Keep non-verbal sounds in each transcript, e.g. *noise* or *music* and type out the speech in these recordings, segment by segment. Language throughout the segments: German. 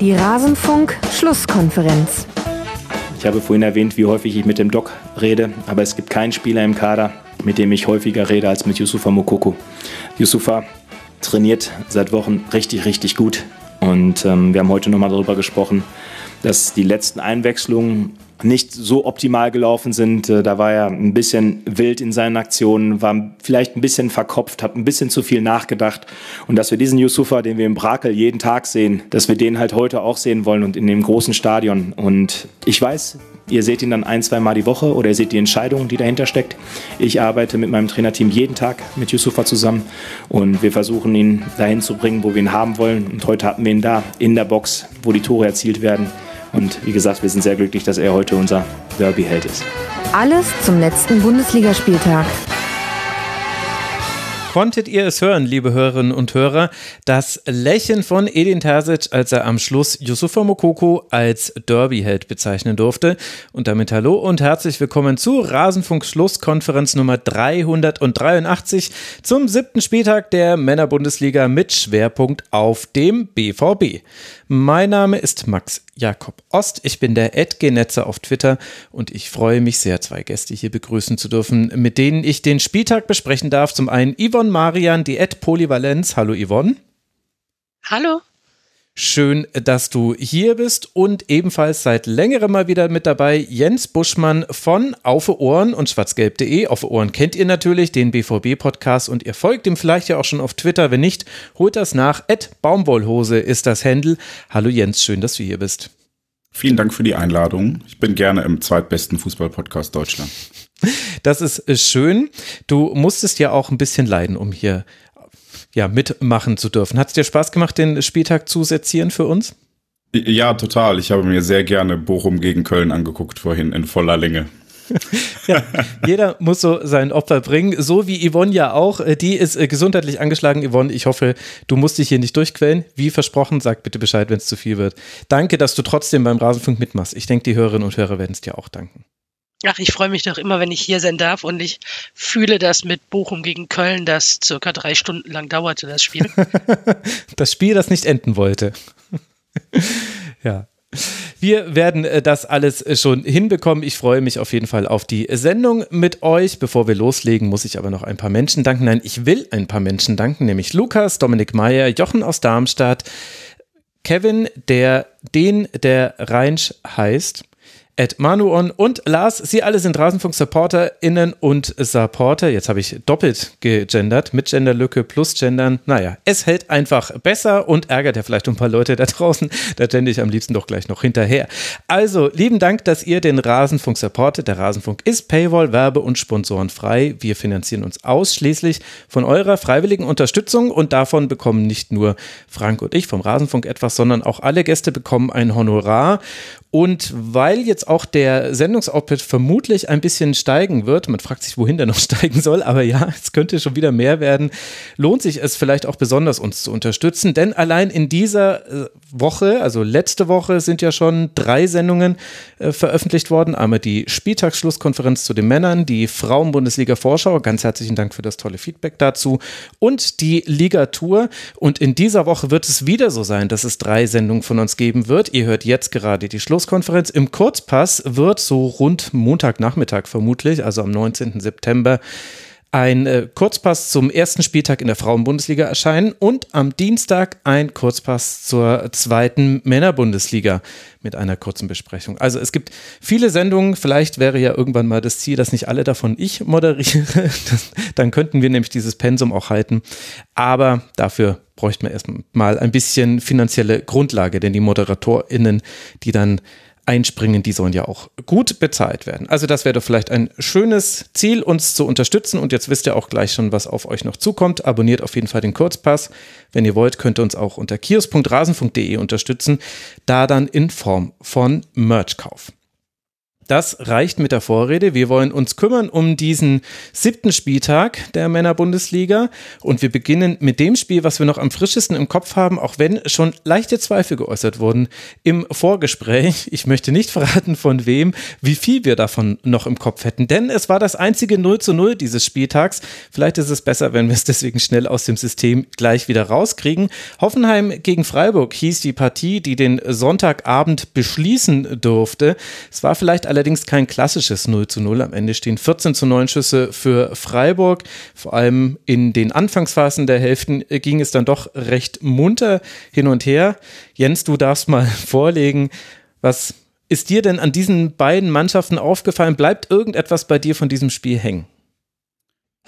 Die Rasenfunk-Schlusskonferenz. Ich habe vorhin erwähnt, wie häufig ich mit dem Doc rede, aber es gibt keinen Spieler im Kader, mit dem ich häufiger rede als mit Yusufa Mokoko. Yusufa trainiert seit Wochen richtig, richtig gut. Und ähm, wir haben heute nochmal darüber gesprochen, dass die letzten Einwechslungen nicht so optimal gelaufen sind. Äh, da war er ein bisschen wild in seinen Aktionen, war vielleicht ein bisschen verkopft, hat ein bisschen zu viel nachgedacht. Und dass wir diesen Yusufa, den wir im Brakel jeden Tag sehen, dass wir den halt heute auch sehen wollen und in dem großen Stadion. Und ich weiß, ihr seht ihn dann ein, zwei Mal die Woche oder ihr seht die Entscheidung, die dahinter steckt. Ich arbeite mit meinem Trainerteam jeden Tag mit Yusufa zusammen und wir versuchen ihn dahin zu bringen, wo wir ihn haben wollen. Und heute hatten wir ihn da in der Box, wo die Tore erzielt werden. Und wie gesagt, wir sind sehr glücklich, dass er heute unser Derby-Held ist. Alles zum letzten Bundesligaspieltag. Konntet ihr es hören, liebe Hörerinnen und Hörer? Das Lächeln von Edin Terzic, als er am Schluss Yusufa Mokoko als Derby-Held bezeichnen durfte. Und damit hallo und herzlich willkommen zu Rasenfunk Schlusskonferenz Nummer 383 zum siebten Spieltag der Männerbundesliga mit Schwerpunkt auf dem BVB. Mein Name ist Max Jakob Ost. Ich bin der Edgenetzer auf Twitter und ich freue mich sehr, zwei Gäste hier begrüßen zu dürfen, mit denen ich den Spieltag besprechen darf. Zum einen Yvonne Marian, die Ed Polyvalenz. Hallo Yvonne. Hallo. Schön, dass du hier bist und ebenfalls seit längerem mal wieder mit dabei Jens Buschmann von Aufe Ohren und schwarzgelb.de. Aufe Ohren kennt ihr natürlich, den BVB-Podcast und ihr folgt ihm vielleicht ja auch schon auf Twitter. Wenn nicht, holt das nach. Ed Baumwollhose ist das Handle. Hallo Jens, schön, dass du hier bist. Vielen Dank für die Einladung. Ich bin gerne im zweitbesten Fußball-Podcast Deutschland. Das ist schön. Du musstest ja auch ein bisschen leiden, um hier ja, mitmachen zu dürfen. Hat es dir Spaß gemacht, den Spieltag zu sezieren für uns? Ja, total. Ich habe mir sehr gerne Bochum gegen Köln angeguckt vorhin in voller Länge. *laughs* ja, jeder muss so sein Opfer bringen, so wie Yvonne ja auch. Äh, die ist äh, gesundheitlich angeschlagen. Yvonne, ich hoffe, du musst dich hier nicht durchquellen. Wie versprochen, sag bitte Bescheid, wenn es zu viel wird. Danke, dass du trotzdem beim Rasenfunk mitmachst. Ich denke, die Hörerinnen und Hörer werden es dir auch danken. Ach, ich freue mich doch immer, wenn ich hier sein darf und ich fühle das mit Bochum gegen Köln, das circa drei Stunden lang dauerte, das Spiel. *laughs* das Spiel, das nicht enden wollte. *laughs* ja. Wir werden äh, das alles äh, schon hinbekommen. Ich freue mich auf jeden Fall auf die Sendung mit euch. Bevor wir loslegen, muss ich aber noch ein paar Menschen danken. Nein, ich will ein paar Menschen danken, nämlich Lukas, Dominik Meyer, Jochen aus Darmstadt, Kevin, der den der Rheinsch heißt, Ed Manuon und Lars. Sie alle sind Rasenfunk-SupporterInnen und Supporter. Jetzt habe ich doppelt gegendert, mit Genderlücke plus Gendern. Naja, es hält einfach besser und ärgert ja vielleicht ein paar Leute da draußen. Da gende ich am liebsten doch gleich noch hinterher. Also, lieben Dank, dass ihr den Rasenfunk supportet. Der Rasenfunk ist Paywall, Werbe- und Sponsorenfrei. Wir finanzieren uns ausschließlich von eurer freiwilligen Unterstützung und davon bekommen nicht nur Frank und ich vom Rasenfunk etwas, sondern auch alle Gäste bekommen ein Honorar. Und weil jetzt auch der Sendungsoutput vermutlich ein bisschen steigen wird, man fragt sich, wohin der noch *laughs* steigen soll, aber ja, es könnte schon wieder mehr werden, lohnt sich es vielleicht auch besonders, uns zu unterstützen. Denn allein in dieser äh, Woche, also letzte Woche, sind ja schon drei Sendungen äh, veröffentlicht worden. Einmal die Spieltagsschlusskonferenz zu den Männern, die Frauen-Bundesliga-Vorschau. Ganz herzlichen Dank für das tolle Feedback dazu. Und die Ligatur. Und in dieser Woche wird es wieder so sein, dass es drei Sendungen von uns geben wird. Ihr hört jetzt gerade die Schluss Schlusskonferenz im Kurzpass wird so rund Montagnachmittag vermutlich, also am 19. September, ein äh, Kurzpass zum ersten Spieltag in der Frauenbundesliga erscheinen und am Dienstag ein Kurzpass zur zweiten Männerbundesliga mit einer kurzen Besprechung. Also es gibt viele Sendungen. Vielleicht wäre ja irgendwann mal das Ziel, dass nicht alle davon ich moderiere. *laughs* Dann könnten wir nämlich dieses Pensum auch halten. Aber dafür bräuchte man erstmal ein bisschen finanzielle Grundlage, denn die ModeratorInnen, die dann einspringen, die sollen ja auch gut bezahlt werden. Also das wäre doch vielleicht ein schönes Ziel, uns zu unterstützen. Und jetzt wisst ihr auch gleich schon, was auf euch noch zukommt. Abonniert auf jeden Fall den Kurzpass. Wenn ihr wollt, könnt ihr uns auch unter kios.rasen.de unterstützen. Da dann in Form von Merchkauf. Das reicht mit der Vorrede. Wir wollen uns kümmern um diesen siebten Spieltag der Männerbundesliga und wir beginnen mit dem Spiel, was wir noch am frischesten im Kopf haben, auch wenn schon leichte Zweifel geäußert wurden im Vorgespräch. Ich möchte nicht verraten, von wem, wie viel wir davon noch im Kopf hätten, denn es war das einzige 0 zu 0 dieses Spieltags. Vielleicht ist es besser, wenn wir es deswegen schnell aus dem System gleich wieder rauskriegen. Hoffenheim gegen Freiburg hieß die Partie, die den Sonntagabend beschließen durfte. Es war vielleicht allerdings kein klassisches 0 zu 0. Am Ende stehen 14 zu 9 Schüsse für Freiburg. Vor allem in den Anfangsphasen der Hälften ging es dann doch recht munter hin und her. Jens, du darfst mal *laughs* vorlegen, was ist dir denn an diesen beiden Mannschaften aufgefallen? Bleibt irgendetwas bei dir von diesem Spiel hängen?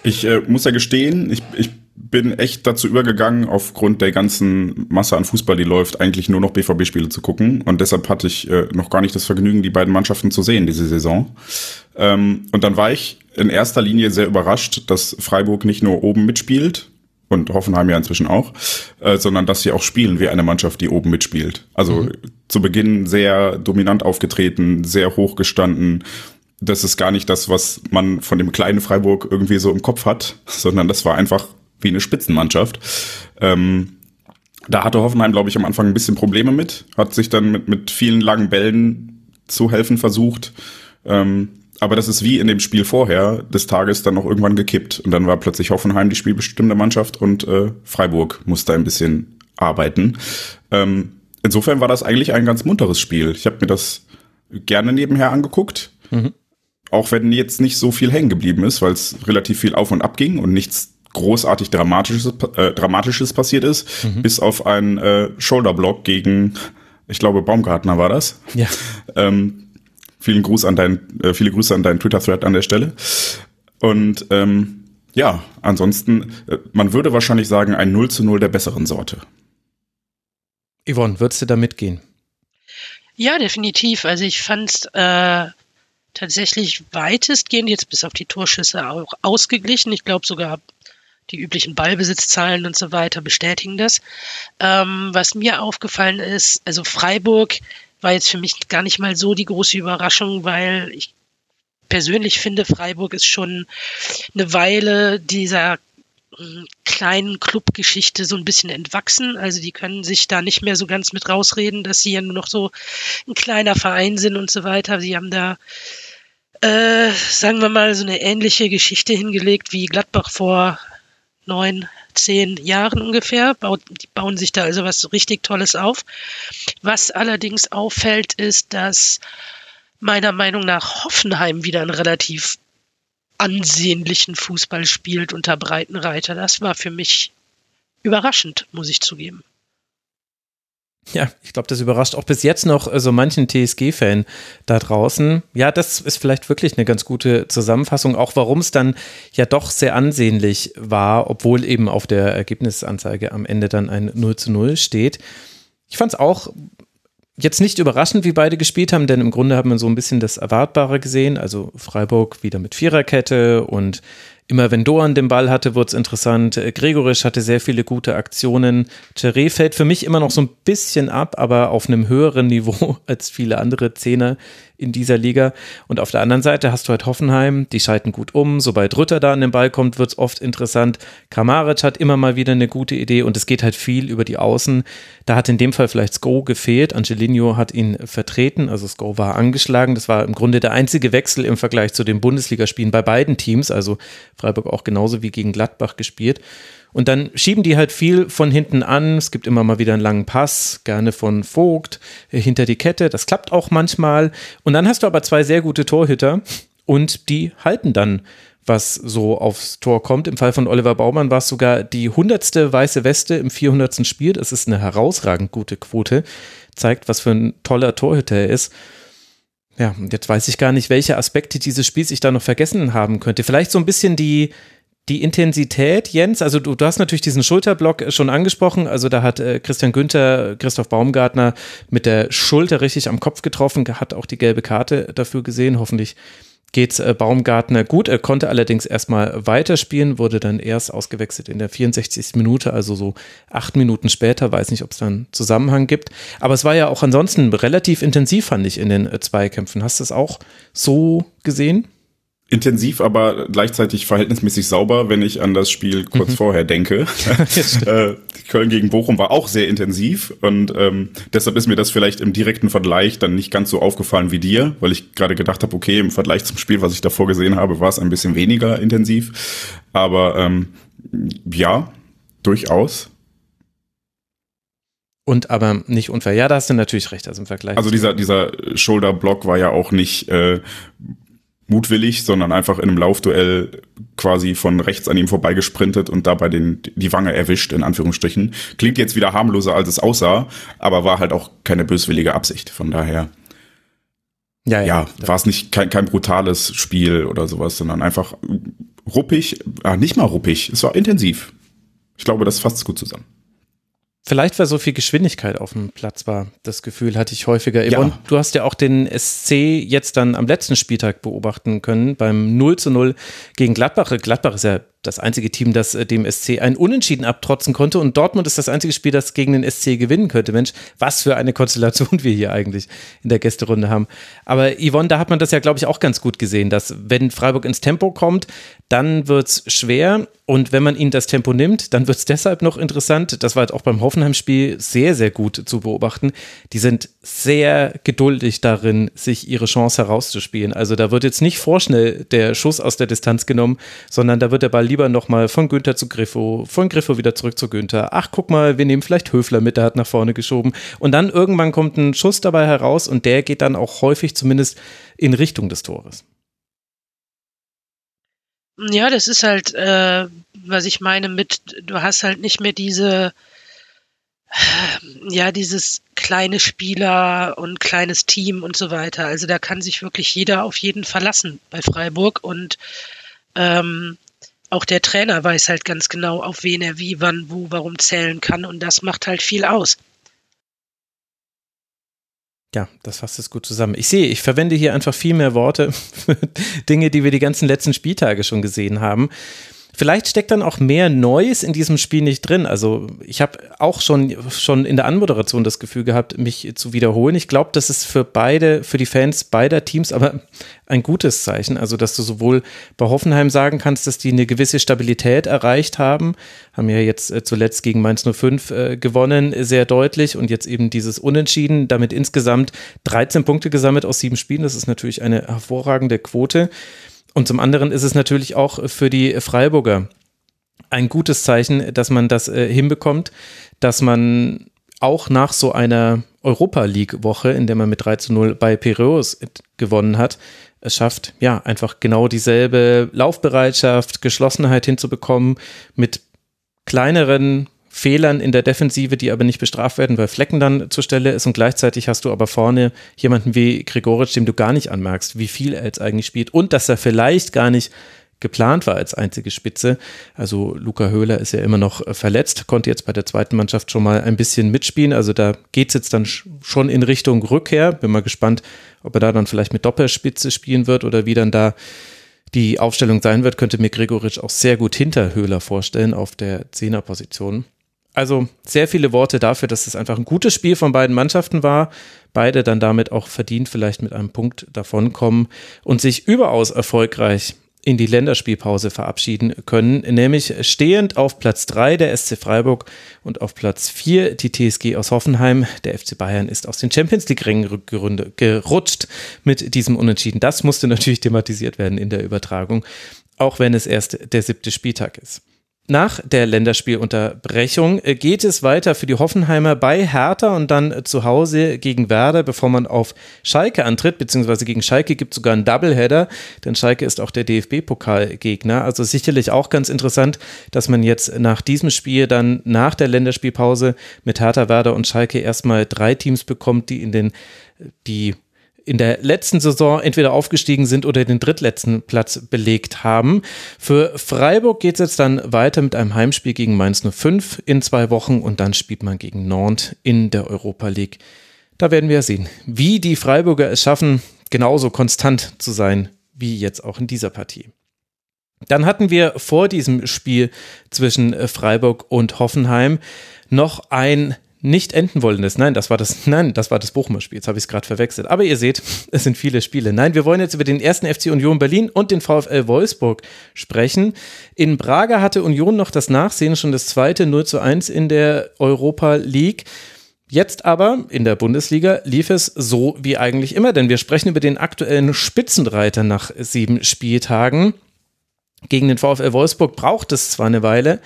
Ich äh, muss ja gestehen, ich, ich bin echt dazu übergegangen, aufgrund der ganzen Masse an Fußball, die läuft, eigentlich nur noch BVB-Spiele zu gucken. Und deshalb hatte ich äh, noch gar nicht das Vergnügen, die beiden Mannschaften zu sehen diese Saison. Ähm, und dann war ich in erster Linie sehr überrascht, dass Freiburg nicht nur oben mitspielt, und Hoffenheim ja inzwischen auch, äh, sondern dass sie auch spielen wie eine Mannschaft, die oben mitspielt. Also mhm. zu Beginn sehr dominant aufgetreten, sehr hoch gestanden das ist gar nicht das, was man von dem kleinen Freiburg irgendwie so im Kopf hat, sondern das war einfach wie eine Spitzenmannschaft. Ähm, da hatte Hoffenheim, glaube ich, am Anfang ein bisschen Probleme mit, hat sich dann mit, mit vielen langen Bällen zu helfen versucht. Ähm, aber das ist wie in dem Spiel vorher des Tages dann noch irgendwann gekippt. Und dann war plötzlich Hoffenheim die spielbestimmte Mannschaft und äh, Freiburg musste ein bisschen arbeiten. Ähm, insofern war das eigentlich ein ganz munteres Spiel. Ich habe mir das gerne nebenher angeguckt. Mhm. Auch wenn jetzt nicht so viel hängen geblieben ist, weil es relativ viel auf und ab ging und nichts großartig Dramatisches, äh, Dramatisches passiert ist, mhm. bis auf einen äh, Shoulderblock gegen, ich glaube, Baumgartner war das. Ja. Ähm, vielen Gruß an dein, äh, viele Grüße an deinen Twitter-Thread an der Stelle. Und ähm, ja, ansonsten, äh, man würde wahrscheinlich sagen, ein 0 zu 0 der besseren Sorte. Yvonne, würdest du da mitgehen? Ja, definitiv. Also ich fand äh, tatsächlich weitestgehend jetzt bis auf die Torschüsse auch ausgeglichen. Ich glaube sogar die üblichen Ballbesitzzahlen und so weiter bestätigen das. Ähm, was mir aufgefallen ist, also Freiburg war jetzt für mich gar nicht mal so die große Überraschung, weil ich persönlich finde, Freiburg ist schon eine Weile dieser hm, kleinen Clubgeschichte so ein bisschen entwachsen. Also die können sich da nicht mehr so ganz mit rausreden, dass sie ja nur noch so ein kleiner Verein sind und so weiter. Sie haben da, äh, sagen wir mal, so eine ähnliche Geschichte hingelegt wie Gladbach vor neun, zehn Jahren ungefähr. die bauen sich da also was richtig Tolles auf. Was allerdings auffällt, ist, dass meiner Meinung nach Hoffenheim wieder einen relativ ansehnlichen Fußball spielt unter Breitenreiter. Das war für mich überraschend, muss ich zugeben. Ja, ich glaube, das überrascht auch bis jetzt noch so also manchen TSG-Fan da draußen. Ja, das ist vielleicht wirklich eine ganz gute Zusammenfassung, auch warum es dann ja doch sehr ansehnlich war, obwohl eben auf der Ergebnisanzeige am Ende dann ein 0 zu 0 steht. Ich fand es auch jetzt nicht überraschend, wie beide gespielt haben, denn im Grunde haben wir so ein bisschen das Erwartbare gesehen. Also Freiburg wieder mit Viererkette und Immer wenn Doan den Ball hatte, wurde es interessant. Äh, Gregorisch hatte sehr viele gute Aktionen. Cheré fällt für mich immer noch so ein bisschen ab, aber auf einem höheren Niveau *laughs* als viele andere Zehner in dieser Liga. Und auf der anderen Seite hast du halt Hoffenheim, die schalten gut um. Sobald Rütter da an den Ball kommt, wird es oft interessant. Kramaric hat immer mal wieder eine gute Idee und es geht halt viel über die Außen. Da hat in dem Fall vielleicht Sko gefehlt. Angelino hat ihn vertreten, also Sko war angeschlagen. Das war im Grunde der einzige Wechsel im Vergleich zu den Bundesligaspielen bei beiden Teams. Also Freiburg auch genauso wie gegen Gladbach gespielt. Und dann schieben die halt viel von hinten an. Es gibt immer mal wieder einen langen Pass, gerne von Vogt äh, hinter die Kette. Das klappt auch manchmal. Und dann hast du aber zwei sehr gute Torhüter und die halten dann was so aufs Tor kommt. Im Fall von Oliver Baumann war es sogar die hundertste weiße Weste im 400. Spiel. Das ist eine herausragend gute Quote. Zeigt, was für ein toller Torhüter er ist. Ja, und jetzt weiß ich gar nicht, welche Aspekte dieses Spiels ich da noch vergessen haben könnte. Vielleicht so ein bisschen die, die Intensität, Jens, also du, du hast natürlich diesen Schulterblock schon angesprochen. Also da hat äh, Christian Günther, Christoph Baumgartner mit der Schulter richtig am Kopf getroffen, hat auch die gelbe Karte dafür gesehen. Hoffentlich geht's äh, Baumgartner gut. Er konnte allerdings erstmal weiterspielen, wurde dann erst ausgewechselt in der 64. Minute, also so acht Minuten später. Weiß nicht, ob es da einen Zusammenhang gibt. Aber es war ja auch ansonsten relativ intensiv, fand ich, in den äh, Zweikämpfen. Hast du es auch so gesehen? Intensiv, aber gleichzeitig verhältnismäßig sauber, wenn ich an das Spiel kurz mhm. vorher denke. *laughs* *laughs* äh, Köln gegen Bochum war auch sehr intensiv und ähm, deshalb ist mir das vielleicht im direkten Vergleich dann nicht ganz so aufgefallen wie dir, weil ich gerade gedacht habe, okay, im Vergleich zum Spiel, was ich davor gesehen habe, war es ein bisschen weniger intensiv. Aber ähm, ja, durchaus. Und aber nicht unfair. Ja, da hast du natürlich recht, also im Vergleich. Also dieser, dieser Shoulder-Block war ja auch nicht äh, mutwillig, sondern einfach in einem Laufduell quasi von rechts an ihm vorbeigesprintet und dabei den, die Wange erwischt, in Anführungsstrichen. Klingt jetzt wieder harmloser, als es aussah, aber war halt auch keine böswillige Absicht. Von daher, ja, ja, ja war es nicht kein, kein brutales Spiel oder sowas, sondern einfach ruppig, ah, nicht mal ruppig, es war intensiv. Ich glaube, das fasst gut zusammen. Vielleicht, weil so viel Geschwindigkeit auf dem Platz war, das Gefühl hatte ich häufiger. Ja. du hast ja auch den SC jetzt dann am letzten Spieltag beobachten können, beim 0 zu 0 gegen Gladbach. Gladbach ist ja das einzige Team, das äh, dem SC ein Unentschieden abtrotzen konnte. Und Dortmund ist das einzige Spiel, das gegen den SC gewinnen könnte. Mensch, was für eine Konstellation *laughs* wir hier eigentlich in der Gästerunde haben. Aber Yvonne, da hat man das ja, glaube ich, auch ganz gut gesehen, dass wenn Freiburg ins Tempo kommt, dann wird es schwer. Und wenn man ihnen das Tempo nimmt, dann wird es deshalb noch interessant. Das war jetzt auch beim Hoffenheim-Spiel sehr, sehr gut zu beobachten. Die sind sehr geduldig darin, sich ihre Chance herauszuspielen. Also da wird jetzt nicht vorschnell der Schuss aus der Distanz genommen, sondern da wird der Ball lieber nochmal von Günther zu Griffo, von Griffo wieder zurück zu Günther. Ach, guck mal, wir nehmen vielleicht Höfler mit, der hat nach vorne geschoben. Und dann irgendwann kommt ein Schuss dabei heraus und der geht dann auch häufig zumindest in Richtung des Tores. Ja, das ist halt, äh, was ich meine mit, du hast halt nicht mehr diese, ja, dieses kleine Spieler und kleines Team und so weiter. Also da kann sich wirklich jeder auf jeden verlassen bei Freiburg und ähm, auch der Trainer weiß halt ganz genau, auf wen er wie, wann, wo, warum zählen kann und das macht halt viel aus. Ja, das fasst es gut zusammen. Ich sehe, ich verwende hier einfach viel mehr Worte *laughs* für Dinge, die wir die ganzen letzten Spieltage schon gesehen haben. Vielleicht steckt dann auch mehr Neues in diesem Spiel nicht drin. Also ich habe auch schon, schon in der Anmoderation das Gefühl gehabt, mich zu wiederholen. Ich glaube, das ist für beide, für die Fans beider Teams aber ein gutes Zeichen. Also, dass du sowohl bei Hoffenheim sagen kannst, dass die eine gewisse Stabilität erreicht haben, haben ja jetzt äh, zuletzt gegen Mainz 05 äh, gewonnen, sehr deutlich und jetzt eben dieses Unentschieden, damit insgesamt 13 Punkte gesammelt aus sieben Spielen. Das ist natürlich eine hervorragende Quote. Und zum anderen ist es natürlich auch für die Freiburger ein gutes Zeichen, dass man das äh, hinbekommt, dass man auch nach so einer Europa League Woche, in der man mit 3 zu 0 bei Piraeus gewonnen hat, es schafft, ja, einfach genau dieselbe Laufbereitschaft, Geschlossenheit hinzubekommen mit kleineren Fehlern in der Defensive, die aber nicht bestraft werden, weil Flecken dann zur Stelle ist und gleichzeitig hast du aber vorne jemanden wie Gregoritsch, dem du gar nicht anmerkst, wie viel er jetzt eigentlich spielt und dass er vielleicht gar nicht geplant war als einzige Spitze. Also Luca Höhler ist ja immer noch verletzt, konnte jetzt bei der zweiten Mannschaft schon mal ein bisschen mitspielen. Also da geht es jetzt dann schon in Richtung Rückkehr. Bin mal gespannt, ob er da dann vielleicht mit Doppelspitze spielen wird oder wie dann da die Aufstellung sein wird. Könnte mir Gregoritsch auch sehr gut hinter Höhler vorstellen auf der Zehnerposition. Also sehr viele Worte dafür, dass es einfach ein gutes Spiel von beiden Mannschaften war. Beide dann damit auch verdient vielleicht mit einem Punkt davonkommen und sich überaus erfolgreich in die Länderspielpause verabschieden können, nämlich stehend auf Platz 3 der SC Freiburg und auf Platz 4 die TSG aus Hoffenheim. Der FC Bayern ist aus den Champions League-Rängen gerutscht mit diesem Unentschieden. Das musste natürlich thematisiert werden in der Übertragung, auch wenn es erst der siebte Spieltag ist. Nach der Länderspielunterbrechung äh, geht es weiter für die Hoffenheimer bei Hertha und dann äh, zu Hause gegen Werder, bevor man auf Schalke antritt, beziehungsweise gegen Schalke gibt es sogar einen Doubleheader, denn Schalke ist auch der DFB-Pokalgegner. Also sicherlich auch ganz interessant, dass man jetzt nach diesem Spiel dann nach der Länderspielpause mit Hertha, Werder und Schalke erstmal drei Teams bekommt, die in den die in der letzten Saison entweder aufgestiegen sind oder den drittletzten Platz belegt haben. Für Freiburg geht es jetzt dann weiter mit einem Heimspiel gegen Mainz 05 in zwei Wochen und dann spielt man gegen Nantes in der Europa League. Da werden wir sehen, wie die Freiburger es schaffen, genauso konstant zu sein wie jetzt auch in dieser Partie. Dann hatten wir vor diesem Spiel zwischen Freiburg und Hoffenheim noch ein nicht enden wollendes. Nein, das war das, *laughs* nein, das war das Bochumer Spiel. Jetzt habe ich es gerade verwechselt. Aber ihr seht, *laughs* es sind viele Spiele. Nein, wir wollen jetzt über den ersten FC Union Berlin und den VfL Wolfsburg sprechen. In Braga hatte Union noch das Nachsehen, schon das zweite 0 zu 1 in der Europa League. Jetzt aber in der Bundesliga lief es so wie eigentlich immer, denn wir sprechen über den aktuellen Spitzenreiter nach sieben Spieltagen. Gegen den VfL Wolfsburg braucht es zwar eine Weile,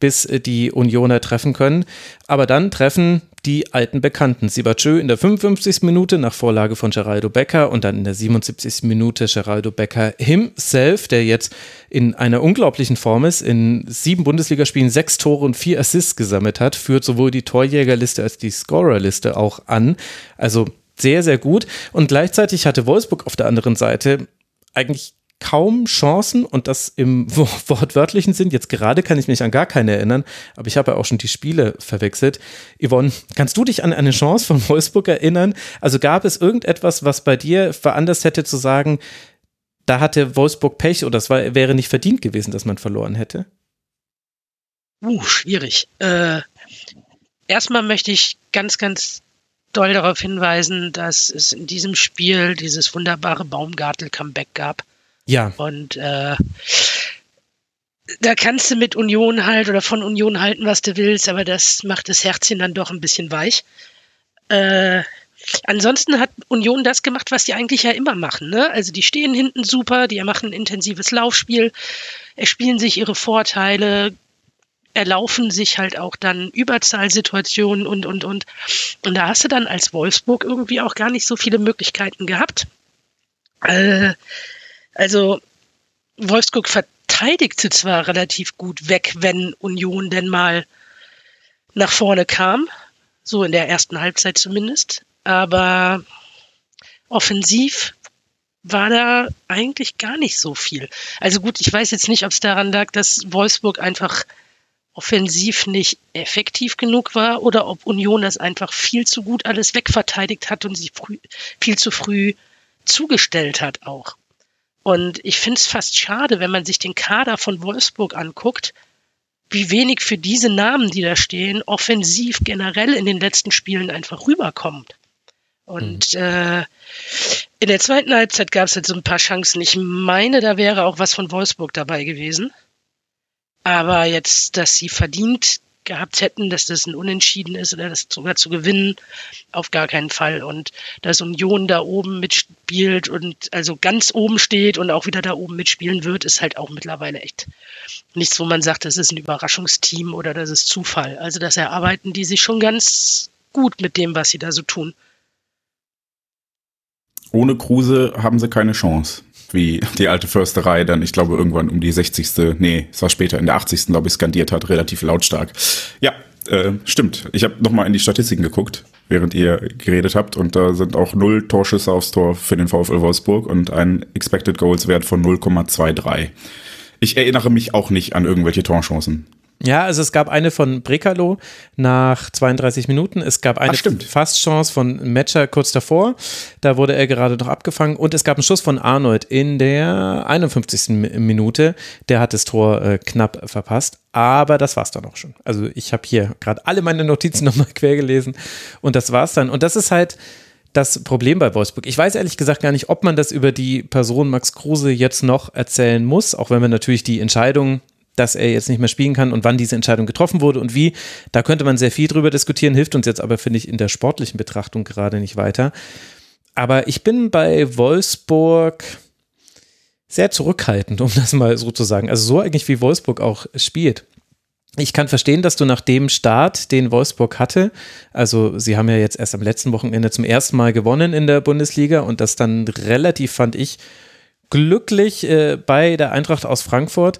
bis äh, die Unioner treffen können. Aber dann treffen die alten Bekannten. Sibachö in der 55. Minute nach Vorlage von Geraldo Becker und dann in der 77. Minute Geraldo Becker himself, der jetzt in einer unglaublichen Form ist, in sieben Bundesligaspielen sechs Tore und vier Assists gesammelt hat, führt sowohl die Torjägerliste als die Scorerliste auch an. Also sehr, sehr gut. Und gleichzeitig hatte Wolfsburg auf der anderen Seite eigentlich kaum Chancen und das im *laughs* wortwörtlichen Sinn. Jetzt gerade kann ich mich an gar keine erinnern, aber ich habe ja auch schon die Spiele verwechselt. Yvonne, kannst du dich an eine Chance von Wolfsburg erinnern? Also gab es irgendetwas, was bei dir veranlasst hätte zu sagen, da hatte Wolfsburg Pech oder es war, wäre nicht verdient gewesen, dass man verloren hätte? Uh, schwierig. Äh, erstmal möchte ich ganz, ganz doll darauf hinweisen, dass es in diesem Spiel dieses wunderbare Baumgartel-Comeback gab. Ja. Und äh, da kannst du mit Union halt oder von Union halten, was du willst, aber das macht das Herzchen dann doch ein bisschen weich. Äh, ansonsten hat Union das gemacht, was die eigentlich ja immer machen. Ne? Also die stehen hinten super, die machen ein intensives Laufspiel, erspielen sich ihre Vorteile, erlaufen sich halt auch dann Überzahlsituationen und, und, und. Und da hast du dann als Wolfsburg irgendwie auch gar nicht so viele Möglichkeiten gehabt. Äh, also Wolfsburg verteidigte zwar relativ gut weg, wenn Union denn mal nach vorne kam, so in der ersten Halbzeit zumindest, aber offensiv war da eigentlich gar nicht so viel. Also gut, ich weiß jetzt nicht, ob es daran lag, dass Wolfsburg einfach offensiv nicht effektiv genug war oder ob Union das einfach viel zu gut alles wegverteidigt hat und sich früh, viel zu früh zugestellt hat auch. Und ich finde es fast schade, wenn man sich den Kader von Wolfsburg anguckt, wie wenig für diese Namen, die da stehen, offensiv generell in den letzten Spielen einfach rüberkommt. Und mhm. äh, in der zweiten Halbzeit gab es jetzt so ein paar Chancen. Ich meine, da wäre auch was von Wolfsburg dabei gewesen. Aber jetzt, dass sie verdient gehabt hätten, dass das ein Unentschieden ist oder das sogar zu gewinnen, auf gar keinen Fall. Und dass Union da oben mitspielt und also ganz oben steht und auch wieder da oben mitspielen wird, ist halt auch mittlerweile echt nichts, wo man sagt, das ist ein Überraschungsteam oder das ist Zufall. Also das erarbeiten die sich schon ganz gut mit dem, was sie da so tun. Ohne Kruse haben sie keine Chance wie die alte Försterei dann, ich glaube, irgendwann um die 60. Nee, es war später in der 80. glaube ich, skandiert hat, relativ lautstark. Ja, äh, stimmt. Ich habe nochmal in die Statistiken geguckt, während ihr geredet habt und da sind auch null Torschüsse aufs Tor für den VfL Wolfsburg und ein Expected Goals Wert von 0,23. Ich erinnere mich auch nicht an irgendwelche Torchancen. Ja, also es gab eine von Brekalo nach 32 Minuten. Es gab eine Fastchance von Matcher kurz davor. Da wurde er gerade noch abgefangen. Und es gab einen Schuss von Arnold in der 51. Minute. Der hat das Tor äh, knapp verpasst. Aber das war's dann auch schon. Also ich habe hier gerade alle meine Notizen *laughs* nochmal quer gelesen. Und das war's dann. Und das ist halt das Problem bei Wolfsburg. Ich weiß ehrlich gesagt gar nicht, ob man das über die Person Max Kruse jetzt noch erzählen muss, auch wenn wir natürlich die Entscheidung dass er jetzt nicht mehr spielen kann und wann diese Entscheidung getroffen wurde und wie. Da könnte man sehr viel drüber diskutieren, hilft uns jetzt aber, finde ich, in der sportlichen Betrachtung gerade nicht weiter. Aber ich bin bei Wolfsburg sehr zurückhaltend, um das mal so zu sagen. Also so eigentlich wie Wolfsburg auch spielt. Ich kann verstehen, dass du nach dem Start, den Wolfsburg hatte, also sie haben ja jetzt erst am letzten Wochenende zum ersten Mal gewonnen in der Bundesliga und das dann relativ, fand ich, glücklich äh, bei der Eintracht aus Frankfurt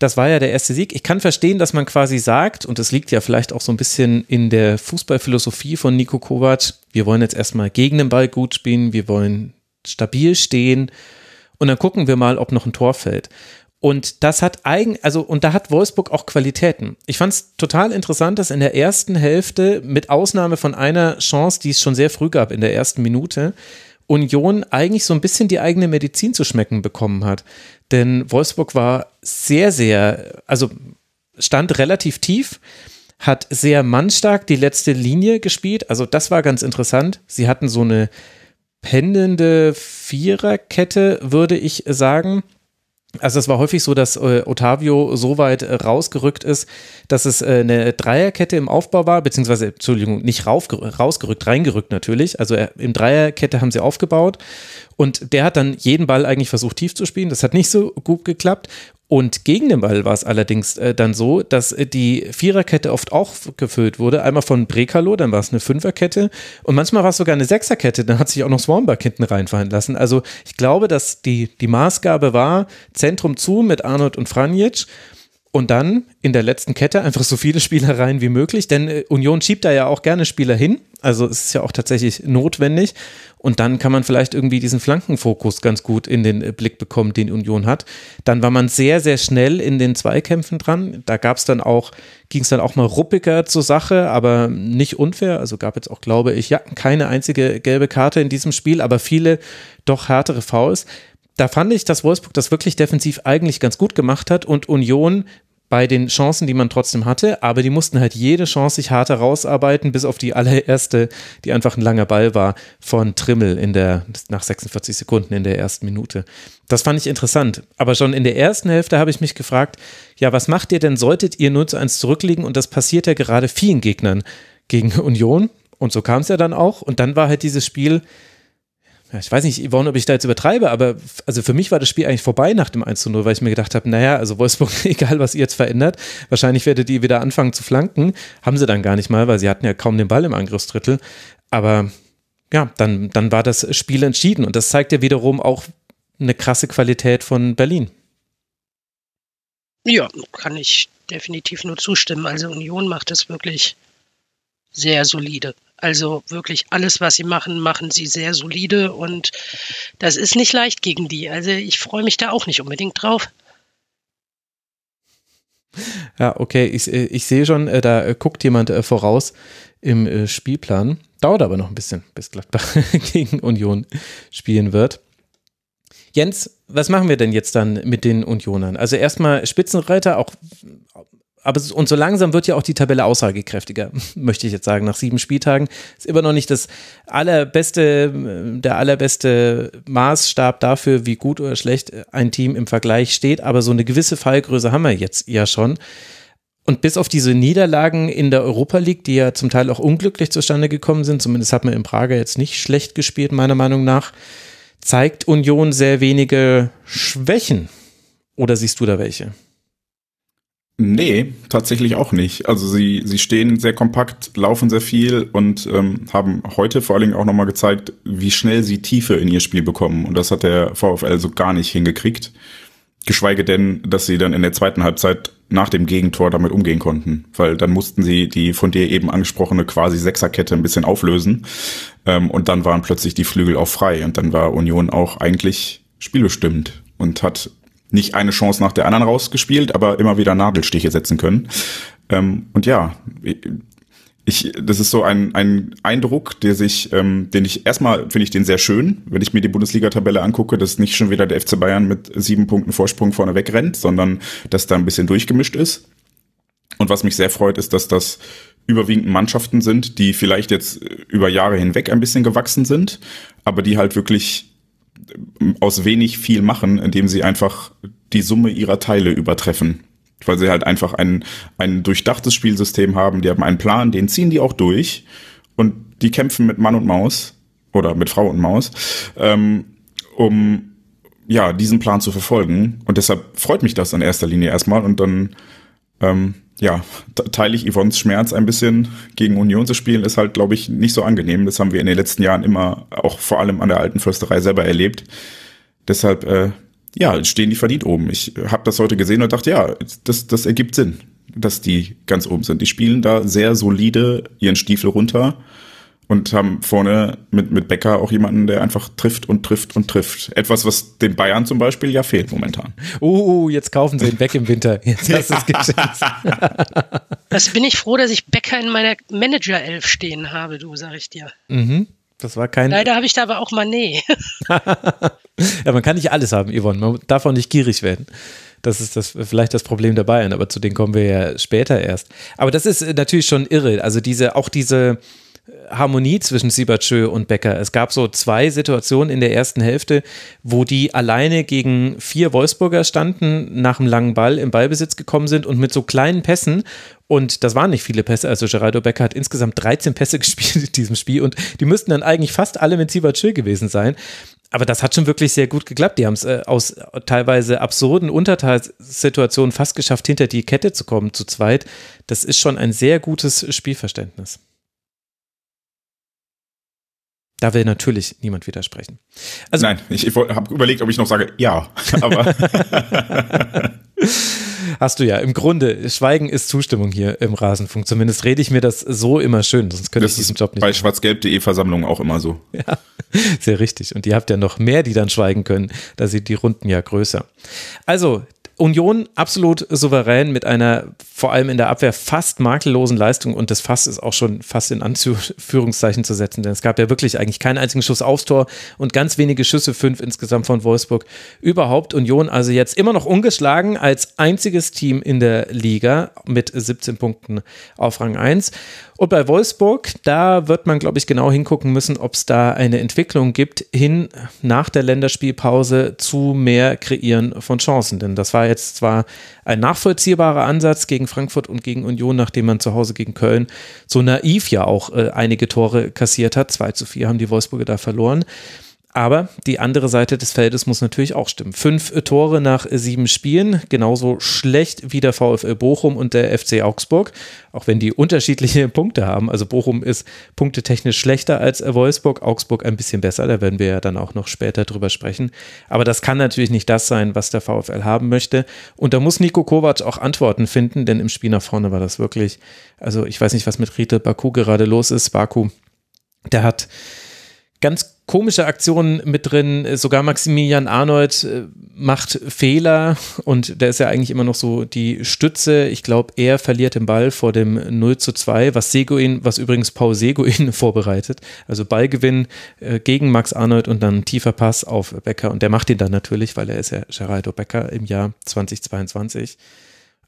das war ja der erste Sieg. Ich kann verstehen, dass man quasi sagt, und das liegt ja vielleicht auch so ein bisschen in der Fußballphilosophie von Nico Kovac, wir wollen jetzt erstmal gegen den Ball gut spielen, wir wollen stabil stehen und dann gucken wir mal, ob noch ein Tor fällt. Und das hat eigen, also, und da hat Wolfsburg auch Qualitäten. Ich fand es total interessant, dass in der ersten Hälfte, mit Ausnahme von einer Chance, die es schon sehr früh gab, in der ersten Minute, Union eigentlich so ein bisschen die eigene Medizin zu schmecken bekommen hat. Denn Wolfsburg war sehr, sehr, also stand relativ tief, hat sehr mannstark die letzte Linie gespielt. Also das war ganz interessant. Sie hatten so eine pendelnde Viererkette, würde ich sagen. Also es war häufig so, dass äh, Otavio so weit äh, rausgerückt ist, dass es äh, eine Dreierkette im Aufbau war, beziehungsweise, Entschuldigung, nicht rausgerückt, reingerückt natürlich. Also äh, im Dreierkette haben sie aufgebaut und der hat dann jeden Ball eigentlich versucht tief zu spielen. Das hat nicht so gut geklappt. Und gegen den Ball war es allerdings äh, dann so, dass äh, die Viererkette oft auch gefüllt wurde. Einmal von Brekalo, dann war es eine Fünferkette und manchmal war es sogar eine Sechserkette. Dann hat sich auch noch Swarmberg hinten reinfallen lassen. Also ich glaube, dass die, die Maßgabe war, Zentrum zu mit Arnold und Franjic und dann in der letzten Kette einfach so viele Spieler rein wie möglich, denn äh, Union schiebt da ja auch gerne Spieler hin. Also es ist ja auch tatsächlich notwendig. Und dann kann man vielleicht irgendwie diesen Flankenfokus ganz gut in den äh, Blick bekommen, den Union hat. Dann war man sehr, sehr schnell in den Zweikämpfen dran. Da gab es dann auch, ging es dann auch mal ruppiger zur Sache, aber nicht unfair. Also gab jetzt auch, glaube ich, ja, keine einzige gelbe Karte in diesem Spiel, aber viele doch härtere Fouls da fand ich, dass Wolfsburg das wirklich defensiv eigentlich ganz gut gemacht hat und Union bei den Chancen, die man trotzdem hatte, aber die mussten halt jede Chance sich hart herausarbeiten, bis auf die allererste, die einfach ein langer Ball war von Trimmel in der, nach 46 Sekunden in der ersten Minute. Das fand ich interessant. Aber schon in der ersten Hälfte habe ich mich gefragt, ja, was macht ihr denn, solltet ihr 0 zu 1 zurückliegen? Und das passiert ja gerade vielen Gegnern gegen Union. Und so kam es ja dann auch. Und dann war halt dieses Spiel, ja, ich weiß nicht, Yvonne, ob ich da jetzt übertreibe, aber also für mich war das Spiel eigentlich vorbei nach dem 1 zu 0, weil ich mir gedacht habe, naja, also Wolfsburg, *laughs* egal was ihr jetzt verändert, wahrscheinlich werdet ihr wieder anfangen zu flanken. Haben sie dann gar nicht mal, weil sie hatten ja kaum den Ball im Angriffsdrittel. Aber ja, dann, dann war das Spiel entschieden und das zeigt ja wiederum auch eine krasse Qualität von Berlin. Ja, kann ich definitiv nur zustimmen. Also Union macht das wirklich sehr solide. Also wirklich alles, was sie machen, machen sie sehr solide und das ist nicht leicht gegen die. Also ich freue mich da auch nicht unbedingt drauf. Ja, okay, ich, äh, ich sehe schon, äh, da guckt jemand äh, voraus im Spielplan. Dauert aber noch ein bisschen, bis Gladbach *laughs* gegen Union spielen wird. Jens, was machen wir denn jetzt dann mit den Unionern? Also erstmal Spitzenreiter, auch aber und so langsam wird ja auch die Tabelle aussagekräftiger, *laughs* möchte ich jetzt sagen. Nach sieben Spieltagen ist immer noch nicht das allerbeste, der allerbeste Maßstab dafür, wie gut oder schlecht ein Team im Vergleich steht. Aber so eine gewisse Fallgröße haben wir jetzt ja schon. Und bis auf diese Niederlagen in der Europa League, die ja zum Teil auch unglücklich zustande gekommen sind, zumindest hat man in Prager jetzt nicht schlecht gespielt, meiner Meinung nach, zeigt Union sehr wenige Schwächen. Oder siehst du da welche? Nee, tatsächlich auch nicht. Also sie, sie stehen sehr kompakt, laufen sehr viel und ähm, haben heute vor allen Dingen auch nochmal gezeigt, wie schnell sie Tiefe in ihr Spiel bekommen. Und das hat der VfL so gar nicht hingekriegt. Geschweige denn, dass sie dann in der zweiten Halbzeit nach dem Gegentor damit umgehen konnten. Weil dann mussten sie die von dir eben angesprochene quasi Sechserkette ein bisschen auflösen. Ähm, und dann waren plötzlich die Flügel auch frei. Und dann war Union auch eigentlich spielbestimmt und hat nicht eine Chance nach der anderen rausgespielt, aber immer wieder Nadelstiche setzen können. Ähm, und ja, ich, das ist so ein, ein Eindruck, der sich, ähm, den ich erstmal finde ich den sehr schön, wenn ich mir die Bundesliga-Tabelle angucke, dass nicht schon wieder der FC Bayern mit sieben Punkten Vorsprung vorne wegrennt, sondern dass da ein bisschen durchgemischt ist. Und was mich sehr freut, ist, dass das überwiegend Mannschaften sind, die vielleicht jetzt über Jahre hinweg ein bisschen gewachsen sind, aber die halt wirklich aus wenig viel machen, indem sie einfach die Summe ihrer Teile übertreffen. Weil sie halt einfach ein, ein durchdachtes Spielsystem haben, die haben einen Plan, den ziehen die auch durch und die kämpfen mit Mann und Maus oder mit Frau und Maus, ähm, um ja, diesen Plan zu verfolgen. Und deshalb freut mich das in erster Linie erstmal und dann ähm, ja, teile ich Yvonnes Schmerz ein bisschen. Gegen Union zu spielen ist halt, glaube ich, nicht so angenehm. Das haben wir in den letzten Jahren immer, auch vor allem an der alten Försterei selber erlebt. Deshalb, äh, ja, stehen die verdient oben. Ich habe das heute gesehen und dachte, ja, das, das ergibt Sinn, dass die ganz oben sind. Die spielen da sehr solide ihren Stiefel runter und haben vorne mit, mit Becker auch jemanden, der einfach trifft und trifft und trifft. Etwas, was den Bayern zum Beispiel ja fehlt momentan. Uh, jetzt kaufen sie ihn weg im Winter. *laughs* Jetzt hast du es geschafft. Das bin ich froh, dass ich Becker in meiner Manager-Elf stehen habe, du, sag ich dir. Mhm. Das war kein. Leider habe ich da aber auch Manet. *laughs* ja, man kann nicht alles haben, Yvonne. Man darf auch nicht gierig werden. Das ist das, vielleicht das Problem der Bayern, aber zu denen kommen wir ja später erst. Aber das ist natürlich schon irre. Also diese, auch diese, Harmonie zwischen Sibachö und Becker. Es gab so zwei Situationen in der ersten Hälfte, wo die alleine gegen vier Wolfsburger standen, nach einem langen Ball im Ballbesitz gekommen sind und mit so kleinen Pässen und das waren nicht viele Pässe. Also Geraldo Becker hat insgesamt 13 Pässe *laughs* gespielt in diesem Spiel und die müssten dann eigentlich fast alle mit Sibachö gewesen sein. Aber das hat schon wirklich sehr gut geklappt. Die haben es äh, aus teilweise absurden Unterteilsituationen fast geschafft, hinter die Kette zu kommen, zu zweit. Das ist schon ein sehr gutes Spielverständnis. Da will natürlich niemand widersprechen. Also, Nein, ich, ich habe überlegt, ob ich noch sage, ja, *laughs* aber. Hast du ja. Im Grunde, Schweigen ist Zustimmung hier im Rasenfunk. Zumindest rede ich mir das so immer schön, sonst könnte das ich diesen Job nicht Bei schwarzgelb.de Versammlungen auch immer so. Ja, sehr richtig. Und ihr habt ja noch mehr, die dann schweigen können. Da sind die Runden ja größer. Also, Union absolut souverän mit einer vor allem in der Abwehr fast makellosen Leistung und das Fass ist auch schon fast in Anführungszeichen zu setzen, denn es gab ja wirklich eigentlich keinen einzigen Schuss aufs Tor und ganz wenige Schüsse, fünf insgesamt von Wolfsburg. Überhaupt Union also jetzt immer noch ungeschlagen als einziges Team in der Liga mit 17 Punkten auf Rang 1 und bei Wolfsburg, da wird man, glaube ich, genau hingucken müssen, ob es da eine Entwicklung gibt, hin nach der Länderspielpause zu mehr Kreieren von Chancen. Denn das war jetzt zwar ein nachvollziehbarer Ansatz gegen Frankfurt und gegen Union, nachdem man zu Hause gegen Köln so naiv ja auch äh, einige Tore kassiert hat. 2 zu 4 haben die Wolfsburger da verloren. Aber die andere Seite des Feldes muss natürlich auch stimmen. Fünf Tore nach sieben Spielen, genauso schlecht wie der VfL Bochum und der FC Augsburg, auch wenn die unterschiedliche *laughs* Punkte haben. Also Bochum ist punktetechnisch schlechter als Wolfsburg, Augsburg ein bisschen besser, da werden wir ja dann auch noch später drüber sprechen. Aber das kann natürlich nicht das sein, was der VfL haben möchte. Und da muss Nico Kovac auch Antworten finden, denn im Spiel nach vorne war das wirklich, also ich weiß nicht, was mit Riete Baku gerade los ist. Baku, der hat ganz komische Aktionen mit drin. Sogar Maximilian Arnold äh, macht Fehler und der ist ja eigentlich immer noch so die Stütze. Ich glaube, er verliert den Ball vor dem 0 zu 2, was Seguin, was übrigens Paul Seguin *laughs* vorbereitet. Also Ballgewinn äh, gegen Max Arnold und dann tiefer Pass auf Becker und der macht ihn dann natürlich, weil er ist ja Geraldo Becker im Jahr 2022.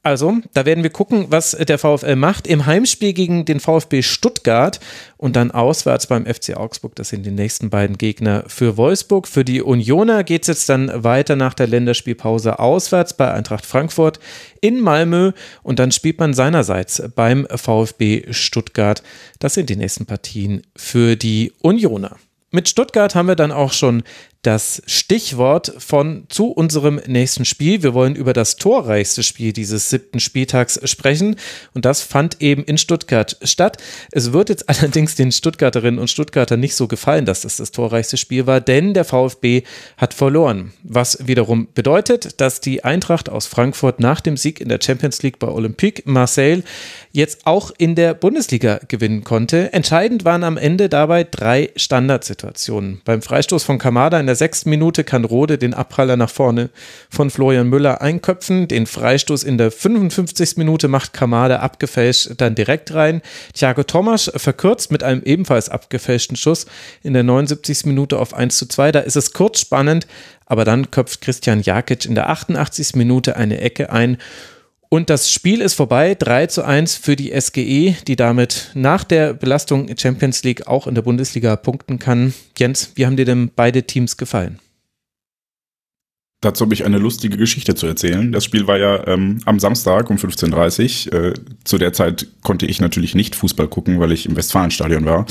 Also, da werden wir gucken, was der VfL macht. Im Heimspiel gegen den VfB Stuttgart und dann auswärts beim FC Augsburg. Das sind die nächsten beiden Gegner für Wolfsburg. Für die Unioner geht es jetzt dann weiter nach der Länderspielpause auswärts bei Eintracht Frankfurt in Malmö und dann spielt man seinerseits beim VfB Stuttgart. Das sind die nächsten Partien für die Unioner. Mit Stuttgart haben wir dann auch schon das Stichwort von zu unserem nächsten Spiel. Wir wollen über das torreichste Spiel dieses siebten Spieltags sprechen und das fand eben in Stuttgart statt. Es wird jetzt *laughs* allerdings den Stuttgarterinnen und Stuttgarter nicht so gefallen, dass das das torreichste Spiel war, denn der VfB hat verloren, was wiederum bedeutet, dass die Eintracht aus Frankfurt nach dem Sieg in der Champions League bei Olympique Marseille jetzt auch in der Bundesliga gewinnen konnte. Entscheidend waren am Ende dabei drei Standardsituationen. Beim Freistoß von Kamada in der sechsten Minute kann Rode den Abpraller nach vorne von Florian Müller einköpfen. Den Freistoß in der 55. Minute macht Kamada abgefälscht dann direkt rein. Thiago Thomas verkürzt mit einem ebenfalls abgefälschten Schuss in der 79. Minute auf 1 zu 2. Da ist es kurz spannend, aber dann köpft Christian Jakic in der 88. Minute eine Ecke ein und das Spiel ist vorbei, 3 zu 1 für die SGE, die damit nach der Belastung Champions League auch in der Bundesliga punkten kann. Jens, wie haben dir denn beide Teams gefallen? Dazu habe ich eine lustige Geschichte zu erzählen. Das Spiel war ja ähm, am Samstag um 15.30 Uhr. Äh, zu der Zeit konnte ich natürlich nicht Fußball gucken, weil ich im Westfalenstadion war.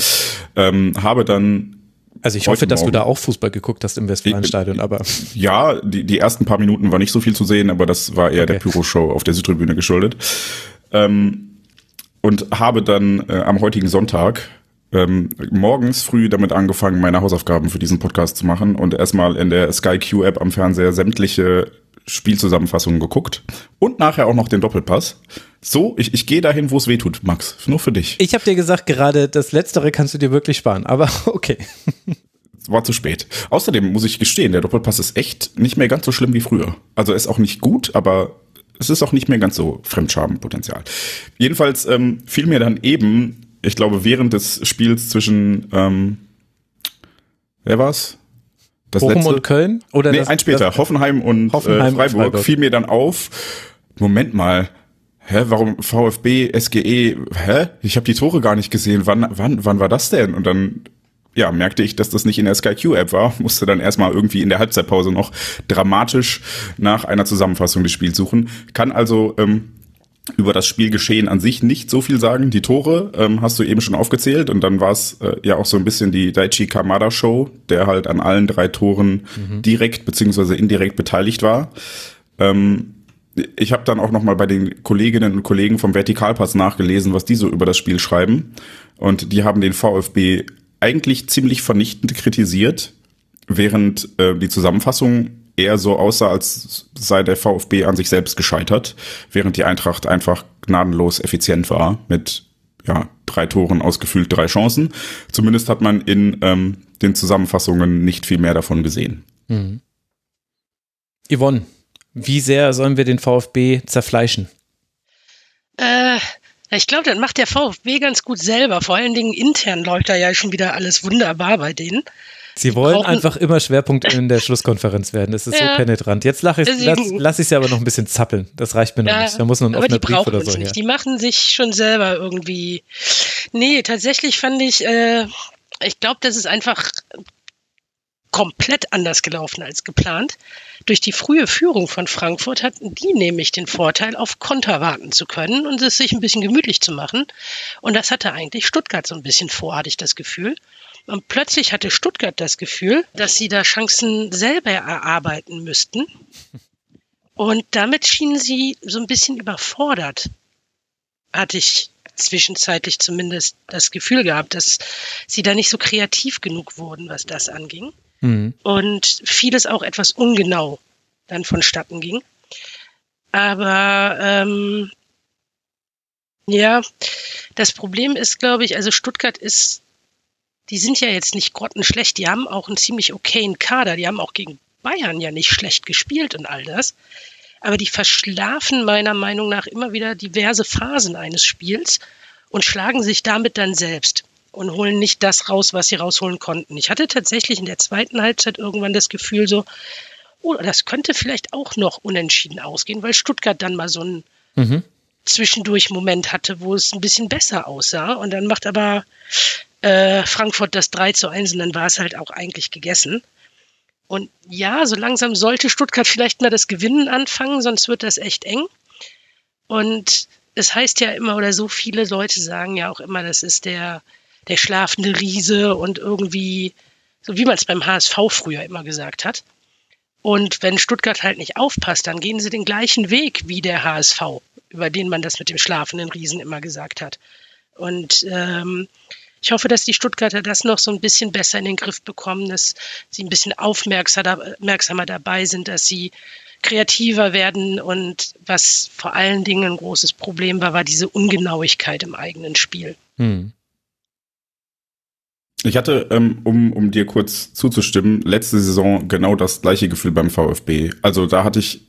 Ähm, habe dann also ich hoffe, dass Morgen. du da auch Fußball geguckt hast im Westfalenstadion, aber. Ja, die, die ersten paar Minuten war nicht so viel zu sehen, aber das war eher okay. der Pyro-Show auf der Südtribüne geschuldet. Ähm, und habe dann äh, am heutigen Sonntag ähm, morgens früh damit angefangen, meine Hausaufgaben für diesen Podcast zu machen und erstmal in der Sky Q-App am Fernseher sämtliche Spielzusammenfassungen geguckt und nachher auch noch den Doppelpass. So, ich, ich gehe dahin, wo es weh tut, Max. Nur für dich. Ich habe dir gesagt, gerade das Letztere kannst du dir wirklich sparen, aber *laughs* okay. War zu spät. Außerdem muss ich gestehen, der Doppelpass ist echt nicht mehr ganz so schlimm wie früher. Also ist auch nicht gut, aber es ist auch nicht mehr ganz so Fremdschamenpotenzial. Jedenfalls ähm, fiel mir dann eben, ich glaube, während des Spiels zwischen ähm, wer war's? Das Bochum letzte? und Köln? Oder nee, das, ein später. Das, Hoffenheim und Hoffenheim äh, Freiburg, Freiburg fiel mir dann auf. Moment mal, hä, warum VfB, SGE, hä? Ich habe die Tore gar nicht gesehen. Wann, wann, wann war das denn? Und dann ja, merkte ich, dass das nicht in der SkyQ-App war, musste dann erstmal irgendwie in der Halbzeitpause noch dramatisch nach einer Zusammenfassung des Spiels suchen. Kann also ähm, über das Spielgeschehen an sich nicht so viel sagen. Die Tore ähm, hast du eben schon aufgezählt und dann war es äh, ja auch so ein bisschen die Daichi Kamada Show, der halt an allen drei Toren mhm. direkt beziehungsweise indirekt beteiligt war. Ähm, ich habe dann auch noch mal bei den Kolleginnen und Kollegen vom Vertikalpass nachgelesen, was die so über das Spiel schreiben und die haben den VfB eigentlich ziemlich vernichtend kritisiert, während äh, die Zusammenfassung eher so aussah, als sei der VfB an sich selbst gescheitert, während die Eintracht einfach gnadenlos effizient war mit ja, drei Toren ausgefüllt, drei Chancen. Zumindest hat man in ähm, den Zusammenfassungen nicht viel mehr davon gesehen. Mhm. Yvonne, wie sehr sollen wir den VfB zerfleischen? Äh, ich glaube, das macht der VfB ganz gut selber. Vor allen Dingen intern läuft da ja schon wieder alles wunderbar bei denen. Sie wollen einfach immer Schwerpunkt in der *laughs* Schlusskonferenz werden. Das ist ja. so penetrant. Jetzt lache ich, lass, lass ich sie aber noch ein bisschen zappeln. Das reicht mir noch ja, nicht. Da muss noch ein offener Brief oder so her. Die machen sich schon selber irgendwie. Nee, tatsächlich fand ich, äh, ich glaube, das ist einfach komplett anders gelaufen als geplant. Durch die frühe Führung von Frankfurt hatten die nämlich den Vorteil, auf Konter warten zu können und es sich ein bisschen gemütlich zu machen. Und das hatte eigentlich Stuttgart so ein bisschen vor, hatte ich das Gefühl. Und plötzlich hatte Stuttgart das Gefühl, dass sie da Chancen selber erarbeiten müssten. Und damit schienen sie so ein bisschen überfordert. Hatte ich zwischenzeitlich zumindest das Gefühl gehabt, dass sie da nicht so kreativ genug wurden, was das anging. Mhm. Und vieles auch etwas ungenau dann vonstatten ging. Aber ähm, ja, das Problem ist, glaube ich, also Stuttgart ist die sind ja jetzt nicht grottenschlecht, die haben auch einen ziemlich okayen Kader, die haben auch gegen Bayern ja nicht schlecht gespielt und all das. Aber die verschlafen meiner Meinung nach immer wieder diverse Phasen eines Spiels und schlagen sich damit dann selbst und holen nicht das raus, was sie rausholen konnten. Ich hatte tatsächlich in der zweiten Halbzeit irgendwann das Gefühl so, oh, das könnte vielleicht auch noch unentschieden ausgehen, weil Stuttgart dann mal so einen mhm. zwischendurch Moment hatte, wo es ein bisschen besser aussah. Und dann macht aber äh, Frankfurt das 3 zu 1 und dann war es halt auch eigentlich gegessen. Und ja, so langsam sollte Stuttgart vielleicht mal das Gewinnen anfangen, sonst wird das echt eng. Und es heißt ja immer, oder so viele Leute sagen ja auch immer, das ist der, der schlafende Riese und irgendwie, so wie man es beim HSV früher immer gesagt hat. Und wenn Stuttgart halt nicht aufpasst, dann gehen sie den gleichen Weg wie der HSV, über den man das mit dem schlafenden Riesen immer gesagt hat. Und ähm, ich hoffe, dass die Stuttgarter das noch so ein bisschen besser in den Griff bekommen, dass sie ein bisschen aufmerksamer dabei sind, dass sie kreativer werden und was vor allen Dingen ein großes Problem war, war diese Ungenauigkeit im eigenen Spiel. Hm. Ich hatte, ähm, um, um dir kurz zuzustimmen, letzte Saison genau das gleiche Gefühl beim VfB. Also da hatte ich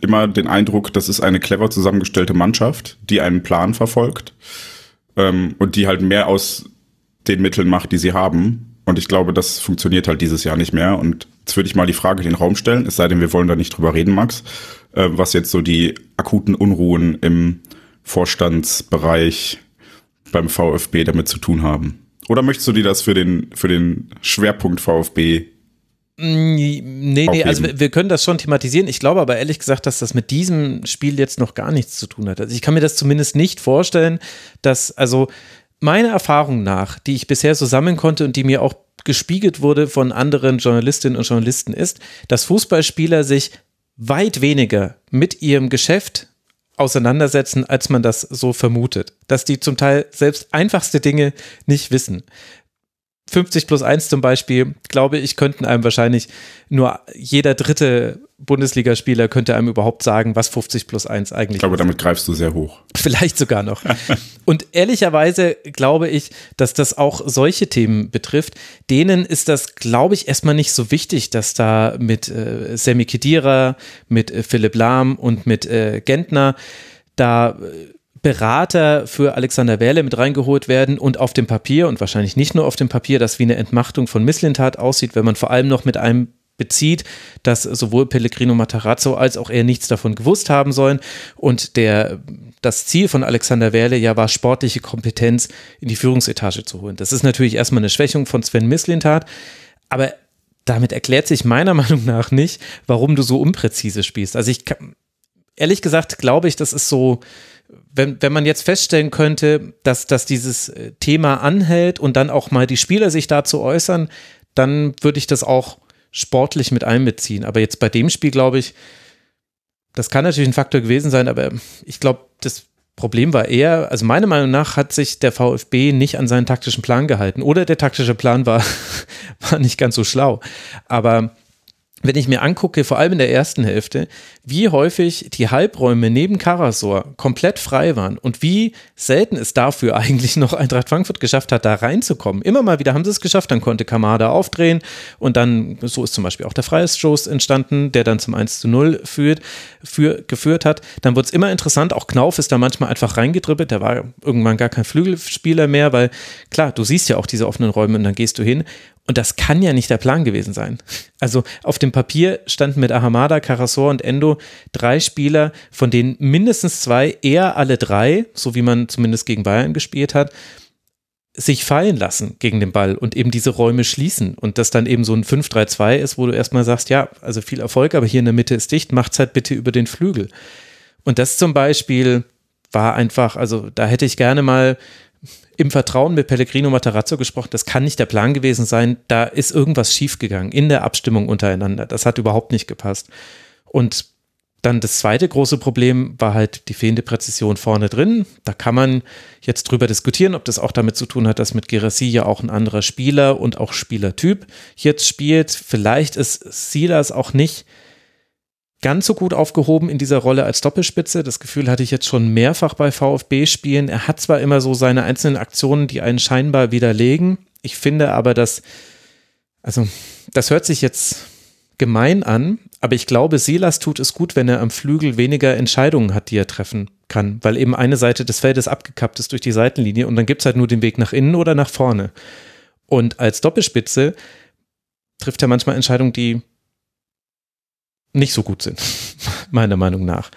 immer den Eindruck, das ist eine clever zusammengestellte Mannschaft, die einen Plan verfolgt ähm, und die halt mehr aus den Mitteln macht, die sie haben. Und ich glaube, das funktioniert halt dieses Jahr nicht mehr. Und jetzt würde ich mal die Frage in den Raum stellen, es sei denn, wir wollen da nicht drüber reden, Max, äh, was jetzt so die akuten Unruhen im Vorstandsbereich beim VfB damit zu tun haben. Oder möchtest du dir das für den, für den Schwerpunkt VfB Nee, nee, also wir, wir, können das schon thematisieren. Ich glaube aber ehrlich gesagt, dass das mit diesem Spiel jetzt noch gar nichts zu tun hat. Also ich kann mir das zumindest nicht vorstellen, dass, also meiner Erfahrung nach, die ich bisher so sammeln konnte und die mir auch gespiegelt wurde von anderen Journalistinnen und Journalisten, ist, dass Fußballspieler sich weit weniger mit ihrem Geschäft auseinandersetzen, als man das so vermutet. Dass die zum Teil selbst einfachste Dinge nicht wissen. 50 plus 1 zum Beispiel, glaube ich, könnten einem wahrscheinlich nur jeder dritte Bundesligaspieler könnte einem überhaupt sagen, was 50 plus 1 eigentlich ist. Ich glaube, ist. damit greifst du sehr hoch. *laughs* Vielleicht sogar noch. *laughs* Und ehrlicherweise glaube ich, dass das auch solche Themen betrifft. Denen ist das, glaube ich, erstmal nicht so wichtig, dass da mit äh, Sammy Kedira, mit äh, Philipp Lahm und mit äh, Gentner da äh, Berater für Alexander Werle mit reingeholt werden und auf dem Papier und wahrscheinlich nicht nur auf dem Papier, das wie eine Entmachtung von Misslintat aussieht, wenn man vor allem noch mit einem bezieht, dass sowohl Pellegrino Matarazzo als auch er nichts davon gewusst haben sollen und der das Ziel von Alexander Werle ja war, sportliche Kompetenz in die Führungsetage zu holen. Das ist natürlich erstmal eine Schwächung von Sven Mislintat, aber damit erklärt sich meiner *laughs* Meinung nach nicht, warum du so unpräzise spielst. Also ich ehrlich gesagt glaube ich, das ist so, wenn, wenn man jetzt feststellen könnte, dass, dass dieses äh, Thema anhält und dann auch mal die Spieler sich dazu äußern, dann würde ich das auch sportlich mit einbeziehen. Aber jetzt bei dem Spiel glaube ich, das kann natürlich ein Faktor gewesen sein, aber ich glaube, das Problem war eher, also meiner Meinung nach hat sich der VfB nicht an seinen taktischen Plan gehalten. Oder der taktische Plan war, *laughs* war nicht ganz so schlau. Aber wenn ich mir angucke, vor allem in der ersten Hälfte, wie häufig die Halbräume neben Karasor komplett frei waren und wie selten es dafür *laughs* eigentlich noch Eintracht Frankfurt geschafft hat, da reinzukommen. Immer mal wieder haben sie es geschafft, dann konnte Kamada aufdrehen und dann, so ist zum Beispiel auch der Freistoß entstanden, der dann zum 1 zu 0 führt, für, geführt hat. Dann wird es immer interessant, auch Knauf ist da manchmal einfach reingedribbelt, der war irgendwann gar kein Flügelspieler mehr, weil klar, du siehst ja auch diese offenen Räume und dann gehst du hin und das kann ja nicht der Plan gewesen sein. Also auf dem Papier standen mit Ahamada, Karasor und Endo drei Spieler, von denen mindestens zwei, eher alle drei, so wie man zumindest gegen Bayern gespielt hat, sich fallen lassen gegen den Ball und eben diese Räume schließen und das dann eben so ein 5-3-2 ist, wo du erstmal sagst, ja, also viel Erfolg, aber hier in der Mitte ist dicht, macht's halt bitte über den Flügel. Und das zum Beispiel war einfach, also da hätte ich gerne mal im Vertrauen mit Pellegrino Matarazzo gesprochen, das kann nicht der Plan gewesen sein, da ist irgendwas schiefgegangen in der Abstimmung untereinander. Das hat überhaupt nicht gepasst. Und dann das zweite große Problem war halt die fehlende Präzision vorne drin. Da kann man jetzt drüber diskutieren, ob das auch damit zu tun hat, dass mit Gerassi ja auch ein anderer Spieler und auch Spielertyp jetzt spielt. Vielleicht ist Silas auch nicht ganz so gut aufgehoben in dieser Rolle als Doppelspitze. Das Gefühl hatte ich jetzt schon mehrfach bei VfB-Spielen. Er hat zwar immer so seine einzelnen Aktionen, die einen scheinbar widerlegen. Ich finde aber, dass, also, das hört sich jetzt gemein an, aber ich glaube, Silas tut es gut, wenn er am Flügel weniger Entscheidungen hat, die er treffen kann, weil eben eine Seite des Feldes abgekappt ist durch die Seitenlinie und dann gibt es halt nur den Weg nach innen oder nach vorne. Und als Doppelspitze trifft er manchmal Entscheidungen, die nicht so gut sind, *laughs* meiner Meinung nach.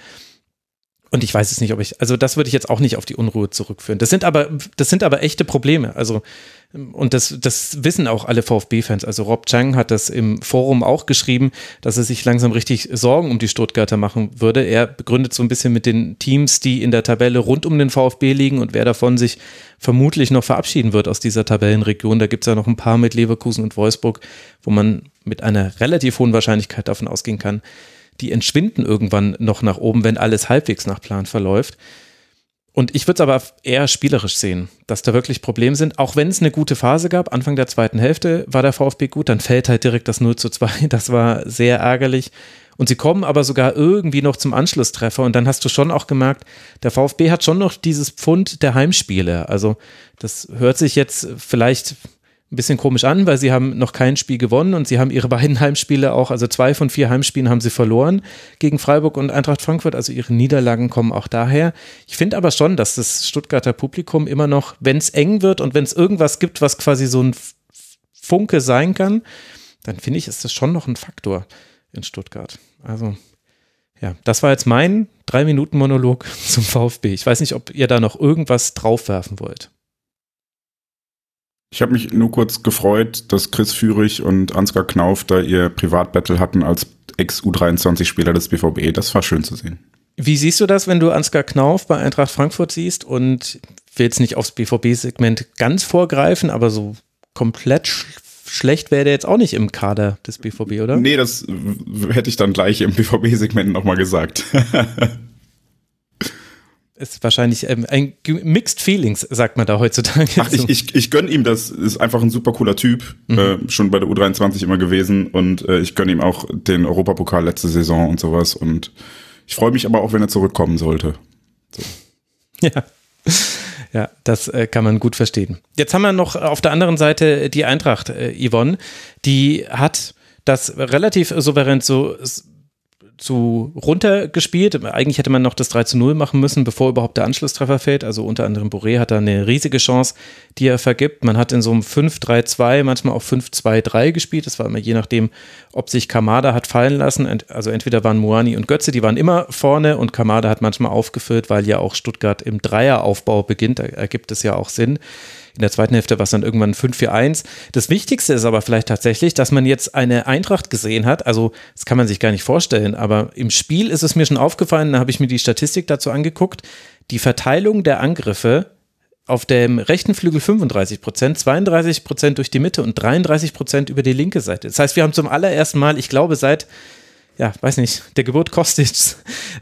Und ich weiß es nicht, ob ich, also das würde ich jetzt auch nicht auf die Unruhe zurückführen. Das sind aber, das sind aber echte Probleme. Also, und das, das wissen auch alle VfB-Fans. Also Rob Chang hat das im Forum auch geschrieben, dass er sich langsam richtig Sorgen um die Stuttgarter machen würde. Er begründet so ein bisschen mit den Teams, die in der Tabelle rund um den VfB liegen und wer davon sich vermutlich noch verabschieden wird aus dieser Tabellenregion. Da gibt es ja noch ein paar mit Leverkusen und Wolfsburg, wo man mit einer relativ hohen Wahrscheinlichkeit davon ausgehen kann, die entschwinden irgendwann noch nach oben, wenn alles halbwegs nach Plan verläuft. Und ich würde es aber eher spielerisch sehen, dass da wirklich Probleme sind. Auch wenn es eine gute Phase gab, Anfang der zweiten Hälfte war der VfB gut, dann fällt halt direkt das 0 zu 2. *laughs* Das war sehr ärgerlich. Und sie kommen aber sogar irgendwie noch zum Anschlusstreffer. Und dann hast du schon auch gemerkt, der VfB hat schon noch dieses Pfund der Heimspiele. Also das hört sich jetzt vielleicht ein bisschen komisch an, weil sie haben noch kein Spiel gewonnen und sie haben ihre *laughs* beiden Heimspiele auch, also zwei von vier Heimspielen haben sie verloren gegen Freiburg und Eintracht Frankfurt, also ihre Niederlagen kommen auch daher. Ich finde aber schon, dass das Stuttgarter Publikum immer noch, wenn es eng wird und wenn es irgendwas gibt, was quasi so ein Funke sein kann, dann finde ich, ist das schon noch ein Faktor in Stuttgart. Also ja, das war jetzt mein drei Minuten Monolog *laughs* zum VfB. Ich weiß nicht, ob ihr da noch irgendwas draufwerfen wollt. Ich habe mich nur kurz gefreut, dass Chris Führig und Ansgar Knauf da ihr Privatbattle hatten als Ex-U23-Spieler des BVB. Das war schön zu sehen. Wie siehst du das, wenn du Ansgar Knauf bei Eintracht Frankfurt siehst und will jetzt nicht aufs BVB-Segment ganz vorgreifen, aber so komplett sch schlecht wäre der jetzt auch nicht im Kader des BVB, oder? Nee, das hätte ich dann gleich im BVB-Segment nochmal gesagt. *laughs* ist wahrscheinlich ähm, ein Mixed Feelings, sagt man da heutzutage. Ach, ich, ich, ich gönne ihm das, ist einfach ein super cooler Typ, mhm. äh, schon bei der U23 immer gewesen und äh, ich gönne ihm auch den Europapokal letzte Saison und sowas und ich freue mich aber auch, wenn er zurückkommen sollte. So. *laughs* Ja. Ja, das äh, kann man gut verstehen. Jetzt haben wir noch auf der anderen Seite die Eintracht, äh, Yvonne, die hat das relativ souverän so zu runtergespielt. Eigentlich hätte man noch das 3 zu 0 machen müssen, bevor überhaupt der Anschlusstreffer fällt. Also unter anderem Boré hat da eine riesige Chance, die er vergibt. Man hat in so einem 5-3-2, manchmal auch 5-2-3 gespielt. Das war immer je nachdem, ob sich Kamada hat fallen lassen. Also entweder waren Moani und Götze, die waren immer vorne und Kamada hat manchmal aufgefüllt, weil ja auch Stuttgart im Dreieraufbau beginnt. Da ergibt es ja auch Sinn. In der zweiten Hälfte war es dann irgendwann 5-4-1. Das Wichtigste ist aber vielleicht tatsächlich, dass man jetzt eine Eintracht gesehen hat. Also, das kann man sich gar nicht vorstellen, aber im Spiel ist es mir schon aufgefallen, da habe ich mir die Statistik dazu angeguckt. Die Verteilung der Angriffe auf dem rechten Flügel 35 Prozent, 32 Prozent durch die Mitte und 33 Prozent über die linke Seite. Das heißt, wir haben zum allerersten Mal, ich glaube, seit ja, weiß nicht, der Geburt Kostic,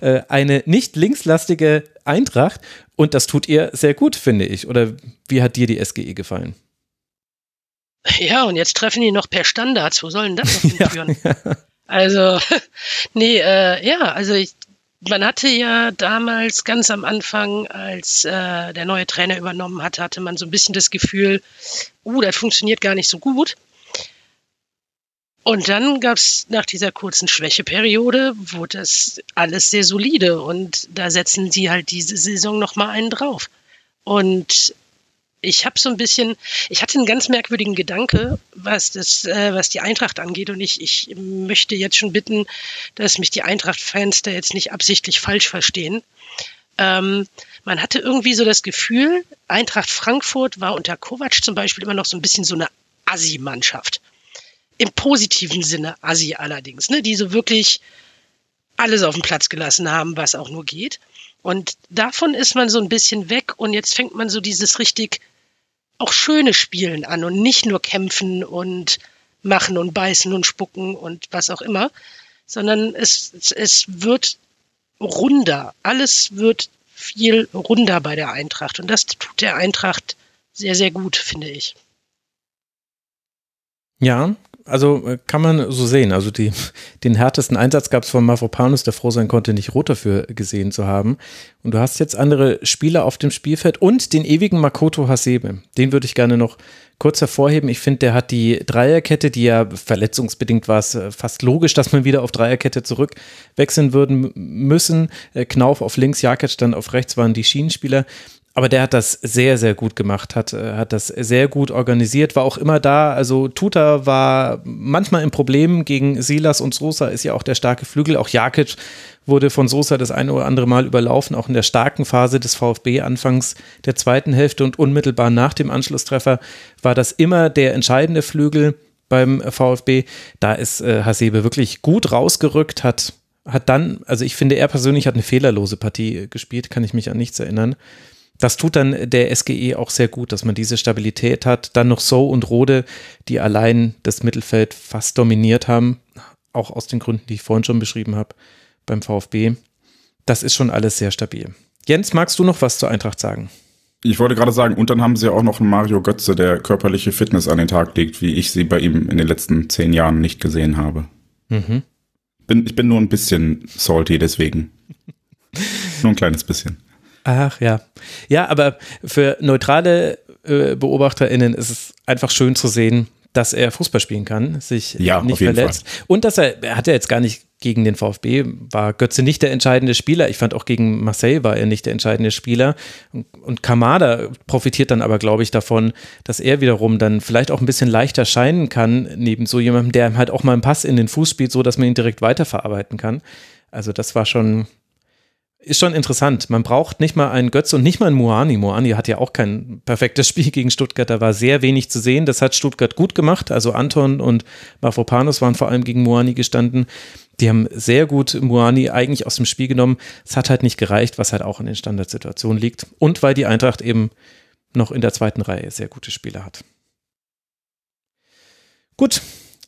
äh, eine nicht linkslastige Eintracht und das tut ihr sehr gut, finde ich. Oder wie hat dir die SGE gefallen? Ja, und jetzt treffen die noch per Standards. Wo sollen das noch *laughs* hinführen? ja, ja. Also, *laughs* nee, äh, ja, also ich, man hatte ja damals ganz am Anfang, als äh, der neue Trainer übernommen hat, hatte man so ein bisschen das Gefühl, uh, das funktioniert gar nicht so gut. Und dann gab es nach dieser kurzen Schwächeperiode, wurde das alles sehr solide und da setzen sie halt diese Saison nochmal einen drauf. Und ich habe so ein bisschen, ich hatte einen ganz merkwürdigen Gedanke, was das, äh, was die Eintracht angeht. Und ich, ich möchte jetzt schon bitten, dass mich die Eintracht-Fans da jetzt nicht absichtlich falsch verstehen. Ähm, man hatte irgendwie so das Gefühl, Eintracht Frankfurt war unter Kovac zum Beispiel immer noch so ein bisschen so eine Assi-Mannschaft im positiven Sinne Assi allerdings, ne, die so wirklich alles auf den Platz gelassen haben, was auch nur geht. Und davon ist man so ein bisschen weg und jetzt fängt man so dieses richtig auch schöne Spielen an und nicht nur kämpfen und machen und beißen und spucken und was auch immer, sondern es, es wird runder. Alles wird viel runder bei der Eintracht und das tut der Eintracht sehr, sehr gut, finde ich. Ja, also äh, kann man so sehen. Also die, *laughs* den härtesten Einsatz gab es von Mavropanos, der froh sein konnte, nicht rot dafür gesehen zu haben. Und du hast jetzt andere Spieler auf dem Spielfeld und den ewigen Makoto Hasebe. Den würde ich gerne noch kurz hervorheben. Ich finde, der hat die Dreierkette, die ja verletzungsbedingt war es äh, fast logisch, dass man wieder auf Dreierkette zurückwechseln würden müssen. Äh, Knauf auf links, Jakic dann auf rechts waren die Schienenspieler. Aber der hat das sehr, sehr gut gemacht, hat, äh, hat das sehr gut organisiert, war auch immer da. Also Tuta war manchmal im Problem gegen Silas und Sosa ist ja auch der starke Flügel. Auch Jakic wurde von Sosa das eine oder andere Mal überlaufen, auch in der starken Phase des VfB anfangs der zweiten Hälfte und unmittelbar nach dem Anschlusstreffer war das immer der entscheidende Flügel beim VfB. Da ist äh, Hasebe wirklich gut rausgerückt, hat, hat dann, also ich finde, er persönlich hat eine fehlerlose Partie gespielt, kann ich mich an nichts erinnern das tut dann der SGE auch sehr gut, dass man diese Stabilität hat. Dann noch So und Rode, die allein das Mittelfeld fast dominiert haben, auch aus den Gründen, die ich vorhin schon beschrieben habe beim VfB. Das ist schon alles sehr stabil. Jens, magst du noch was zur Eintracht sagen? Ich wollte gerade sagen, und dann haben sie ja auch noch einen Mario Götze, der körperliche Fitness an den Tag legt, wie ich sie bei ihm in den letzten zehn Jahren nicht gesehen habe. Mhm. Bin, ich bin nur ein bisschen salty deswegen. *laughs* nur ein kleines bisschen. Ach ja. Ja, aber für neutrale äh, BeobachterInnen ist es einfach schön zu sehen, dass er Fußball spielen kann, sich ja, nicht verletzt. Fall. Und dass er, er hat ja jetzt gar nicht gegen den VfB, war Götze nicht der entscheidende Spieler. Ich fand auch gegen Marseille war er nicht der entscheidende Spieler. Und, und Kamada profitiert dann aber, glaube ich, davon, dass er wiederum dann vielleicht auch ein bisschen leichter scheinen kann, neben so jemandem, der halt auch mal einen Pass in den Fuß spielt, so dass man ihn direkt weiterverarbeiten kann. Also das war schon, ist schon interessant. Man braucht nicht mal einen Götz und nicht mal einen Moani. Moani hat ja auch kein perfektes Spiel *laughs* gegen Stuttgart. Da war sehr wenig zu sehen. Das hat Stuttgart gut gemacht. Also Anton und Mafropanos waren vor allem gegen Moani gestanden. Die haben sehr gut Moani eigentlich aus dem Spiel genommen. Es hat halt nicht gereicht, was halt auch in den Standardsituationen liegt. Und weil die Eintracht eben noch in der zweiten Reihe sehr gute Spieler hat. Gut,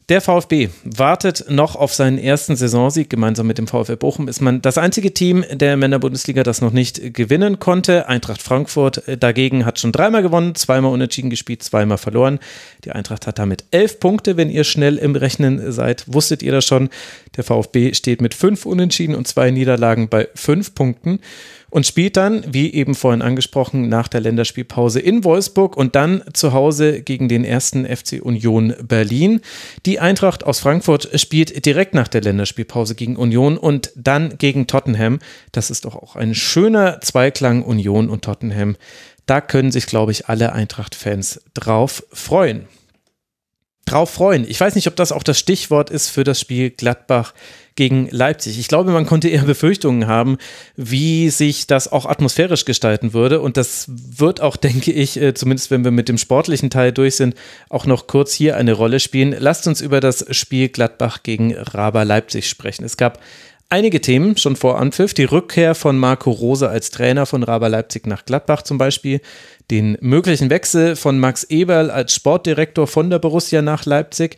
der VfB wartet noch auf seinen ersten Saisonsieg. Gemeinsam mit dem VfL Bochum ist man das einzige Team der Männerbundesliga, das noch nicht gewinnen konnte. Eintracht Frankfurt dagegen hat schon dreimal gewonnen, zweimal unentschieden gespielt, zweimal verloren. Die Eintracht hat damit elf Punkte. Wenn ihr schnell im Rechnen seid, wusstet ihr das schon. Der VfB steht mit fünf Unentschieden und zwei Niederlagen bei fünf Punkten. Und spielt dann, wie eben vorhin angesprochen, nach der Länderspielpause in Wolfsburg und dann zu Hause gegen den ersten FC Union Berlin. Die Eintracht aus Frankfurt spielt direkt nach der Länderspielpause gegen Union und dann gegen Tottenham. Das ist doch auch ein schöner Zweiklang Union und Tottenham. Da können sich, glaube ich, alle Eintracht-Fans drauf freuen drauf freuen. Ich weiß nicht, ob das auch das Stichwort ist für das Spiel Gladbach gegen Leipzig. Ich glaube, man konnte eher Befürchtungen haben, wie sich das auch atmosphärisch gestalten würde. Und das wird auch, *laughs* denke ich, äh, zumindest wenn wir mit dem sportlichen Teil durch sind, auch noch kurz hier eine Rolle spielen. Lasst uns über das Spiel Gladbach gegen Raber Leipzig sprechen. Es gab einige Themen schon vor Anpfiff. Die Rückkehr von Marco Rose als Trainer von Raber Leipzig nach Gladbach zum Beispiel den möglichen Wechsel von Max Eberl als Sportdirektor von der Borussia nach Leipzig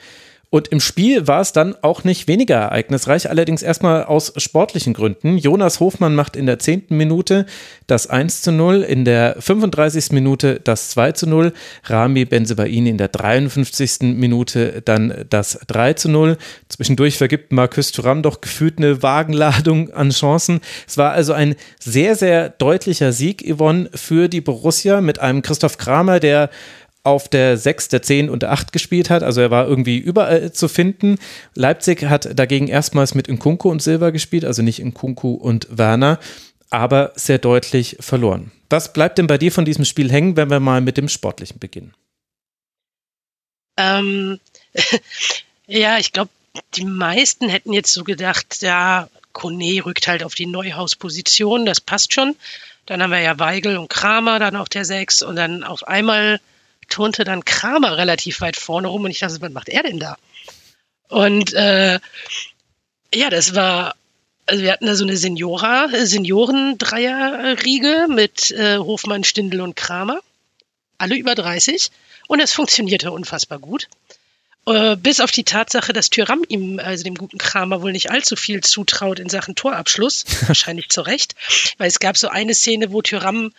und im Spiel war es dann auch nicht weniger ereignisreich, allerdings erstmal aus sportlichen Gründen. Jonas Hofmann macht in der 10. Minute das 1 zu 0, in der 35. Minute das 2 zu 0, Rami Benzebaini in der 53. Minute dann das 3 zu 0. Zwischendurch vergibt Markus Thuram doch gefühlt eine Wagenladung an Chancen. Es war also ein sehr, sehr deutlicher Sieg, Yvonne, für die Borussia mit einem Christoph Kramer, der auf der 6, der 10 und der 8 gespielt hat. Also er war irgendwie überall zu finden. Leipzig hat dagegen erstmals mit Nkunku und Silva gespielt, also nicht Nkunku und Werner, aber sehr deutlich verloren. Was bleibt denn bei dir von diesem Spiel hängen, wenn wir mal mit dem Sportlichen beginnen? Ähm, *laughs* ja, ich glaube, die meisten hätten jetzt so gedacht, ja, Kone rückt halt auf die Neuhaus-Position, das passt schon. Dann haben wir ja Weigel und Kramer dann auf der 6 und dann auf einmal turnte dann Kramer relativ weit vorne rum und ich dachte, was macht er denn da? Und äh, ja, das war, also wir hatten da so eine Seniora, Senioren-Dreier-Riege mit äh, Hofmann, Stindl und Kramer. Alle über 30. Und es funktionierte unfassbar gut. Äh, bis auf die Tatsache, dass Tyram ihm, also dem guten Kramer, wohl nicht allzu viel zutraut in Sachen Torabschluss. *laughs* Wahrscheinlich zu Recht. Weil es gab so eine Szene, wo Tyram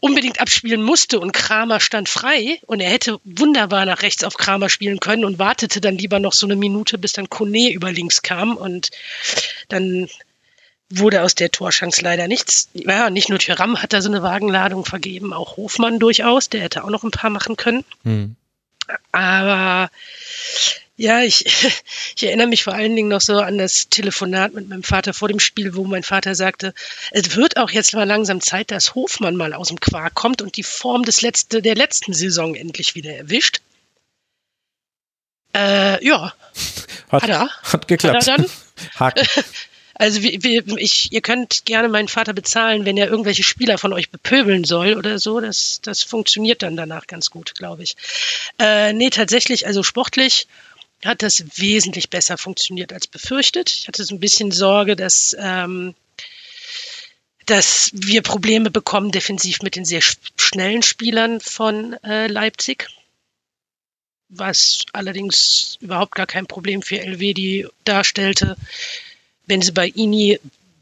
unbedingt abspielen musste und Kramer stand frei und er hätte wunderbar nach rechts auf Kramer spielen können und wartete dann lieber noch so eine Minute, bis dann Kone über links kam und dann wurde aus der Torschance leider nichts. Ja, nicht nur Tyram hat da so eine Wagenladung vergeben, auch Hofmann durchaus, der hätte auch noch ein paar machen können. Hm. Aber ja, ich, *laughs* ich erinnere mich vor allen Dingen noch so an das Telefonat mit meinem Vater vor dem Spiel, wo mein Vater sagte, es wird auch jetzt mal langsam Zeit, dass Hofmann mal aus dem Quark kommt und die Form des letzte, der letzten Saison endlich wieder erwischt. Äh, ja. Hat, hat er. Hat geklappt. Hat er dann? *laughs* Haken. *laughs* Also wie, wie, ich, ihr könnt gerne meinen Vater bezahlen, wenn er irgendwelche Spieler von euch bepöbeln soll oder so. Das, das funktioniert dann danach ganz gut, glaube ich. Äh, nee, tatsächlich, also sportlich hat das wesentlich besser funktioniert als befürchtet. Ich hatte so ein bisschen Sorge, dass, ähm, dass wir Probleme bekommen defensiv mit den sehr schnellen Spielern von äh, Leipzig. Was allerdings überhaupt gar kein Problem für Elvedi darstellte. Wenn sie bei Ini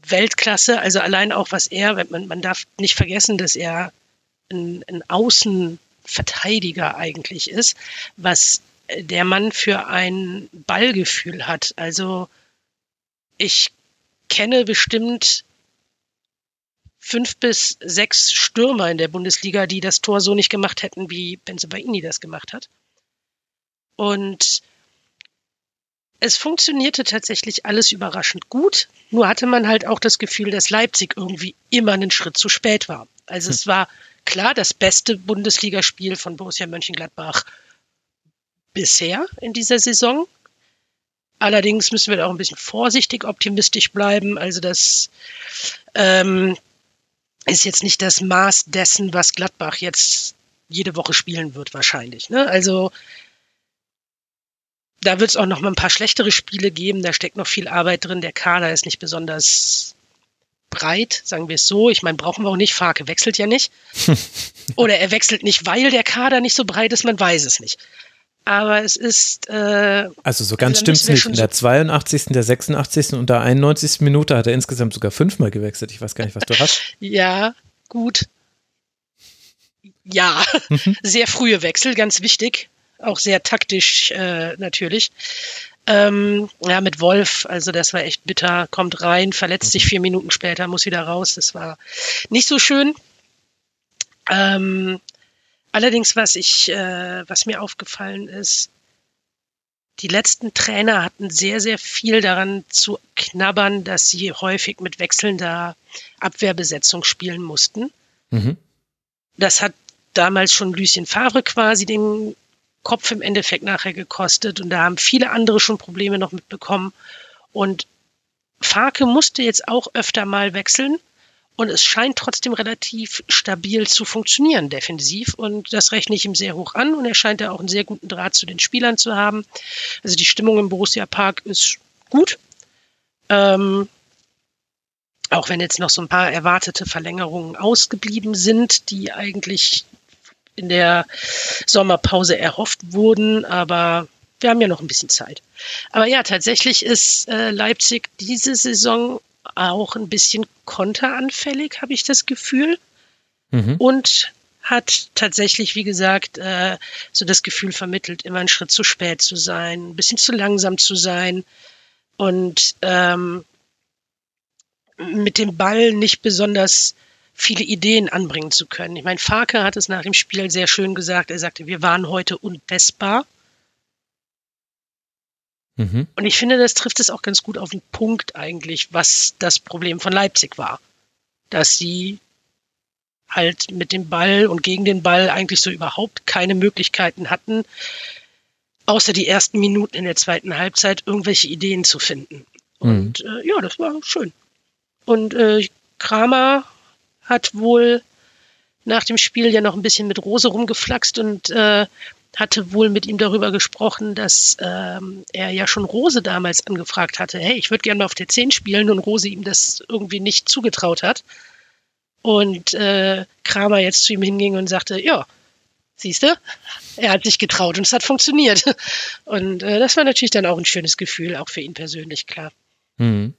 Weltklasse, also allein auch was er, man, man darf nicht vergessen, dass er ein, ein Außenverteidiger eigentlich ist, was der Mann für ein Ballgefühl hat. Also ich kenne bestimmt fünf bis sechs Stürmer in der Bundesliga, die das Tor so nicht gemacht hätten, wie Benzebaini das gemacht hat. Und es funktionierte tatsächlich alles überraschend gut. Nur hatte man halt auch das Gefühl, dass Leipzig irgendwie immer einen Schritt zu spät war. Also es hm. war klar das beste Bundesligaspiel von Borussia Mönchengladbach bisher in dieser Saison. Allerdings müssen wir da auch ein bisschen vorsichtig optimistisch bleiben. Also das ähm, ist jetzt nicht das Maß dessen, was Gladbach jetzt jede Woche spielen wird, wahrscheinlich. Ne? Also da wird es auch noch mal ein paar schlechtere Spiele geben. Da steckt noch viel Arbeit drin. Der Kader ist nicht besonders breit, sagen wir es so. Ich meine, brauchen wir auch nicht. Farke wechselt ja nicht. *laughs* Oder er wechselt nicht, weil der Kader nicht so breit ist. Man weiß es nicht. Aber es ist. Äh, also so ganz also stimmt es nicht. In der 82., der 86. und der 91. Minute hat er insgesamt sogar fünfmal gewechselt. Ich weiß gar nicht, was du *laughs* hast. ja, gut. Ja, mhm. sehr frühe Wechsel, ganz wichtig. Auch sehr taktisch äh, natürlich. Ähm, ja, mit Wolf, also das war echt bitter. Kommt rein, verletzt sich vier Minuten später, muss wieder raus. Das war nicht so schön. Ähm, allerdings, was ich, äh, was mir aufgefallen ist, die letzten Trainer hatten sehr, sehr viel daran zu knabbern, dass sie häufig mit wechselnder Abwehrbesetzung spielen mussten. Mhm. Das hat damals schon Lucien Favre quasi den Kopf im Endeffekt nachher gekostet und da haben viele andere schon Probleme noch mitbekommen. Und Farke musste jetzt auch öfter mal wechseln und es scheint trotzdem relativ stabil zu funktionieren defensiv und das rechne ich ihm sehr hoch an und er scheint da auch einen sehr guten Draht zu den Spielern zu haben. Also die Stimmung im Borussia Park ist gut. Ähm, auch wenn jetzt noch so ein paar erwartete Verlängerungen ausgeblieben sind, die eigentlich in der Sommerpause erhofft wurden, aber wir haben ja noch ein bisschen Zeit. Aber ja, tatsächlich ist äh, Leipzig diese Saison auch ein bisschen konteranfällig, habe ich das Gefühl. Mhm. Und hat tatsächlich, wie gesagt, äh, so das Gefühl vermittelt, immer einen Schritt zu spät zu sein, ein bisschen zu langsam zu sein und ähm, mit dem Ball nicht besonders viele Ideen anbringen zu können. Ich meine, Farke hat es nach dem Spiel sehr schön gesagt. Er sagte, wir waren heute unmessbar. Mhm. Und ich finde, das trifft es auch ganz gut auf den Punkt eigentlich, was das Problem von Leipzig war. Dass sie halt mit dem Ball und gegen den Ball eigentlich so überhaupt keine Möglichkeiten hatten, außer die ersten Minuten in der zweiten Halbzeit irgendwelche Ideen zu finden. Mhm. Und mhm. äh, ja, das war schön. Und äh, Kramer hat wohl nach dem Spiel ja noch ein bisschen mit Rose rumgeflaxt und äh, hatte wohl mit ihm darüber gesprochen, dass ähm, er ja schon Rose damals angefragt hatte, hey, ich würde gerne mal auf der 10 spielen und Rose ihm das irgendwie nicht zugetraut hat. Und äh, Kramer jetzt zu ihm hinging und sagte, ja, siehst du, er hat sich getraut und es hat funktioniert. *laughs* Und äh, das war natürlich dann auch ein schönes Gefühl, auch für ihn persönlich, klar. Mhm.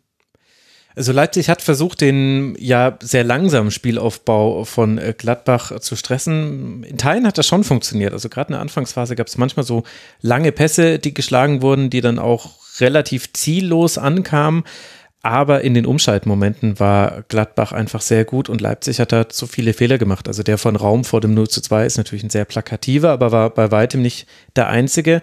Also Leipzig hat versucht, den ja sehr langsamen Spielaufbau von äh, Gladbach zu stressen. In Teilen hat das schon funktioniert. Also gerade in der Anfangsphase gab es manchmal so lange Pässe, die geschlagen wurden, die dann auch relativ ziellos ankamen. Aber in den Umschaltmomenten war Gladbach einfach sehr gut und Leipzig hat da zu viele Fehler gemacht. Also der von Raum vor dem 0 zu 2 ist natürlich ein sehr plakativer, aber war bei weitem nicht der einzige.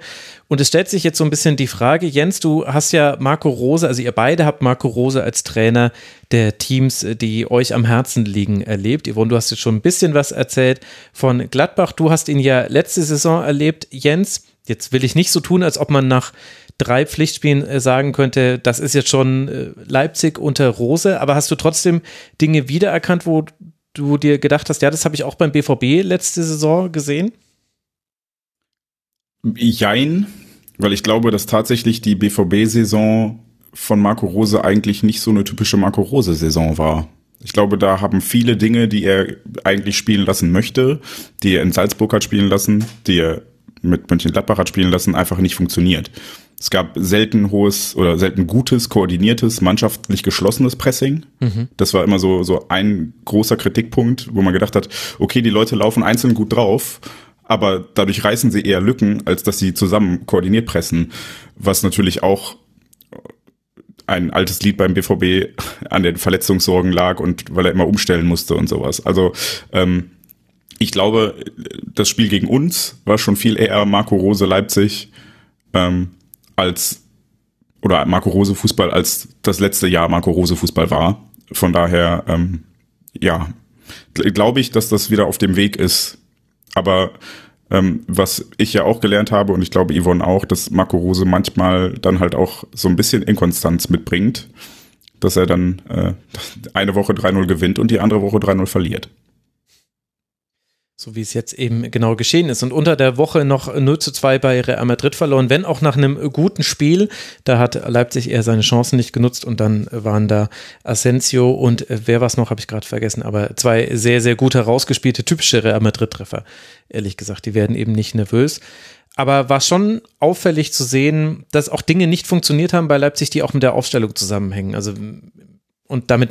Und es stellt sich jetzt so ein bisschen die Frage, Jens, du hast ja Marco Rose, also ihr beide habt Marco Rose als Trainer der Teams, die euch am Herzen liegen, erlebt. Yvonne, du hast jetzt schon ein bisschen was erzählt von Gladbach. Du hast ihn ja letzte Saison erlebt. Jens, jetzt will ich nicht so tun, als ob man nach drei Pflichtspielen äh, sagen könnte, das ist jetzt schon äh, Leipzig unter Rose, aber hast du trotzdem Dinge wiedererkannt, wo du dir gedacht hast, ja, das habe ich auch beim BVB letzte Saison gesehen? Jein, weil ich glaube, dass tatsächlich die BVB-Saison von Marco Rose eigentlich nicht so eine typische Marco Rose-Saison war. Ich glaube, da haben viele Dinge, die er eigentlich spielen lassen möchte, die er in Salzburg hat spielen lassen, die er mit Mönchengladbach hat spielen lassen, einfach nicht funktioniert. Es gab selten hohes oder selten gutes, koordiniertes, mannschaftlich geschlossenes Pressing. Mhm. Das war immer so, so ein großer Kritikpunkt, wo man gedacht hat, okay, die Leute laufen einzeln gut drauf, aber dadurch reißen sie eher Lücken, als dass sie zusammen koordiniert pressen, was natürlich auch ein altes Lied beim BVB an den Verletzungssorgen lag und weil er immer umstellen musste und sowas. Also ähm, ich glaube, das Spiel gegen uns war schon viel eher Marco Rose Leipzig ähm, als oder Marco Rose Fußball als das letzte Jahr Marco Rose Fußball war. Von daher, ähm, ja, glaube ich, dass das wieder auf dem Weg ist. Aber ähm, was ich ja auch gelernt habe und ich glaube Yvonne auch, dass Marco Rose manchmal dann halt auch so ein bisschen Inkonstanz mitbringt, dass er dann äh, *laughs* eine Woche 3-0 gewinnt und die andere Woche 3-0 verliert. So wie es jetzt eben genau geschehen ist. Und unter der Woche noch 0 zu 2 bei Real Madrid verloren, wenn auch nach einem guten Spiel. Da hat Leipzig eher seine Chancen nicht genutzt und dann waren da Asensio und äh, wer war es noch, habe ich gerade vergessen, aber zwei sehr, sehr gut herausgespielte typische Real Madrid-Treffer. Ehrlich gesagt, die werden eben nicht nervös. Aber war schon auffällig zu sehen, dass auch Dinge nicht funktioniert haben bei Leipzig, die auch mit der Aufstellung zusammenhängen. Also und damit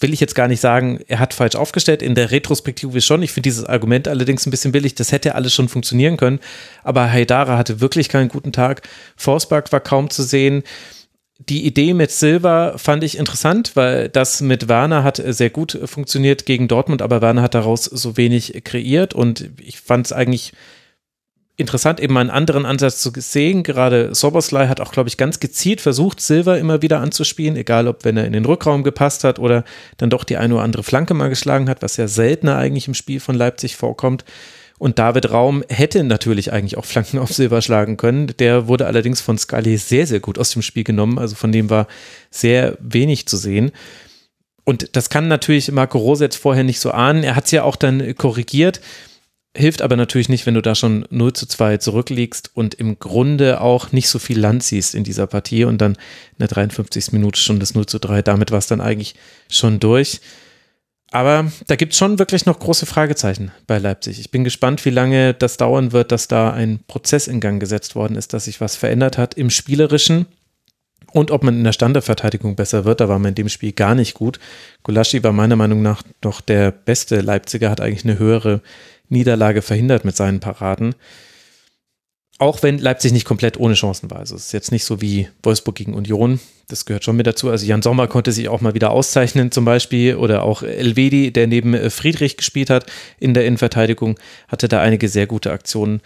will ich jetzt gar nicht sagen, er hat falsch aufgestellt. In der Retrospektive schon. Ich finde dieses Argument allerdings ein bisschen billig. Das hätte alles schon funktionieren können. Aber Haidara hatte wirklich keinen guten Tag. Forsberg war kaum zu sehen. Die Idee mit Silva fand ich interessant, weil das mit Werner hat sehr gut funktioniert gegen Dortmund, aber Werner hat daraus so wenig kreiert und ich fand es eigentlich interessant, eben einen anderen Ansatz zu sehen. Gerade Soboslai hat auch, glaube ich, ganz gezielt versucht, Silver immer wieder anzuspielen, egal ob wenn er in den Rückraum gepasst hat oder dann doch die eine oder andere Flanke mal geschlagen hat, was ja seltener eigentlich im Spiel von Leipzig vorkommt. Und David Raum hätte natürlich eigentlich auch Flanken auf Silber schlagen können. Der wurde allerdings von Scully sehr, sehr gut aus dem Spiel genommen. Also von dem war sehr wenig zu sehen. Und das kann natürlich Marco Rose jetzt vorher nicht so ahnen. Er hat es ja auch dann korrigiert. Hilft aber natürlich nicht, wenn du da schon 0 zu 2 zurückliegst und im Grunde auch nicht so viel Land siehst in dieser Partie und dann in der 53. Minute schon das 0 zu 3. Damit war es dann eigentlich schon durch. Aber da gibt es schon wirklich noch große Fragezeichen bei Leipzig. Ich bin gespannt, wie lange das dauern wird, dass da ein Prozess in Gang gesetzt worden ist, dass sich was verändert hat im Spielerischen und ob man in der Standardverteidigung besser wird. Da war man in dem Spiel gar nicht gut. Gulaschi war meiner Meinung nach doch der beste Leipziger, hat eigentlich eine höhere Niederlage verhindert mit seinen Paraden. Auch wenn Leipzig nicht komplett ohne Chancen war. Also es ist jetzt nicht so wie Wolfsburg gegen Union. Das gehört schon mit dazu. Also Jan Sommer konnte sich auch mal wieder auszeichnen zum Beispiel. Oder auch Elvedi, der neben äh, Friedrich gespielt hat in der Innenverteidigung, hatte da einige sehr gute Aktionen.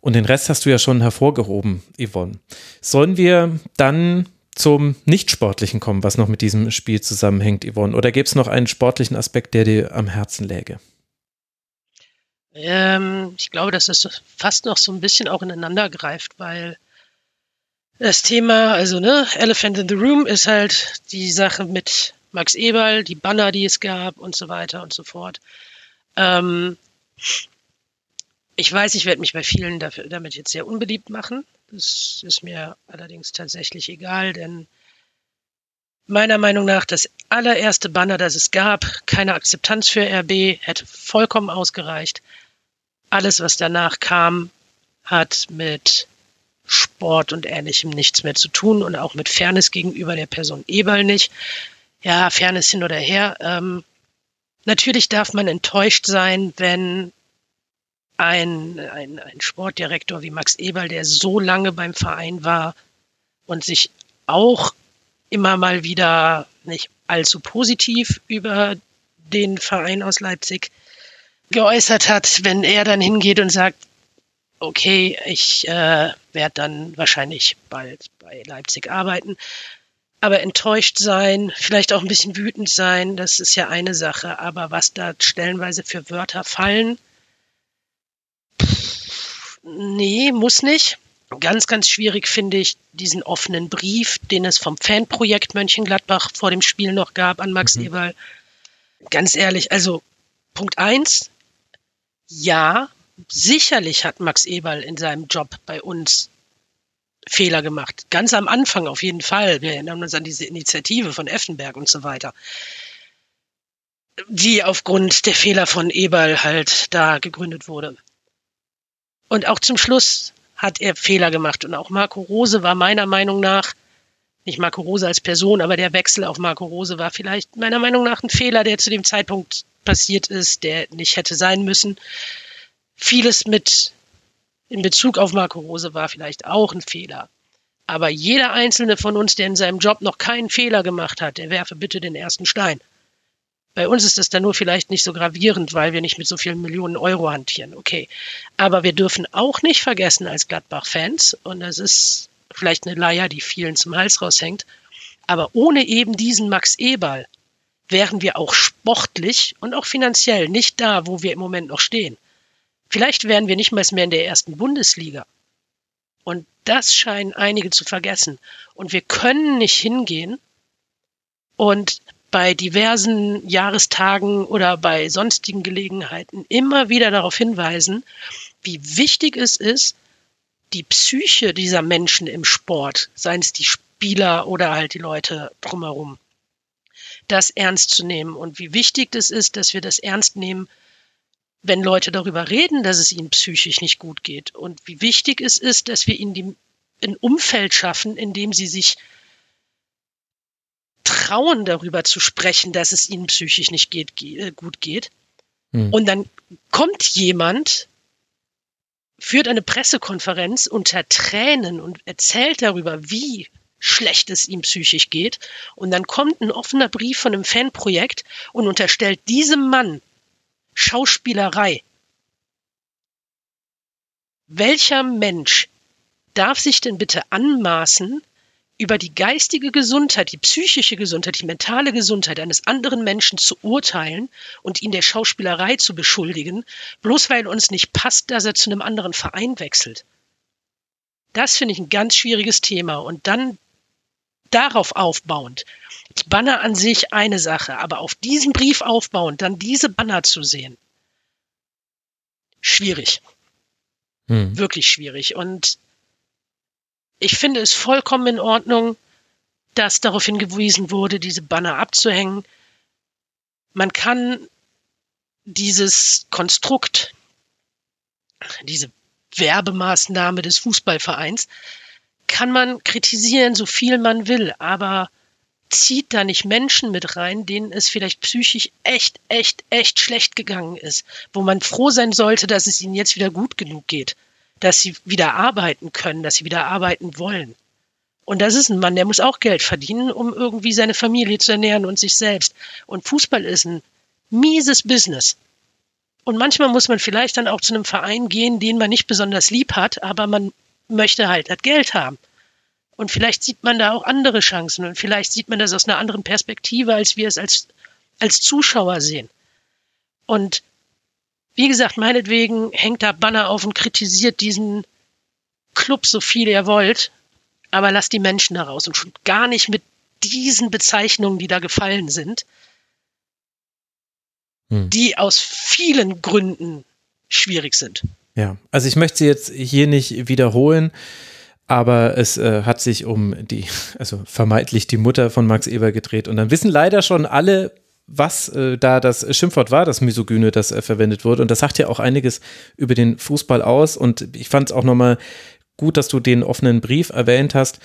Und den Rest hast du ja schon hervorgehoben, Yvonne. Sollen wir dann zum Nichtsportlichen kommen, was noch mit diesem Spiel zusammenhängt, Yvonne? Oder gäbe es noch einen sportlichen Aspekt, der dir am Herzen läge? Ähm, ich glaube, dass das fast noch so ein bisschen auch ineinander greift, weil das Thema, also ne, Elephant in the Room ist halt die Sache mit Max Eberl, die Banner, die es gab und so weiter und so fort. Ähm, ich weiß, ich werde mich bei vielen dafür, damit jetzt sehr unbeliebt machen. Das ist mir allerdings tatsächlich egal, denn meiner Meinung nach das allererste Banner, das es gab, keine Akzeptanz für RB, hätte vollkommen ausgereicht. Alles, was danach kam, hat mit Sport und Ähnlichem nichts mehr zu tun und auch mit Fairness gegenüber der Person Eberl nicht. Ja, Fairness hin oder her. Ähm, natürlich darf man enttäuscht sein, wenn ein, ein, ein Sportdirektor wie Max Eberl, der so lange beim Verein war und sich auch immer mal wieder nicht allzu positiv über den Verein aus Leipzig geäußert hat, wenn er dann hingeht und sagt, okay, ich äh, werde dann wahrscheinlich bald bei Leipzig arbeiten. Aber enttäuscht sein, vielleicht auch ein bisschen wütend sein, das ist ja eine Sache. Aber was da stellenweise für Wörter fallen, nee, muss nicht. Ganz, ganz schwierig finde ich diesen offenen Brief, den es vom Fanprojekt Mönchengladbach vor dem Spiel noch gab an Max mhm. Eberl. Ganz ehrlich, also Punkt eins, ja, sicherlich hat Max Eberl in seinem Job bei uns Fehler gemacht. Ganz am Anfang auf jeden Fall. Wir erinnern uns an diese Initiative von Effenberg und so weiter. Die aufgrund der Fehler von Eberl halt da gegründet wurde. Und auch zum Schluss hat er Fehler gemacht. Und auch Marco Rose war meiner Meinung nach, nicht Marco Rose als Person, aber der Wechsel auf Marco Rose war vielleicht meiner Meinung nach ein Fehler, der zu dem Zeitpunkt passiert ist, der nicht hätte sein müssen. Vieles mit in Bezug auf Marco Rose war vielleicht auch ein Fehler. Aber jeder einzelne von uns, der in seinem Job noch keinen Fehler gemacht hat, der werfe bitte den ersten Stein. Bei uns ist das dann nur vielleicht nicht so gravierend, weil wir nicht mit so vielen Millionen Euro hantieren. Okay. Aber wir dürfen auch nicht vergessen als Gladbach-Fans, und das ist vielleicht eine Leier, die vielen zum Hals raushängt, aber ohne eben diesen Max Eberl wären wir auch sportlich und auch finanziell nicht da, wo wir im Moment noch stehen. Vielleicht wären wir nicht mal mehr in der ersten Bundesliga. Und das scheinen einige zu vergessen. Und wir können nicht hingehen und bei diversen Jahrestagen oder bei sonstigen Gelegenheiten immer wieder darauf hinweisen, wie wichtig es ist, die Psyche dieser Menschen im Sport, seien es die Spieler oder halt die Leute drumherum, das ernst zu nehmen und wie wichtig es ist, dass wir das ernst nehmen, wenn Leute darüber reden, dass es ihnen psychisch nicht gut geht und wie wichtig es ist, dass wir ihnen die, ein Umfeld schaffen, in dem sie sich trauen, darüber zu sprechen, dass es ihnen psychisch nicht geht, äh, gut geht. Hm. Und dann kommt jemand, führt eine Pressekonferenz unter Tränen und erzählt darüber, wie schlecht es ihm psychisch geht. Und dann kommt ein offener Brief von einem Fanprojekt und unterstellt diesem Mann Schauspielerei. Welcher Mensch darf sich denn bitte anmaßen, über die geistige Gesundheit, die psychische Gesundheit, die mentale Gesundheit eines anderen Menschen zu urteilen und ihn der Schauspielerei zu beschuldigen, bloß weil uns nicht passt, dass er zu einem anderen Verein wechselt. Das finde ich ein ganz schwieriges Thema. Und dann darauf aufbauend, die Banner an sich eine Sache, aber auf diesen Brief aufbauend, dann diese Banner zu sehen, schwierig. Hm. Wirklich schwierig. Und ich finde es vollkommen in Ordnung, dass darauf hingewiesen wurde, diese Banner abzuhängen. Man kann dieses Konstrukt, diese Werbemaßnahme des Fußballvereins, kann man kritisieren, so viel man will, aber zieht da nicht Menschen mit rein, denen es vielleicht psychisch echt, echt, echt schlecht gegangen ist, wo man froh sein sollte, dass es ihnen jetzt wieder gut genug geht dass sie wieder arbeiten können, dass sie wieder arbeiten wollen. Und das ist ein Mann, der muss auch Geld verdienen, um irgendwie seine Familie zu ernähren und sich selbst. Und Fußball ist ein mieses Business. Und manchmal muss man vielleicht dann auch zu einem Verein gehen, den man nicht besonders lieb hat, aber man möchte halt das Geld haben. Und vielleicht sieht man da auch andere Chancen und vielleicht sieht man das aus einer anderen Perspektive, als wir es als, als Zuschauer sehen. Und wie gesagt, meinetwegen hängt da Banner auf und kritisiert diesen Club so viel ihr wollt, aber lasst die Menschen da raus und schon gar nicht mit diesen Bezeichnungen, die da gefallen sind, hm. die aus vielen Gründen schwierig sind. Ja, also ich möchte sie jetzt hier nicht wiederholen, aber es äh, hat sich um die, *laughs* also vermeintlich die Mutter von Max Eber gedreht und dann wissen leider schon alle was äh, da das Schimpfwort war, das Misogyne, das äh, verwendet wurde. Und das sagt ja auch einiges über den Fußball aus. Und ich fand es auch nochmal gut, dass du den offenen Brief erwähnt hast,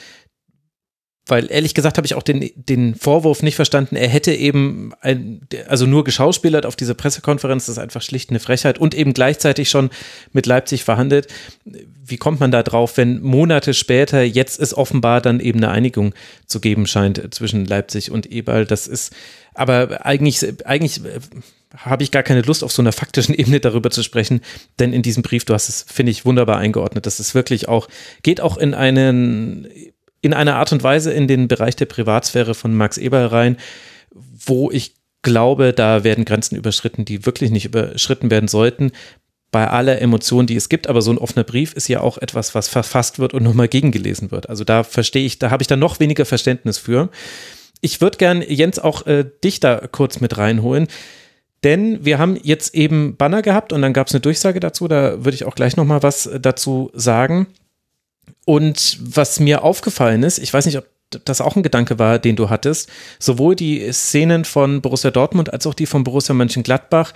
weil ehrlich gesagt habe ich auch den, den Vorwurf nicht verstanden, er hätte eben ein, also nur geschauspielert auf dieser Pressekonferenz, das ist einfach schlicht eine Frechheit und eben gleichzeitig schon mit Leipzig verhandelt. Wie kommt man da drauf, wenn Monate später jetzt es offenbar dann eben eine Einigung zu geben scheint zwischen Leipzig und Eberl? Das ist, aber eigentlich, eigentlich habe ich gar keine Lust, auf so einer faktischen Ebene darüber zu sprechen, denn in diesem Brief, du hast es, finde ich, wunderbar eingeordnet. Das ist wirklich auch, geht auch in einen, in einer Art und Weise in den Bereich der Privatsphäre von Max Eberl rein, wo ich glaube, da werden Grenzen überschritten, die wirklich nicht überschritten werden sollten. Bei aller Emotion, die es gibt, aber so ein offener Brief ist ja auch etwas, was verfasst wird und nochmal gegengelesen wird. Also da verstehe ich, da habe ich dann noch weniger Verständnis für. Ich würde gern, Jens, auch äh, dich da kurz mit reinholen. Denn wir haben jetzt eben Banner gehabt und dann gab es eine Durchsage dazu, da würde ich auch gleich nochmal was dazu sagen. Und was mir aufgefallen ist, ich weiß nicht, ob das auch ein Gedanke war, den du hattest, sowohl die Szenen von Borussia Dortmund als auch die von Borussia Mönchengladbach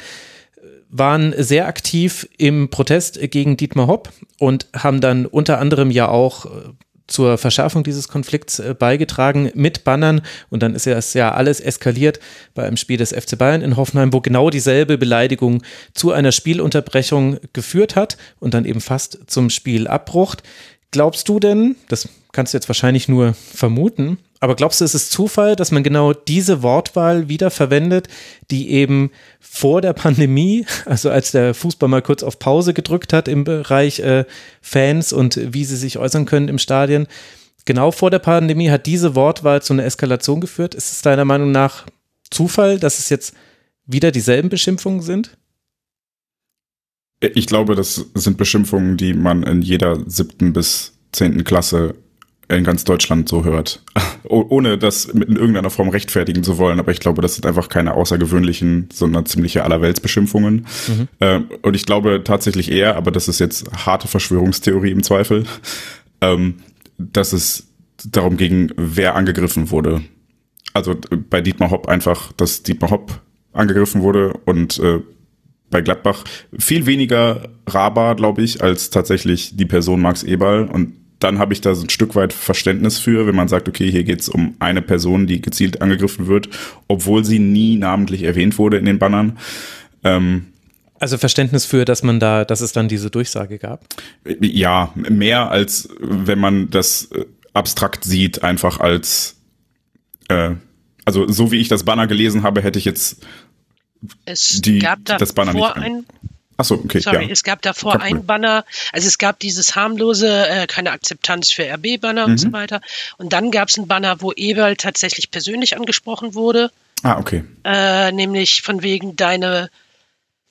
äh, waren sehr aktiv im Protest gegen Dietmar Hopp und haben dann unter anderem ja auch äh, zur Verschärfung dieses Konflikts äh, beigetragen mit Bannern und dann ist es ja alles eskaliert bei einem Spiel des FC Bayern in Hoffenheim, wo genau dieselbe Beleidigung zu einer Spielunterbrechung geführt hat und dann eben fast zum Spielabbruch. Glaubst du denn, das kannst du jetzt wahrscheinlich nur vermuten, aber glaubst du, es ist Zufall, dass man genau diese Wortwahl wieder verwendet, die eben vor der Pandemie, also als der Fußball mal kurz auf Pause gedrückt hat im Bereich äh, Fans und wie sie sich äußern können im Stadion, genau vor der Pandemie hat diese Wortwahl zu einer Eskalation geführt? Ist es deiner Meinung nach Zufall, dass es jetzt wieder dieselben Beschimpfungen sind? Ich glaube, das sind Beschimpfungen, die man in jeder siebten bis zehnten Klasse in ganz Deutschland so hört. *laughs* Ohne das in irgendeiner Form rechtfertigen zu wollen, aber ich glaube, das sind einfach keine außergewöhnlichen, sondern ziemliche Allerweltsbeschimpfungen. Mhm. Ähm, und ich glaube tatsächlich eher, aber das ist jetzt harte Verschwörungstheorie im Zweifel, ähm, dass es darum ging, wer angegriffen wurde. Also bei Dietmar Hopp einfach, dass Dietmar Hopp angegriffen wurde und äh, bei Gladbach viel weniger Raba, glaube ich, als tatsächlich die Person Max Eberl. Und dann habe ich da so ein Stück weit Verständnis für, wenn man sagt, okay, hier geht es um eine Person, die gezielt angegriffen wird, obwohl sie nie namentlich erwähnt wurde in den Bannern. Ähm, also Verständnis für, dass man da, dass es dann diese Durchsage gab? Ja, mehr als wenn man das äh, abstrakt sieht, einfach als äh, also so wie ich das Banner gelesen habe, hätte ich jetzt es die, gab das Banner nicht. ein, Achso, okay. sorry, ja. es gab davor ein. Banner, also es gab dieses harmlose, äh, keine Akzeptanz für RB-Banner und so Mhm. weiter. Und dann gab es ein Banner, wo Eberl tatsächlich persönlich angesprochen wurde, Ah, okay. äh, nämlich von wegen deine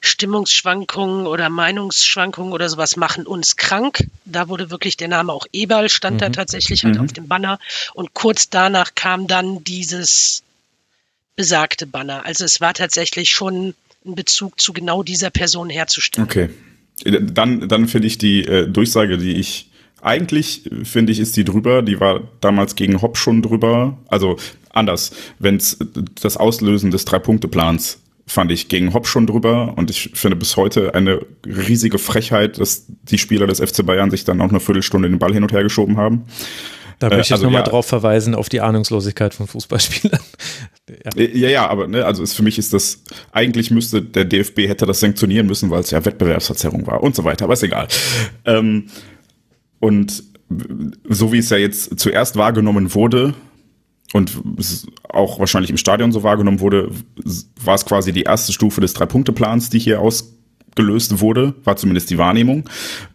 Stimmungsschwankungen oder Meinungsschwankungen oder sowas machen uns krank. Da wurde wirklich der Name auch Eberl, stand da tatsächlich halt Mhm. auf dem Banner. Und kurz danach kam dann dieses besagte Banner. Also es war tatsächlich schon ein Bezug zu genau dieser Person herzustellen. Okay. Dann, dann finde ich die äh, Durchsage, die ich eigentlich äh, finde ich, ist die drüber. Die war damals gegen Hopp schon drüber. Also anders. Wenn es das Auslösen des Drei-Punkte-Plans fand ich gegen Hopp schon drüber und ich finde bis heute eine riesige Frechheit, dass die Spieler des FC Bayern sich dann auch eine Viertelstunde den Ball hin und her geschoben haben. Da Äh, möchte ich also nochmal ja. drauf verweisen, auf die Ahnungslosigkeit von Fußballspielern. *laughs* ja. Äh, Ja, ja, aber ne, also ist, für mich ist das, eigentlich müsste der DFB hätte das sanktionieren müssen, weil es ja Wettbewerbsverzerrung war und so weiter, aber ist egal. Ähm, und so wie es ja jetzt zuerst wahrgenommen wurde und auch wahrscheinlich im Stadion so wahrgenommen wurde, war es quasi die erste Stufe des Drei-Punkte-Plans, die hier ausgelöst wurde, war zumindest die Wahrnehmung.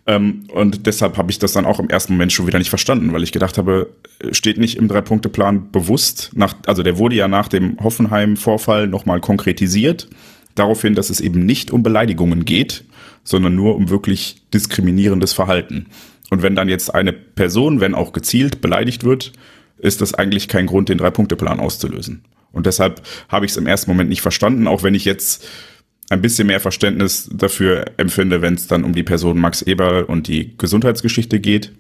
Ähm, und deshalb habe ich das dann auch im ersten Moment schon wieder nicht verstanden, weil ich gedacht habe, steht nicht im Drei-Punkte-Plan bewusst, nach, also der wurde ja nach dem Hoffenheim-Vorfall nochmal konkretisiert, daraufhin, dass es eben nicht um Beleidigungen geht, sondern nur um wirklich diskriminierendes Verhalten. Und wenn dann jetzt eine Person, wenn auch gezielt, beleidigt wird, ist das eigentlich kein Grund, den Drei-Punkte-Plan auszulösen. Und deshalb habe ich es im ersten Moment nicht verstanden, auch wenn ich jetzt ein bisschen mehr Verständnis dafür empfinde, wenn es dann um die Person Max Eberl und die Gesundheitsgeschichte geht.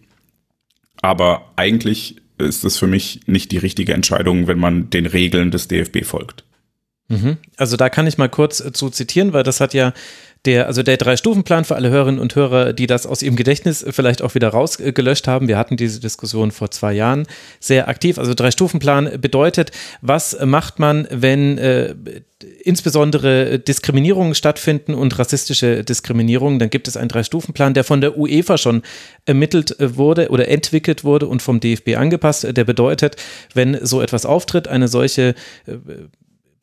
Aber eigentlich ist es für mich nicht die richtige Entscheidung, wenn man den Regeln des DFB folgt. Mhm. Also da kann ich mal kurz äh, zu zitieren, weil das hat ja der, also der Drei-Stufen-Plan für alle Hörerinnen und Hörer, die das aus ihrem Gedächtnis vielleicht auch wieder rausgelöscht haben. Wir hatten diese Diskussion vor zwei Jahren sehr aktiv. Also Drei-Stufen-Plan bedeutet, was macht man, wenn äh, insbesondere Diskriminierungen stattfinden und rassistische Diskriminierungen, dann gibt es einen Drei-Stufen-Plan, der von der UEFA schon ermittelt wurde oder entwickelt wurde und vom DFB angepasst. Der bedeutet, wenn so etwas auftritt, eine solche äh,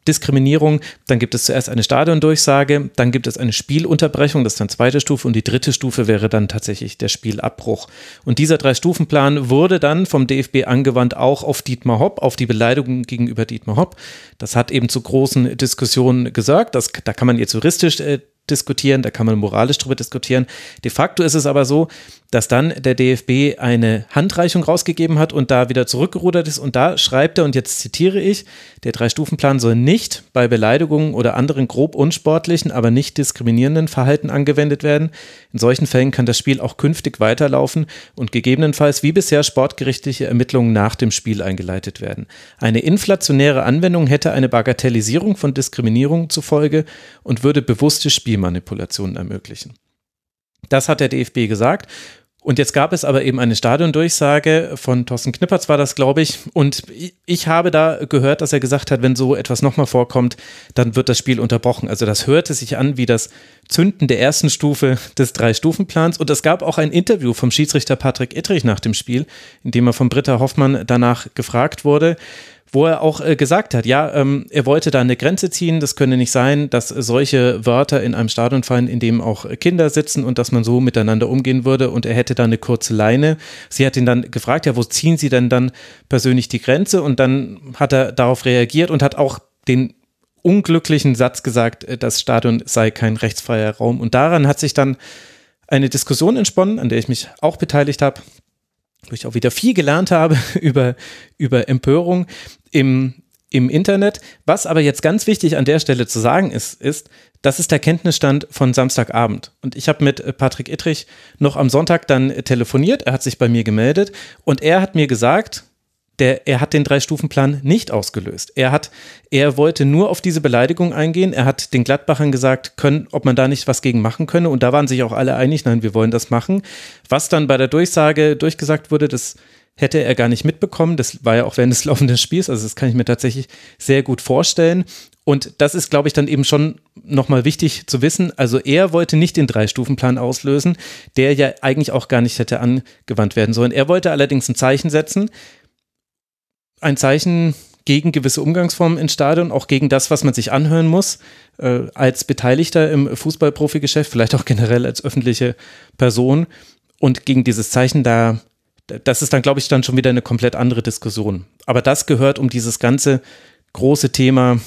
Diskriminierung, dann gibt es zuerst eine Stadiondurchsage, dann gibt es eine Spielunterbrechung, das ist dann zweite Stufe und die dritte Stufe wäre dann tatsächlich der Spielabbruch. Und dieser Drei-Stufen-Plan wurde dann vom DFB angewandt auch auf Dietmar Hopp, auf die Beleidigung gegenüber Dietmar Hopp. Das hat eben zu großen Diskussionen gesorgt. Das, da kann man jetzt juristisch äh, diskutieren, da kann man moralisch drüber diskutieren. De facto ist es aber so, dass dann der DFB eine Handreichung rausgegeben hat und da wieder zurückgerudert ist und da schreibt er, und jetzt zitiere ich, der Drei-Stufen-Plan soll nicht bei Beleidigungen oder anderen grob unsportlichen, aber nicht diskriminierenden Verhalten angewendet werden. In solchen Fällen kann das Spiel auch künftig weiterlaufen und gegebenenfalls wie bisher sportgerichtliche Ermittlungen nach dem Spiel eingeleitet werden. Eine inflationäre Anwendung hätte eine Bagatellisierung von Diskriminierung zur Folge und würde bewusste Spielmanipulationen ermöglichen. Das hat der DFB gesagt. Und jetzt gab es aber eben eine Stadiondurchsage von Thorsten Knippertz war das, glaube ich. Und ich habe da gehört, dass er gesagt hat, wenn so etwas nochmal vorkommt, dann wird das Spiel unterbrochen. Also das hörte sich an wie das Zünden der ersten Stufe des Drei-Stufen-Plans. Und es gab auch ein Interview vom Schiedsrichter Patrick Ittrich nach dem Spiel, in dem er von Britta Hoffmann danach gefragt wurde wo er auch äh, gesagt hat, ja, ähm, er wollte da eine Grenze ziehen. Das könne nicht sein, dass solche Wörter in einem Stadion fallen, in dem auch Kinder sitzen und dass man so miteinander umgehen würde. Und er hätte da eine kurze Leine. Sie hat ihn dann gefragt, ja, wo ziehen Sie denn dann persönlich die Grenze? Und dann hat er darauf reagiert und hat auch den unglücklichen Satz gesagt, äh, das Stadion sei kein rechtsfreier Raum. Und daran hat sich dann eine Diskussion entsponnen, an der ich mich auch beteiligt habe wo ich auch wieder viel gelernt habe *laughs* über, über Empörung im, im Internet. Was aber jetzt ganz wichtig an der Stelle zu sagen ist, ist, das ist der Kenntnisstand von Samstagabend. Und ich habe mit Patrick Ittrich noch am Sonntag dann telefoniert. Er hat sich bei mir gemeldet und er hat mir gesagt, der, er hat den Drei-Stufen-Plan nicht ausgelöst. Er hat, er wollte nur auf diese Beleidigung eingehen. Er hat den Gladbachern gesagt, können, ob man da nicht was gegen machen könne. Und da waren sich auch alle einig, nein, wir wollen das machen. Was dann bei der Durchsage durchgesagt wurde, das hätte er gar nicht mitbekommen. Das war ja auch während des *laughs* laufenden Spiels. Also das kann ich mir tatsächlich sehr gut vorstellen. Und das ist, glaube ich, dann eben schon nochmal wichtig zu wissen. Also er wollte nicht den Drei-Stufen-Plan auslösen, der ja eigentlich auch gar nicht hätte angewandt werden sollen. Er wollte allerdings ein Zeichen setzen ein Zeichen gegen gewisse Umgangsformen im Stadion, auch gegen das, was man sich anhören muss, äh, als Beteiligter im Fußballprofigeschäft, vielleicht auch generell als öffentliche Person. Und gegen dieses Zeichen da, das ist dann, glaube ich, dann schon wieder eine komplett andere Diskussion. Aber das gehört um dieses ganze große Thema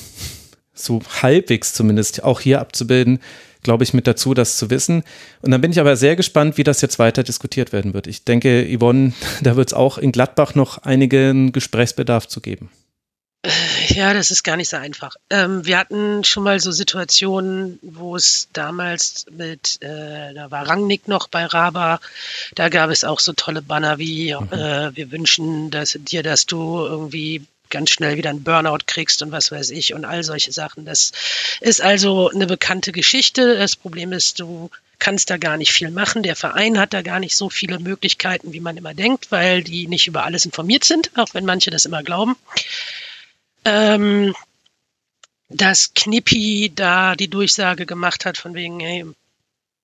so halbwegs zumindest auch hier abzubilden, glaube ich, mit dazu, das zu wissen. Und dann bin ich aber sehr gespannt, wie das jetzt weiter diskutiert werden wird. Ich denke, Yvonne, *laughs* da wird es auch in Gladbach noch einigen Gesprächsbedarf zu geben. Ja, das ist gar nicht so einfach. Ähm, wir hatten schon mal so Situationen, wo es damals mit, äh, da war Rangnick noch bei Raba, da gab es auch so tolle Banner wie, mhm. äh, wir wünschen dass, dir, dass du irgendwie ganz schnell wieder einen Burnout kriegst und was weiß ich und all solche Sachen. Das ist also eine bekannte Geschichte. Das Problem ist, du kannst da gar nicht viel machen. Der Verein hat da gar nicht so viele Möglichkeiten, wie man immer denkt, weil die nicht über alles informiert sind, auch wenn manche das immer glauben. Ähm, dass Knippi da die Durchsage gemacht hat von wegen, hey,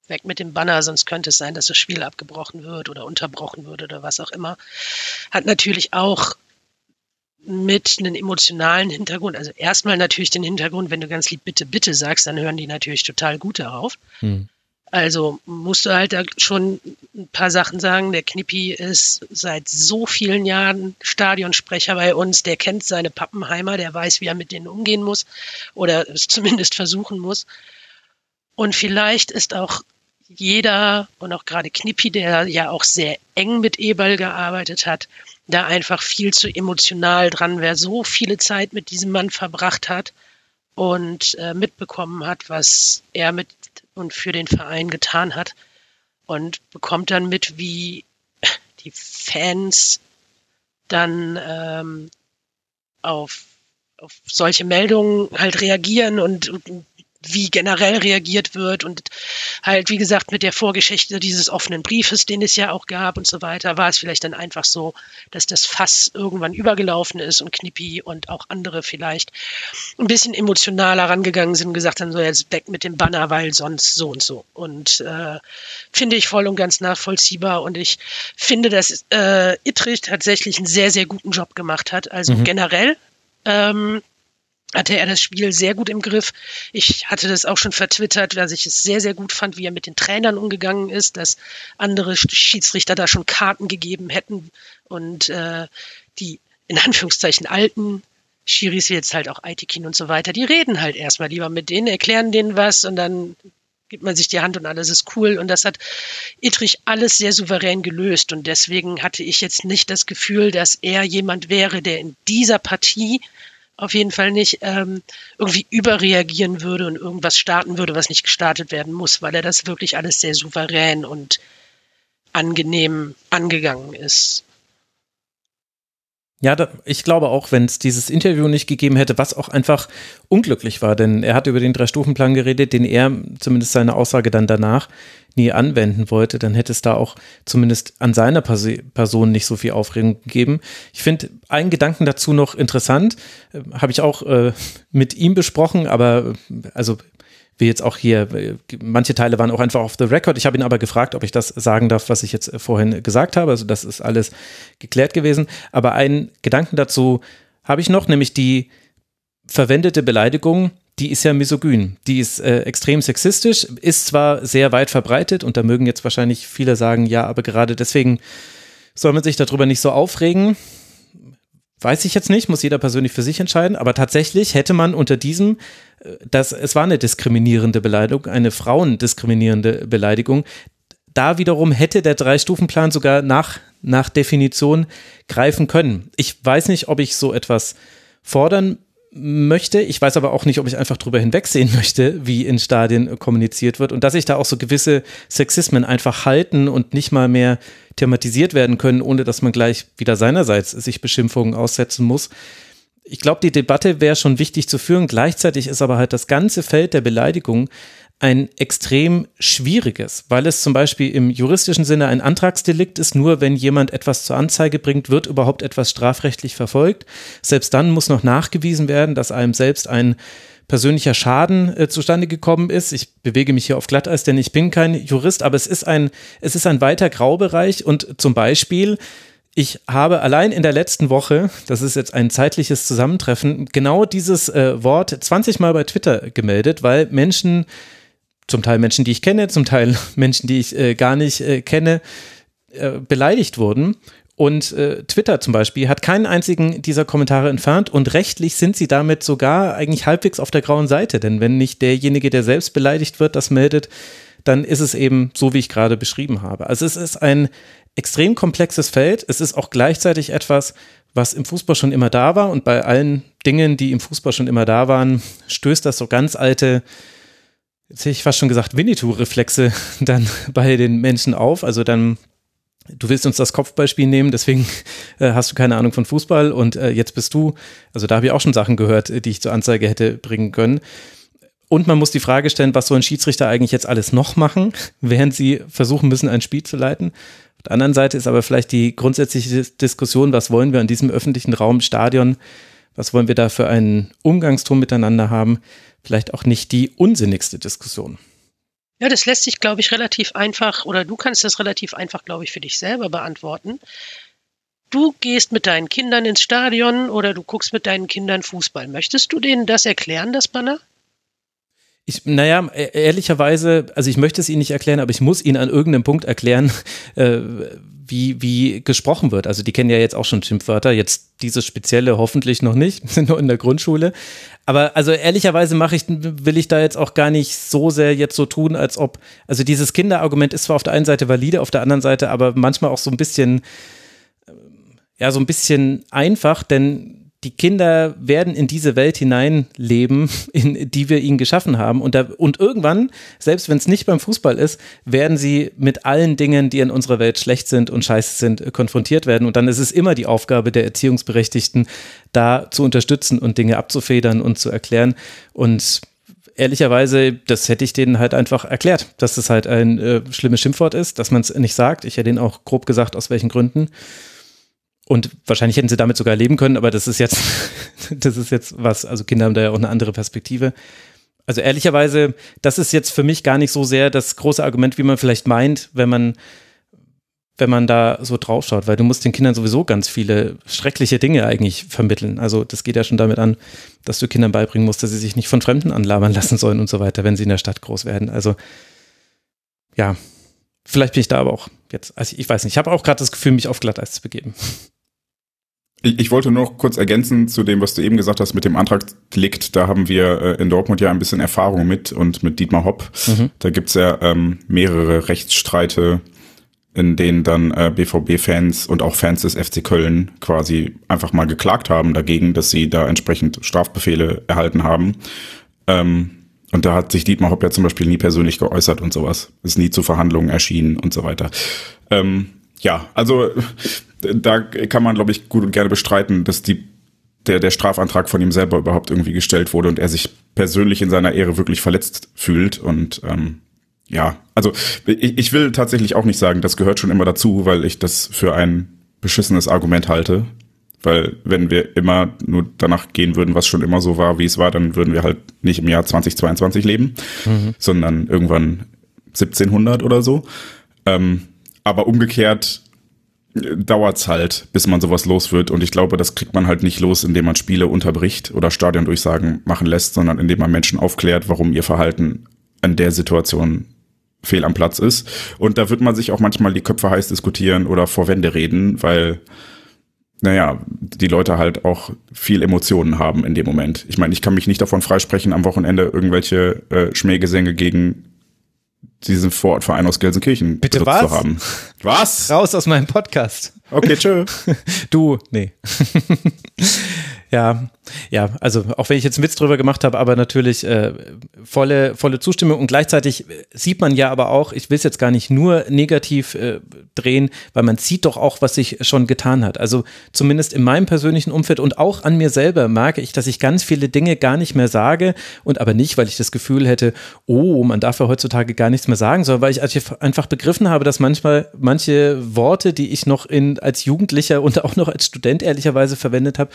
weg mit dem Banner, sonst könnte es sein, dass das Spiel abgebrochen wird oder unterbrochen wird oder was auch immer, hat natürlich auch mit einem emotionalen Hintergrund. Also erstmal natürlich den Hintergrund, wenn du ganz lieb bitte, bitte sagst, dann hören die natürlich total gut darauf. Hm. Also musst du halt da schon ein paar Sachen sagen. Der Knippi ist seit so vielen Jahren Stadionsprecher bei uns. Der kennt seine Pappenheimer, der weiß, wie er mit denen umgehen muss oder es zumindest versuchen muss. Und vielleicht ist auch jeder und auch gerade Knippi, der ja auch sehr eng mit Eberl gearbeitet hat, da einfach viel zu emotional dran, wer so viele Zeit mit diesem Mann verbracht hat und äh, mitbekommen hat, was er mit und für den Verein getan hat und bekommt dann mit, wie die Fans dann ähm, auf, auf solche Meldungen halt reagieren und, und wie generell reagiert wird und halt, wie gesagt, mit der Vorgeschichte dieses offenen Briefes, den es ja auch gab und so weiter, war es vielleicht dann einfach so, dass das Fass irgendwann übergelaufen ist und Knippi und auch andere vielleicht ein bisschen emotionaler rangegangen sind und gesagt haben, so jetzt weg mit dem Banner, weil sonst so und so. Und äh, finde ich voll und ganz nachvollziehbar und ich finde, dass äh, Ittrich tatsächlich einen sehr, sehr guten Job gemacht hat. Also mhm. generell ähm, hatte er das Spiel sehr gut im Griff. Ich hatte das auch schon vertwittert, dass ich es sehr, sehr gut fand, wie er mit den Trainern umgegangen ist, dass andere Schiedsrichter da schon Karten gegeben hätten und äh, die in Anführungszeichen alten Schiris, wie jetzt halt auch Aitikin und so weiter, die reden halt erstmal lieber mit denen, erklären denen was und dann gibt man sich die Hand und alles ist cool. Und das hat Ittrich alles sehr souverän gelöst. Und deswegen hatte ich jetzt nicht das Gefühl, dass er jemand wäre, der in dieser Partie auf jeden Fall nicht ähm, irgendwie überreagieren würde und irgendwas starten würde, was nicht gestartet werden muss, weil er das wirklich alles sehr souverän und angenehm angegangen ist. Ja, da, ich glaube auch, wenn es dieses Interview nicht gegeben hätte, was auch einfach unglücklich war, denn er hat über den Drei-Stufen-Plan geredet, den er zumindest seine Aussage dann danach nie anwenden wollte, dann hätte es da auch zumindest an seiner Pers Person nicht so viel Aufregung gegeben. Ich finde einen Gedanken dazu noch interessant, äh, habe ich auch äh, mit ihm besprochen, aber also wie jetzt auch hier, manche Teile waren auch einfach off the record. Ich habe ihn aber gefragt, ob ich das sagen darf, was ich jetzt vorhin gesagt habe. Also das ist alles geklärt gewesen. Aber einen Gedanken dazu habe ich noch, nämlich die verwendete Beleidigung, die ist ja misogyn. Die ist äh, extrem sexistisch, ist zwar sehr weit verbreitet und da mögen jetzt wahrscheinlich viele sagen, ja, aber gerade deswegen soll man sich darüber nicht so aufregen. Weiß ich jetzt nicht, muss jeder persönlich für sich entscheiden, aber tatsächlich hätte man unter diesem, äh, das, es war eine diskriminierende Beleidigung, eine frauendiskriminierende Beleidigung, da wiederum hätte der Drei-Stufen-Plan sogar nach, nach Definition greifen können. Ich weiß nicht, ob ich so etwas fordern möchte. Ich weiß aber auch nicht, ob ich einfach drüber hinwegsehen *laughs* möchte, wie in Stadien kommuniziert wird und dass sich da auch so gewisse Sexismen einfach halten und nicht mal mehr thematisiert werden können, ohne dass man gleich wieder seinerseits sich Beschimpfungen aussetzen muss. Ich glaube, die Debatte wäre schon wichtig zu führen. Gleichzeitig ist aber halt das ganze Feld der Beleidigung ein extrem schwieriges, weil es zum Beispiel im juristischen Sinne ein Antragsdelikt ist. Nur wenn jemand etwas zur Anzeige bringt, wird überhaupt etwas strafrechtlich verfolgt. Selbst dann muss noch nachgewiesen werden, dass einem selbst ein persönlicher Schaden äh, zustande gekommen ist. Ich bewege mich hier auf Glatteis, denn ich bin kein Jurist, aber es ist ein, es ist ein weiter Graubereich und zum Beispiel ich habe allein in der letzten Woche, das ist jetzt ein zeitliches Zusammentreffen, genau dieses äh, Wort 20 Mal bei Twitter gemeldet, weil Menschen zum Teil Menschen, die ich kenne, zum Teil *laughs* Menschen, die ich äh, gar nicht äh, kenne, äh, beleidigt wurden. Und äh, Twitter zum Beispiel hat keinen einzigen dieser Kommentare entfernt und rechtlich sind sie damit sogar eigentlich halbwegs auf der grauen Seite. Denn wenn nicht derjenige, der selbst beleidigt wird, das meldet, dann ist es eben so, wie ich gerade beschrieben habe. Also es ist ein extrem komplexes Feld. Es ist auch gleichzeitig etwas, was im Fußball schon immer da war. Und bei allen Dingen, die im Fußball schon immer da waren, stößt das so ganz alte jetzt ich fast schon gesagt, Winnetou-Reflexe *laughs* dann bei den Menschen auf. Also dann, du willst uns das Kopfballspiel nehmen, deswegen *laughs* äh, hast du keine Ahnung von Fußball und äh, jetzt bist du, also da habe ich auch schon Sachen gehört, die ich zur Anzeige hätte bringen können. Und man muss die Frage stellen, was soll ein Schiedsrichter eigentlich jetzt alles noch machen, *laughs* während sie versuchen müssen, ein Spiel zu leiten. Auf der anderen Seite ist aber vielleicht die grundsätzliche Diskussion, was wollen wir in diesem öffentlichen Raum, Stadion, was wollen wir da für einen Umgangston miteinander haben? Vielleicht auch nicht die unsinnigste Diskussion. Ja, das lässt sich, glaube ich, relativ einfach, oder du kannst das relativ einfach, glaube ich, für dich selber beantworten. Du gehst mit deinen Kindern ins Stadion oder du guckst mit deinen Kindern Fußball. Möchtest du denen das erklären, das Banner? Ich, naja, e-, ehrlicherweise, also ich möchte es Ihnen nicht erklären, aber ich muss Ihnen an irgendeinem Punkt erklären, *laughs* äh, wie, wie gesprochen wird. Also die kennen ja jetzt auch schon Schimpfwörter, jetzt dieses spezielle hoffentlich noch nicht, sind *laughs* nur in der Grundschule. Aber also ehrlicherweise mache ich, will ich da jetzt auch gar nicht so sehr jetzt so tun, als ob, also dieses Kinderargument ist zwar auf der einen Seite valide, auf der anderen Seite aber manchmal auch so ein bisschen, ja, so ein bisschen einfach, denn die Kinder werden in diese Welt hineinleben, *laughs* in die wir ihnen geschaffen haben. Und, da, und irgendwann, selbst wenn es nicht beim Fußball ist, werden sie mit allen Dingen, die in unserer Welt schlecht sind und scheiße sind, konfrontiert werden. Und dann ist es immer die Aufgabe der Erziehungsberechtigten, da zu unterstützen und Dinge abzufedern und zu erklären. Und ehrlicherweise, das hätte ich denen halt einfach erklärt, dass das halt ein äh, schlimmes Schimpfwort ist, dass man es nicht sagt. Ich hätte denen auch grob gesagt, aus welchen Gründen. Und wahrscheinlich hätten sie damit sogar leben können, aber das ist jetzt, *laughs* das ist jetzt was, also Kinder haben da ja auch eine andere Perspektive. Also ehrlicherweise, das ist jetzt für mich gar nicht so sehr das große Argument, wie man vielleicht meint, wenn man, wenn man da so draufschaut, weil du musst den Kindern sowieso ganz viele schreckliche Dinge eigentlich vermitteln. Also das geht ja schon damit an, dass du Kindern beibringen musst, dass sie sich nicht von Fremden anlabern lassen sollen und so weiter, wenn sie in der Stadt groß werden. Also ja, vielleicht bin ich da aber auch jetzt, also ich weiß nicht, ich habe auch gerade das Gefühl, mich auf Glatteis zu begeben. Ich, ich wollte noch kurz ergänzen zu dem, was du eben gesagt hast mit dem Antragsdelikt. Da haben wir äh, in Dortmund ja ein bisschen Erfahrung mit und mit Dietmar Hopp. Mhm. Da gibt's ja ähm, mehrere Rechtsstreite, in denen dann äh, BVB-Fans und auch Fans des FC Köln quasi einfach mal geklagt haben dagegen, dass sie da entsprechend Strafbefehle erhalten haben. Ähm, und da hat sich Dietmar Hopp ja zum Beispiel nie persönlich geäußert und sowas. Ist nie zu Verhandlungen erschienen und so weiter. Ähm, ja, also da kann man, glaube ich, gut und gerne bestreiten, dass die, der, der Strafantrag von ihm selber überhaupt irgendwie gestellt wurde und er sich persönlich in seiner Ehre wirklich verletzt fühlt. Und ähm, ja, also ich, ich will tatsächlich auch nicht sagen, das gehört schon immer dazu, weil ich das für ein beschissenes Argument halte. Weil wenn wir immer nur danach gehen würden, was schon immer so war, wie es war, dann würden wir halt nicht im Jahr 2022 leben, mhm. sondern irgendwann 1700 oder so. Ähm, aber umgekehrt dauert's halt, bis man sowas los wird. Und ich glaube, das kriegt man halt nicht los, indem man Spiele unterbricht oder Stadiondurchsagen machen lässt, sondern indem man Menschen aufklärt, warum ihr Verhalten in der Situation fehl am Platz ist. Und da wird man sich auch manchmal die Köpfe heiß diskutieren oder vor Wände reden, weil, naja, die Leute halt auch viel Emotionen haben in dem Moment. Ich meine, ich kann mich nicht davon freisprechen, am Wochenende irgendwelche äh, Schmähgesänge gegen diesen Vorortverein aus Gelsenkirchen Bitte was? zu haben. Was? Raus aus meinem Podcast. Okay, tschö. *laughs* Du, nee. *laughs* Ja, ja, also auch wenn ich jetzt einen Witz drüber gemacht habe, aber natürlich äh, volle, volle Zustimmung und gleichzeitig sieht man ja aber auch, ich will es jetzt gar nicht nur negativ äh, drehen, weil man sieht doch auch, was sich schon getan hat. Also zumindest in meinem persönlichen Umfeld und auch an mir selber merke ich, dass ich ganz viele Dinge gar nicht mehr sage und aber nicht, weil ich das Gefühl hätte, oh, man darf ja heutzutage gar nichts mehr sagen, sondern weil ich einfach begriffen habe, dass manchmal manche Worte, die ich noch in, als Jugendlicher und auch noch als Student ehrlicherweise verwendet habe,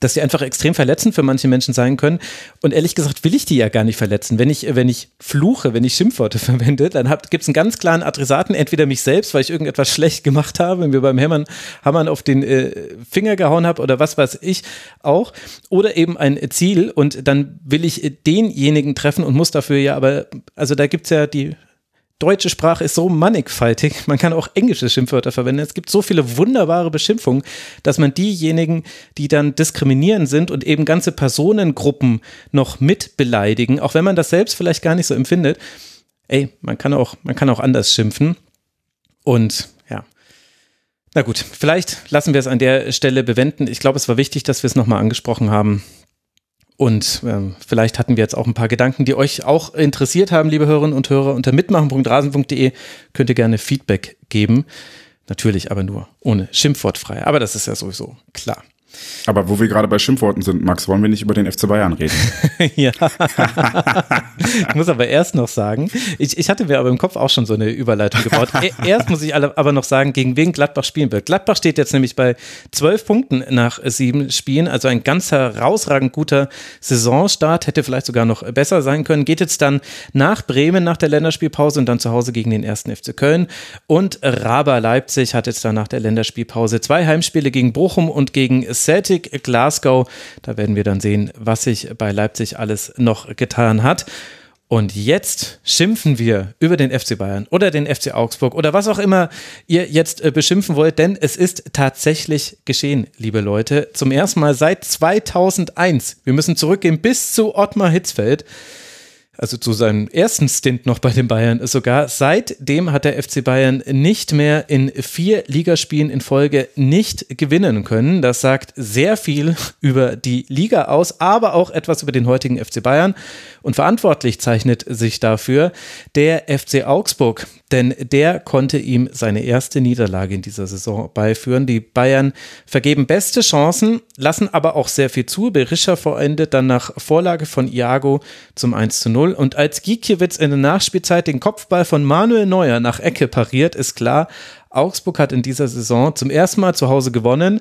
dass sie einfach extrem verletzend für manche Menschen sein können. Und ehrlich gesagt will ich die ja gar nicht verletzen. Wenn ich, wenn ich fluche, wenn ich Schimpfworte *laughs* verwende, dann gibt es einen ganz klaren Adressaten, entweder mich selbst, weil ich irgendetwas schlecht gemacht habe, wenn mir beim Hämmern, Hammern auf den äh, Finger gehauen habe oder was weiß ich auch, oder eben ein Ziel und dann will ich denjenigen treffen und muss dafür ja aber, also da gibt es ja die deutsche Sprache ist so mannigfaltig. Man kann auch englische Schimpfwörter verwenden. Es gibt so viele wunderbare Beschimpfungen, dass man diejenigen, die dann diskriminierend sind und eben ganze Personengruppen noch mit beleidigen, auch wenn man das selbst vielleicht gar nicht so empfindet, ey, man kann auch, man kann auch anders schimpfen. Und ja. Na gut, vielleicht lassen wir es an der Stelle bewenden. Ich glaube, es war wichtig, dass wir es nochmal angesprochen haben. Und ähm, vielleicht hatten wir jetzt auch ein paar Gedanken, die euch auch interessiert haben, liebe Hörerinnen und Hörer. Unter mitmachen.rasen.de könnt ihr gerne Feedback geben. Natürlich aber nur ohne Schimpfwortfrei. Aber das ist ja sowieso klar. Aber wo wir gerade bei Schimpfworten sind, Max, wollen wir nicht über den FC Bayern reden? *laughs* ja. ich muss aber erst noch sagen, ich, ich hatte mir aber im Kopf auch schon so eine Überleitung gebaut. E, erst muss ich aber noch sagen, gegen wen Gladbach spielen wird. Gladbach steht jetzt nämlich bei zwölf Punkten nach sieben Spielen, also ein ganz herausragend guter Saisonstart, hätte vielleicht sogar noch besser sein können. Geht jetzt dann nach Bremen nach der Länderspielpause und dann zu Hause gegen den ersten FC Köln. Und Raber Leipzig hat jetzt dann nach der Länderspielpause zwei Heimspiele gegen Bochum und gegen Celtic Glasgow. Da werden wir dann sehen, was sich bei Leipzig alles noch getan hat. Und jetzt schimpfen wir über den FC Bayern oder den FC Augsburg oder was auch immer ihr jetzt äh, beschimpfen wollt, denn es ist tatsächlich geschehen, liebe Leute. Zum ersten Mal seit 2001. Wir müssen zurückgehen bis zu Ottmar Hitzfeld also zu seinem ersten Stint noch bei den Bayern sogar. Seitdem hat der FC Bayern nicht mehr in vier Ligaspielen in Folge nicht gewinnen können. Das sagt sehr viel *laughs* über die Liga aus, aber auch etwas über den heutigen FC Bayern. Und verantwortlich zeichnet sich dafür der FC Augsburg, denn der konnte ihm seine erste Niederlage in dieser Saison beiführen. Die Bayern vergeben beste Chancen, lassen aber auch sehr viel zu. Berisha vorendet dann nach Vorlage von Iago zum 1 zu 0. Und als Gikiewicz in der Nachspielzeit den Kopfball von Manuel Neuer nach Ecke pariert, ist klar, Augsburg hat in dieser Saison zum ersten Mal zu Hause gewonnen,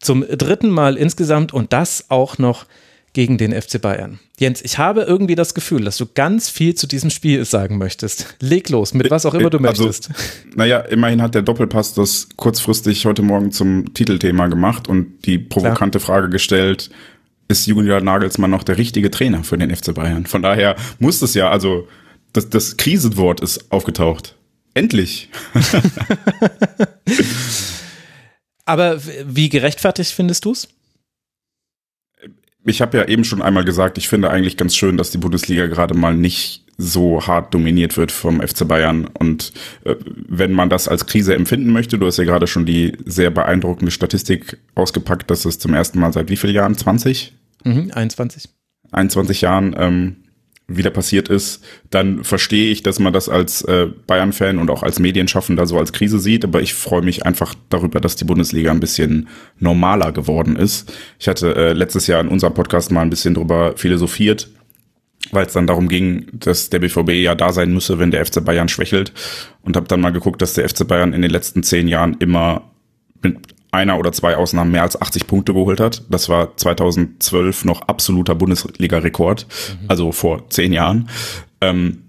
zum dritten Mal insgesamt und das auch noch gegen den FC Bayern. Jens, ich habe irgendwie das Gefühl, dass du ganz viel zu diesem Spiel sagen möchtest. Leg los, mit was auch immer du also, möchtest. Naja, immerhin hat der Doppelpass das kurzfristig heute Morgen zum Titelthema gemacht und die provokante Klar. Frage gestellt, ist Julian Nagelsmann noch der richtige Trainer für den FC Bayern? Von daher muss es ja, also das, das Krisenwort ist aufgetaucht. Endlich. *laughs* Aber wie gerechtfertigt findest du es? ich habe ja eben schon einmal gesagt, ich finde eigentlich ganz schön, dass die Bundesliga gerade mal nicht so hart dominiert wird vom FC Bayern. Und äh, wenn man das als Krise empfinden möchte, du hast ja gerade schon die sehr beeindruckende Statistik ausgepackt, dass es zum ersten Mal seit wie vielen Jahren? 20? Mhm, 21. 21 Jahren ähm, wieder passiert ist, dann verstehe ich, dass man das als äh, Bayern-Fan und auch als Medienschaffender so als Krise sieht. Aber ich freue mich einfach darüber, dass die Bundesliga ein bisschen normaler geworden ist. Ich hatte äh, letztes Jahr in unserem Podcast mal ein bisschen drüber philosophiert, weil es dann darum ging, dass der BVB ja da sein müsse, wenn der FC Bayern schwächelt. Und habe dann mal geguckt, dass der FC Bayern in den letzten zehn Jahren immer mit einer oder zwei Ausnahmen mehr als 80 Punkte geholt hat. Das war 2012 noch absoluter Bundesliga-Rekord, mhm. also vor zehn Jahren. Ähm,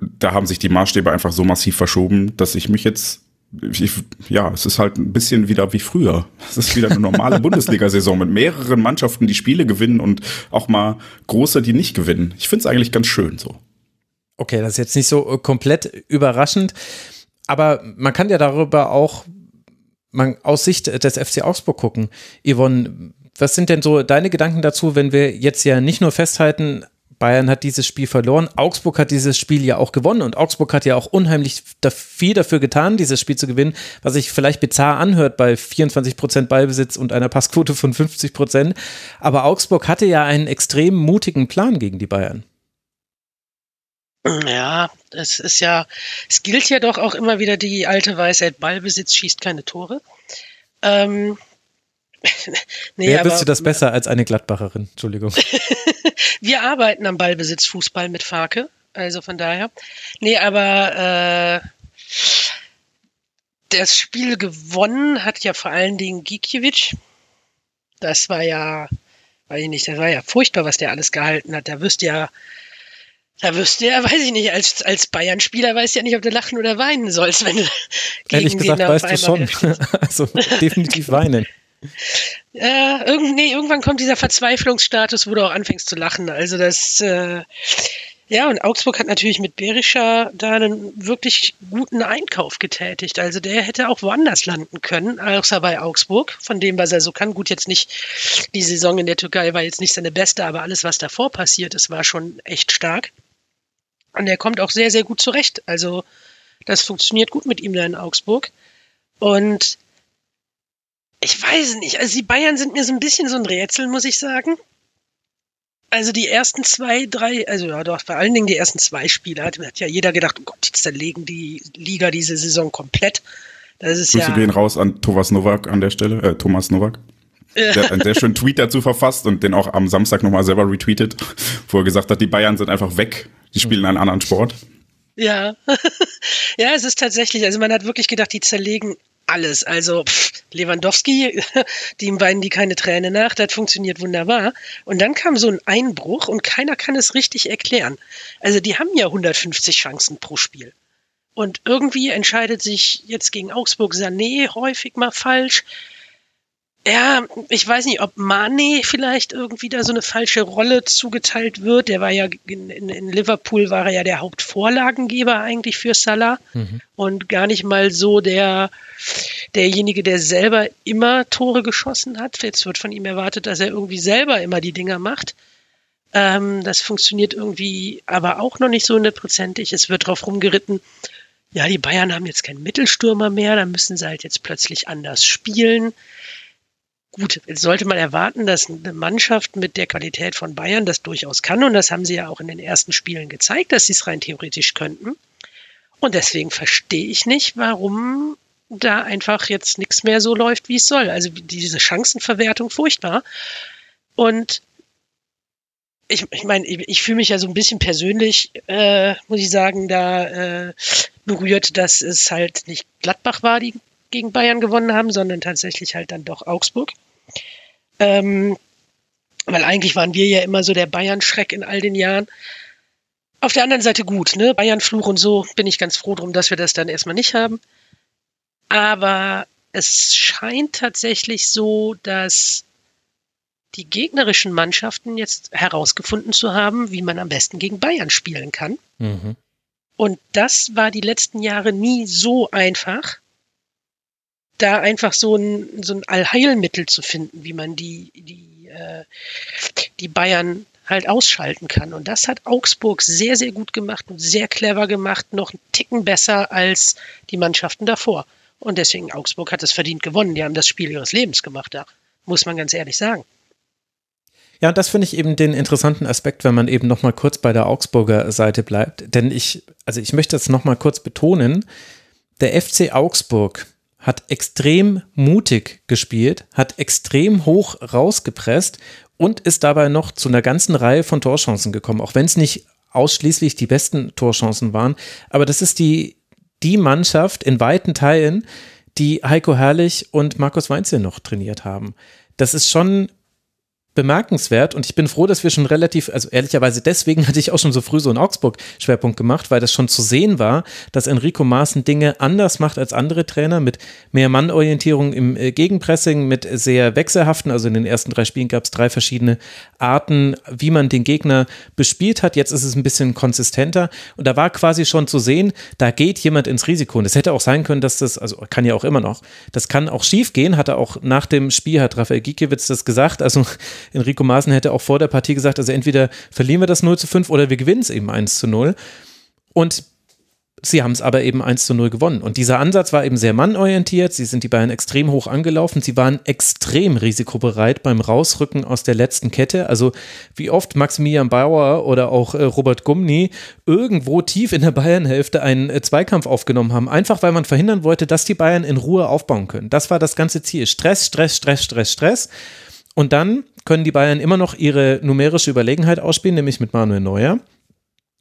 da haben sich die Maßstäbe einfach so massiv verschoben, dass ich mich jetzt ich, ja, es ist halt ein bisschen wieder wie früher. Es ist wieder eine normale *laughs* Bundesliga-Saison mit mehreren Mannschaften, die Spiele gewinnen und auch mal große, die nicht gewinnen. Ich finde es eigentlich ganz schön so. Okay, das ist jetzt nicht so äh, komplett überraschend, aber man kann ja darüber auch man aus Sicht des FC Augsburg gucken. Yvonne, was sind denn so deine Gedanken dazu, wenn wir jetzt ja nicht nur festhalten, Bayern hat dieses Spiel verloren. Augsburg hat dieses Spiel ja auch gewonnen und Augsburg hat ja auch unheimlich viel dafür getan, dieses Spiel zu gewinnen, was sich vielleicht bizarr anhört bei 24 Prozent Ballbesitz und einer Passquote von 50 Prozent. Aber Augsburg hatte ja einen extrem mutigen Plan gegen die Bayern. Ja, es ist ja, es gilt ja doch auch immer wieder die alte Weisheit, Ballbesitz schießt keine Tore. Ähm, *laughs* nee, Wer wüsste das besser als eine Gladbacherin? Entschuldigung. *laughs* Wir arbeiten am Ballbesitz Fußball mit Farke, also von daher. Nee, aber äh, das Spiel gewonnen hat ja vor allen Dingen Gikiewicz. Das war ja, weiß ich nicht, das war ja furchtbar, was der alles gehalten hat. Da du ja, da wirst du ja, weiß ich nicht, als, als Bayern-Spieler weißt du ja nicht, ob du lachen oder weinen sollst, wenn du *laughs* gegen Ehrlich gesagt, weißt du schon. *laughs* also definitiv weinen. *laughs* Ja, irgend, nee, irgendwann kommt dieser Verzweiflungsstatus, wo du auch anfängst zu lachen. Also das, äh, ja, und Augsburg hat natürlich mit Berischer da einen wirklich guten Einkauf getätigt. Also der hätte auch woanders landen können, außer bei Augsburg, von dem, was er so kann. Gut, jetzt nicht, die Saison in der Türkei war jetzt nicht seine beste, aber alles, was davor passiert ist, war schon echt stark. Und er kommt auch sehr, sehr gut zurecht. Also das funktioniert gut mit ihm da in Augsburg. Und ich weiß nicht. Also die Bayern sind mir so ein bisschen so ein Rätsel, muss ich sagen. Also die ersten zwei, drei, also ja doch, vor allen Dingen die ersten zwei Spiele hat, hat ja jeder gedacht, oh Gott, jetzt zerlegen die Liga diese Saison komplett. Das ist Grüße ja. gehen raus an Thomas Nowak an der Stelle, äh, Thomas Nowak. Der hat einen sehr schönen Tweet dazu verfasst und den auch am Samstag nochmal selber retweetet, wo er gesagt hat, die Bayern sind einfach weg, die spielen einen anderen Sport. Ja, *laughs* ja, es ist tatsächlich, also man hat wirklich gedacht, die zerlegen alles. Also pff, Lewandowski, *laughs* dem weinen die keine Träne nach, das funktioniert wunderbar. Und dann kam so ein Einbruch und keiner kann es richtig erklären. Also die haben ja 150 Chancen pro Spiel. Und irgendwie entscheidet sich jetzt gegen Augsburg Sané häufig mal falsch. Ja, ich weiß nicht, ob Mane vielleicht irgendwie da so eine falsche Rolle zugeteilt wird. Der war ja in, in, Liverpool war er ja der Hauptvorlagengeber eigentlich für Salah mhm. und gar nicht mal so der derjenige, der selber immer Tore geschossen hat. Jetzt wird von ihm erwartet, dass er irgendwie selber immer die Dinger macht. Ähm, das funktioniert irgendwie aber auch noch nicht so hundertprozentig. Es wird drauf rumgeritten, ja, die Bayern haben jetzt keinen Mittelstürmer mehr, da müssen sie halt jetzt plötzlich anders spielen. Gut, jetzt sollte man erwarten, dass eine Mannschaft mit der Qualität von Bayern das durchaus kann und das haben sie ja auch in den ersten Spielen gezeigt, dass sie es rein theoretisch könnten. Und deswegen verstehe ich nicht, warum da einfach jetzt nichts mehr so läuft, wie es soll. Also diese Chancenverwertung furchtbar. Und ich, ich meine, ich, ich fühle mich ja so ein bisschen persönlich, äh, muss ich sagen, da äh, berührt, dass es halt nicht Gladbach war, die gegen Bayern gewonnen haben, sondern tatsächlich halt dann doch Augsburg. Ähm, weil eigentlich waren wir ja immer so der Bayern-Schreck in all den Jahren. Auf der anderen Seite gut, ne? Bayern-Fluch und so bin ich ganz froh drum, dass wir das dann erstmal nicht haben. Aber es scheint tatsächlich so, dass die gegnerischen Mannschaften jetzt herausgefunden zu haben, wie man am besten gegen Bayern spielen kann. Mhm. Und das war die letzten Jahre nie so einfach da einfach so ein, so ein Allheilmittel zu finden, wie man die, die, äh, die Bayern halt ausschalten kann. Und das hat Augsburg sehr, sehr gut gemacht und sehr clever gemacht, noch einen Ticken besser als die Mannschaften davor. Und deswegen Augsburg hat es verdient gewonnen. Die haben das Spiel ihres Lebens gemacht, da muss man ganz ehrlich sagen. Ja, das finde ich eben den interessanten Aspekt, wenn man eben noch mal kurz bei der Augsburger Seite bleibt. Denn ich, also ich möchte jetzt noch mal kurz betonen, der FC Augsburg hat extrem mutig gespielt, hat extrem hoch rausgepresst und ist dabei noch zu einer ganzen Reihe von Torchancen gekommen, auch wenn es nicht ausschließlich die besten Torchancen waren. Aber das ist die, die Mannschaft in weiten Teilen, die Heiko Herrlich und Markus Weinzel noch trainiert haben. Das ist schon bemerkenswert und ich bin froh, dass wir schon relativ, also ehrlicherweise deswegen *laughs* hatte ich auch schon so früh so einen Augsburg-Schwerpunkt gemacht, weil das schon zu sehen war, dass Enrico Maaßen Dinge anders macht als andere Trainer mit mehr Mannorientierung im äh, Gegenpressing, mit sehr wechselhaften, also in den ersten drei Spielen gab es drei verschiedene Arten, wie man den Gegner bespielt hat. Jetzt ist es ein bisschen konsistenter und da war quasi schon zu sehen, da geht jemand ins Risiko und es hätte auch sein können, dass das, also kann ja auch immer noch, das kann auch schief gehen, hat er auch nach dem Spiel, hat Raphael Gikiewicz das gesagt, also Enrico Maaßen hätte auch vor der Partie gesagt, also entweder verlieren wir das 0 zu 5 oder wir gewinnen es eben 1 zu 0. Und Sie haben es aber eben 1 zu 0 gewonnen. Und dieser Ansatz war eben sehr mannorientiert. Sie sind die Bayern extrem hoch angelaufen. Sie waren extrem risikobereit beim Rausrücken aus der letzten Kette. Also wie oft Maximilian Bauer oder auch äh, Robert Gumni irgendwo tief in der Bayernhälfte einen äh, Zweikampf aufgenommen haben. Einfach weil man verhindern wollte, dass die Bayern in Ruhe aufbauen können. Das war das ganze Ziel. Stress, Stress, Stress, Stress, Stress. Und dann können die Bayern immer noch ihre numerische Überlegenheit ausspielen, nämlich mit Manuel Neuer.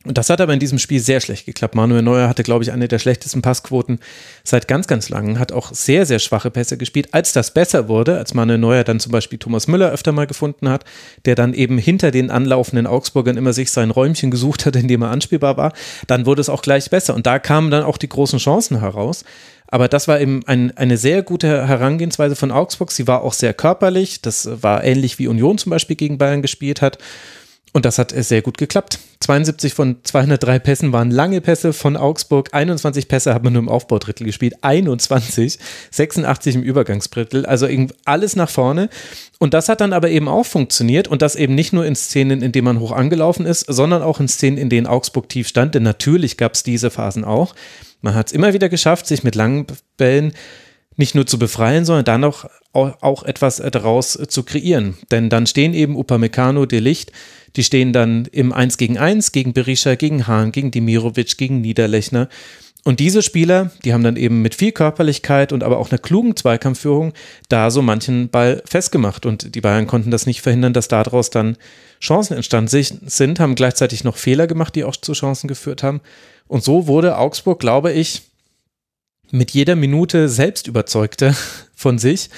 Und das hat aber in diesem Spiel sehr schlecht geklappt. Manuel Neuer hatte, glaube ich, eine der schlechtesten Passquoten seit ganz, ganz langem, hat auch sehr, sehr schwache Pässe gespielt. Als das besser wurde, als Manuel Neuer dann zum Beispiel Thomas Müller öfter mal gefunden hat, der dann eben hinter den anlaufenden Augsburgern immer sich sein Räumchen gesucht hat, in dem er anspielbar war, dann wurde es auch gleich besser. Und da kamen dann auch die großen Chancen heraus. Aber das war eben ein, eine sehr gute Herangehensweise von Augsburg. Sie war auch sehr körperlich. Das war ähnlich wie Union zum Beispiel gegen Bayern gespielt hat. Und das hat sehr gut geklappt. 72 von 203 Pässen waren lange Pässe von Augsburg. 21 Pässe hat man nur im Aufbaudrittel gespielt. 21, 86 im Übergangsdrittel. Also alles nach vorne. Und das hat dann aber eben auch funktioniert. Und das eben nicht nur in Szenen, in denen man hoch angelaufen ist, sondern auch in Szenen, in denen Augsburg tief stand. Denn natürlich gab es diese Phasen auch. Man hat es immer wieder geschafft, sich mit langen Bällen nicht nur zu befreien, sondern dann auch, auch etwas daraus zu kreieren. Denn dann stehen eben Upamecano, De Licht, die stehen dann im 1 gegen 1 gegen Berisha, gegen Hahn, gegen Dimirovic, gegen Niederlechner. Und diese Spieler, die haben dann eben mit viel Körperlichkeit und aber auch einer klugen Zweikampfführung da so manchen Ball festgemacht. Und die Bayern konnten das nicht verhindern, dass daraus dann Chancen entstanden sind, haben gleichzeitig noch Fehler gemacht, die auch zu Chancen geführt haben. Und so wurde Augsburg, glaube ich, mit jeder Minute selbst überzeugter *laughs* von sich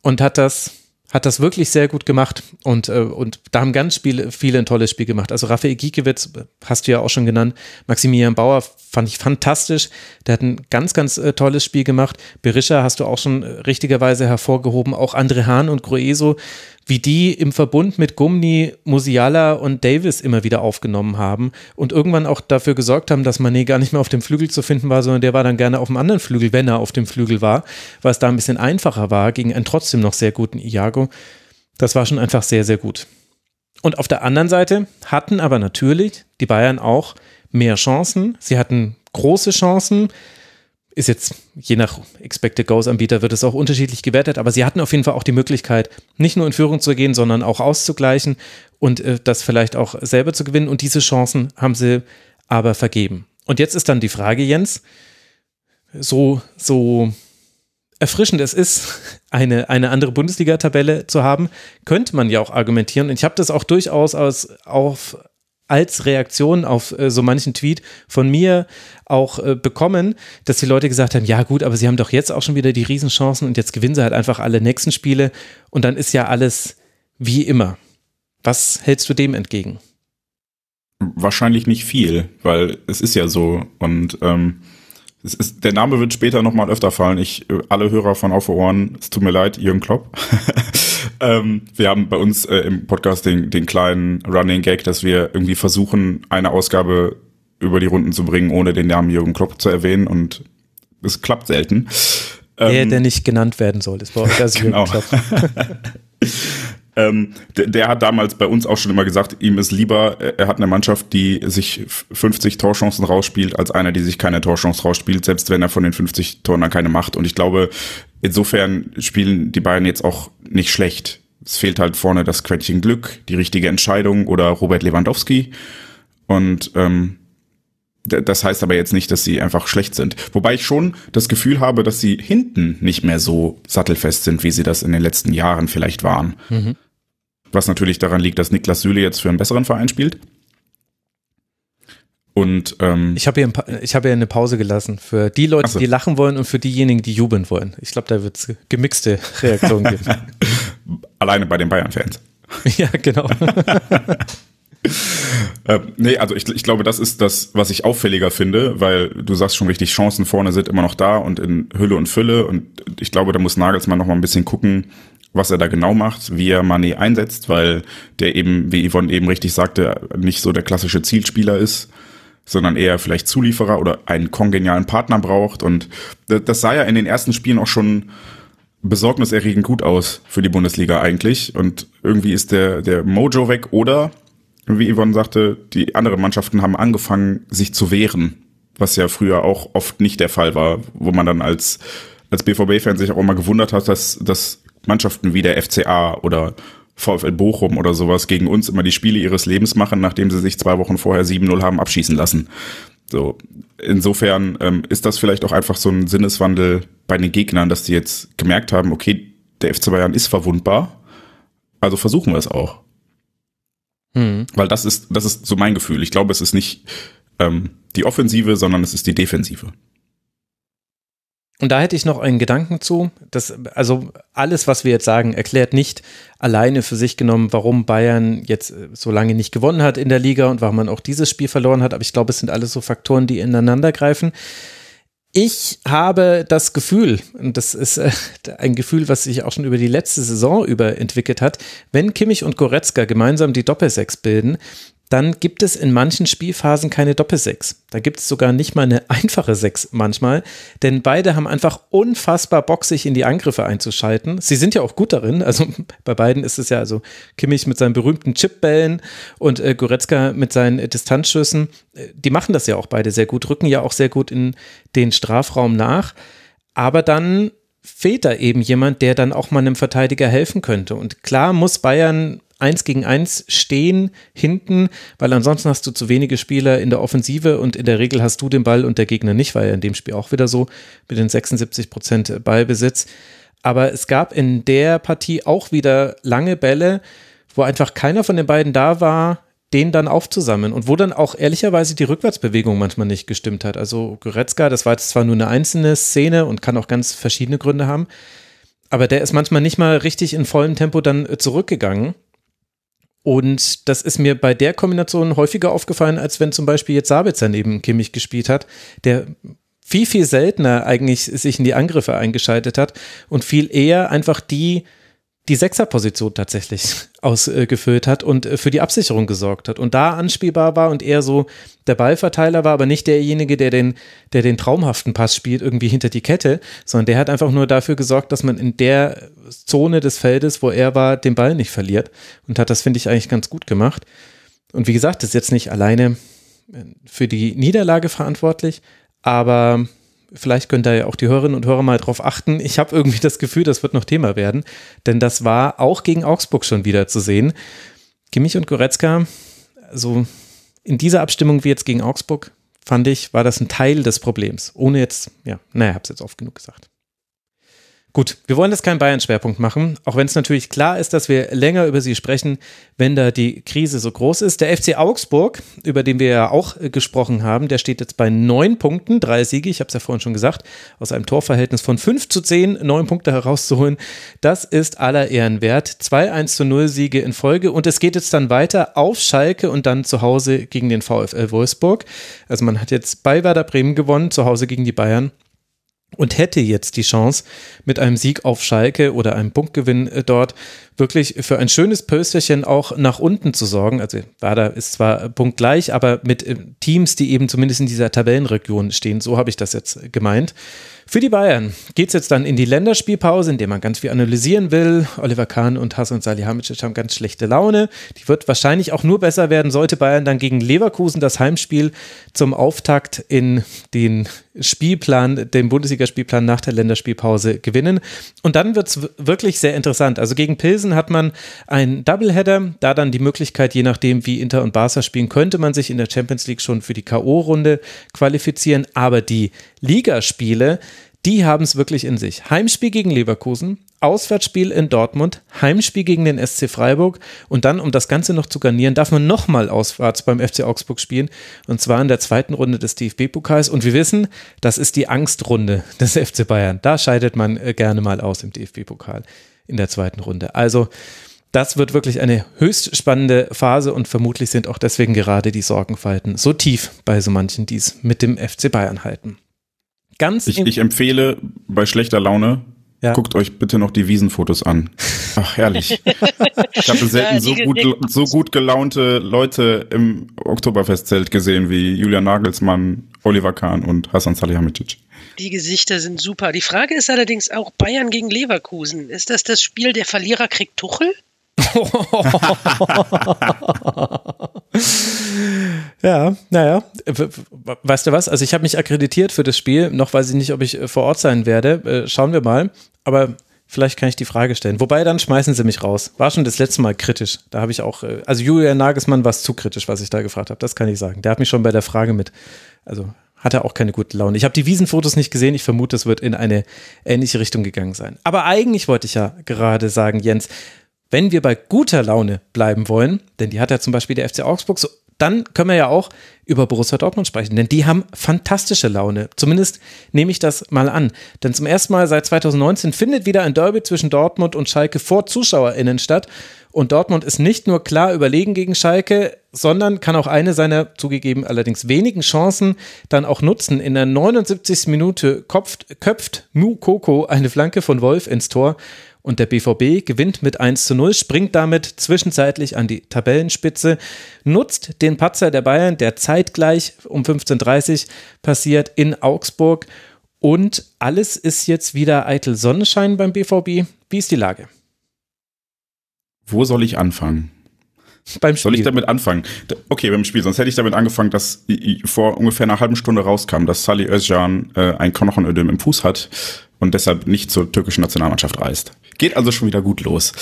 und hat das hat das wirklich sehr gut gemacht und, äh, und da haben ganz viele, viele ein tolles Spiel gemacht. Also Raphael Giekewitz, hast du ja auch schon genannt, Maximilian Bauer fand ich fantastisch, der hat ein ganz, ganz äh, tolles Spiel gemacht. Berisha hast du auch schon äh, richtigerweise hervorgehoben, auch André Hahn und Groeso, wie die im Verbund mit Gumni, Musiala und Davis immer wieder aufgenommen haben und irgendwann auch dafür gesorgt haben, dass Mané gar nicht mehr auf dem Flügel zu finden war, sondern der war dann gerne auf dem anderen Flügel, wenn er auf dem Flügel war, weil es da ein bisschen einfacher war gegen einen trotzdem noch sehr guten Iago. Das war schon einfach sehr, sehr gut. Und auf der anderen Seite hatten aber natürlich die Bayern auch mehr Chancen. Sie hatten große Chancen ist jetzt je nach Expected Goals Anbieter wird es auch unterschiedlich gewertet, aber sie hatten auf jeden Fall auch die Möglichkeit, nicht nur in Führung zu gehen, sondern auch auszugleichen und äh, das vielleicht auch selber zu gewinnen. Und diese Chancen haben sie aber vergeben. Und jetzt ist dann die Frage, Jens, so, so erfrischend es ist, *laughs* eine, eine andere Bundesliga-Tabelle zu haben, könnte man ja auch argumentieren. Und ich habe das auch durchaus aus, auf als Reaktion auf äh, so manchen Tweet von mir auch äh, bekommen, dass die Leute gesagt haben, ja gut, aber sie haben doch jetzt auch schon wieder die Riesenchancen und jetzt gewinnen sie halt einfach alle nächsten Spiele und dann ist ja alles wie immer. Was hältst du dem entgegen? Wahrscheinlich nicht viel, weil es ist ja so und ähm, es ist, der Name wird später nochmal öfter fallen. Ich, äh, alle Hörer von Auf Ohren, es tut mir leid, Jürgen Klopp. *laughs* ähm, wir haben bei uns äh, im Podcast den, den kleinen Running Gag, dass wir irgendwie versuchen, eine Ausgabe über die Runden zu bringen, ohne den Namen Jürgen Klopp zu erwähnen und es klappt selten. Der, ähm, der nicht genannt werden soll, ist bei euch das *laughs* genau. Jürgen Klopp. *laughs* Ähm, der, der, hat damals bei uns auch schon immer gesagt, ihm ist lieber, er hat eine Mannschaft, die sich 50 Torchancen rausspielt, als einer, die sich keine Torchance rausspielt, selbst wenn er von den 50 Toren dann keine macht. Und ich glaube, insofern spielen die beiden jetzt auch nicht schlecht. Es fehlt halt vorne das Quäntchen Glück, die richtige Entscheidung oder Robert Lewandowski. Und ähm, das heißt aber jetzt nicht, dass sie einfach schlecht sind. Wobei ich schon das Gefühl habe, dass sie hinten nicht mehr so sattelfest sind, wie sie das in den letzten Jahren vielleicht waren. Mhm. Was natürlich daran liegt, dass Niklas Süle jetzt für einen besseren Verein spielt. Und ähm, ich habe hier, ich hab hier eine Pause gelassen für die Leute, so. die lachen wollen und für diejenigen, die jubeln wollen. Ich glaube, da wird es gemixte Reaktionen geben. *laughs* Alleine bei den Bayern-Fans. *laughs* ja, genau. *laughs* äh, nee, also ich, ich glaube, das ist das, was ich auffälliger finde, weil du sagst schon richtig, Chancen vorne sind immer noch da und in Hülle und Fülle. Und ich glaube, da muss Nagelsmann noch mal ein bisschen gucken, was er da genau macht, wie er Mané einsetzt, weil der eben, wie Yvonne eben richtig sagte, nicht so der klassische Zielspieler ist, sondern eher vielleicht Zulieferer oder einen kongenialen Partner braucht. Und das sah ja in den ersten Spielen auch schon besorgniserregend gut aus für die Bundesliga eigentlich. Und irgendwie ist der, der Mojo weg oder, wie Yvonne sagte, die anderen Mannschaften haben angefangen, sich zu wehren. Was ja früher auch oft nicht der Fall war, wo man dann als, als BVB-Fan sich auch immer gewundert hat, dass, dass Mannschaften wie der FCA oder VfL Bochum oder sowas gegen uns immer die Spiele ihres Lebens machen, nachdem sie sich zwei Wochen vorher 7-0 haben abschießen lassen. So, insofern ähm, ist das vielleicht auch einfach so ein Sinneswandel bei den Gegnern, dass die jetzt gemerkt haben, okay, der FC Bayern ist verwundbar, also versuchen wir es auch. Mhm. Weil das ist, das ist so mein Gefühl. Ich glaube, es ist nicht ähm, die Offensive, sondern es ist die Defensive. Und da hätte ich noch einen Gedanken zu. dass, also alles, was wir jetzt sagen, erklärt nicht alleine für sich genommen, warum Bayern jetzt äh, so lange nicht gewonnen hat in der Liga und warum man auch dieses Spiel verloren hat. Aber ich glaube, es sind alles so Faktoren, die ineinander greifen. Ich habe das Gefühl, und das ist äh, *laughs* ein Gefühl, was sich auch schon über die letzte Saison über entwickelt hat, wenn Kimmich und Goretzka gemeinsam die Doppelsechs bilden, dann gibt es in manchen Spielphasen keine Doppelsechs. Da gibt es sogar nicht mal eine einfache Sechs manchmal, denn beide haben einfach unfassbar Bock, sich in die Angriffe einzuschalten. Sie sind ja auch gut darin, also *laughs* bei beiden ist es ja also Kimmich mit seinen berühmten Chipbällen und äh, Goretzka mit seinen Distanzschüssen. Äh, die machen das ja auch beide sehr gut, rücken ja auch sehr gut in den Strafraum nach. Aber dann fehlt da eben jemand, der dann auch mal einem Verteidiger helfen könnte. Und klar muss Bayern eins gegen eins stehen hinten, weil ansonsten hast du zu wenige Spieler in der Offensive und in der Regel hast du den Ball und der Gegner nicht, weil ja in dem Spiel auch wieder so mit den 76 Prozent Ballbesitz. Aber es gab in der Partie auch wieder lange Bälle, wo einfach keiner von den beiden da war, den dann aufzusammeln und wo dann auch ehrlicherweise die Rückwärtsbewegung manchmal nicht gestimmt hat. Also Goretzka, das war jetzt zwar nur eine einzelne Szene und kann auch ganz verschiedene Gründe haben, aber der ist manchmal nicht mal richtig in vollem Tempo dann zurückgegangen und das ist mir bei der Kombination häufiger aufgefallen, als wenn zum Beispiel jetzt Sabitzer neben Kimmich gespielt hat, der viel, viel seltener eigentlich sich in die Angriffe eingeschaltet hat und viel eher einfach die die Sechserposition tatsächlich *laughs* ausgefüllt hat und äh, für die Absicherung gesorgt hat und da anspielbar war und eher so der Ballverteiler war, aber nicht derjenige, der den, der den traumhaften Pass spielt, irgendwie hinter die Kette, sondern der hat einfach nur dafür gesorgt, dass man in der Zone des Feldes, wo er war, den Ball nicht verliert und hat das, finde ich, eigentlich ganz gut gemacht. Und wie gesagt, ist jetzt nicht alleine äh, für die Niederlage verantwortlich, aber vielleicht können da ja auch die Hörerinnen und Hörer mal drauf achten. Ich habe irgendwie das Gefühl, das wird noch Thema werden, denn das war auch gegen Augsburg schon wieder zu sehen. Kimmich und Goretzka, so in dieser Abstimmung wie jetzt gegen Augsburg, fand ich, war das ein Teil des Problems. Ohne jetzt, ja, naja, habe es jetzt oft genug gesagt. Gut, wir wollen jetzt keinen Bayern-Schwerpunkt machen, auch wenn es natürlich klar ist, dass wir länger über sie sprechen, wenn da die Krise so groß ist. Der FC Augsburg, über den wir ja auch äh, gesprochen haben, der steht jetzt bei neun Punkten, drei Siege, ich habe es ja vorhin schon gesagt, aus einem Torverhältnis von fünf zu zehn, neun Punkte herauszuholen. Das ist aller Ehren wert. Zwei 1 zu 0 Siege in Folge und es geht jetzt dann weiter auf Schalke und dann zu Hause gegen den VfL Wolfsburg. Also man hat jetzt bei Werder Bremen gewonnen, zu Hause gegen die Bayern und hätte jetzt die Chance, mit einem Sieg auf Schalke oder einem Punktgewinn äh, dort wirklich für ein schönes Pösterchen auch nach unten zu sorgen. Also Werder ist zwar punktgleich, aber mit äh, Teams, die eben zumindest in dieser Tabellenregion stehen. So habe ich das jetzt gemeint. Für die Bayern geht es jetzt dann in die Länderspielpause, in der man ganz viel analysieren will. Oliver Kahn und Hasan Salihamidzic haben ganz schlechte Laune. Die wird wahrscheinlich auch nur besser werden, sollte Bayern dann gegen Leverkusen das Heimspiel zum Auftakt in den Spielplan, den Bundesligaspielplan nach der Länderspielpause gewinnen. Und dann wird es wirklich sehr interessant. Also gegen Pilsen hat man einen Doubleheader, da dann die Möglichkeit, je nachdem wie Inter und Barca spielen, könnte man sich in der Champions League schon für die K.O.-Runde qualifizieren. Aber die Ligaspiele, die haben es wirklich in sich. Heimspiel gegen Leverkusen, Auswärtsspiel in Dortmund, Heimspiel gegen den SC Freiburg und dann, um das Ganze noch zu garnieren, darf man nochmal auswärts beim FC Augsburg spielen und zwar in der zweiten Runde des DFB-Pokals und wir wissen, das ist die Angstrunde des FC Bayern. Da scheidet man äh, gerne mal aus im DFB-Pokal in der zweiten Runde. Also das wird wirklich eine höchst spannende Phase und vermutlich sind auch deswegen gerade die Sorgenfalten so tief bei so manchen, die es mit dem FC Bayern halten. Ganz ich, ich empfehle bei schlechter Laune Ja. Guckt euch bitte noch die Wiesenfotos an. Ach, herrlich. Ich habe *laughs* selten so, gut, so gut gelaunte Leute im Oktoberfestzelt gesehen wie Julian Nagelsmann, Oliver Kahn und Hassan Salihamidzic. Die Gesichter sind super. Die Frage ist allerdings auch Bayern gegen Leverkusen. Ist das das Spiel, der Verlierer kriegt Tuchel? *laughs* ja, naja. Weißt du was? Also ich habe mich akkreditiert für das Spiel. Noch weiß ich nicht, ob ich äh, vor Ort sein werde. Äh, schauen wir mal. Aber vielleicht kann ich die Frage stellen. Wobei, dann schmeißen sie mich raus. War schon das letzte Mal kritisch. Da habe ich auch, äh, also Julian Nagelsmann war es zu kritisch, was ich da gefragt habe. Das kann ich sagen. Der hat mich schon bei der Frage mit, also hatte auch keine gute Laune. Ich habe die Wiesenfotos nicht gesehen. Ich vermute, es wird in eine ähnliche Richtung gegangen sein. Aber eigentlich wollte ich ja gerade sagen, Jens, wenn wir bei guter Laune bleiben wollen, denn die hat ja zum Beispiel der FC Augsburg, so, dann können wir ja auch über Borussia Dortmund sprechen, denn die haben fantastische Laune. Zumindest nehme ich das mal an. Denn zum ersten Mal seit 2019 findet wieder ein Derby zwischen Dortmund und Schalke vor ZuschauerInnen statt. Und Dortmund ist nicht nur klar überlegen gegen Schalke, sondern kann auch eine seiner zugegeben allerdings wenigen Chancen dann auch nutzen. In der 79. Minute köpft, köpft Mu Koko eine Flanke von Wolf ins Tor und der BVB gewinnt mit 1 zu 0, springt damit zwischenzeitlich an die Tabellenspitze, nutzt den Patzer der Bayern, der zeitgleich um 15.30 Uhr passiert in Augsburg und alles ist jetzt wieder eitel Sonnenschein beim BVB. Wie ist die Lage? Wo soll ich anfangen? Beim Spiel. Soll ich damit anfangen? Okay, beim Spiel. Sonst hätte ich damit angefangen, dass vor ungefähr einer halben Stunde rauskam, dass Salih Özcan äh, ein Knochenödem im Fuß hat und deshalb nicht zur türkischen Nationalmannschaft reist. Geht also schon wieder gut los.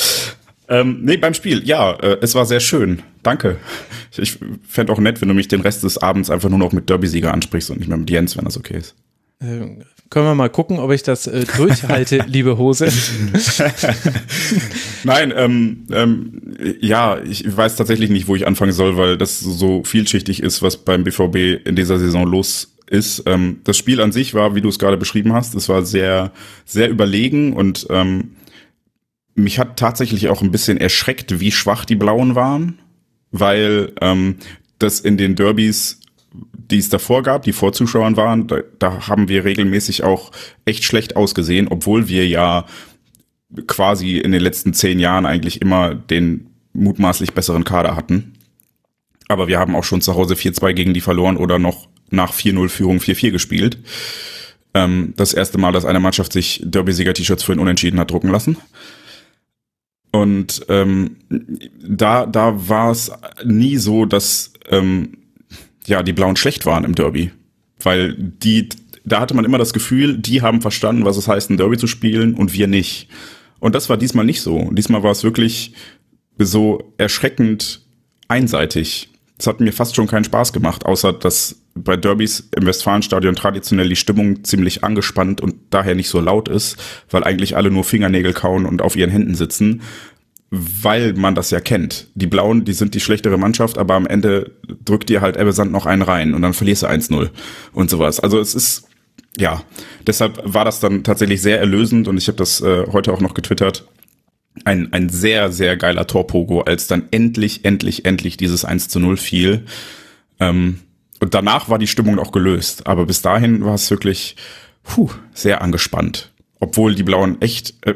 Ähm, nee, beim Spiel, ja, äh, es war sehr schön. Danke. Ich, ich fände auch nett, wenn du mich den Rest des Abends einfach nur noch mit Derby-Sieger ansprichst und nicht mehr mit Jens, wenn das okay ist. Ähm, können wir mal gucken, ob ich das äh, durchhalte, *laughs* liebe Hose. *laughs* Nein, ähm, ähm, ja, ich weiß tatsächlich nicht, wo ich anfangen soll, weil das so vielschichtig ist, was beim BVB in dieser Saison los ist, ähm, das Spiel an sich war, wie du es gerade beschrieben hast, es war sehr, sehr überlegen und ähm, mich hat tatsächlich auch ein bisschen erschreckt, wie schwach die Blauen waren, weil ähm, das in den Derbys, die es davor gab, die vor Zuschauern waren, da, da haben wir regelmäßig auch echt schlecht ausgesehen, obwohl wir ja quasi in den letzten zehn Jahren eigentlich immer den mutmaßlich besseren Kader hatten. Aber wir haben auch schon zu Hause 4-2 gegen die verloren oder noch nach 4-0 Führung 4-4 gespielt. Ähm, das erste Mal, dass eine Mannschaft sich Derby-Sieger-T-Shirts für ein Unentschieden hat drucken lassen. Und ähm, da, da war es nie so, dass ähm, ja die Blauen schlecht waren im Derby. Weil die, da hatte man immer das Gefühl, die haben verstanden, was es heißt, ein Derby zu spielen und wir nicht. Und das war diesmal nicht so. Diesmal war es wirklich so erschreckend einseitig. Es hat mir fast schon keinen Spaß gemacht, außer dass bei Derbys im Westfalenstadion traditionell die Stimmung ziemlich angespannt und daher nicht so laut ist, weil eigentlich alle nur Fingernägel kauen und auf ihren Händen sitzen, weil man das ja kennt. Die Blauen, die sind die schlechtere Mannschaft, aber am Ende drückt dir halt Ebbe Sand noch einen rein und dann verlierst du 1-0 und sowas. Also es ist, ja, deshalb war das dann tatsächlich sehr erlösend und ich habe das äh, heute auch noch getwittert ein, ein sehr, sehr geiler Torpogo, als dann endlich, endlich, endlich dieses 1 zu 0 fiel. Ähm, und danach war die Stimmung auch gelöst. Aber bis dahin war es wirklich puh, sehr angespannt. Obwohl die Blauen echt äh,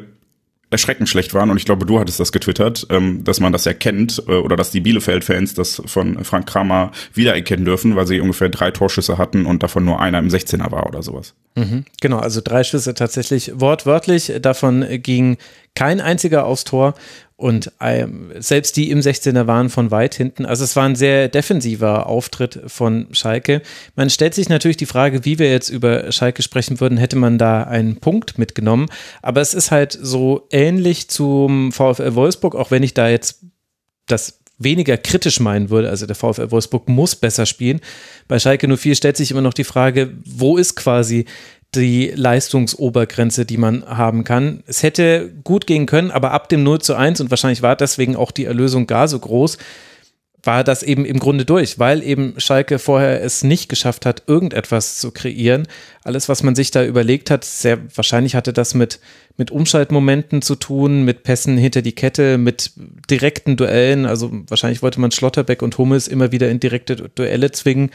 erschreckend schlecht waren. Und ich glaube, du hattest das getwittert, ähm, dass man das erkennt äh, oder dass die Bielefeld-Fans das von Frank Kramer wiedererkennen dürfen, weil sie ungefähr drei Torschüsse hatten und davon nur einer im 16er war oder sowas. Mhm, genau, also drei Schüsse tatsächlich wortwörtlich. Davon ging kein einziger aufs Tor und ähm, selbst die im 16er waren von weit hinten. Also es war ein sehr defensiver Auftritt von Schalke. Man stellt sich natürlich die Frage, wie wir jetzt über Schalke sprechen würden, hätte man da einen Punkt mitgenommen. Aber es ist halt so ähnlich zum VfL Wolfsburg, auch wenn ich da jetzt das weniger kritisch meinen würde. Also der VfL Wolfsburg muss besser spielen. Bei Schalke 04 stellt sich immer noch die Frage, wo ist quasi die Leistungsobergrenze, die man haben kann. Es hätte gut gehen können, aber ab dem 0 zu 1 und wahrscheinlich war deswegen auch die Erlösung gar so groß, war das eben im Grunde durch, weil eben Schalke vorher es nicht geschafft hat, irgendetwas zu kreieren. Alles, was man sich da überlegt hat, sehr wahrscheinlich hatte das mit, mit Umschaltmomenten zu tun, mit Pässen hinter die Kette, mit direkten Duellen. Also wahrscheinlich wollte man Schlotterbeck und Hummels immer wieder in direkte Duelle zwingen.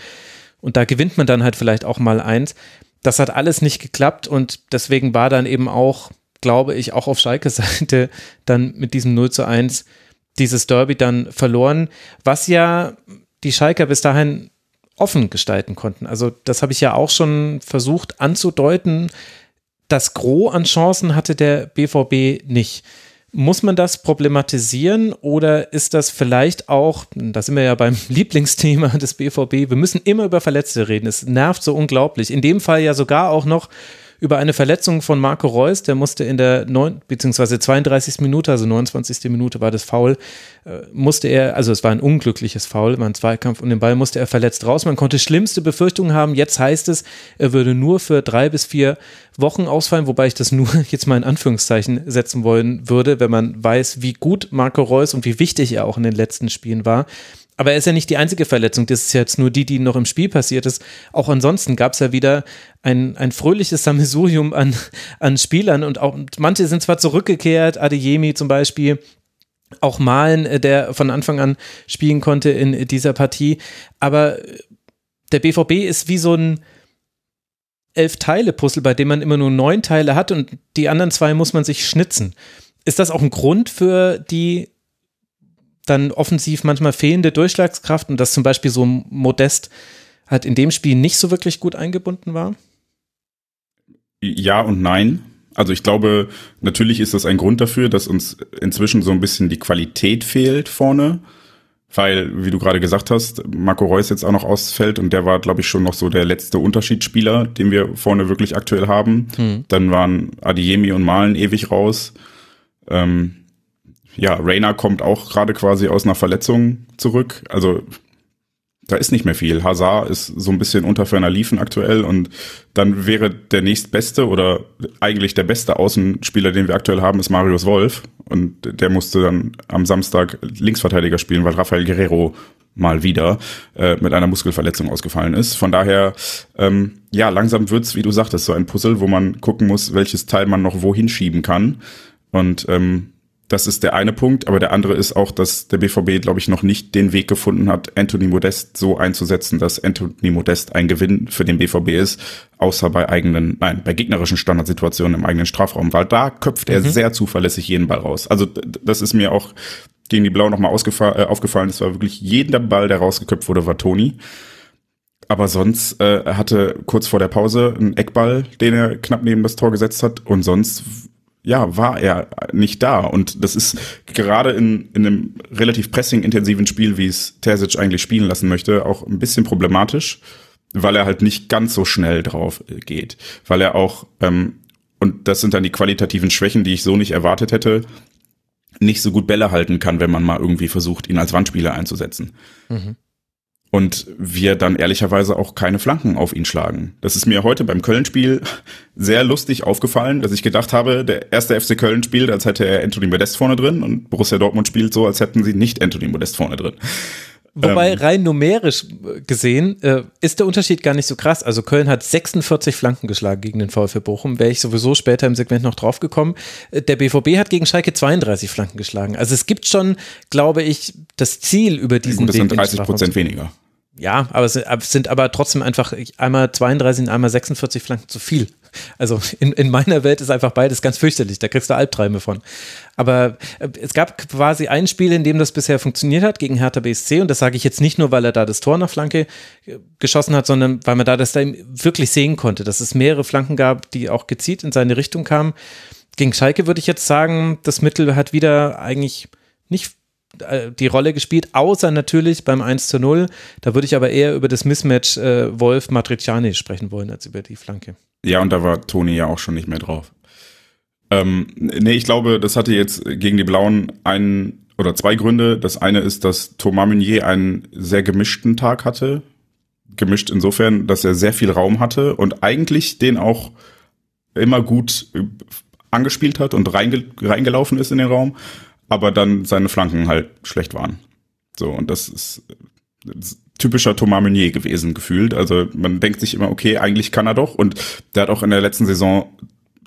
Und da gewinnt man dann halt vielleicht auch mal eins. Das hat alles nicht geklappt und deswegen war dann eben auch glaube ich, auch auf Schalkes *laughs* Seite dann mit diesem 0 zu 1 dieses Derby dann verloren, was ja die Schalker bis dahin offen gestalten konnten. Also das habe ich ja auch schon versucht anzudeuten. Das Gros an Chancen hatte der BVB nicht. Muss man das problematisieren oder ist das vielleicht auch, da sind wir ja beim *laughs* Lieblingsthema des BVB, wir müssen immer über Verletzte reden. Es nervt so unglaublich. In dem Fall ja sogar auch noch über eine Verletzung von Marco Reus, der musste in der 9, beziehungsweise 32. Minute, also 29. Minute war das Foul, äh, musste er, also es war ein unglückliches Foul, war ein Zweikampf und den Ball musste er verletzt raus. Man konnte schlimmste Befürchtungen haben. Jetzt heißt es, er würde nur für drei bis vier Wochen ausfallen, wobei ich das nur *laughs* jetzt mal in Anführungszeichen setzen wollen würde, wenn man weiß, wie gut Marco Reus und wie wichtig er auch in den letzten Spielen war. Aber er ist ja nicht die einzige Verletzung, das ist jetzt nur die, die noch im Spiel passiert ist. Auch ansonsten gab es ja wieder ein, ein fröhliches Sammelsurium an, an Spielern und auch manche sind zwar zurückgekehrt, Adeyemi zum Beispiel, auch Malen, äh, der von Anfang an spielen konnte in dieser Partie, aber der BVB ist wie so ein Elf-Teile-Puzzle, bei dem man immer nur neun Teile hat und die anderen zwei muss man sich schnitzen. Ist das auch ein Grund für die dann offensiv manchmal fehlende Durchschlagskraft und dass zum Beispiel so Modest halt in dem Spiel nicht so wirklich gut eingebunden war? Ja und nein. Also ich glaube, natürlich ist das ein Grund dafür, dass uns inzwischen so ein bisschen die Qualität fehlt vorne. Weil, wie du gerade gesagt hast, Marco Reus jetzt auch noch ausfällt und der war, glaube ich, schon noch so der letzte Unterschiedsspieler, den wir vorne wirklich aktuell haben. Hm. Dann waren Adiemi und Malen ewig raus. Ähm, ja, Rainer kommt auch gerade quasi aus einer Verletzung zurück. Also da ist nicht mehr viel. Hazard ist so ein bisschen unter ferner Liefen aktuell und dann wäre der nächstbeste oder eigentlich der beste Außenspieler, den wir aktuell haben, ist Marius Wolf und der musste dann am Samstag Linksverteidiger spielen, weil Rafael Guerrero mal wieder äh, mit einer Muskelverletzung ausgefallen ist. Von daher, ähm, ja, langsam wird's, wie du sagtest, so ein Puzzle, wo man gucken muss, welches Teil man noch wohin schieben kann. Und ähm, das ist der eine Punkt, aber der andere ist auch, dass der BVB, glaube ich, noch nicht den Weg gefunden hat, Anthony Modest so einzusetzen, dass Anthony Modest ein Gewinn für den BVB ist, außer bei eigenen, nein, bei gegnerischen Standardsituationen im eigenen Strafraum, weil da köpft er mhm. sehr zuverlässig jeden Ball raus. Also das ist mir auch gegen die Blau nochmal äh, aufgefallen. Es war wirklich jeder Ball, der rausgeköpft wurde, war Toni. Aber sonst äh, hatte kurz vor der Pause einen Eckball, den er knapp neben das Tor gesetzt hat. Und sonst ja, war er nicht da. Und das ist gerade in, in einem relativ pressing-intensiven Spiel, wie es Terzic eigentlich spielen lassen möchte, auch ein bisschen problematisch, weil er halt nicht ganz so schnell drauf geht. Weil er auch, ähm, und das sind dann die qualitativen Schwächen, die ich so nicht erwartet hätte, nicht so gut Bälle halten kann, wenn man mal irgendwie versucht, ihn als Wandspieler einzusetzen. Mhm und wir dann ehrlicherweise auch keine Flanken auf ihn schlagen. Das ist mir heute beim Köln-Spiel *laughs* sehr lustig aufgefallen, dass ich gedacht habe, der erste FC Köln spielt, als hätte er Anthony Modest vorne drin und Borussia Dortmund spielt so, als hätten sie nicht Anthony Modest vorne drin. Wobei ähm, rein numerisch gesehen äh, ist der Unterschied gar nicht so krass. Also Köln hat 46 Flanken geschlagen gegen den VfL Bochum. Wäre ich sowieso später im Segment noch draufgekommen. Äh, der BVB hat gegen Schalke 32 Flanken geschlagen. Also es gibt schon, glaube ich, das Ziel über diesen Das sind 30 Prozent weniger. Ja, aber es sind aber trotzdem einfach einmal 32 und einmal 46 Flanken zu viel. Also in, in meiner Welt ist einfach beides ganz fürchterlich. Da kriegst du Albträume von. Aber äh, es gab quasi ein Spiel, in dem das bisher funktioniert hat, gegen Hertha BSC. Und das sage ich jetzt nicht nur, weil er da das Tor nach Flanke äh, geschossen hat, sondern weil man da das da wirklich sehen konnte, dass es mehrere Flanken gab, die auch gezielt in seine Richtung kamen. Gegen Schalke würde ich jetzt sagen, das Mittel hat wieder eigentlich nicht die Rolle gespielt, außer natürlich beim 1 zu 0. Da würde ich aber eher über das Mismatch äh, Wolf-Matriciani sprechen wollen, als über die Flanke. Ja, und da war Toni ja auch schon nicht mehr drauf. Ähm, nee, ich glaube, das hatte jetzt gegen die Blauen einen oder zwei Gründe. Das eine ist, dass Thomas Meunier einen sehr gemischten Tag hatte. Gemischt insofern, dass er sehr viel Raum hatte und eigentlich den auch immer gut äh, angespielt hat und reinge reingelaufen ist in den Raum aber dann seine Flanken halt schlecht waren. So, und das ist, das ist typischer Thomas Meunier gewesen, gefühlt. Also man denkt sich immer, okay, eigentlich kann er doch. Und der hat auch in der letzten Saison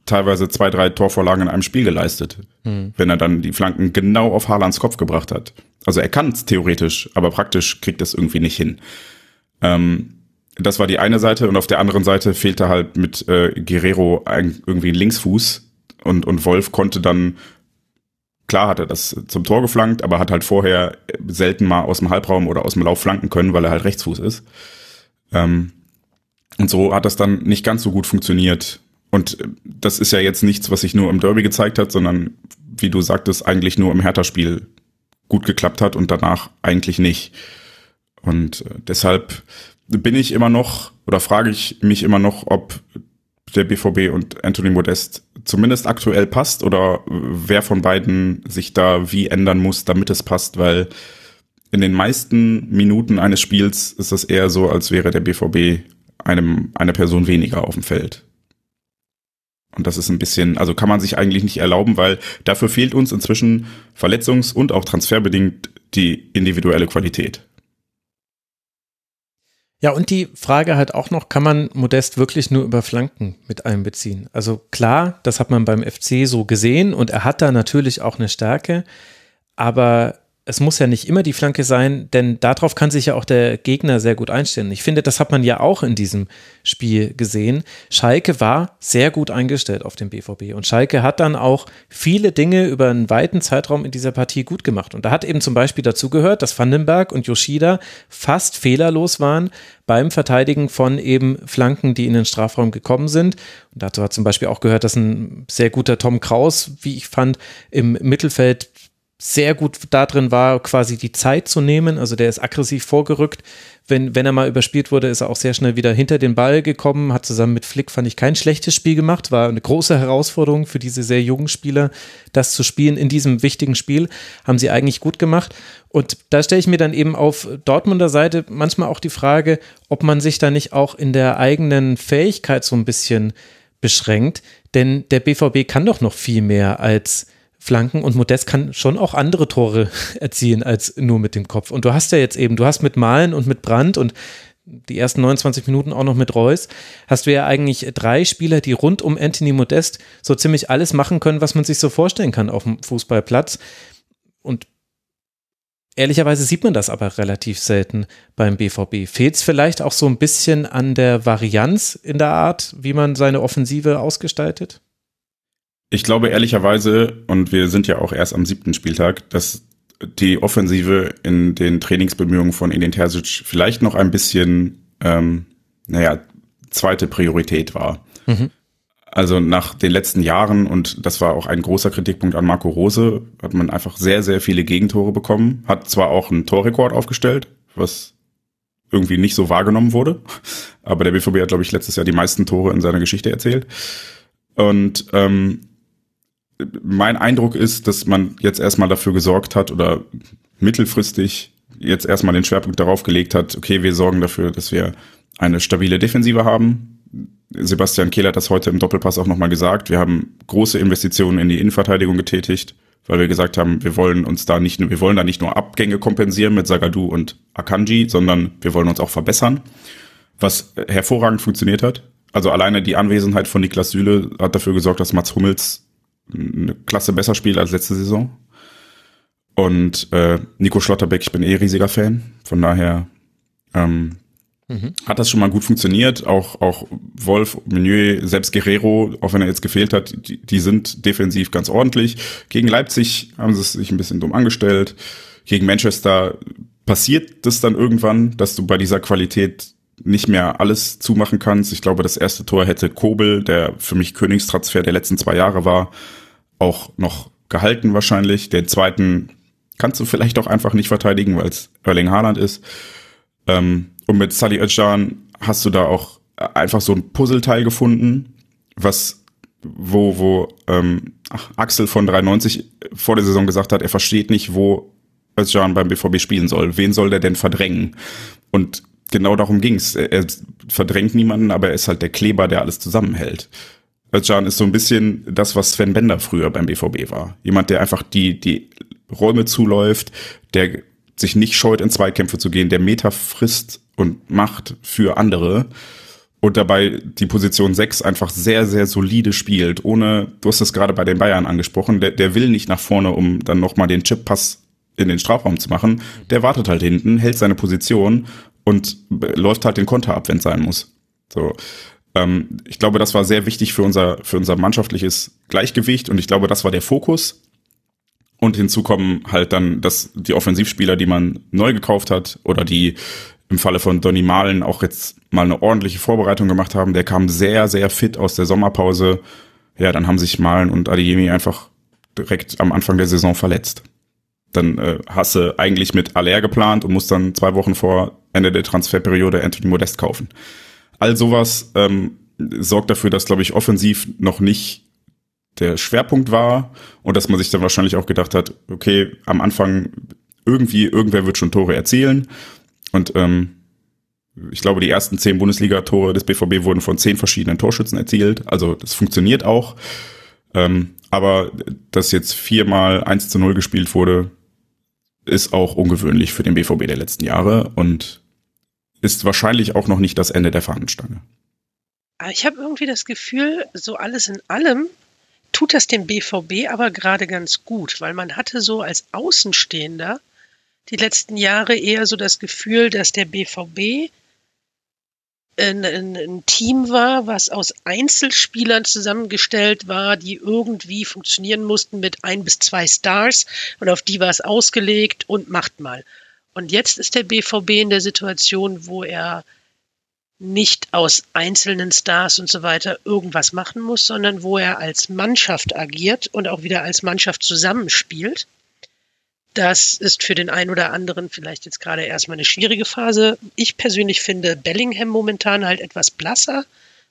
teilweise zwei, drei Torvorlagen in einem Spiel geleistet, hm. wenn er dann die Flanken genau auf Haalands Kopf gebracht hat. Also er kann es theoretisch, aber praktisch kriegt es irgendwie nicht hin. Ähm, das war die eine Seite und auf der anderen Seite fehlte halt mit äh, Guerrero ein, irgendwie ein Linksfuß und, und Wolf konnte dann, klar hat er das zum Tor geflankt, aber hat halt vorher selten mal aus dem Halbraum oder aus dem Lauf flanken können, weil er halt Rechtsfuß ist. Ähm, und so hat das dann nicht ganz so gut funktioniert. Und das ist ja jetzt nichts, was sich nur im Derby gezeigt hat, sondern wie du sagtest, eigentlich nur im Hertha-Spiel gut geklappt hat und danach eigentlich nicht. Und äh, deshalb bin ich immer noch oder frage ich mich immer noch, ob der BVB und Anthony Modest zumindest aktuell passt oder wer von beiden sich da wie ändern muss, damit es passt, weil in den meisten Minuten eines Spiels ist es eher so, als wäre der BVB einem, eine Person weniger auf dem Feld. Und das ist ein bisschen, also kann man sich eigentlich nicht erlauben, weil dafür fehlt uns inzwischen verletzungs- und auch transferbedingt die individuelle Qualität. Ja, und die Frage halt auch noch, kann man Modest wirklich nur über Flanken mit einbeziehen? Also klar, das hat man beim FC so gesehen und er hat da natürlich auch eine Stärke, aber es muss ja nicht immer die Flanke sein, denn darauf kann sich ja auch der Gegner sehr gut einstellen. Ich finde, das hat man ja auch in diesem Spiel gesehen. Schalke war sehr gut eingestellt auf den BVB und Schalke hat dann auch viele Dinge über einen weiten Zeitraum in dieser Partie gut gemacht. Und da hat eben zum Beispiel dazu gehört, dass Vandenberg und Yoshida fast fehlerlos waren beim Verteidigen von eben Flanken, die in den Strafraum gekommen sind. Und dazu hat zum Beispiel auch gehört, dass ein sehr guter Tom Kraus, wie ich fand, im Mittelfeld sehr gut darin war, quasi die Zeit zu nehmen. Also der ist aggressiv vorgerückt. Wenn, wenn er mal überspielt wurde, ist er auch sehr schnell wieder hinter den Ball gekommen, hat zusammen mit Flick, fand ich, kein schlechtes Spiel gemacht. War eine große Herausforderung für diese sehr jungen Spieler, das zu spielen in diesem wichtigen Spiel. Haben sie eigentlich gut gemacht. Und da stelle ich mir dann eben auf Dortmunder Seite manchmal auch die Frage, ob man sich da nicht auch in der eigenen Fähigkeit so ein bisschen beschränkt. Denn der BVB kann doch noch viel mehr als Flanken und Modest kann schon auch andere Tore *laughs* erzielen als nur mit dem Kopf. Und du hast ja jetzt eben, du hast mit Malen und mit Brand und die ersten 29 Minuten auch noch mit Reus, hast du ja eigentlich drei Spieler, die rund um Anthony Modest so ziemlich alles machen können, was man sich so vorstellen kann auf dem Fußballplatz. Und ehrlicherweise sieht man das aber relativ selten beim BVB. Fehlt es vielleicht auch so ein bisschen an der Varianz in der Art, wie man seine Offensive ausgestaltet? Ich glaube ehrlicherweise, und wir sind ja auch erst am siebten Spieltag, dass die Offensive in den Trainingsbemühungen von Edin Terzic vielleicht noch ein bisschen, ähm, naja, zweite Priorität war. Mhm. Also nach den letzten Jahren, und das war auch ein großer Kritikpunkt an Marco Rose, hat man einfach sehr, sehr viele Gegentore bekommen, hat zwar auch einen Torrekord aufgestellt, was irgendwie nicht so wahrgenommen wurde, aber der BVB hat, glaube ich, letztes Jahr die meisten Tore in seiner Geschichte erzählt. Und ähm, mein Eindruck ist, dass man jetzt erstmal dafür gesorgt hat oder mittelfristig jetzt erstmal den Schwerpunkt darauf gelegt hat, okay, wir sorgen dafür, dass wir eine stabile Defensive haben. Sebastian Kehl hat das heute im Doppelpass auch nochmal gesagt. Wir haben große Investitionen in die Innenverteidigung getätigt, weil wir gesagt haben, wir wollen uns da nicht nur, wir wollen da nicht nur Abgänge kompensieren mit Sagadu und Akanji, sondern wir wollen uns auch verbessern, was hervorragend funktioniert hat. Also alleine die Anwesenheit von Niklas Süle hat dafür gesorgt, dass Mats Hummels eine Klasse besser spielt als letzte Saison. Und äh, Nico Schlotterbeck, ich bin eh riesiger Fan. Von daher ähm, mhm. hat das schon mal gut funktioniert. Auch, auch Wolf, Meunier, selbst Guerrero, auch wenn er jetzt gefehlt hat, die, die sind defensiv ganz ordentlich. Gegen Leipzig haben sie es sich ein bisschen dumm angestellt. Gegen Manchester passiert das dann irgendwann, dass du bei dieser Qualität nicht mehr alles zumachen kannst. Ich glaube, das erste Tor hätte Kobel, der für mich Königstransfer der letzten zwei Jahre war, auch noch gehalten wahrscheinlich. Den zweiten kannst du vielleicht auch einfach nicht verteidigen, weil es Erling Haaland ist. Ähm, und mit Sally Özcan hast du da auch einfach so ein Puzzleteil gefunden, was wo wo ähm, Axel von 93 vor der Saison gesagt hat, er versteht nicht, wo Özcan beim BVB spielen soll. Wen soll der denn verdrängen? Und genau darum ging's. Er, er verdrängt niemanden, aber er ist halt der Kleber, der alles zusammenhält. Özcan ist so ein bisschen das, was Sven Bender früher beim BVB war. Jemand, der einfach die, die Räume zuläuft, der sich nicht scheut, in Zweikämpfe zu gehen, der Meter frisst und macht für andere und dabei die Position 6 einfach sehr, sehr solide spielt, ohne, du hast es gerade bei den Bayern angesprochen, der, der will nicht nach vorne, um dann nochmal den Chip-Pass in den Strafraum zu machen. Der wartet halt hinten, hält seine Position und läuft halt den Konter ab, wenn es sein muss. So. Ähm, ich glaube, das war sehr wichtig für unser, für unser mannschaftliches Gleichgewicht und ich glaube, das war der Fokus. Und hinzu kommen halt dann, dass die Offensivspieler, die man neu gekauft hat oder die im Falle von Donny Malen auch jetzt mal eine ordentliche Vorbereitung gemacht haben. Der kam sehr, sehr fit aus der Sommerpause. Ja, dann haben sich Malen und Adeyemi einfach direkt am Anfang der Saison verletzt. Dann äh, hast du eigentlich mit Aller geplant und musst dann zwei Wochen vor Ende der Transferperiode Anthony Modest kaufen. All sowas ähm, sorgt dafür, dass, glaube ich, offensiv noch nicht der Schwerpunkt war und dass man sich dann wahrscheinlich auch gedacht hat, okay, am Anfang irgendwie, irgendwer wird schon Tore erzielen. Und ähm, ich glaube, die ersten zehn Bundesliga-Tore des BVB wurden von zehn verschiedenen Torschützen erzielt. Also das funktioniert auch. Ähm, aber dass jetzt viermal 1 zu 0 gespielt wurde, ist auch ungewöhnlich für den BVB der letzten Jahre und ist wahrscheinlich auch noch nicht das Ende der Fahnenstange. Ich habe irgendwie das Gefühl, so alles in allem tut das dem BVB aber gerade ganz gut, weil man hatte so als Außenstehender die letzten Jahre eher so das Gefühl, dass der BVB ein, ein, ein, Team war, was aus Einzelspielern zusammengestellt war, die irgendwie funktionieren mussten mit ein bis zwei Stars und auf die war es ausgelegt und macht mal. Und jetzt ist der BVB in der Situation, wo er nicht aus einzelnen Stars und so weiter irgendwas machen muss, sondern wo er als Mannschaft agiert und auch wieder als Mannschaft zusammenspielt. Das ist für den einen oder anderen vielleicht jetzt gerade erstmal eine schwierige Phase. Ich persönlich finde Bellingham momentan halt etwas blasser,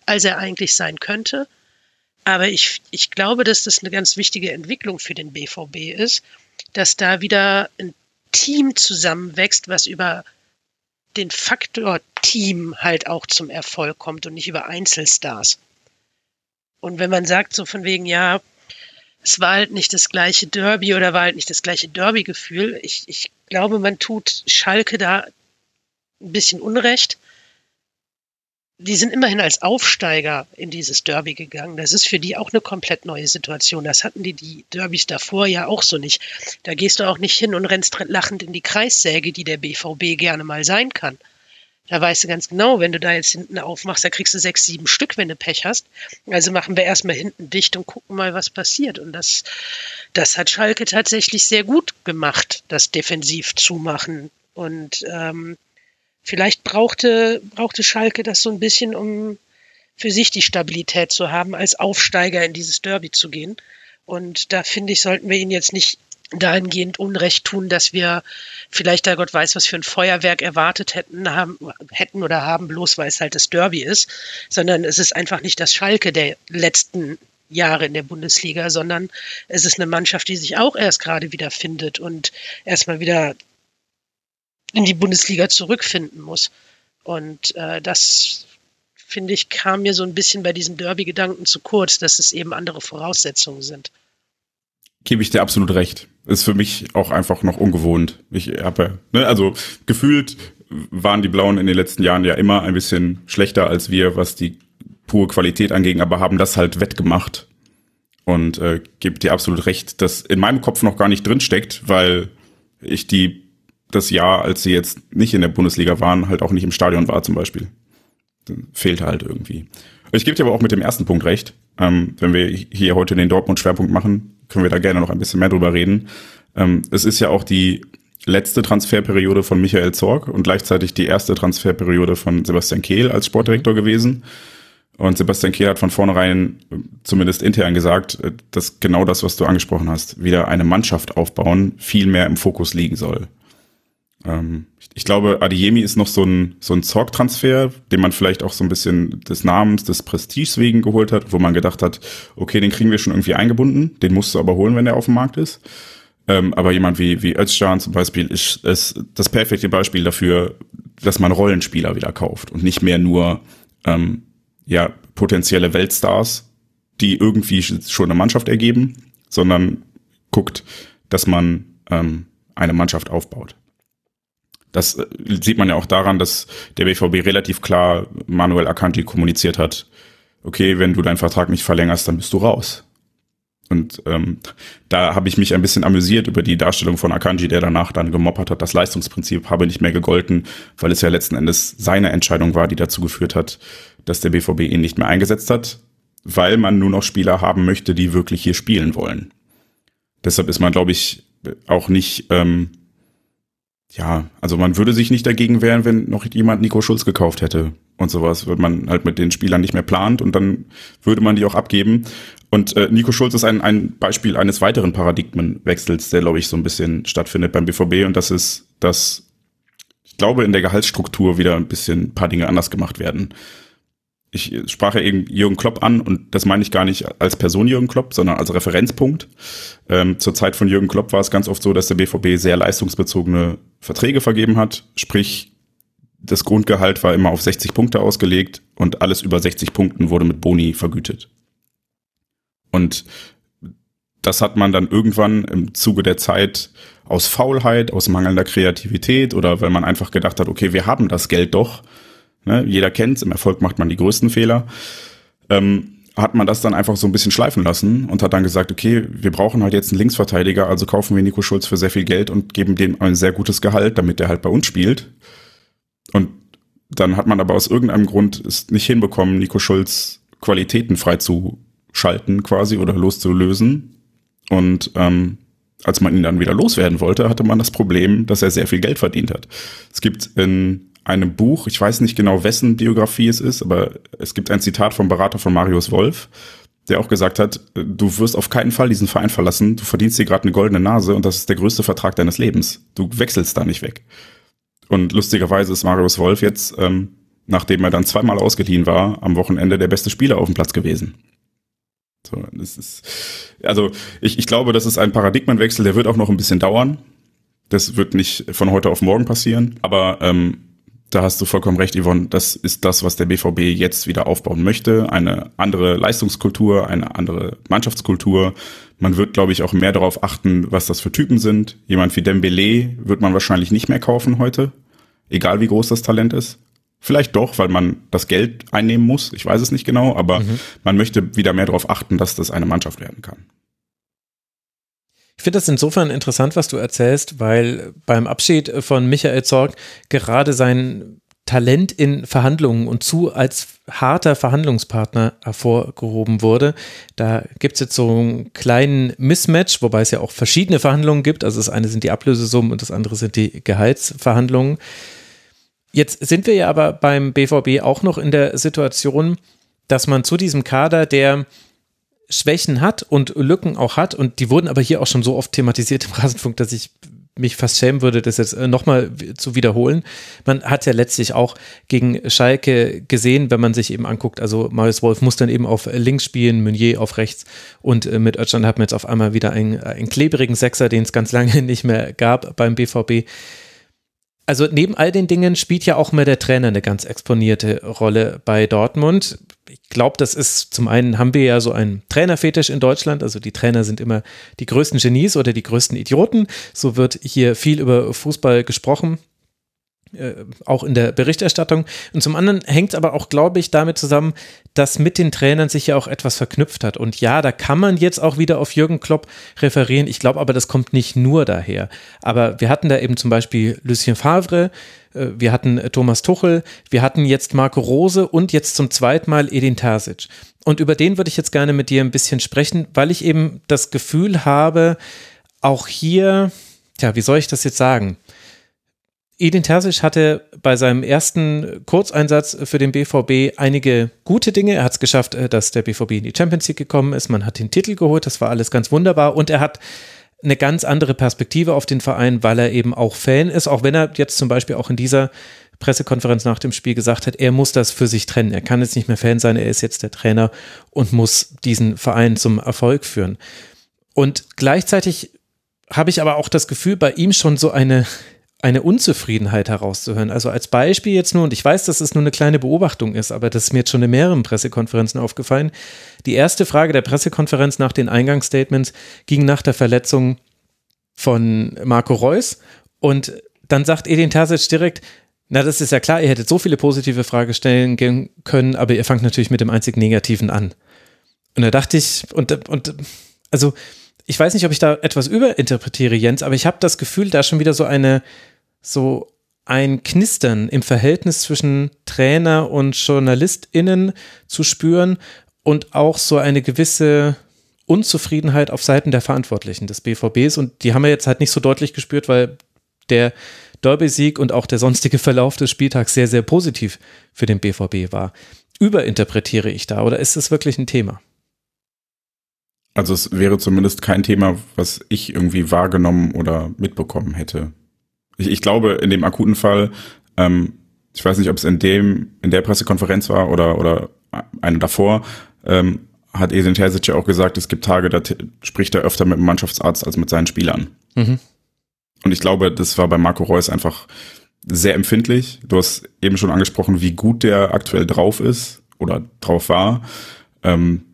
als er eigentlich sein könnte. Aber ich, ich glaube, dass das eine ganz wichtige Entwicklung für den BVB ist, dass da wieder ein Team zusammenwächst, was über den Faktor Team halt auch zum Erfolg kommt und nicht über Einzelstars. Und wenn man sagt, so von wegen, ja, es war halt nicht das gleiche Derby oder war halt nicht das gleiche Derby-Gefühl. Ich, ich glaube, man tut Schalke da ein bisschen Unrecht. Die sind immerhin als Aufsteiger in dieses Derby gegangen. Das ist für die auch eine komplett neue Situation. Das hatten die die Derbys davor ja auch so nicht. Da gehst du auch nicht hin und rennst lachend in die Kreissäge, die der BVB gerne mal sein kann. Da weißt du ganz genau, wenn du da jetzt hinten aufmachst, da kriegst du sechs, sieben Stück, wenn du Pech hast. Also machen wir erstmal hinten dicht und gucken mal, was passiert. Und das, das hat Schalke tatsächlich sehr gut gemacht, das defensiv zumachen. Und ähm, vielleicht brauchte, brauchte Schalke das so ein bisschen, um für sich die Stabilität zu haben, als Aufsteiger in dieses Derby zu gehen. Und da finde ich, sollten wir ihn jetzt nicht dahingehend Unrecht tun, dass wir vielleicht, da Gott weiß, was für ein Feuerwerk erwartet hätten, haben, hätten oder haben, bloß weil es halt das Derby ist, sondern es ist einfach nicht das Schalke der letzten Jahre in der Bundesliga, sondern es ist eine Mannschaft, die sich auch erst gerade wieder findet und erstmal wieder in die Bundesliga zurückfinden muss. Und äh, das, finde ich, kam mir so ein bisschen bei diesem Derby-Gedanken zu kurz, dass es eben andere Voraussetzungen sind gebe ich dir absolut recht. Ist für mich auch einfach noch ungewohnt. Ich habe, ne, also gefühlt waren die Blauen in den letzten Jahren ja immer ein bisschen schlechter als wir, was die pure Qualität anging, aber haben das halt wettgemacht. Und äh, gebe dir absolut recht, dass in meinem Kopf noch gar nicht drin steckt, weil ich die das Jahr, als sie jetzt nicht in der Bundesliga waren, halt auch nicht im Stadion war zum Beispiel. Fehlt halt irgendwie. Ich gebe dir aber auch mit dem ersten Punkt recht. Ähm, wenn wir hier heute den Dortmund-Schwerpunkt machen, können wir da gerne noch ein bisschen mehr drüber reden. Ähm, es ist ja auch die letzte Transferperiode von Michael Zorg und gleichzeitig die erste Transferperiode von Sebastian Kehl als Sportdirektor gewesen. Und Sebastian Kehl hat von vornherein, äh, zumindest intern gesagt, äh, dass genau das, was du angesprochen hast, wieder eine Mannschaft aufbauen, viel mehr im Fokus liegen soll. Ähm, ich glaube, Adiemi ist noch so ein, so ein Zorg-Transfer, den man vielleicht auch so ein bisschen des Namens, des Prestiges wegen geholt hat, wo man gedacht hat, okay, den kriegen wir schon irgendwie eingebunden, den musst du aber holen, wenn der auf dem Markt ist. Ähm, aber jemand wie, wie Özcan zum Beispiel ist, ist das perfekte Beispiel dafür, dass man Rollenspieler wieder kauft und nicht mehr nur ähm, ja, potenzielle Weltstars, die irgendwie schon eine Mannschaft ergeben, sondern guckt, dass man ähm, eine Mannschaft aufbaut. Das äh, sieht man ja auch daran, dass der BVB relativ klar Manuel Akanji kommuniziert hat, okay, wenn du deinen Vertrag nicht verlängerst, dann bist du raus. Und ähm, da habe ich mich ein bisschen amüsiert über die Darstellung von Akanji, der danach dann gemoppert hat, das Leistungsprinzip habe nicht mehr gegolten, weil es ja letzten Endes seine Entscheidung war, die dazu geführt hat, dass der BVB ihn nicht mehr eingesetzt hat, weil man nur noch Spieler haben möchte, die wirklich hier spielen wollen. Deshalb ist man, glaube ich, auch nicht, ähm, ja, also man würde sich nicht dagegen wehren, wenn noch jemand Nico Schulz gekauft hätte und sowas, wenn man halt mit den Spielern nicht mehr plant und dann würde man die auch abgeben. Und äh, Nico Schulz ist ein, ein Beispiel eines weiteren Paradigmenwechsels, der, glaube ich, so ein bisschen stattfindet beim BVB und das ist, dass ich glaube, in der Gehaltsstruktur wieder ein bisschen ein paar Dinge anders gemacht werden ich sprach ja eben Jürgen Klopp an und das meine ich gar nicht als Person Jürgen Klopp, sondern als Referenzpunkt. Ähm, zur Zeit von Jürgen Klopp war es ganz oft so, dass der BVB sehr leistungsbezogene Verträge vergeben hat, sprich das Grundgehalt war immer auf 60 Punkte ausgelegt und alles über 60 Punkten wurde mit Boni vergütet. Und das hat man dann irgendwann im Zuge der Zeit aus Faulheit, aus mangelnder Kreativität oder weil man einfach gedacht hat, okay, wir haben das Geld doch, ne, jeder kennt's, im Erfolg macht man die größten Fehler, ähm, hat man das dann einfach so ein bisschen schleifen lassen und hat dann gesagt, okay, wir brauchen halt jetzt einen Linksverteidiger, also kaufen wir Nico Schulz für sehr viel Geld und geben dem ein sehr gutes Gehalt, damit der halt bei uns spielt. Und dann hat man aber aus irgendeinem Grund es nicht hinbekommen, Nico Schulz Qualitäten freizuschalten quasi oder loszulösen. Und ähm, als man ihn dann wieder loswerden wollte, hatte man das Problem, dass er sehr viel Geld verdient hat. Es gibt in einem Buch, ich weiß nicht genau, wessen Biografie es ist, aber es gibt ein Zitat vom Berater von Marius Wolf, der auch gesagt hat, du wirst auf keinen Fall diesen Verein verlassen, du verdienst dir gerade eine goldene Nase und das ist der größte Vertrag deines Lebens. Du wechselst da nicht weg. Und lustigerweise ist Marius Wolf jetzt, ähm, nachdem er dann zweimal ausgeliehen war, am Wochenende der beste Spieler auf dem Platz gewesen. So, das ist, also ich, ich glaube, das ist ein Paradigmenwechsel, der wird auch noch ein bisschen dauern. Das wird nicht von heute auf morgen passieren, aber ähm, da hast du vollkommen recht, Yvonne. Das ist das, was der BVB jetzt wieder aufbauen möchte. Eine andere Leistungskultur, eine andere Mannschaftskultur. Man wird, glaube ich, auch mehr darauf achten, was das für Typen sind. Jemand wie Dembele wird man wahrscheinlich nicht mehr kaufen heute. Egal wie groß das Talent ist. Vielleicht doch, weil man das Geld einnehmen muss. Ich weiß es nicht genau, aber mhm. man möchte wieder mehr darauf achten, dass das eine Mannschaft werden kann. Ich finde das insofern interessant, was du erzählst, weil beim Abschied von Michael Zorg gerade sein Talent in Verhandlungen und zu als harter Verhandlungspartner hervorgehoben wurde. Da gibt es jetzt so einen kleinen Mismatch, wobei es ja auch verschiedene Verhandlungen gibt. Also das eine sind die Ablösesummen und das andere sind die Gehaltsverhandlungen. Jetzt sind wir ja aber beim BVB auch noch in der Situation, dass man zu diesem Kader, der Schwächen hat und Lücken auch hat. Und die wurden aber hier auch schon so oft thematisiert im *laughs* Rasenfunk, dass ich mich fast schämen würde, das jetzt äh, nochmal zu wiederholen. Man hat ja letztlich auch gegen Schalke gesehen, wenn man sich eben anguckt, also Marius Wolf muss dann eben auf links spielen, Meunier auf rechts. Und äh, mit Özcan hat man jetzt auf einmal wieder einen, einen klebrigen Sechser, den es ganz lange *laughs* nicht mehr gab beim BVB also neben all den Dingen spielt ja auch mehr der Trainer eine ganz exponierte Rolle bei Dortmund. Ich glaube, das ist zum einen haben wir ja so einen Trainerfetisch in Deutschland, also die Trainer sind immer die größten Genies oder die größten Idioten. So wird hier viel über Fußball gesprochen. Äh, auch in der Berichterstattung. Und zum anderen hängt es aber auch, glaube ich, damit zusammen, dass mit den Trainern sich ja auch etwas verknüpft hat. Und ja, da kann man jetzt auch wieder auf Jürgen Klopp referieren. Ich glaube aber, das kommt nicht nur daher. Aber wir hatten da eben zum Beispiel Lucien Favre, äh, wir hatten Thomas Tuchel, wir hatten jetzt Marco Rose und jetzt zum zweiten Mal Edin Terzic. Und über den würde ich jetzt gerne mit dir ein bisschen sprechen, weil ich eben das Gefühl habe, auch hier, tja, wie soll ich das jetzt sagen? Edin Terzic hatte bei seinem ersten Kurzeinsatz für den BVB einige gute Dinge. Er hat es geschafft, äh, dass der BVB in die Champions League gekommen ist. Man hat den Titel geholt. Das war alles ganz wunderbar. Und er hat eine ganz andere Perspektive auf den Verein, weil er eben auch Fan ist. Auch wenn er jetzt zum Beispiel auch in dieser Pressekonferenz nach dem Spiel gesagt hat, er muss das für sich trennen. Er kann jetzt nicht mehr Fan sein. Er ist jetzt der Trainer und muss diesen Verein zum Erfolg führen. Und gleichzeitig habe ich aber auch das Gefühl, bei ihm schon so eine eine Unzufriedenheit herauszuhören. Also als Beispiel jetzt nur, und ich weiß, dass es nur eine kleine Beobachtung ist, aber das ist mir jetzt schon in mehreren Pressekonferenzen aufgefallen. Die erste Frage der Pressekonferenz nach den Eingangsstatements ging nach der Verletzung von Marco Reus und dann sagt Edin Terzic direkt, na, das ist ja klar, ihr hättet so viele positive Fragen stellen können, aber ihr fangt natürlich mit dem einzig Negativen an. Und da dachte ich, und, und also ich weiß nicht, ob ich da etwas überinterpretiere, Jens, aber ich habe das Gefühl, da schon wieder so eine so ein Knistern im Verhältnis zwischen Trainer und JournalistInnen zu spüren und auch so eine gewisse Unzufriedenheit auf Seiten der Verantwortlichen des BVBs. Und die haben wir jetzt halt nicht so deutlich gespürt, weil der Derby-Sieg und auch der sonstige Verlauf des Spieltags sehr, sehr positiv für den BVB war. Überinterpretiere ich da oder ist es wirklich ein Thema? Also es wäre zumindest kein Thema, was ich irgendwie wahrgenommen oder mitbekommen hätte. Ich, ich glaube, in dem akuten Fall, ähm, ich weiß nicht, ob es in dem, in der Pressekonferenz war oder, oder eine davor, ähm, hat Edin Terzic ja auch gesagt, es gibt Tage, da spricht er öfter mit dem Mannschaftsarzt als mit seinen Spielern. Mhm. Und ich glaube, das war bei Marco Reus einfach sehr empfindlich. Du hast eben schon angesprochen, wie gut der aktuell drauf ist oder drauf war. Ähm,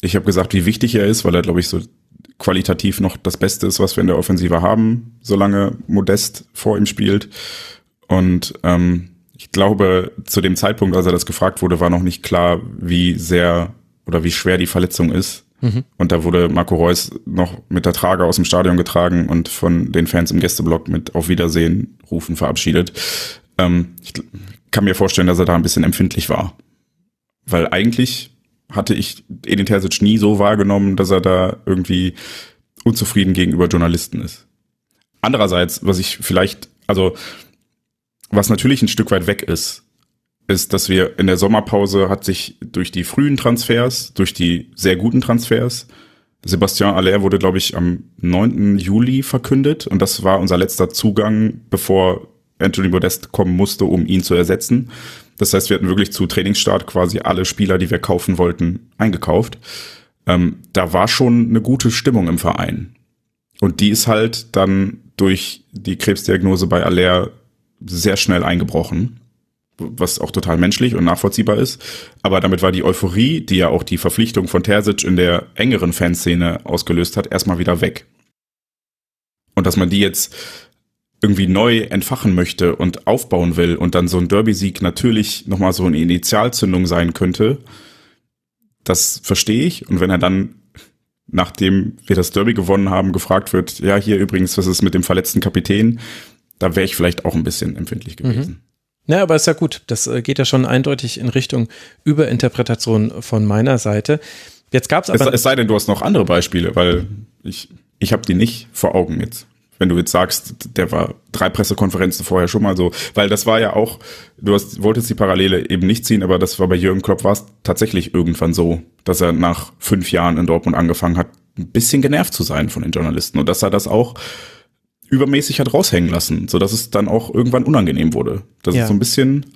ich habe gesagt, wie wichtig er ist, weil er, glaube ich, so qualitativ noch das Beste ist, was wir in der Offensive haben, solange Modest vor ihm spielt. Und ähm, ich glaube, zu dem Zeitpunkt, als er das gefragt wurde, war noch nicht klar, wie sehr oder wie schwer die Verletzung ist. Mhm. Und da wurde Marco Reus noch mit der Trage aus dem Stadion getragen und von den Fans im Gästeblock mit Auf Wiedersehen rufen verabschiedet. Ähm, ich kann mir vorstellen, dass er da ein bisschen empfindlich war. Weil eigentlich hatte ich Edin Terzic nie so wahrgenommen, dass er da irgendwie unzufrieden gegenüber Journalisten ist. Andererseits, was ich vielleicht, also was natürlich ein Stück weit weg ist, ist, dass wir in der Sommerpause hat sich durch die frühen Transfers, durch die sehr guten Transfers, Sebastian Aller wurde, glaube ich, am 9. Juli verkündet und das war unser letzter Zugang, bevor Anthony Modest kommen musste, um ihn zu ersetzen. Das heißt, wir hatten wirklich zu Trainingsstart quasi alle Spieler, die wir kaufen wollten, eingekauft. Ähm, da war schon eine gute Stimmung im Verein. Und die ist halt dann durch die Krebsdiagnose bei Aller sehr schnell eingebrochen was auch total menschlich und nachvollziehbar ist. Aber damit war die Euphorie, die ja auch die Verpflichtung von Terzic in der engeren Fanszene ausgelöst hat, erstmal wieder weg. Und dass man die jetzt irgendwie neu entfachen möchte und aufbauen will und dann so ein Derby-Sieg natürlich nochmal so eine Initialzündung sein könnte, das verstehe ich. Und wenn er dann, nachdem wir das Derby gewonnen haben, gefragt wird, ja, hier übrigens, was ist mit dem verletzten Kapitän, da wäre ich vielleicht auch ein bisschen empfindlich gewesen. Mhm. Ja, aber ist ja gut. Das äh, geht ja schon eindeutig in Richtung Überinterpretation von meiner Seite. Jetzt gab es aber. Es, es sei denn, du hast noch andere Beispiele, weil ich, ich habe die nicht vor Augen jetzt. Wenn du jetzt sagst, der war drei Pressekonferenzen vorher schon mal so, weil das war ja auch, du hast, wolltest die Parallele eben nicht ziehen, aber das war bei Jürgen Klopp war es tatsächlich irgendwann so, dass er nach fünf Jahren in Dortmund angefangen hat, ein bisschen genervt zu sein von den Journalisten und dass er das auch übermäßig hat raushängen lassen, so dass es dann auch irgendwann unangenehm wurde. Dass ja. es so ein bisschen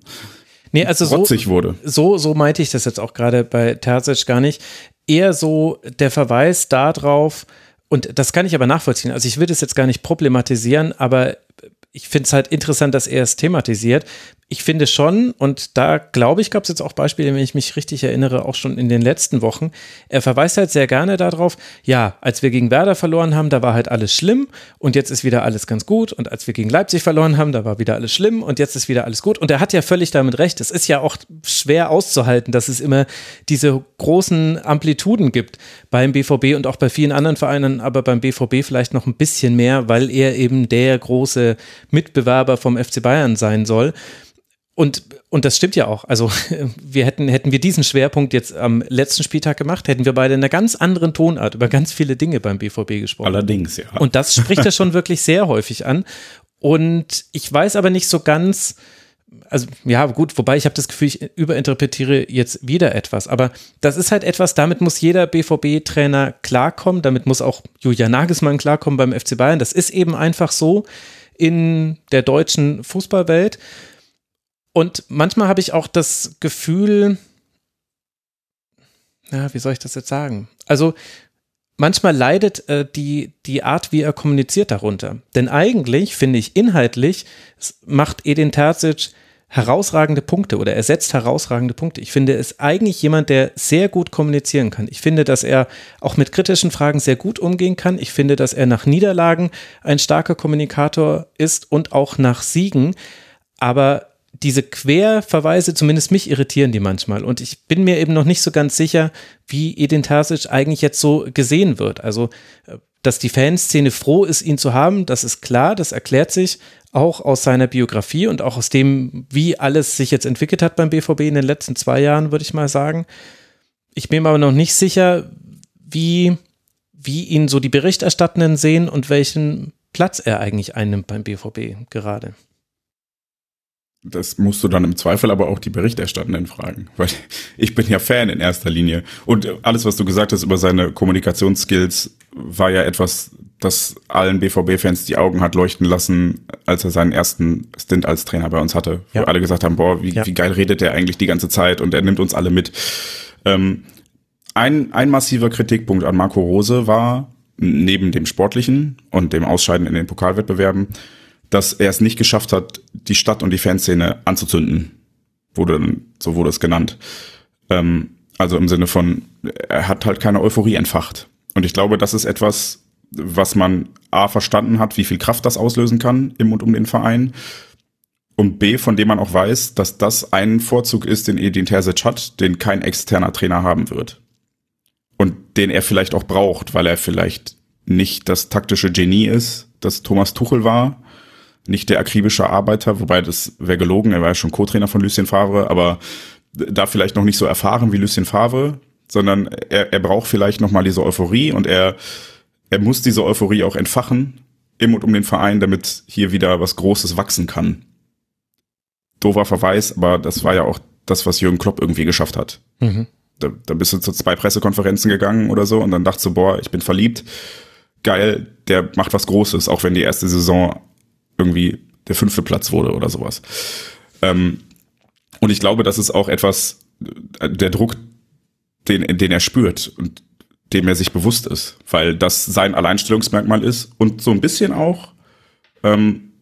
nee, also rotzig so, wurde. So, so meinte ich das jetzt auch gerade bei Terzic gar nicht. Eher so der Verweis darauf, und das kann ich aber nachvollziehen. Also ich will das jetzt gar nicht problematisieren, aber ich finde es halt interessant, dass er es thematisiert ich finde schon, und da glaube ich, gab es jetzt auch Beispiele, wenn ich mich richtig erinnere, auch schon in den letzten Wochen. Er verweist halt sehr gerne darauf, ja, als wir gegen Werder verloren haben, da war halt alles schlimm und jetzt ist wieder alles ganz gut. Und als wir gegen Leipzig verloren haben, da war wieder alles schlimm und jetzt ist wieder alles gut. Und er hat ja völlig damit recht. Es ist ja auch schwer auszuhalten, dass es immer diese großen Amplituden gibt beim BVB und auch bei vielen anderen Vereinen, aber beim BVB vielleicht noch ein bisschen mehr, weil er eben der große Mitbewerber vom FC Bayern sein soll. Und, und das stimmt ja auch. Also *laughs* wir hätten, hätten wir diesen Schwerpunkt jetzt am letzten Spieltag gemacht, hätten wir beide in einer ganz anderen Tonart über ganz viele Dinge beim BVB gesprochen. Allerdings, ja. Und das spricht er schon *laughs* wirklich sehr häufig an. Und ich weiß aber nicht so ganz, also ja, gut, wobei ich habe das Gefühl, ich überinterpretiere jetzt wieder etwas. Aber das ist halt etwas, damit muss jeder BVB-Trainer klarkommen, damit muss auch Julian Nagelsmann klarkommen beim FC Bayern. Das ist eben einfach so in der deutschen Fußballwelt. Und manchmal habe ich auch das Gefühl, ja, wie soll ich das jetzt sagen? Also manchmal leidet äh, die, die Art, wie er kommuniziert darunter. Denn eigentlich, finde ich, inhaltlich macht Edin Terzic herausragende Punkte oder er setzt herausragende Punkte. Ich finde, er ist eigentlich jemand, der sehr gut kommunizieren kann. Ich finde, dass er auch mit kritischen Fragen sehr gut umgehen kann. Ich finde, dass er nach Niederlagen ein starker Kommunikator ist und auch nach Siegen. Aber diese Querverweise, zumindest mich irritieren die manchmal. Und ich bin mir eben noch nicht so ganz sicher, wie Edin Terzic eigentlich jetzt so gesehen wird. Also äh, dass die Fanszene froh ist, ihn zu haben, das ist klar, das erklärt sich auch aus seiner Biografie und auch aus dem, wie alles sich jetzt entwickelt hat beim BVB in den letzten zwei Jahren, würde ich mal sagen. Ich bin mir aber noch nicht sicher, wie, wie ihn so die Berichterstattenden sehen und welchen Platz er eigentlich einnimmt beim BVB gerade. Das musst du dann im Zweifel aber auch die Berichterstattenden fragen, *laughs* weil ich bin ja Fan in erster Linie. Und alles, was du gesagt hast über seine Kommunikationsskills, war ja etwas, das allen BVB-Fans die Augen hat leuchten lassen, als er seinen ersten Stint als Trainer bei uns hatte. Ja. Wo alle gesagt haben, boah, wie, ja. wie geil redet der eigentlich die ganze Zeit und er nimmt uns alle mit. Ähm, ein, ein massiver Kritikpunkt an Marco Rose war, neben dem sportlichen und dem Ausscheiden in den Pokalwettbewerben, dass er es nicht geschafft hat, die Stadt und die Fanszene anzuzünden. Wurde, so wurde es genannt. Ähm, also im Sinne von, er hat halt keine Euphorie entfacht. Und ich glaube, das ist etwas, was man A verstanden hat, wie viel Kraft das auslösen kann im und um den Verein. Und B, von dem man auch weiß, dass das ein Vorzug ist, den Edin Terzic hat, den kein externer Trainer haben wird. Und den er vielleicht auch braucht, weil er vielleicht nicht das taktische Genie ist, das Thomas Tuchel war, nicht der akribische Arbeiter, wobei das wäre gelogen, er war ja schon Co-Trainer von Lucien Favre, aber da vielleicht noch nicht so erfahren wie Lucien Favre, sondern er, er braucht vielleicht noch mal diese Euphorie und er, er muss diese Euphorie auch entfachen im und um den Verein, damit hier wieder was Großes wachsen kann. Dover Verweis, aber das war ja auch das, was Jürgen Klopp irgendwie geschafft hat. Mhm. Da, da bist du zu zwei Pressekonferenzen gegangen oder so und dann dachtest du, boah, ich bin verliebt. Geil, der macht was Großes, auch wenn die erste Saison irgendwie der fünfte Platz wurde oder sowas. Ähm, und ich glaube, das ist auch etwas, äh, der Druck, den, den er spürt und dem er sich bewusst ist, weil das sein Alleinstellungsmerkmal ist und so ein bisschen auch, ähm,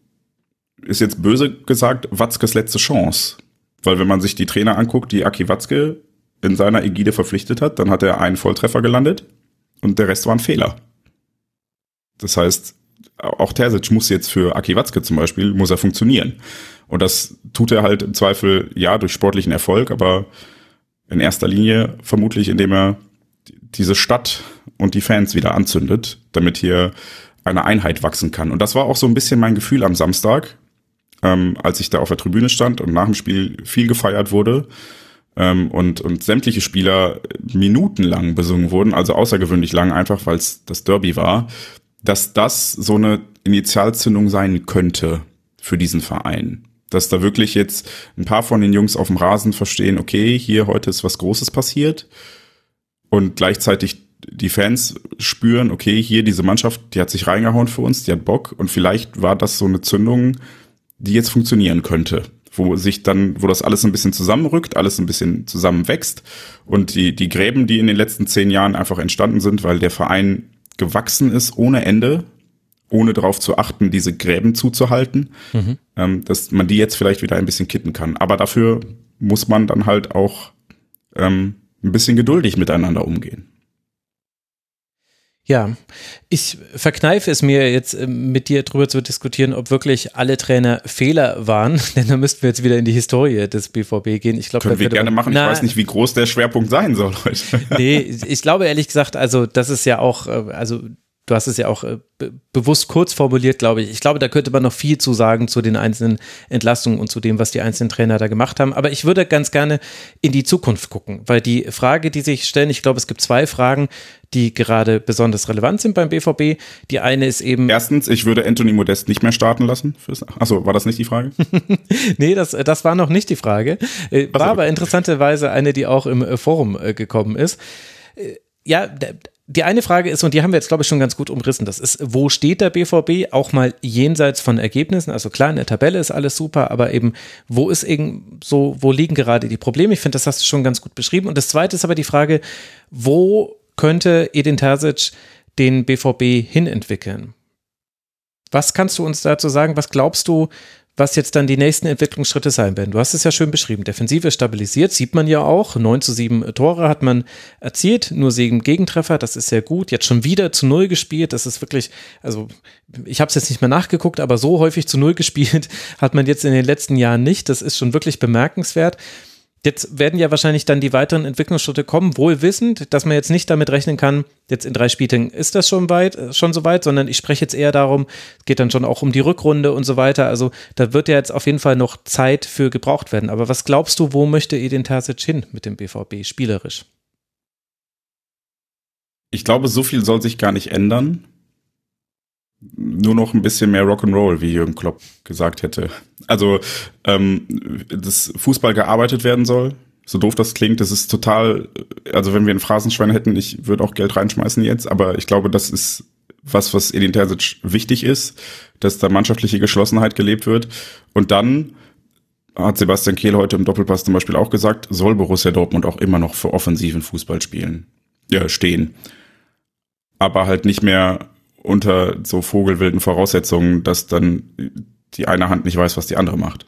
ist jetzt böse gesagt, Watzkes letzte Chance. Weil wenn man sich die Trainer anguckt, die Aki Watzke in seiner Ägide verpflichtet hat, dann hat er einen Volltreffer gelandet und der Rest war ein Fehler. Das heißt, auch Terzic muss jetzt für Aki Watzke zum Beispiel, muss er funktionieren. Und das tut er halt im Zweifel, ja, durch sportlichen Erfolg, aber in erster Linie vermutlich, indem er diese Stadt und die Fans wieder anzündet, damit hier eine Einheit wachsen kann. Und das war auch so ein bisschen mein Gefühl am Samstag, ähm, als ich da auf der Tribüne stand und nach dem Spiel viel gefeiert wurde ähm, und, und sämtliche Spieler minutenlang besungen wurden, also außergewöhnlich lang, einfach weil es das Derby war dass das so eine Initialzündung sein könnte für diesen Verein. Dass da wirklich jetzt ein paar von den Jungs auf dem Rasen verstehen, okay, hier heute ist was Großes passiert und gleichzeitig die Fans spüren, okay, hier diese Mannschaft, die hat sich reingehauen für uns, die hat Bock und vielleicht war das so eine Zündung, die jetzt funktionieren könnte, wo sich dann, wo das alles ein bisschen zusammenrückt, alles ein bisschen zusammenwächst und die, die Gräben, die in den letzten zehn Jahren einfach entstanden sind, weil der Verein gewachsen ist ohne Ende, ohne darauf zu achten, diese Gräben zuzuhalten, mhm. ähm, dass man die jetzt vielleicht wieder ein bisschen kitten kann. Aber dafür muss man dann halt auch ähm, ein bisschen geduldig miteinander umgehen. Ja, ich verkneife es mir jetzt äh, mit dir drüber zu diskutieren, ob wirklich alle Trainer Fehler waren, *laughs* denn da müssten wir jetzt wieder in die Historie des BVB gehen. Ich glaube, können wir gerne machen. Na, ich weiß nicht, wie groß der Schwerpunkt sein soll heute. *laughs* nee, ich glaube ehrlich gesagt, also das ist ja auch, äh, also du hast es ja auch äh, bewusst kurz formuliert, glaube ich. Ich glaube, da könnte man noch viel zu sagen zu den einzelnen Entlastungen und zu dem, was die einzelnen Trainer da gemacht haben. Aber ich würde ganz gerne in die Zukunft gucken, weil die Frage, die sich stellen, ich glaube, es gibt zwei Fragen, die gerade besonders relevant sind beim BVB. Die eine ist eben. Erstens, ich würde Anthony Modest nicht mehr starten lassen. Achso, war das nicht die Frage? *laughs* nee, das, das war noch nicht die Frage. Äh, war aber interessanterweise eine, die auch im Forum äh, gekommen ist. Ja, die eine Frage ist, und die haben wir jetzt, glaube ich, schon ganz gut umrissen, das ist, wo steht der BVB auch mal jenseits von Ergebnissen? Also klar, in der Tabelle ist alles super, aber eben, wo ist eben so, wo liegen gerade die Probleme? Ich finde, das hast du schon ganz gut beschrieben. Und das zweite ist aber die Frage, wo könnte Edin Terzic den BVB hinentwickeln? Was kannst du uns dazu sagen? Was glaubst du, was jetzt dann die nächsten Entwicklungsschritte sein werden. Du hast es ja schön beschrieben. Defensive stabilisiert, sieht man ja auch. 9 zu 7 Tore hat man erzielt, nur sieben Gegentreffer, das ist sehr gut. Jetzt schon wieder zu Null gespielt, das ist wirklich, also ich habe es jetzt nicht mehr nachgeguckt, aber so häufig zu Null gespielt *laughs* hat man jetzt in den letzten Jahren nicht. Das ist schon wirklich bemerkenswert. Jetzt werden ja wahrscheinlich dann die weiteren Entwicklungsschritte kommen, wohl wissend, dass man jetzt nicht damit rechnen kann, jetzt in drei Spielen ist das schon weit, äh, schon so weit, sondern ich spreche jetzt eher darum, es geht dann schon auch um die Rückrunde und so weiter. Also da wird ja jetzt auf jeden Fall noch Zeit für gebraucht werden. Aber was glaubst du, wo möchte Edin Terzic hin mit dem BVB spielerisch? Ich glaube, so viel soll sich gar nicht ändern. Nur noch ein bisschen mehr Rock'n'Roll, wie Jürgen Klopp gesagt hätte. Also, ähm, dass Fußball gearbeitet werden soll, so doof das klingt, das ist total, also wenn wir ein Phrasenschwein hätten, ich würde auch Geld reinschmeißen jetzt, aber ich glaube, das ist was, was Edin Terzic wichtig ist, dass da mannschaftliche Geschlossenheit gelebt wird. Und dann hat Sebastian Kehl heute im Doppelpass zum Beispiel auch gesagt, soll Borussia Dortmund auch immer noch für offensiven Fußball spielen, ja, stehen. Aber halt nicht mehr unter so vogelwilden Voraussetzungen, dass dann die eine Hand nicht weiß, was die andere macht.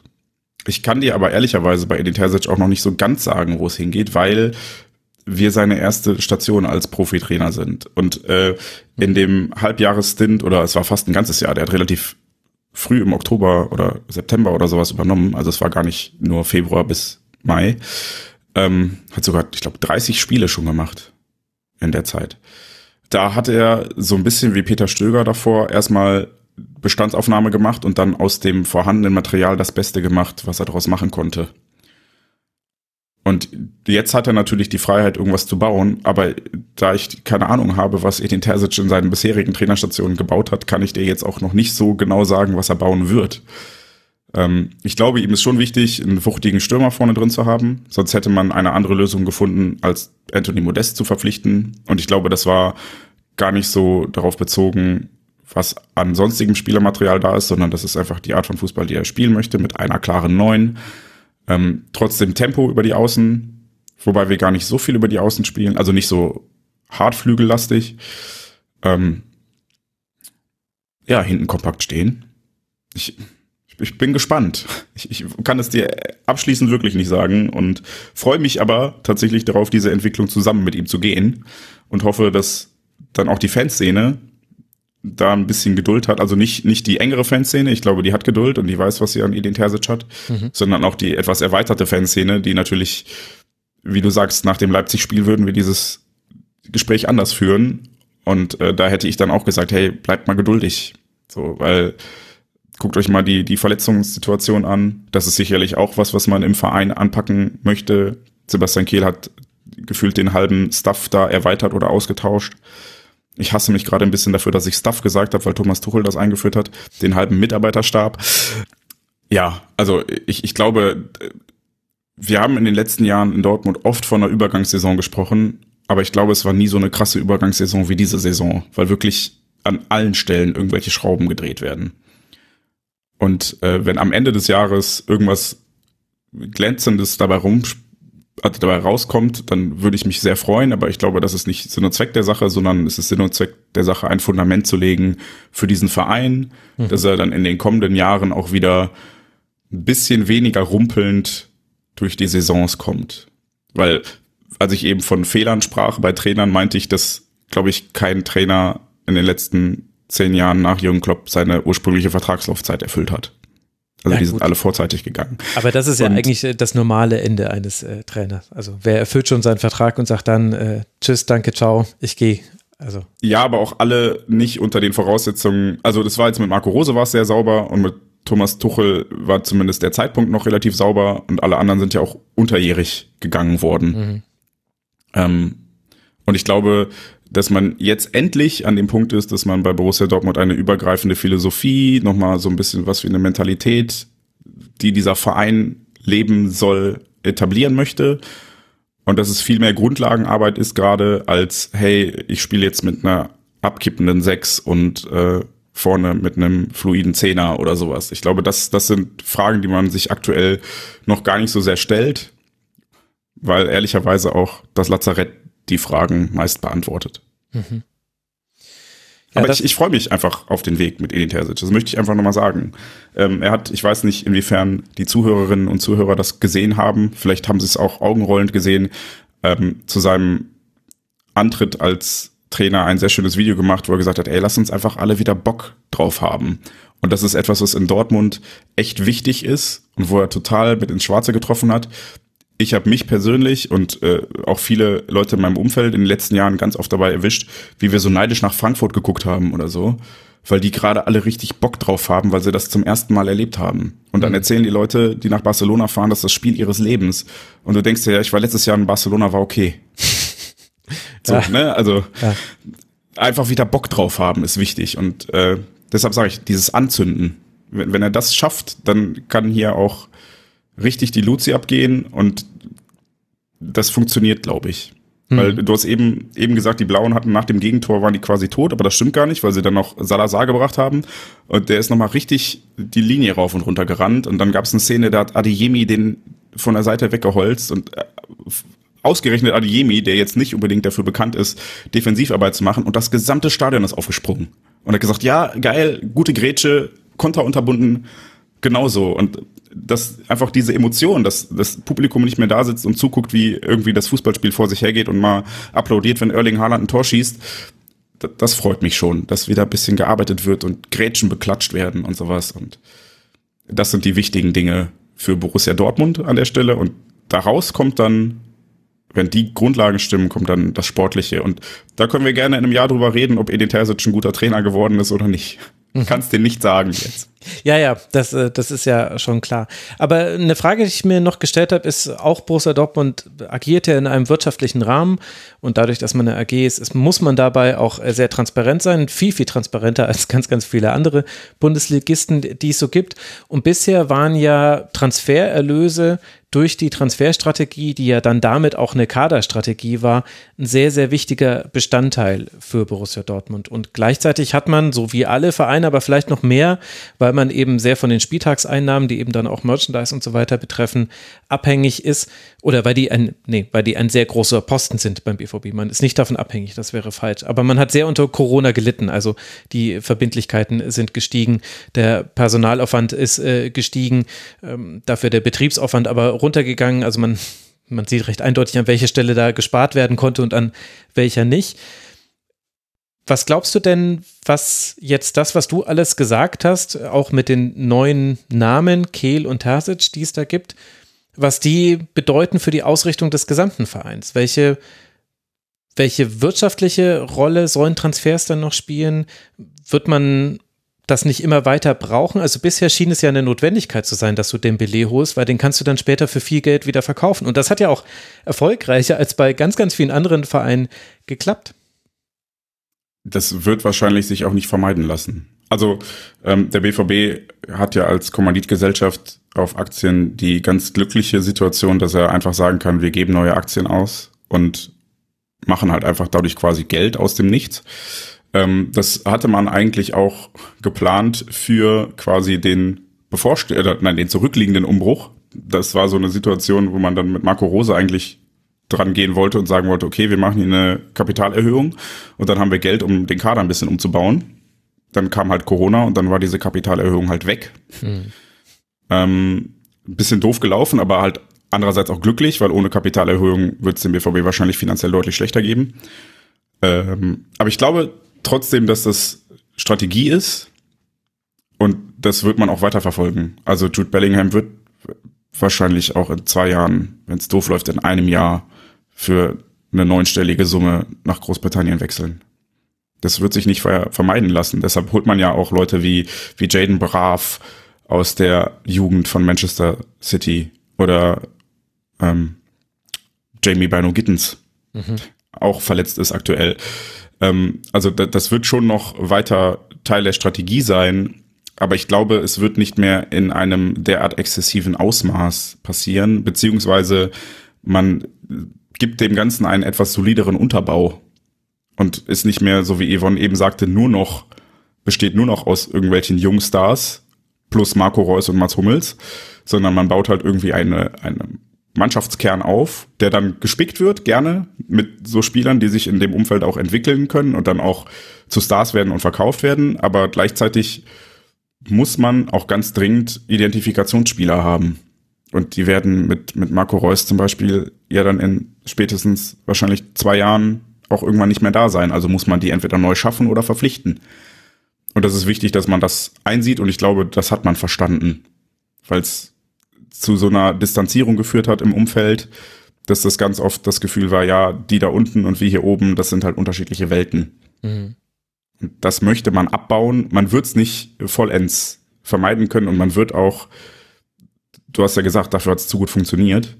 Ich kann dir aber ehrlicherweise bei Edin Terzic auch noch nicht so ganz sagen, wo es hingeht, weil wir seine erste Station als Profitrainer sind. Und äh, in dem Halbjahresstint, oder es war fast ein ganzes Jahr, der hat relativ früh im Oktober oder September oder sowas übernommen, also es war gar nicht nur Februar bis Mai, ähm, hat sogar, ich glaube, 30 Spiele schon gemacht in der Zeit da hat er so ein bisschen wie Peter Stöger davor erstmal Bestandsaufnahme gemacht und dann aus dem vorhandenen Material das Beste gemacht, was er daraus machen konnte. Und jetzt hat er natürlich die Freiheit, irgendwas zu bauen, aber da ich keine Ahnung habe, was Edin Terzic in seinen bisherigen Trainerstationen gebaut hat, kann ich dir jetzt auch noch nicht so genau sagen, was er bauen wird. Ähm, ich glaube, ihm ist schon wichtig, einen wuchtigen Stürmer vorne drin zu haben, sonst hätte man eine andere Lösung gefunden, als Anthony Modest zu verpflichten. Und ich glaube, das war gar nicht so darauf bezogen, was an sonstigem Spielermaterial da ist, sondern das ist einfach die Art von Fußball, die er spielen möchte, mit einer klaren Neun. Ähm, trotzdem Tempo über die Außen, wobei wir gar nicht so viel über die Außen spielen, also nicht so hartflügellastig. Ähm, ja, hinten kompakt stehen. Ich, ich bin gespannt. Ich, ich kann es dir abschließend wirklich nicht sagen und freue mich aber tatsächlich darauf, diese Entwicklung zusammen mit ihm zu gehen und hoffe, dass dann auch die Fanszene da ein bisschen Geduld hat, also nicht, nicht die engere Fanszene, ich glaube, die hat Geduld und die weiß, was sie an Edin Terzic hat, mhm. sondern auch die etwas erweiterte Fanszene, die natürlich, wie du sagst, nach dem Leipzig-Spiel würden wir dieses Gespräch anders führen und äh, da hätte ich dann auch gesagt, hey, bleibt mal geduldig, so, weil guckt euch mal die, die Verletzungssituation an, das ist sicherlich auch was, was man im Verein anpacken möchte. Sebastian Kehl hat gefühlt den halben Stuff da erweitert oder ausgetauscht. Ich hasse mich gerade ein bisschen dafür, dass ich Stuff gesagt habe, weil Thomas Tuchel das eingeführt hat, den halben Mitarbeiterstab. Ja, also ich, ich glaube, wir haben in den letzten Jahren in Dortmund oft von einer Übergangssaison gesprochen, aber ich glaube, es war nie so eine krasse Übergangssaison wie diese Saison, weil wirklich an allen Stellen irgendwelche Schrauben gedreht werden. Und äh, wenn am Ende des Jahres irgendwas Glänzendes dabei rum also dabei rauskommt, dann würde ich mich sehr freuen, aber ich glaube, das ist nicht Sinn und Zweck der Sache, sondern es ist Sinn und Zweck der Sache, ein Fundament zu legen für diesen Verein, mhm. dass er dann in den kommenden Jahren auch wieder ein bisschen weniger rumpelnd durch die Saisons kommt. Weil, als ich eben von Fehlern sprach bei Trainern, meinte ich, dass, glaube ich, kein Trainer in den letzten zehn Jahren nach Jürgen Klopp seine ursprüngliche Vertragslaufzeit erfüllt hat. Also ja, die sind alle vorzeitig gegangen. Aber das ist ja eigentlich äh, das normale Ende eines äh, Trainers. Also wer erfüllt schon seinen Vertrag und sagt dann äh, Tschüss, danke, ciao, ich gehe. Also. Ja, aber auch alle nicht unter den Voraussetzungen. Also das war jetzt mit Marco Rose war es sehr sauber und mit Thomas Tuchel war zumindest der Zeitpunkt noch relativ sauber und alle anderen sind ja auch unterjährig gegangen worden. Mhm. Ähm, und ich glaube, dass man jetzt endlich an dem Punkt ist, dass man bei Borussia Dortmund eine übergreifende Philosophie, nochmal so ein bisschen was wie eine Mentalität, die dieser Verein leben soll, etablieren möchte. Und dass es viel mehr Grundlagenarbeit ist gerade als, hey, ich spiele jetzt mit einer abkippenden Sechs und äh, vorne mit einem fluiden Zehner oder sowas. Ich glaube, das, das sind Fragen, die man sich aktuell noch gar nicht so sehr stellt, weil ehrlicherweise auch das Lazarett die Fragen meist beantwortet. Mhm. Ja, Aber ich, ich freue mich einfach auf den Weg mit Edin Terzic. Das möchte ich einfach nochmal sagen. Ähm, er hat, ich weiß nicht, inwiefern die Zuhörerinnen und Zuhörer das gesehen haben. Vielleicht haben sie es auch augenrollend gesehen. Ähm, zu seinem Antritt als Trainer ein sehr schönes Video gemacht, wo er gesagt hat, ey, lass uns einfach alle wieder Bock drauf haben. Und das ist etwas, was in Dortmund echt wichtig ist und wo er total mit ins Schwarze getroffen hat ich habe mich persönlich und äh, auch viele Leute in meinem Umfeld in den letzten Jahren ganz oft dabei erwischt, wie wir so neidisch nach Frankfurt geguckt haben oder so, weil die gerade alle richtig Bock drauf haben, weil sie das zum ersten Mal erlebt haben. Und dann erzählen die Leute, die nach Barcelona fahren, das ist das Spiel ihres Lebens. Und du denkst dir, ja, ich war letztes Jahr in Barcelona, war okay. *laughs* So, Ja. ne? Also Ja. einfach wieder Bock drauf haben ist wichtig. Und äh, deshalb sage ich, dieses Anzünden. Wenn, wenn er das schafft, dann kann hier auch richtig die Luzi abgehen und das funktioniert, glaube ich. Weil du hast eben, eben gesagt, die Blauen hatten nach dem Gegentor waren die quasi tot, aber das stimmt gar nicht, weil sie dann noch Salazar gebracht haben. Und der ist nochmal richtig die Linie rauf und runter gerannt. Und dann gab es eine Szene, da hat Adeyemi den von der Seite weggeholzt und äh, ausgerechnet Adeyemi, der jetzt nicht unbedingt dafür bekannt ist, Defensivarbeit zu machen, und das gesamte Stadion ist aufgesprungen. Und hat gesagt, ja, geil, gute Grätsche, Konter unterbunden, genauso. Und das einfach diese Emotion, dass das Publikum nicht mehr da sitzt und zuguckt, wie irgendwie das Fußballspiel vor sich hergeht und mal applaudiert, wenn Erling Haaland ein Tor schießt, das freut mich schon, dass wieder ein bisschen gearbeitet wird und Grätschen beklatscht werden und sowas. Und das sind die wichtigen Dinge für Borussia Dortmund an der Stelle. Und daraus kommt dann, wenn die Grundlagen stimmen, kommt dann das Sportliche. Und da können wir gerne in einem Jahr drüber reden, ob Edin Terzic ein guter Trainer geworden ist oder nicht. Kannst dir nicht sagen jetzt. Ja, ja, das, äh, das ist ja schon klar. Aber eine Frage, die ich mir noch gestellt habe, ist, auch Borussia Dortmund agiert ja in einem wirtschaftlichen Rahmen und dadurch, dass man eine AG ist, ist muss man dabei auch äh, sehr transparent sein, viel, viel transparenter *laughs* als ganz, ganz viele andere Bundesligisten, die es so gibt. Und bisher waren ja Transfererlöse durch die Transferstrategie, die ja dann damit auch eine Kaderstrategie war, ein sehr, sehr wichtiger Bestandteil für Borussia Dortmund. Und gleichzeitig hat man, so wie alle Vereine, aber vielleicht noch mehr, weil man eben sehr von den Spieltagseinnahmen, die eben dann auch Merchandise und so weiter betreffen, abhängig ist oder weil die ein, nee, weil die ein sehr großer Posten sind beim BVB. Man ist nicht davon abhängig, das wäre falsch. Aber man hat sehr unter Corona gelitten. Also die Verbindlichkeiten sind gestiegen, der Personalaufwand ist äh, gestiegen, ähm, dafür der Betriebsaufwand aber runtergegangen. Also man, man sieht recht eindeutig, an welcher Stelle da gespart werden konnte und an welcher nicht. Was glaubst du denn, was jetzt das, was du alles gesagt hast, auch mit den neuen Namen Kehl und Terzic, die es da gibt, was die bedeuten für die Ausrichtung des gesamten Vereins? Welche, welche wirtschaftliche Rolle sollen Transfers dann noch spielen? Wird man das nicht immer weiter brauchen? Also bisher schien es ja eine Notwendigkeit zu sein, dass du den Belay holst, weil den kannst du dann später für viel Geld wieder verkaufen. Und das hat ja auch erfolgreicher als bei ganz, ganz vielen anderen Vereinen geklappt. Das wird wahrscheinlich sich auch nicht vermeiden lassen. Also ähm, der BVB hat ja als Kommanditgesellschaft auf Aktien die ganz glückliche Situation, dass er einfach sagen kann, wir geben neue Aktien aus und machen halt einfach dadurch quasi Geld aus dem Nichts. Ähm, das hatte man eigentlich auch geplant für quasi den bevorste äh, nein, den zurückliegenden Umbruch. Das war so eine Situation, wo man dann mit Marco Rose eigentlich dran gehen wollte und sagen wollte, okay, wir machen hier eine Kapitalerhöhung und dann haben wir Geld, um den Kader ein bisschen umzubauen. Dann kam halt Corona und dann war diese Kapitalerhöhung halt weg. Ähm, ein bisschen doof gelaufen, aber halt andererseits auch glücklich, weil ohne Kapitalerhöhung wird es dem BVB wahrscheinlich finanziell deutlich schlechter geben. Ähm, aber ich glaube trotzdem, dass das Strategie ist und das wird man auch weiterverfolgen. Also Jude Bellingham wird wahrscheinlich auch in zwei Jahren, wenn es doof läuft, in einem Jahr für eine neunstellige Summe nach Großbritannien wechseln. Das wird sich nicht ver vermeiden lassen. Deshalb holt man ja auch Leute wie, wie Jaden Braff aus der Jugend von Manchester City oder ähm, Jamie Bino Gittens, auch verletzt ist aktuell. Ähm, also da, das wird schon noch weiter Teil der Strategie sein, aber ich glaube, es wird nicht mehr in einem derart exzessiven Ausmaß passieren, beziehungsweise man gibt dem Ganzen einen etwas solideren Unterbau und ist nicht mehr, so wie Yvonne eben sagte, nur noch, besteht nur noch aus irgendwelchen Jungstars plus Marco Reus und Mats Hummels, sondern man baut halt irgendwie eine, eine Mannschaftskern auf, der dann gespickt wird, gerne mit so Spielern, die sich in dem Umfeld auch entwickeln können und dann auch zu Stars werden und verkauft werden, aber gleichzeitig muss man auch ganz dringend Identifikationsspieler haben. Und die werden mit, mit Marco Reus zum Beispiel ja dann in spätestens wahrscheinlich zwei Jahren auch irgendwann nicht mehr da sein. Also muss man die entweder neu schaffen oder verpflichten. Und das ist wichtig, dass man das einsieht und ich glaube, das hat man verstanden. Weil es zu so einer Distanzierung geführt hat im Umfeld, dass das ganz oft das Gefühl war, ja, die da unten und wir hier oben, das sind halt unterschiedliche Welten. Mhm. Das möchte man abbauen. Man wird es nicht vollends vermeiden können und man wird auch, du hast ja gesagt, dafür hat es zu gut funktioniert,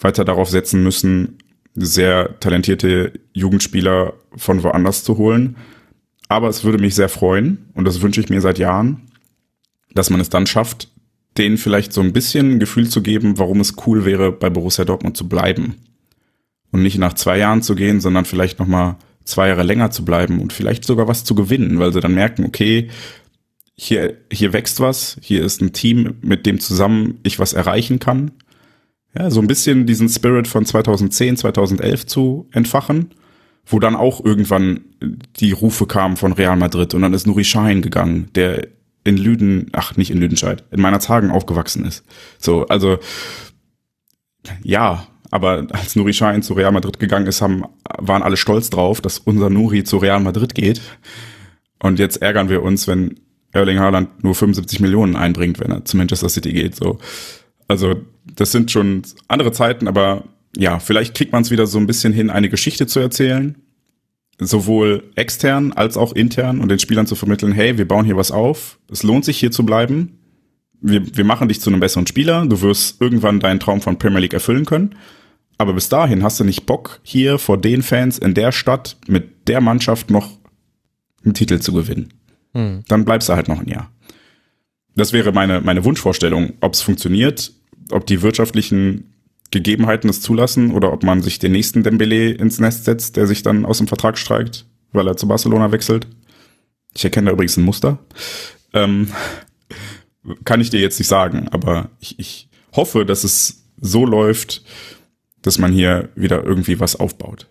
weiter darauf setzen müssen, sehr talentierte Jugendspieler von woanders zu holen. Aber es würde mich sehr freuen, und das wünsche ich mir seit Jahren, dass man es dann schafft, denen vielleicht so ein bisschen ein Gefühl zu geben, warum es cool wäre, bei Borussia Dortmund zu bleiben. Und nicht nach zwei Jahren zu gehen, sondern vielleicht nochmal zwei Jahre länger zu bleiben und vielleicht sogar was zu gewinnen, weil sie dann merken, okay, hier, hier wächst was, hier ist ein Team, mit dem zusammen ich was erreichen kann. Ja, so ein bisschen diesen Spirit von 2010, 2011 zu entfachen, wo dann auch irgendwann die Rufe kamen von Real Madrid und dann ist Nuri Sahin gegangen, der in Lüden, ach, nicht in Lüdenscheid, in meiner Tagen aufgewachsen ist. So, also, ja, aber als Nuri Sahin zu Real Madrid gegangen ist, haben, waren alle stolz drauf, dass unser Nuri zu Real Madrid geht. Und jetzt ärgern wir uns, wenn Erling Haaland nur 75 Millionen einbringt, wenn er zu Manchester City geht. So, also das sind schon andere Zeiten, aber ja, vielleicht kriegt man es wieder so ein bisschen hin, eine Geschichte zu erzählen, sowohl extern als auch intern und den Spielern zu vermitteln, hey, wir bauen hier was auf, es lohnt sich hier zu bleiben, wir, wir machen dich zu einem besseren Spieler, du wirst irgendwann deinen Traum von Premier League erfüllen können, aber bis dahin hast du nicht Bock, hier vor den Fans in der Stadt mit der Mannschaft noch einen Titel zu gewinnen. Hm. Dann bleibst du halt noch ein Jahr. Das wäre meine, meine Wunschvorstellung. Ob es funktioniert, ob die wirtschaftlichen Gegebenheiten es zulassen oder ob man sich den nächsten Dembele ins Nest setzt, der sich dann aus dem Vertrag streikt, weil er zu Barcelona wechselt. Ich erkenne da übrigens ein Muster. Ähm, kann ich dir jetzt nicht sagen, aber ich, ich hoffe, dass es so läuft, dass man hier wieder irgendwie was aufbaut.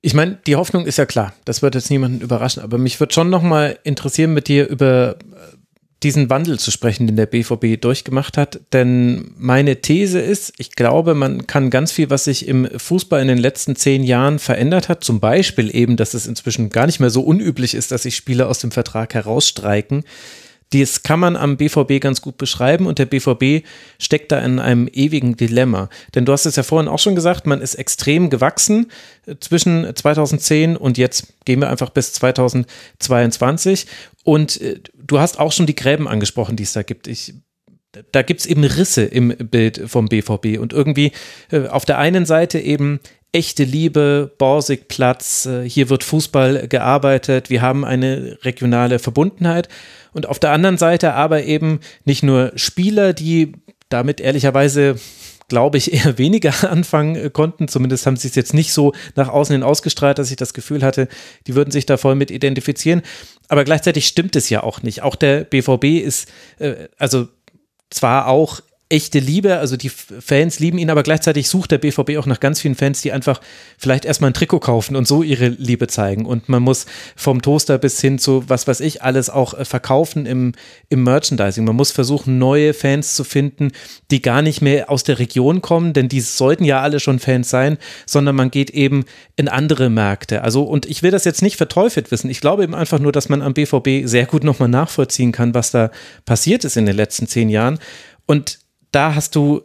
Ich meine, die Hoffnung ist ja klar, das wird jetzt niemanden überraschen, aber mich wird schon nochmal interessieren, mit dir über äh, diesen Wandel zu sprechen, den der BVB durchgemacht hat. Denn meine These ist, ich glaube, man kann ganz viel, was sich im Fußball in den letzten zehn Jahren verändert hat, zum Beispiel eben, dass es inzwischen gar nicht mehr so unüblich ist, dass sich Spieler aus dem Vertrag herausstreiken, das kann man am BVB ganz gut beschreiben und der BVB steckt da in einem ewigen Dilemma. Denn du hast es ja vorhin auch schon gesagt, man ist extrem gewachsen äh, zwischen 2010 und jetzt gehen wir einfach bis 2022. Und äh, du hast auch schon die Gräben angesprochen, die es da gibt. Ich da gibt es eben Risse im Bild vom BVB und irgendwie äh, auf der einen Seite eben echte Liebe, Borsigplatz, hier wird Fußball gearbeitet, wir haben eine regionale Verbundenheit und auf der anderen Seite aber eben nicht nur Spieler, die damit ehrlicherweise glaube ich, *laughs* eher weniger anfangen äh, konnten. Zumindest haben sie es jetzt nicht so nach außen hin ausgestrahlt, dass ich das Gefühl hatte, die würden sich da voll mit identifizieren. Aber gleichzeitig stimmt es ja auch nicht. Auch der BVB ist, äh, also zwar auch echte Liebe. Also die Fans lieben ihn, aber gleichzeitig sucht der BVB auch nach ganz vielen Fans, die einfach vielleicht erstmal ein Trikot kaufen und so ihre Liebe zeigen. Und man muss vom Toaster bis hin zu was weiß ich alles auch äh, verkaufen im, im Merchandising. Man muss versuchen, neue Fans zu finden, die gar nicht mehr aus der Region kommen, denn die sollten ja alle schon Fans sein, sondern man geht eben in andere Märkte. Also, und ich will das jetzt nicht verteufelt wissen. Ich glaube eben einfach nur, dass man am BVB sehr gut nochmal nachvollziehen kann, was da passiert ist in den letzten zehn Jahren. Und da hast du,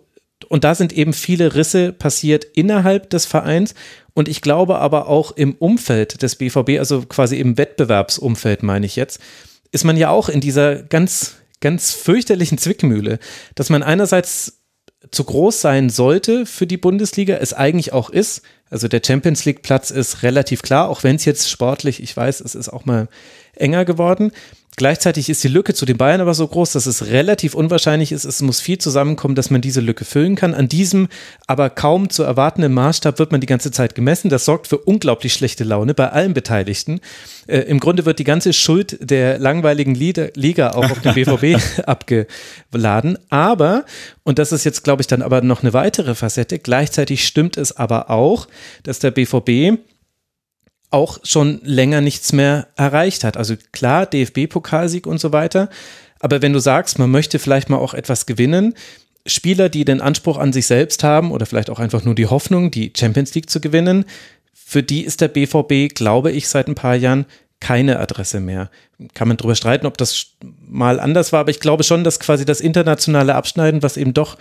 und da sind eben viele Risse passiert innerhalb des Vereins und ich glaube aber auch im Umfeld des BVB, also quasi im Wettbewerbsumfeld meine ich jetzt, ist man ja auch in dieser ganz, ganz fürchterlichen Zwickmühle, dass man einerseits zu groß sein sollte für die Bundesliga, es eigentlich auch ist. Also der Champions League Platz ist relativ klar, auch wenn es jetzt sportlich, ich weiß, es ist auch mal enger geworden. Gleichzeitig ist die Lücke zu den Bayern aber so groß, dass es relativ unwahrscheinlich ist. Es muss viel zusammenkommen, dass man diese Lücke füllen kann. An diesem aber kaum zu erwartenden Maßstab wird man die ganze Zeit gemessen. Das sorgt für unglaublich schlechte Laune bei allen Beteiligten. Äh, Im Grunde wird die ganze Schuld der langweiligen Liga auch auf den BVB *laughs* *laughs* abgeladen. Aber, und das ist jetzt, glaube ich, dann aber noch eine weitere Facette, gleichzeitig stimmt es aber auch, dass der BVB auch schon länger nichts mehr erreicht hat. Also klar, DFB-Pokalsieg und so weiter. Aber wenn du sagst, man möchte vielleicht mal auch etwas gewinnen, Spieler, die den Anspruch an sich selbst haben oder vielleicht auch einfach nur die Hoffnung, die Champions League zu gewinnen, für die ist der BVB, glaube ich, seit ein paar Jahren keine Adresse mehr. Kann man drüber streiten, ob das mal anders war, aber ich glaube schon, dass quasi das internationale Abschneiden, was eben doch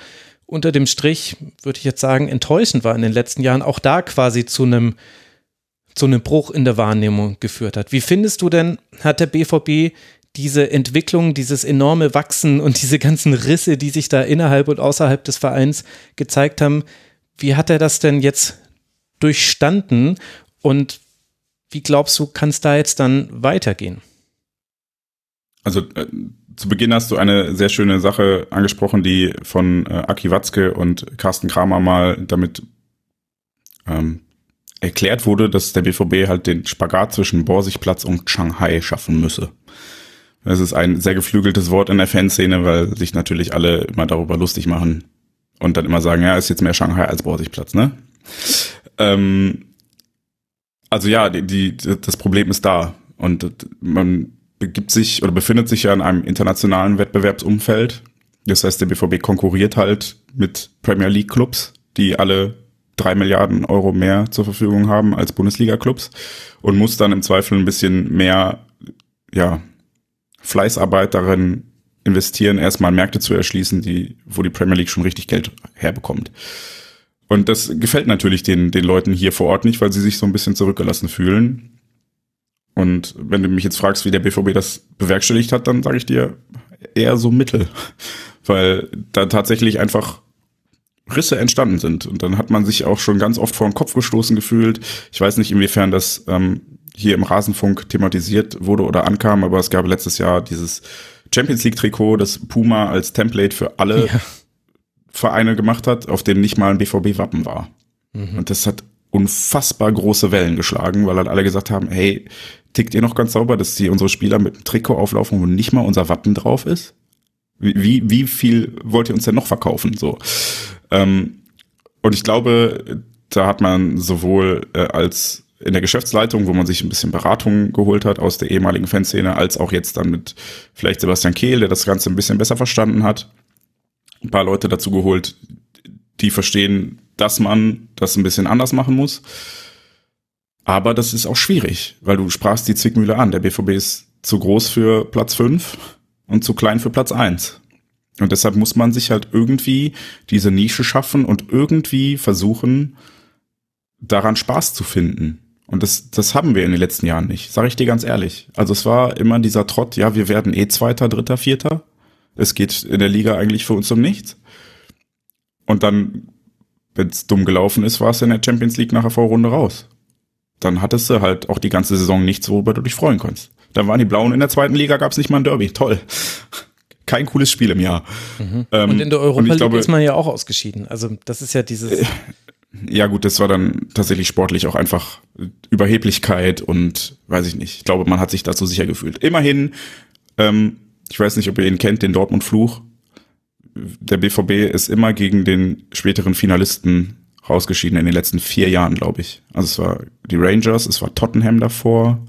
unter dem Strich, würde ich jetzt sagen, enttäuschend war in den letzten Jahren, auch da quasi zu einem zu einem Bruch in der Wahrnehmung geführt hat. Wie findest du denn, hat der BVB diese Entwicklung, dieses enorme Wachsen und diese ganzen Risse, die sich da innerhalb und außerhalb des Vereins gezeigt haben, wie hat er das denn jetzt durchstanden und wie glaubst du, kann es da jetzt dann weitergehen? Also äh, zu Beginn hast du eine sehr schöne Sache angesprochen, die von äh, Aki Watzke und Carsten Kramer mal damit ähm, erklärt wurde, dass der BVB halt den Spagat zwischen Borsigplatz und Shanghai schaffen müsse. Das ist ein sehr geflügeltes Wort in der Fanszene, weil sich natürlich alle immer darüber lustig machen und dann immer sagen, ja, ist jetzt mehr Shanghai als Borsigplatz, ne? Ähm, also ja, die, die, das Problem ist da und man begibt sich oder befindet sich ja in einem internationalen Wettbewerbsumfeld. Das heißt, der BVB konkurriert halt mit Premier League Clubs, die alle drei Milliarden Euro mehr zur Verfügung haben als Bundesliga-Clubs und muss dann im Zweifel ein bisschen mehr, ja, Fleißarbeit darin investieren, erstmal Märkte zu erschließen, die, wo die Premier League schon richtig Geld herbekommt. Und das gefällt natürlich den, den Leuten hier vor Ort nicht, weil sie sich so ein bisschen zurückgelassen fühlen. Und wenn du mich jetzt fragst, wie der BVB das bewerkstelligt hat, dann sage ich dir eher so mittel, *laughs* weil da tatsächlich einfach Risse entstanden sind. Und dann hat man sich auch schon ganz oft vor den Kopf gestoßen gefühlt. Ich weiß nicht, inwiefern das ähm, hier im Rasenfunk thematisiert wurde oder ankam, aber es gab letztes Jahr dieses Champions League Trikot, das Puma als Template für alle ja. Vereine gemacht hat, auf dem nicht mal ein BVB-Wappen war. Mhm. Und das hat unfassbar große Wellen geschlagen, weil dann alle gesagt haben, hey, tickt ihr noch ganz sauber, dass die unsere Spieler mit einem Trikot auflaufen, wo nicht mal unser Wappen drauf ist? Wie, wie, viel wollt ihr uns denn noch verkaufen? So. Ähm, und ich glaube, da hat man sowohl äh, als in der Geschäftsleitung, wo man sich ein bisschen Beratung geholt hat aus der ehemaligen Fanszene, als auch jetzt dann mit vielleicht Sebastian Kehl, der das Ganze ein bisschen besser verstanden hat, ein paar Leute dazu geholt, die verstehen, dass man das ein bisschen anders machen muss. Aber das ist auch schwierig, weil du sprachst die Zwickmühle an. Der BVB ist zu groß für Platz 5 und zu klein für Platz 1. Und deshalb muss man sich halt irgendwie diese Nische schaffen und irgendwie versuchen, daran Spaß zu finden. Und das, das haben wir in den letzten Jahren nicht, sage ich dir ganz ehrlich. Also es war immer dieser Trott, ja, wir werden eh Zweiter, Dritter, Vierter. Es geht in der Liga eigentlich für uns um nichts. Und dann, wenn es dumm gelaufen ist, war es in der Champions League nach der Vorrunde raus. Dann hattest du halt auch die ganze Saison nichts, worüber du dich freuen kannst. Dann waren die Blauen in der zweiten Liga, gab es nicht mal ein Derby. Toll kein cooles Spiel im Jahr. Mhm. Ähm, und in der Europa League glaube, ist man ja auch ausgeschieden. Also das ist ja dieses. Äh, ja gut, das war dann tatsächlich sportlich auch einfach Überheblichkeit und weiß ich nicht. Ich glaube, man hat sich dazu sicher gefühlt. Immerhin, ähm, ich weiß nicht, ob ihr ihn kennt, den Dortmund-Fluch. Der BVB ist immer gegen den späteren Finalisten rausgeschieden in den letzten vier Jahren, glaube ich. Also es war die Rangers, es war Tottenham davor.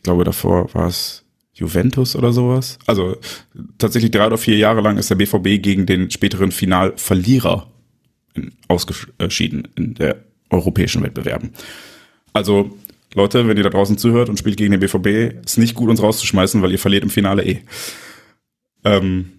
Ich glaube, davor war es Juventus oder sowas. Also tatsächlich drei oder vier Jahre lang ist der BVB gegen den späteren Finalverlierer ausgeschieden in der europäischen Wettbewerben. Also Leute, wenn ihr da draußen zuhört und spielt gegen den BVB, ist nicht gut, uns rauszuschmeißen, weil ihr verliert im Finale eh. Ähm,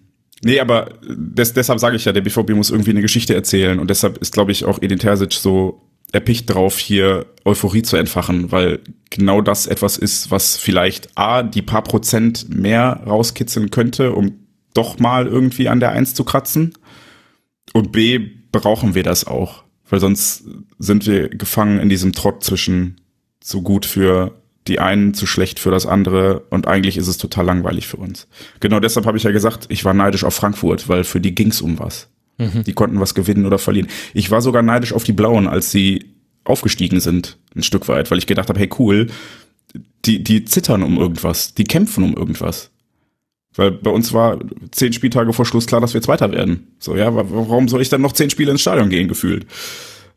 nee, aber des, deshalb sage ich ja, der BVB muss irgendwie eine Geschichte erzählen und deshalb ist, glaube ich, auch Edin Terzic so erpicht drauf, hier Euphorie zu entfachen, weil genau das etwas ist, was vielleicht A, die paar Prozent mehr rauskitzeln könnte, um doch mal irgendwie an der Eins zu kratzen. Und B, brauchen wir das auch, weil sonst sind wir gefangen in diesem Trott zwischen zu gut für die einen, zu schlecht für das andere und eigentlich ist es total langweilig für uns. Genau deshalb habe ich ja gesagt, ich war neidisch auf Frankfurt, weil für die ging's um was. Mhm. Die konnten was gewinnen oder verlieren. Ich war sogar neidisch auf die Blauen, als sie aufgestiegen sind, ein Stück weit, weil ich gedacht habe, hey cool, die, die zittern um irgendwas, die kämpfen um irgendwas. Weil bei uns war zehn Spieltage vor Schluss klar, dass wir Zweiter werden. So, ja, warum soll ich dann noch zehn Spiele ins Stadion gehen, gefühlt?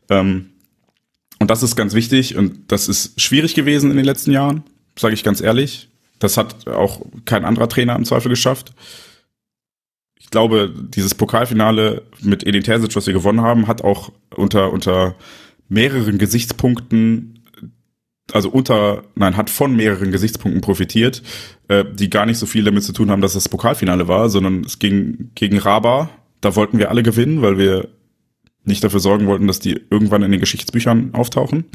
Ähm, und das ist ganz wichtig und das ist schwierig gewesen in den letzten Jahren, sage ich ganz ehrlich. Das hat auch kein anderer Trainer im Zweifel geschafft ich glaube, dieses Pokalfinale mit Edin Terzic, was wir gewonnen haben, hat auch unter, unter mehreren Gesichtspunkten also unter, nein, hat von mehreren Gesichtspunkten profitiert, äh, die gar nicht so viel damit zu tun haben, dass das Pokalfinale war, sondern es ging gegen Raba. Da wollten wir alle gewinnen, weil wir nicht dafür sorgen wollten, dass die irgendwann in den Geschichtsbüchern auftauchen.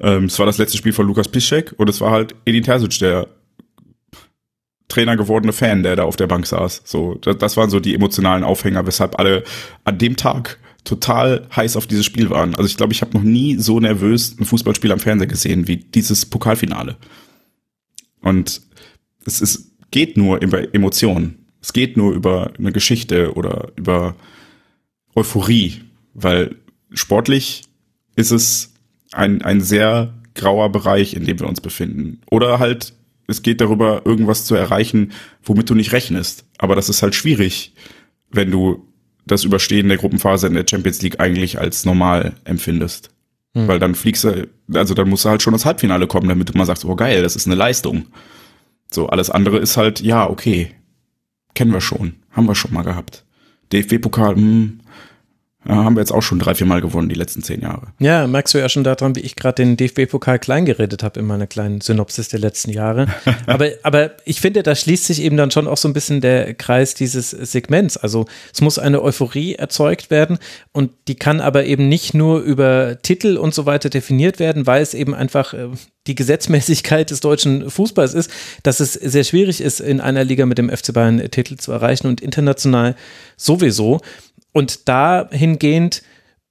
Ähm, es war das letzte Spiel von Lukas Piszczek und es war halt Edin Terzic, der Trainer gewordene Fan, der da auf der Bank saß. So, das, waren so die emotionalen Aufhänger, weshalb alle an dem Tag total heiß auf dieses Spiel waren. Also ich glaube, ich habe noch nie so nervös ein Fußballspiel am Fernseher gesehen wie dieses Pokalfinale. Und es ist, geht nur über Emotionen. Es geht nur über eine Geschichte oder über Euphorie, weil sportlich ist es ein, ein sehr grauer Bereich, in dem wir uns befinden. Oder halt, es geht darüber, irgendwas zu erreichen, womit du nicht rechnest. Aber das ist halt schwierig, wenn du das Überstehen der Gruppenphase in der Champions League eigentlich als normal empfindest. Hm. Weil dann fliegst du, also dann musst du halt schon ins Halbfinale kommen, damit du mal sagst, oh geil, das ist eine Leistung. So, alles andere ist halt, ja, okay. Kennen wir schon. Haben wir schon mal gehabt. DFB-Pokal, hm, haben wir jetzt auch schon drei, vier Mal gewonnen, die letzten zehn Jahre. Ja, merkst du ja schon daran, wie ich gerade den DFB-Pokal klein geredet habe in meiner kleinen Synopsis der letzten Jahre. *laughs* aber, aber ich finde, da schließt sich eben dann schon auch so ein bisschen der Kreis dieses Segments. Also es muss eine Euphorie erzeugt werden und die kann aber eben nicht nur über Titel und so weiter definiert werden, weil es eben einfach äh, die Gesetzmäßigkeit des deutschen Fußballs ist, dass es sehr schwierig ist, in einer Liga mit dem FC Bayern Titel zu erreichen und international sowieso. Und dahingehend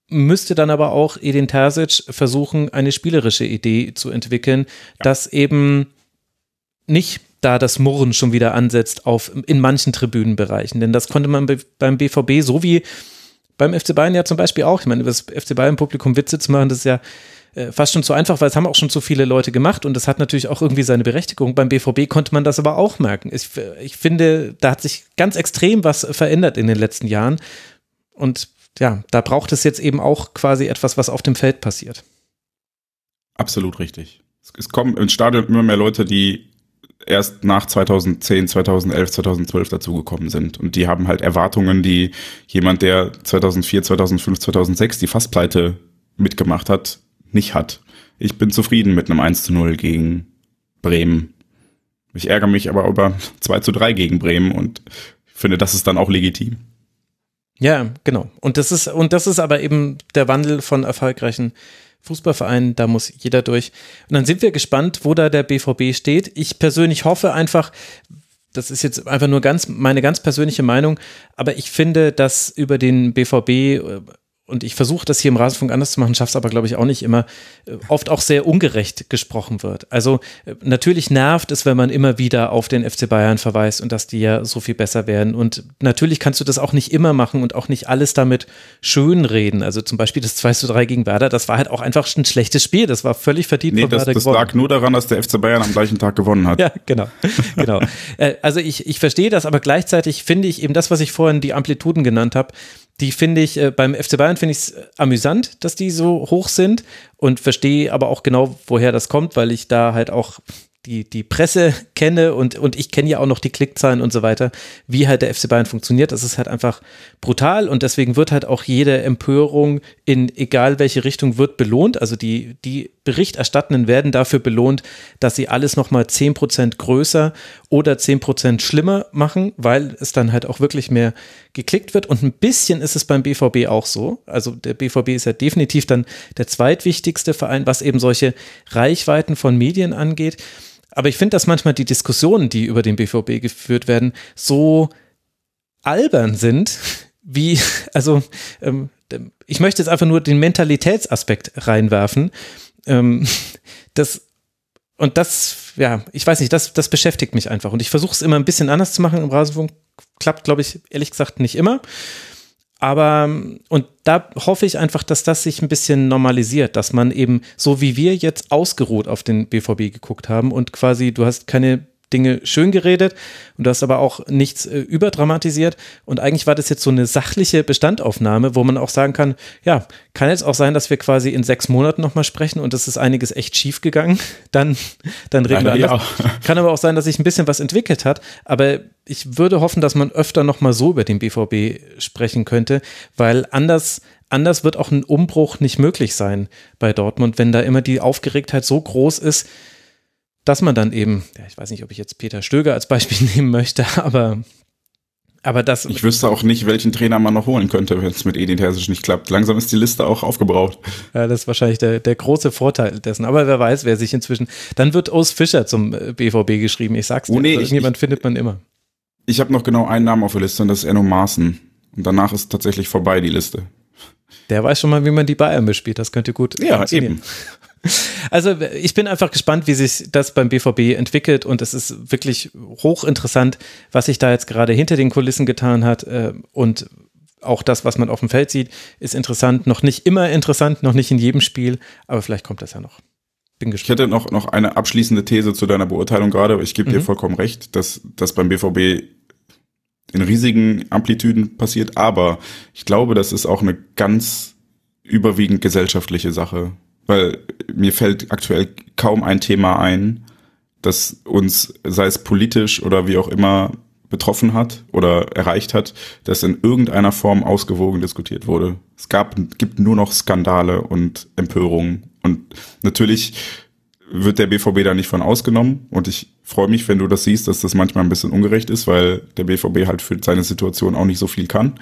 müsste dann aber auch Edin Terzic versuchen, eine spielerische Idee zu entwickeln, ja. dass eben nicht da das Murren schon wieder ansetzt auf in manchen Tribünenbereichen. Denn das konnte man beim BVB so wie beim FC Bayern ja zum Beispiel auch. Ich meine, über das FC Bayern-Publikum Witze zu machen, das ist ja äh, fast schon zu einfach, weil es haben auch schon zu viele Leute gemacht und das hat natürlich auch irgendwie seine Berechtigung. Beim BVB konnte man das aber auch merken. Ich, ich finde, da hat sich ganz extrem was verändert in den letzten Jahren und ja, da braucht es jetzt eben auch quasi etwas, was auf dem Feld passiert. Absolut richtig. Es kommen ins Stadion immer mehr Leute, die erst nach 2010, 2011, 2012 dazugekommen sind. Und die haben halt Erwartungen, die jemand, der 2004, 2005, 2006 die Fasspleite mitgemacht hat, nicht hat. Ich bin zufrieden mit einem 1 zu 0 gegen Bremen. Ich ärgere mich aber über 2 zu 3 gegen Bremen und finde, das ist dann auch legitim. Ja, genau. Und das ist, und das ist aber eben der Wandel von erfolgreichen Fußballvereinen, da muss jeder durch. Und dann sind wir gespannt, wo da der BVB steht. Ich persönlich hoffe einfach, das ist jetzt einfach nur ganz meine ganz persönliche Meinung, aber ich finde, dass über den BVB und ich versuche das hier im Rasenfunk anders zu machen, schaffe es aber, glaube ich, auch nicht immer, äh, oft auch sehr ungerecht gesprochen wird. Also äh, natürlich nervt es, wenn man immer wieder auf den FC Bayern verweist und dass die ja so viel besser werden. Und natürlich kannst du das auch nicht immer machen und auch nicht alles damit schönreden. Also zum Beispiel das 2 zu 3 gegen Werder, das war halt auch einfach ein schlechtes Spiel. Das war völlig verdient. Nee, das, das lag nur daran, dass der FC Bayern am gleichen Tag gewonnen hat. *laughs* Ja, genau. genau. Äh, also ich, ich verstehe das, aber gleichzeitig finde ich eben das, was ich vorhin die Amplituden genannt habe, die finde ich, äh, beim FC Bayern finde ich es amüsant, dass die so hoch sind und verstehe aber auch genau, woher das kommt, weil ich da halt auch die, die Presse *laughs* kenne und, und ich kenne ja auch noch die Klickzahlen und so weiter, wie halt der FC Bayern funktioniert. Das ist halt einfach brutal und deswegen wird halt auch jede Empörung in egal welche Richtung wird belohnt. Also die, die Berichterstattenden werden dafür belohnt, dass sie alles nochmal 10% größer oder 10% schlimmer machen, weil es dann halt auch wirklich mehr geklickt wird. Und ein bisschen ist es beim BVB auch so. Also der BVB ist ja definitiv dann der zweitwichtigste Verein, was eben solche Reichweiten von Medien angeht. Aber ich finde, dass manchmal die Diskussionen, die über den BVB geführt werden, so albern sind, wie, also ähm, ich möchte jetzt einfach nur den Mentalitätsaspekt reinwerfen. Ähm, *laughs* das, und das, ja, ich weiß nicht, das, das beschäftigt mich einfach. Und ich versuche es immer ein bisschen anders zu machen im Rasenfunk. Klappt, glaube ich, ehrlich gesagt nicht immer. Aber, und da hoffe ich einfach, dass das sich ein bisschen normalisiert, dass man eben, so wie wir jetzt ausgeruht auf den BVB geguckt haben und quasi, du hast keine Dinge schön geredet und du hast aber auch nichts äh, überdramatisiert. Und eigentlich war das jetzt so eine sachliche Bestandaufnahme, wo man auch sagen kann, ja, kann jetzt auch sein, dass wir quasi in sechs Monaten nochmal sprechen und es ist einiges echt schief gegangen. *laughs* Dann, dann reden Leider wir anders. Ja. *laughs* Kann aber auch sein, dass sich ein bisschen was entwickelt hat. Aber ich würde hoffen, dass man öfter nochmal so über den BVB sprechen könnte, weil anders anders wird auch ein Umbruch nicht möglich sein bei Dortmund, wenn da immer die Aufgeregtheit so groß ist, dass man dann eben, ja, ich weiß nicht, ob ich jetzt Peter Stöger als Beispiel *laughs* nehmen möchte, aber aber das. Ich wüsste auch nicht, welchen Trainer man noch holen könnte, wenn es mit Edin Terzic nicht klappt. Langsam ist die Liste auch aufgebraucht. Ja, das ist wahrscheinlich der, der große Vorteil dessen. Aber wer weiß, wer sich inzwischen. Dann wird Ous Fischer zum BVB äh, geschrieben. Ich sag's dir. Oh, nee, also, ich, findet man immer. Ich habe noch genau einen Namen auf der Liste und das ist Enno Maaßen. Und danach ist tatsächlich vorbei die Liste. Der weiß schon mal, wie man die Bayern bespielt. Das könnte gut Ja, eben. *laughs* Also ich bin einfach gespannt, wie sich das beim BVB entwickelt und es ist wirklich hochinteressant, was sich da jetzt gerade hinter den Kulissen getan hat äh, und auch das, was man auf dem Feld sieht, ist interessant. Noch nicht immer interessant, noch nicht in jedem Spiel, aber vielleicht kommt das ja noch. Bin gespannt. Ich hätte noch, noch eine abschließende These zu deiner Beurteilung gerade, aber ich gebe mhm. dir vollkommen recht, dass das beim BVB in riesigen Amplitüden passiert, aber ich glaube, das ist auch eine ganz überwiegend gesellschaftliche Sache weil mir fällt aktuell kaum ein Thema ein, das uns, sei es politisch oder wie auch immer, betroffen hat oder erreicht hat, das in irgendeiner Form ausgewogen diskutiert wurde. Es gab, gibt nur noch Skandale und Empörungen. Und natürlich wird der BVB da nicht von ausgenommen. Und ich freue mich, wenn du das siehst, dass das manchmal ein bisschen ungerecht ist, weil der BVB halt für seine Situation auch nicht so viel kann.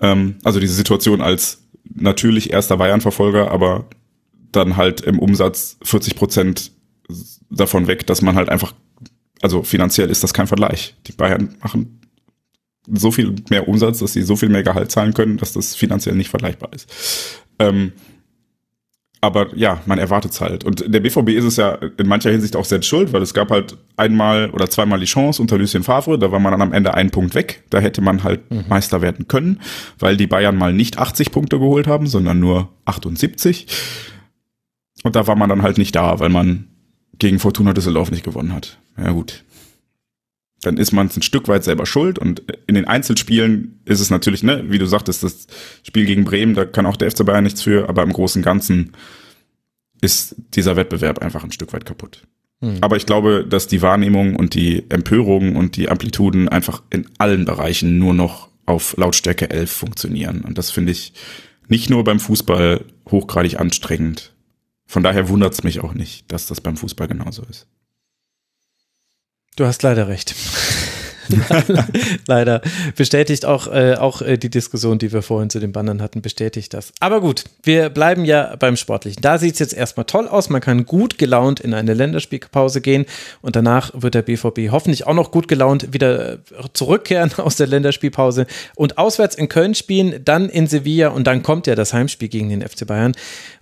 Ähm, also diese Situation als natürlich erster Bayern-Verfolger, aber dann halt im Umsatz 40 Prozent davon weg, dass man halt einfach, also finanziell ist das kein Vergleich. Die Bayern machen so viel mehr Umsatz, dass sie so viel mehr Gehalt zahlen können, dass das finanziell nicht vergleichbar ist. Ähm, aber ja, man erwartet es halt. Und der BVB ist es ja in mancher Hinsicht auch selbst schuld, weil es gab halt einmal oder zweimal die Chance unter Lucien Favre, da war man dann am Ende einen Punkt weg. Da hätte man halt mhm. Meister werden können, weil die Bayern mal nicht 80 Punkte geholt haben, sondern nur 78. Und da war man dann halt nicht da, weil man gegen Fortuna Düsseldorf nicht gewonnen hat. Ja gut. Dann ist man ein Stück weit selber schuld und in den Einzelspielen ist es natürlich, ne, wie du sagtest, das Spiel gegen Bremen, da kann auch der FC Bayern nichts für, aber im Großen und Ganzen ist dieser Wettbewerb einfach ein Stück weit kaputt. Hm. Aber ich glaube, dass die Wahrnehmung und die Empörung und die Amplituden einfach in allen Bereichen nur noch auf Lautstärke 11 funktionieren. Und das finde ich nicht nur beim Fußball hochgradig anstrengend, von daher wundert es mich auch nicht, dass das beim Fußball genauso ist. Du hast leider recht. *laughs* leider bestätigt auch, äh, auch äh, die Diskussion, die wir vorhin zu den Bannern hatten, bestätigt das. Aber gut, wir bleiben ja beim Sportlichen. Da sieht es jetzt erstmal toll aus. Man kann gut gelaunt in eine Länderspielpause gehen und danach wird der BVB hoffentlich auch noch gut gelaunt wieder zurückkehren *laughs* aus der Länderspielpause und auswärts in Köln spielen, dann in Sevilla und dann kommt ja das Heimspiel gegen den FC Bayern.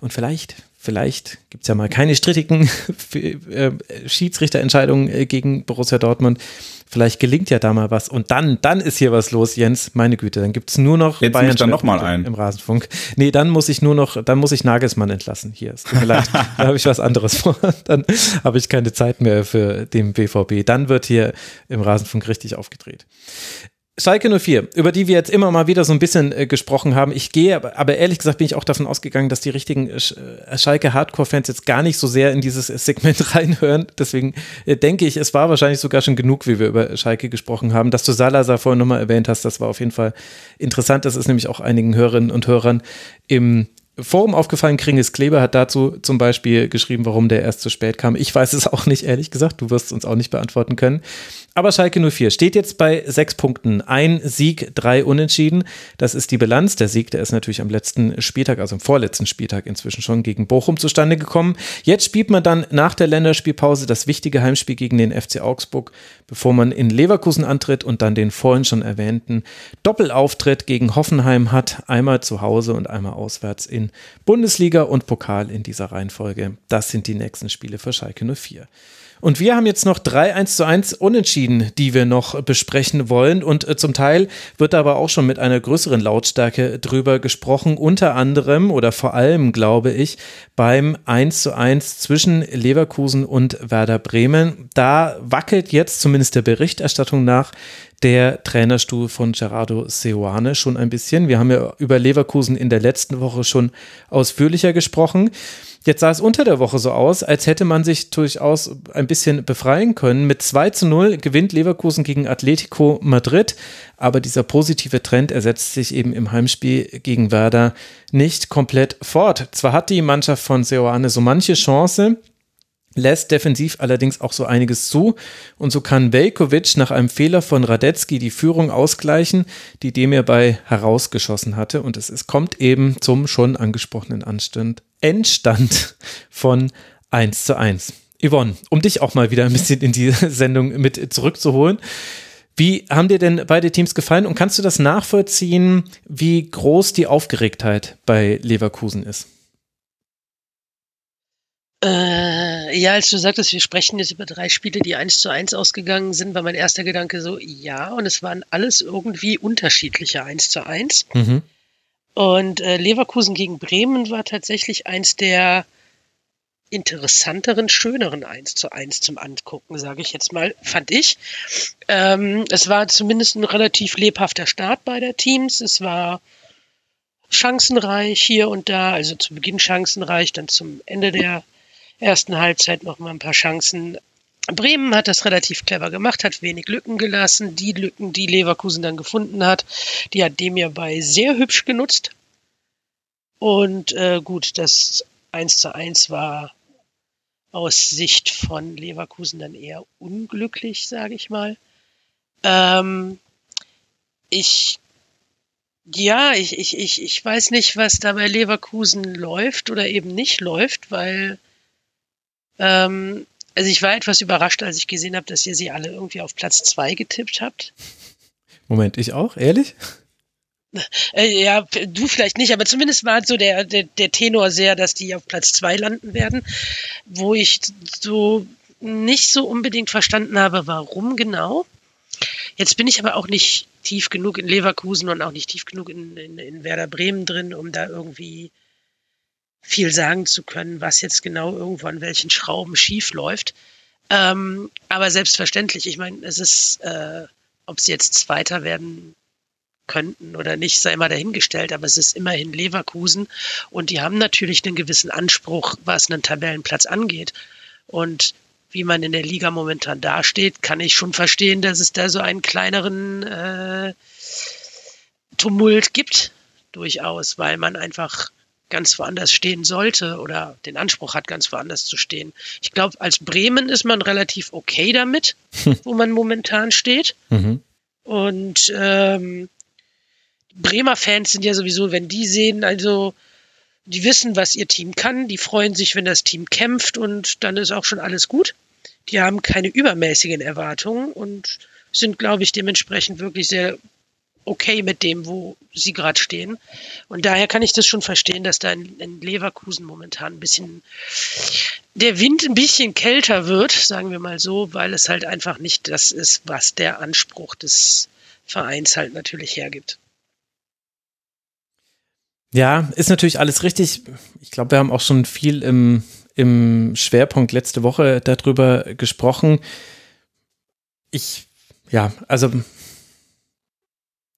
Und vielleicht Vielleicht gibt es ja mal keine strittigen *laughs* äh, Schiedsrichterentscheidungen äh, gegen Borussia Dortmund. Vielleicht gelingt ja da mal was. Und dann, dann ist hier was los, Jens. Meine Güte, dann gibt es nur noch Jetzt Bayern dann noch mal ein. im Rasenfunk. Nee, dann muss ich nur noch, dann muss ich Nagelsmann entlassen. Hier, mir leid. *laughs* Da habe ich was anderes vor. *laughs* Dann habe ich keine Zeit mehr für den BVB. Dann wird hier im Rasenfunk richtig aufgedreht. Schalke 04, über die wir jetzt immer mal wieder so ein bisschen äh, gesprochen haben. Ich gehe, aber, aber, ehrlich gesagt bin ich auch davon ausgegangen, dass die richtigen äh, äh Schalke Hardcore-Fans jetzt gar nicht so sehr in dieses Segment *laughs* reinhören. Deswegen äh, denke ich, es war wahrscheinlich sogar schon genug, wie wir über Schalke gesprochen haben. Dass du Salazar vorhin nochmal erwähnt hast, das war auf jeden Fall interessant. Das ist nämlich auch einigen Hörerinnen und Hörern im Forum aufgefallen, Kringis Kleber hat dazu zum Beispiel geschrieben, warum der erst zu spät kam. Ich weiß es *laughs* auch nicht, ehrlich gesagt. Du wirst es uns auch nicht beantworten können. Aber Schalke 04 steht jetzt bei sechs Punkten. Ein Sieg, drei Unentschieden. Das ist die Bilanz. Der Sieg, der ist natürlich am letzten Spieltag, also am vorletzten Spieltag inzwischen schon gegen Bochum zustande gekommen. Jetzt spielt man dann nach der Länderspielpause das wichtige Heimspiel gegen den FC Augsburg, bevor man in Leverkusen antritt und dann den vorhin schon erwähnten Doppelauftritt gegen Hoffenheim hat. Einmal zu Hause und einmal auswärts in. Bundesliga und Pokal in dieser Reihenfolge. Das sind die nächsten Spiele für Schalke 04. Und wir haben jetzt noch drei 1 zu 1 Unentschieden, die wir noch besprechen wollen. Und äh, zum Teil wird aber auch schon mit einer größeren Lautstärke drüber gesprochen. Unter anderem oder vor allem, glaube ich, beim 1 zu 1 zwischen Leverkusen und Werder Bremen. Da wackelt jetzt zumindest der Berichterstattung nach der Trainerstuhl von Gerardo Seoane schon ein bisschen. Wir haben ja über Leverkusen in der letzten Woche schon ausführlicher gesprochen. Jetzt sah es unter der Woche so aus, als hätte man sich durchaus ein bisschen befreien können. Mit 2 zu 0 gewinnt Leverkusen gegen Atletico Madrid, aber dieser positive Trend ersetzt sich eben im Heimspiel gegen Werder nicht komplett fort. Zwar hat die Mannschaft von Seoane so manche Chance, lässt defensiv allerdings auch so einiges zu und so kann Velkovic nach einem Fehler von Radetzky die Führung ausgleichen, die dem er bei herausgeschossen hatte und es, es kommt eben zum schon angesprochenen Anstand, Endstand von 1 zu 1. Yvonne, um dich auch mal wieder ein bisschen in die *laughs* Sendung mit zurückzuholen. Wie haben dir denn beide Teams gefallen und kannst du das nachvollziehen, wie groß die Aufgeregtheit bei Leverkusen ist? Äh, ja, als du sagtest, wir sprechen jetzt über drei Spiele, die eins zu eins ausgegangen sind, war mein erster Gedanke so, ja, und es waren alles irgendwie unterschiedliche eins zu eins. Mhm. Und äh, Leverkusen gegen Bremen war tatsächlich eins der interessanteren, schöneren 1 zu 1 zum Angucken, sage ich jetzt mal, fand ich. Ähm, es war zumindest ein relativ lebhafter Start beider Teams. Es war chancenreich hier und da, also zu Beginn chancenreich, dann zum Ende der ersten Halbzeit noch mal ein paar Chancen. Bremen hat das relativ clever gemacht, hat wenig Lücken gelassen. Die Lücken, die Leverkusen dann gefunden hat, die hat dem ja bei sehr hübsch genutzt. Und äh, gut, das 1 zu 1 war aus Sicht von Leverkusen dann eher unglücklich, sage ich mal. Ähm, ich ja, ich, ich, ich, ich weiß nicht, was da bei Leverkusen läuft oder eben nicht läuft, weil ähm, also ich war etwas überrascht, als ich gesehen habe, dass ihr sie alle irgendwie auf Platz zwei getippt habt. Moment, ich auch? Ehrlich? Äh, ja, du vielleicht nicht, aber zumindest war so der, der, der Tenor sehr, dass die auf Platz zwei landen werden, wo ich so nicht so unbedingt verstanden habe, warum genau. Jetzt bin ich aber auch nicht tief genug in Leverkusen und auch nicht tief genug in, in, in Werder Bremen drin, um da irgendwie viel sagen zu können, was jetzt genau irgendwo an welchen Schrauben schief läuft. Ähm, aber selbstverständlich, ich meine, es ist, äh, ob sie jetzt Zweiter werden könnten oder nicht, sei mal dahingestellt, aber es ist immerhin Leverkusen und die haben natürlich einen gewissen Anspruch, was einen Tabellenplatz angeht. Und wie man in der Liga momentan dasteht, kann ich schon verstehen, dass es da so einen kleineren äh, Tumult gibt, durchaus, weil man einfach ganz woanders stehen sollte oder den Anspruch hat, ganz woanders zu stehen. Ich glaube, als Bremen ist man relativ okay damit, *laughs* wo man momentan steht. Mhm. Und ähm, Bremer Fans sind ja sowieso, wenn die sehen, also die wissen, was ihr Team kann, die freuen sich, wenn das Team kämpft und dann ist auch schon alles gut. Die haben keine übermäßigen Erwartungen und sind, glaube ich, dementsprechend wirklich sehr okay mit dem, wo sie gerade stehen. Und daher kann ich das schon verstehen, dass da in, Leverkusen momentan ein bisschen der Wind ein bisschen kälter wird, sagen wir mal so, weil es halt einfach nicht das ist, was der Anspruch des Vereins halt natürlich hergibt. Ja, ist natürlich alles richtig. Ich glaube, wir haben auch schon viel im, im Schwerpunkt letzte Woche darüber gesprochen. Ich, ja, also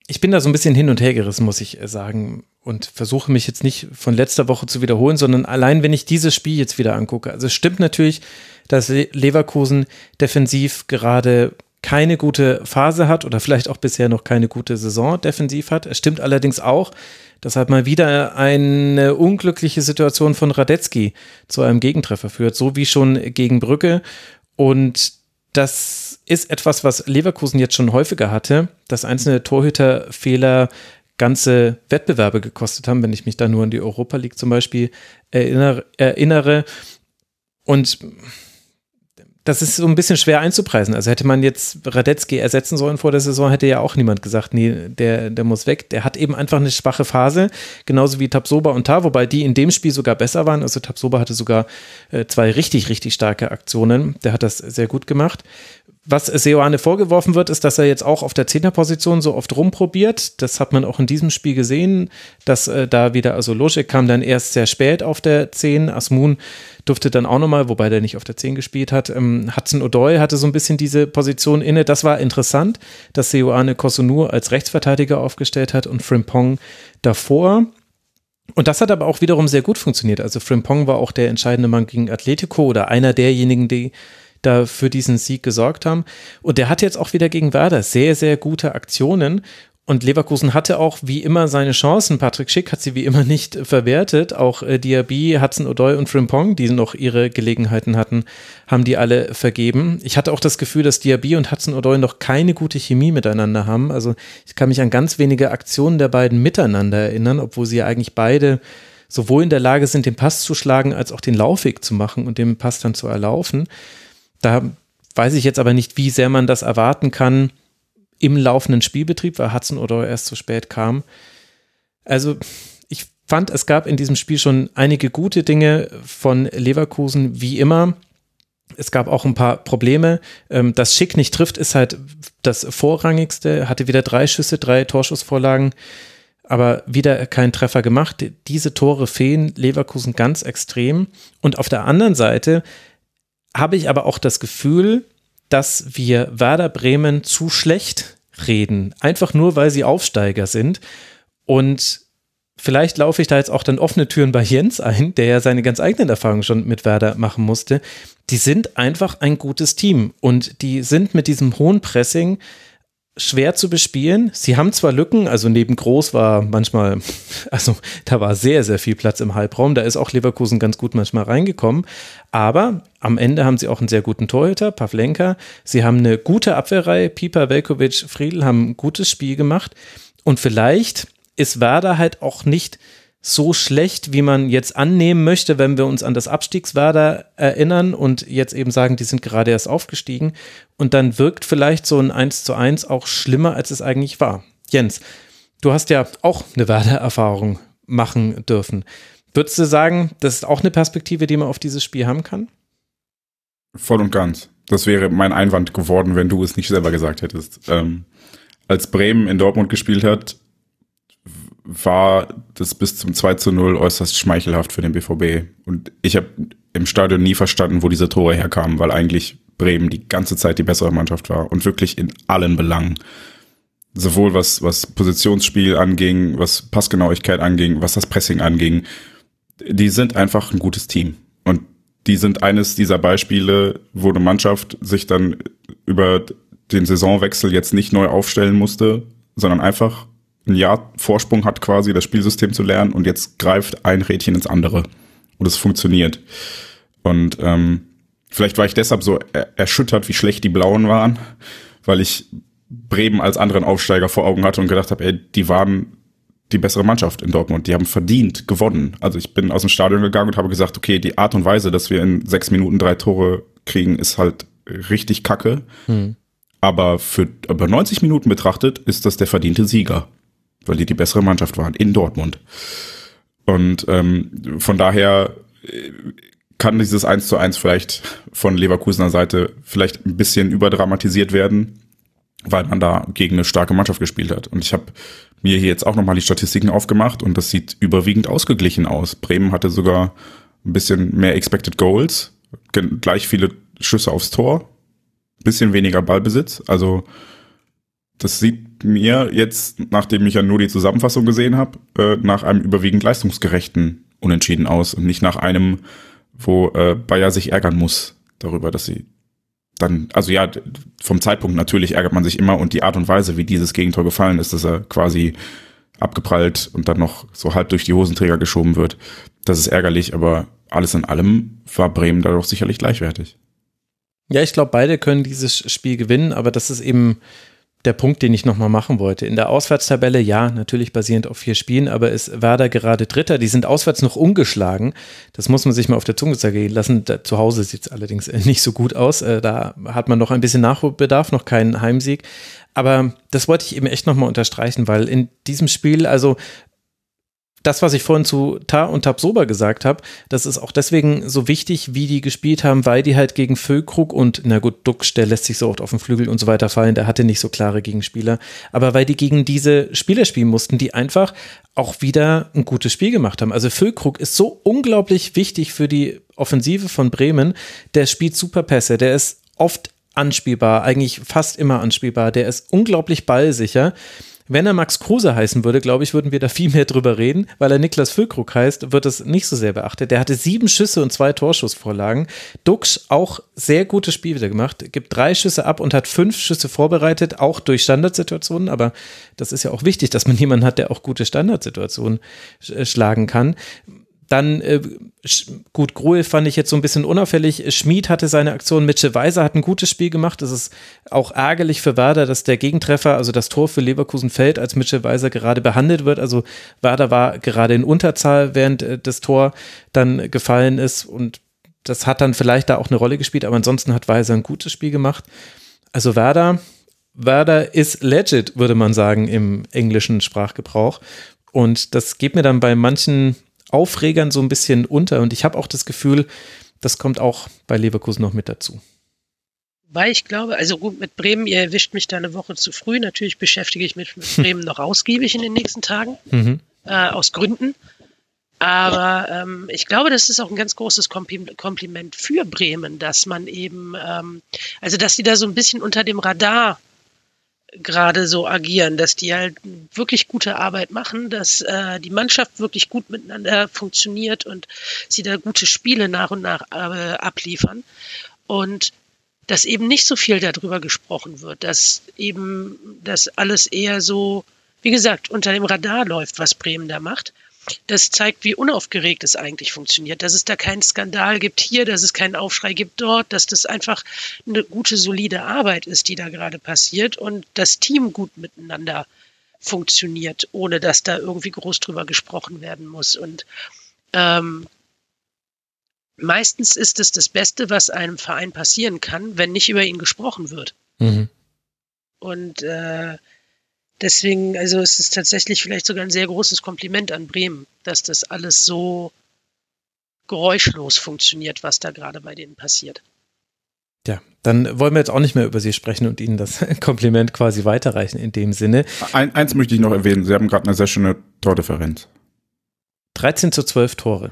ich bin da so ein bisschen hin und her gerissen, muss ich äh, sagen. Und versuche mich jetzt nicht von letzter Woche zu wiederholen, sondern allein, wenn ich dieses Spiel jetzt wieder angucke. Also es stimmt natürlich, dass Leverkusen defensiv gerade keine gute Phase hat oder vielleicht auch bisher noch keine gute Saison defensiv hat. Es stimmt allerdings auch, dass halt mal wieder eine unglückliche Situation von Radetzky zu einem Gegentreffer führt, so wie schon gegen Brücke. Und das ist etwas, was Leverkusen jetzt schon häufiger hatte, dass einzelne Torhüterfehler ganze Wettbewerbe gekostet haben, wenn ich mich da nur an die Europa League zum Beispiel erinnere. Und das ist so ein bisschen schwer einzupreisen. Also hätte man jetzt Radetzky ersetzen sollen vor der Saison, hätte ja auch niemand gesagt, nee, der, der muss weg. Der hat eben einfach eine schwache Phase, genauso wie Tabsoba und Tar, wobei die in dem Spiel sogar besser waren. Also Tabsoba hatte sogar äh, zwei richtig, richtig starke Aktionen. Der hat das sehr gut gemacht. Was Seoane vorgeworfen wird, ist, dass er jetzt auch auf der Zehnerposition so oft rumprobiert. Das hat man auch in diesem Spiel gesehen, dass äh, da wieder, also Loschek kam dann erst sehr spät auf der 10, Asmun durfte dann auch nochmal, wobei der nicht auf der 10 gespielt hat. Ähm, Hudson O'Doy hatte so ein bisschen diese Position inne. Das war interessant, dass Seoane Kosunu als Rechtsverteidiger aufgestellt hat und Frimpong davor. Und das hat aber auch wiederum sehr gut funktioniert. Also Frimpong war auch der entscheidende Mann gegen Atletico oder einer derjenigen, die da für diesen Sieg gesorgt haben. Und der hat jetzt auch wieder gegen Werder sehr, sehr gute Aktionen. Und Leverkusen hatte auch wie immer seine Chancen. Patrick Schick hat sie wie immer nicht verwertet. Auch äh, Diaby, Hudson O'Doy und Frimpong, die noch ihre Gelegenheiten hatten, haben die alle vergeben. Ich hatte auch das Gefühl, dass Diaby und Hudson O'Doy noch keine gute Chemie miteinander haben. Also ich kann mich an ganz wenige Aktionen der beiden miteinander erinnern, obwohl sie ja eigentlich beide sowohl in der Lage sind, den Pass zu schlagen, als auch den Laufweg zu machen und den Pass dann zu erlaufen. Da weiß ich jetzt aber nicht, wie sehr man das erwarten kann im laufenden Spielbetrieb, weil Hudson oder erst zu spät kam. Also ich fand, es gab in diesem Spiel schon einige gute Dinge von Leverkusen, wie immer. Es gab auch ein paar Probleme. Ähm, dass Schick nicht trifft, ist halt das Vorrangigste. Hatte wieder drei Schüsse, drei Torschussvorlagen, aber wieder keinen Treffer gemacht. Diese Tore fehlen Leverkusen ganz extrem. Und auf der anderen Seite habe ich aber auch das Gefühl, dass wir Werder Bremen zu schlecht reden, einfach nur weil sie Aufsteiger sind. Und vielleicht laufe ich da jetzt auch dann offene Türen bei Jens ein, der ja seine ganz eigenen Erfahrungen schon mit Werder machen musste. Die sind einfach ein gutes Team und die sind mit diesem hohen Pressing schwer zu bespielen. Sie haben zwar Lücken, also neben Groß war manchmal, *laughs* also da war sehr, sehr viel Platz im Halbraum. Da ist auch Leverkusen ganz gut manchmal reingekommen. Aber am Ende haben sie auch einen sehr guten Torhüter, Pavlenka. Sie haben eine gute Abwehrreihe. Pieper, Velkovic, Friedl haben ein gutes Spiel gemacht. Und vielleicht ist Werder halt auch nicht so schlecht, wie man jetzt annehmen möchte, wenn wir uns an das Abstiegswerder erinnern und jetzt eben sagen, die sind gerade erst aufgestiegen. Und dann wirkt vielleicht so ein 1 zu 1 auch schlimmer, als es eigentlich war. Jens, du hast ja auch eine Werder-Erfahrung machen dürfen. Würdest du sagen, das ist auch eine Perspektive, die man auf dieses Spiel haben kann? Voll und ganz. Das wäre mein Einwand geworden, wenn du es nicht selber gesagt hättest. Ähm, als Bremen in Dortmund gespielt hat, war das bis zum 2 zu 0 äußerst schmeichelhaft für den BVB. Und ich habe im Stadion nie verstanden, wo diese Tore herkamen, weil eigentlich Bremen die ganze Zeit die bessere Mannschaft war und wirklich in allen Belangen. Sowohl was, was Positionsspiel anging, was Passgenauigkeit anging, was das Pressing anging. Die sind einfach ein gutes Team. Und die sind eines dieser Beispiele, wo eine Mannschaft sich dann über den Saisonwechsel jetzt nicht neu aufstellen musste, sondern einfach ein Jahr Vorsprung hat quasi, das Spielsystem zu lernen und jetzt greift ein Rädchen ins andere und es funktioniert. Und ähm, vielleicht war ich deshalb so er erschüttert, wie schlecht die Blauen waren, weil ich Bremen als anderen Aufsteiger vor Augen hatte und gedacht habe, ey, die waren die bessere Mannschaft in Dortmund. Die haben verdient gewonnen. Also ich bin aus dem Stadion gegangen und habe gesagt, okay, die Art und Weise, dass wir in sechs Minuten drei Tore kriegen, ist halt richtig kacke. Hm. Aber für über 90 Minuten betrachtet ist das der verdiente Sieger weil die die bessere Mannschaft waren in Dortmund. Und ähm, von daher äh, kann dieses 1 zu 1 vielleicht von Leverkusener Seite vielleicht ein bisschen überdramatisiert werden, weil man da gegen eine starke Mannschaft gespielt hat. Und ich habe mir hier jetzt auch nochmal die Statistiken aufgemacht und das sieht überwiegend ausgeglichen aus. Bremen hatte sogar ein bisschen mehr Expected Goals, gleich viele Schüsse aufs Tor, bisschen weniger Ballbesitz. Also das sieht mir jetzt, nachdem ich ja nur die Zusammenfassung gesehen habe, äh, nach einem überwiegend leistungsgerechten Unentschieden aus und nicht nach einem, wo äh, Bayer sich ärgern muss darüber, dass sie dann, also ja, vom Zeitpunkt natürlich ärgert man sich immer und die Art und Weise, wie dieses Gegentor gefallen ist, dass er quasi abgeprallt und dann noch so halb durch die Hosenträger geschoben wird, das ist ärgerlich, aber alles in allem war Bremen dadurch sicherlich gleichwertig. Ja, ich glaube, beide können dieses Spiel gewinnen, aber das ist eben der Punkt, den ich nochmal machen wollte. In der Auswärtstabelle, ja, natürlich basierend auf vier Spielen, aber ist Werder gerade Dritter. Die sind auswärts noch ungeschlagen. Das muss man sich mal auf der Zunge zergehen lassen. Da, zu Hause sieht es allerdings nicht so gut aus. Äh, da hat man noch ein bisschen Nachholbedarf, noch keinen Heimsieg. Aber das wollte ich eben echt nochmal unterstreichen, weil in diesem Spiel, also das, was ich vorhin zu Ta und Tabsoba gesagt habe, das ist auch deswegen so wichtig, wie die gespielt haben, weil die halt gegen Füllkrug und, na gut, Duxch, der lässt sich so oft auf den Flügel und so weiter fallen, der hatte nicht so klare Gegenspieler, aber weil die gegen diese Spieler spielen mussten, die einfach auch wieder ein gutes Spiel gemacht haben. Also Füllkrug ist so unglaublich wichtig für die Offensive von Bremen, der spielt super Pässe, der ist oft anspielbar, eigentlich fast immer anspielbar, der ist unglaublich ballsicher wenn er Max Kruse heißen würde, glaube ich, würden wir da viel mehr drüber reden, weil er Niklas Füllkrug heißt, wird es nicht so sehr beachtet. Der hatte sieben Schüsse und zwei Torschussvorlagen. Dux auch sehr gutes Spiel wieder gemacht, gibt drei Schüsse ab und hat fünf Schüsse vorbereitet, auch durch Standardsituationen. Aber das ist ja auch wichtig, dass man jemanden hat, der auch gute Standardsituationen schlagen kann. Dann, äh, gut, Gruel fand ich jetzt so ein bisschen unauffällig. Schmid hatte seine Aktion. Mitchell Weiser hat ein gutes Spiel gemacht. Es ist auch ärgerlich für Werder, dass der Gegentreffer, also das Tor für Leverkusen fällt, als Mitchell Weiser gerade behandelt wird. Also Werder war gerade in Unterzahl, während äh, das Tor dann gefallen ist. Und das hat dann vielleicht da auch eine Rolle gespielt. Aber ansonsten hat Weiser ein gutes Spiel gemacht. Also Werder, Werder ist legit, würde man sagen, im englischen Sprachgebrauch. Und das geht mir dann bei manchen Aufregern so ein bisschen unter. Und ich habe auch das Gefühl, das kommt auch bei Leverkusen noch mit dazu. Weil ich glaube, also gut, mit Bremen, ihr erwischt mich da eine Woche zu früh. Natürlich beschäftige ich mich mit *laughs* Bremen noch ausgiebig in den nächsten Tagen, mhm. äh, aus Gründen. Aber ähm, ich glaube, das ist auch ein ganz großes Kompliment für Bremen, dass man eben, ähm, also dass die da so ein bisschen unter dem Radar gerade so agieren, dass die halt wirklich gute Arbeit machen, dass äh, die Mannschaft wirklich gut miteinander funktioniert und sie da gute Spiele nach und nach äh, abliefern. Und dass eben nicht so viel darüber gesprochen wird, dass eben das alles eher so, wie gesagt, unter dem Radar läuft, was Bremen da macht. Das zeigt, wie unaufgeregt es eigentlich funktioniert, dass es da keinen Skandal gibt hier, dass es keinen Aufschrei gibt dort, dass das einfach eine gute, solide Arbeit ist, die da gerade passiert und das Team gut miteinander funktioniert, ohne dass da irgendwie groß drüber gesprochen werden muss. Und ähm, meistens ist es das Beste, was einem Verein passieren kann, wenn nicht über ihn gesprochen wird. Mhm. Und äh, deswegen, also es ist tatsächlich vielleicht sogar ein sehr großes Kompliment an Bremen, dass das alles so geräuschlos funktioniert, was da gerade bei denen passiert. Ja, dann wollen wir jetzt auch nicht mehr über Sie sprechen und Ihnen das *laughs* Kompliment quasi weiterreichen in dem Sinne. Ein, eins möchte ich noch erwähnen. Sie haben gerade eine sehr schöne Tordifferenz. 13 zu 12 Tore.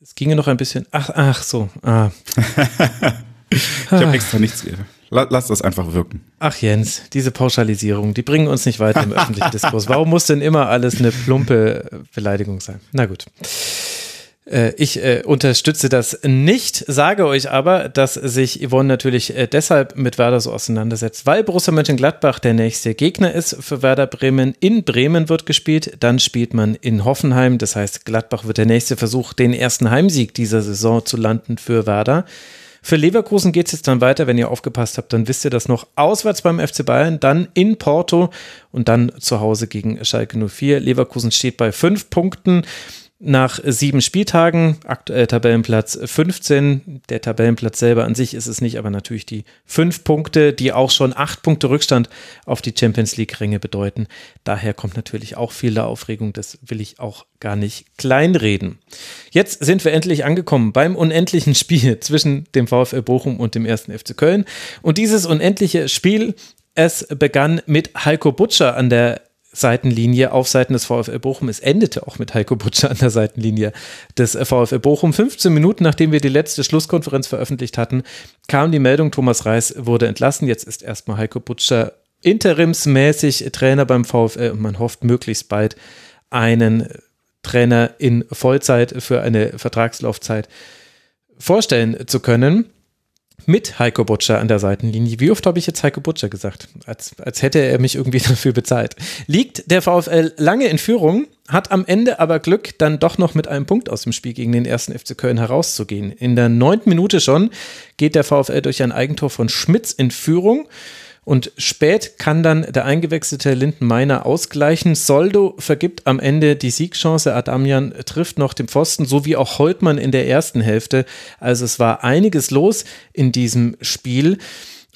Es ginge noch ein bisschen. Ach, ach so. Ah. *laughs* ich habe extra nichts. *laughs* Lass das einfach wirken. Ach Jens, diese Pauschalisierung, die bringen uns nicht weiter im öffentlichen Diskurs. Warum muss denn immer alles eine plumpe Beleidigung sein? Na gut. Äh, ich äh, unterstütze das nicht, sage euch aber, dass sich Yvonne natürlich äh, deshalb mit Werder so auseinandersetzt, weil Borussia Mönchengladbach der nächste Gegner ist für Werder Bremen. In Bremen wird gespielt, dann spielt man in Hoffenheim. Das heißt, Gladbach wird der nächste Versuch, den ersten Heimsieg dieser Saison zu landen für Werder. Für Leverkusen geht es jetzt dann weiter. Wenn ihr aufgepasst habt, dann wisst ihr das noch. Auswärts beim FC Bayern, dann in Porto und dann zu Hause gegen Schalke 04. Leverkusen steht bei fünf Punkten nach sieben Spieltagen, aktuell Tabellenplatz 15. Der Tabellenplatz selber an sich ist es nicht, aber natürlich die fünf Punkte, die auch schon acht Punkte Rückstand auf die Champions League-Ränge bedeuten. Daher kommt natürlich auch viel der Aufregung, das will ich auch gar nicht kleinreden. Jetzt sind wir endlich angekommen beim unendlichen Spiel *laughs* zwischen dem VfL Bochum und dem ersten FC Köln. Und dieses unendliche Spiel, es begann mit Heiko Butscher an der Seitenlinie auf Seiten des VfL Bochum. Es endete auch mit Heiko Butscher an der Seitenlinie des VfL Bochum. 15 Minuten nachdem wir die letzte Schlusskonferenz veröffentlicht hatten, kam die Meldung, Thomas Reis wurde entlassen. Jetzt ist erstmal Heiko Butscher interimsmäßig Trainer beim VfL und man hofft möglichst bald einen Trainer in Vollzeit für eine Vertragslaufzeit vorstellen zu können mit Heiko Butscher an der Seitenlinie. Wie oft habe ich jetzt Heiko Butscher gesagt? Als, als hätte er mich irgendwie *laughs* dafür bezahlt. Liegt der VfL lange in Führung, hat am Ende aber Glück, dann doch noch mit einem Punkt aus dem Spiel gegen den ersten FC Köln herauszugehen. In der neunten Minute schon geht der VfL durch ein Eigentor von Schmitz in Führung. Und spät kann dann der eingewechselte Lindenmeiner ausgleichen. Soldo vergibt am Ende die Siegchance. Adamian trifft noch den Pfosten, so wie auch Holtmann in der ersten Hälfte. Also es war einiges los in diesem Spiel.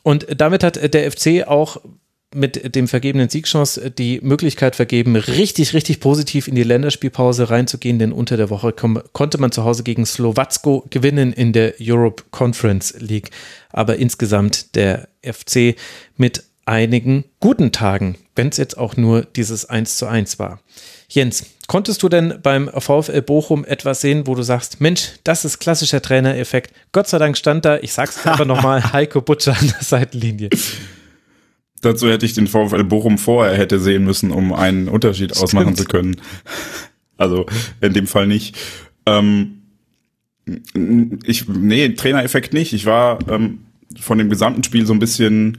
Und damit hat der FC auch mit dem vergebenen Siegchance die Möglichkeit vergeben, richtig, richtig positiv in die Länderspielpause reinzugehen, denn unter der Woche konnte man zu Hause gegen Slowacko gewinnen in der Europe Conference League. Aber insgesamt der FC mit einigen guten Tagen, wenn es jetzt auch nur dieses 1 zu 1 war. Jens, konntest du denn beim VfL Bochum etwas sehen, wo du sagst, Mensch, das ist klassischer Trainereffekt. Gott sei Dank stand da, ich sag's *laughs* einfach nochmal, Heiko Butcher an der Seitenlinie. Dazu hätte ich den VfL Bochum vorher hätte sehen müssen, um einen Unterschied Stimmt. ausmachen zu können. Also in dem Fall nicht. Ähm, ich, nee, Trainereffekt nicht. Ich war ähm, von dem gesamten Spiel so ein bisschen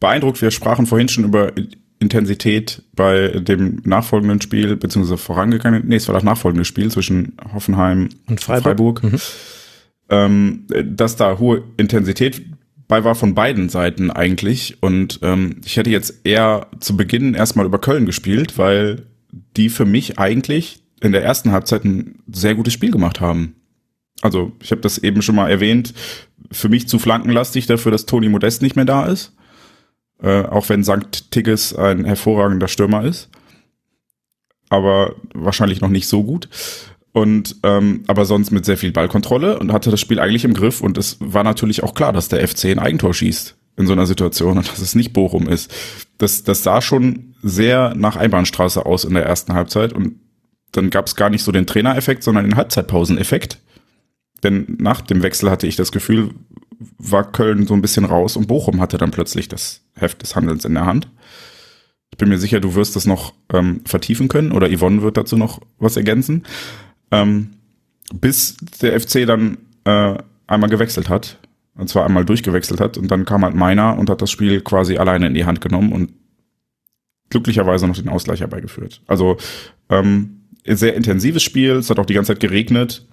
beeindruckt. Wir sprachen vorhin schon über Intensität bei dem nachfolgenden Spiel, beziehungsweise vorangegangenen, nee, es war das nachfolgende Spiel zwischen Hoffenheim und Freiburg. Freiburg. Mhm. Ähm, dass da hohe Intensität bei war von beiden Seiten eigentlich. Und ähm, ich hätte jetzt eher zu Beginn erstmal über Köln gespielt, weil die für mich eigentlich in der ersten Halbzeit ein sehr gutes Spiel gemacht haben. Also ich habe das eben schon mal erwähnt, für mich zu flankenlastig dafür, dass Toni Modest nicht mehr da ist. Äh, auch wenn St. Tigges ein hervorragender Stürmer ist. Aber wahrscheinlich noch nicht so gut und ähm, aber sonst mit sehr viel Ballkontrolle und hatte das Spiel eigentlich im Griff und es war natürlich auch klar, dass der FC ein Eigentor schießt in so einer Situation und dass es nicht Bochum ist. Das, das sah schon sehr nach Einbahnstraße aus in der ersten Halbzeit und dann gab es gar nicht so den Trainereffekt, sondern den Halbzeitpauseneffekt. Denn nach dem Wechsel hatte ich das Gefühl, war Köln so ein bisschen raus und Bochum hatte dann plötzlich das Heft des Handelns in der Hand. Ich bin mir sicher, du wirst das noch ähm, vertiefen können oder Yvonne wird dazu noch was ergänzen ähm, bis der FC dann äh, einmal gewechselt hat. Und zwar einmal durchgewechselt hat. Und dann kam halt meiner und hat das Spiel quasi alleine in die Hand genommen und glücklicherweise noch den Ausgleich herbeigeführt. Also ähm, sehr intensives Spiel. Es hat auch die ganze Zeit geregnet.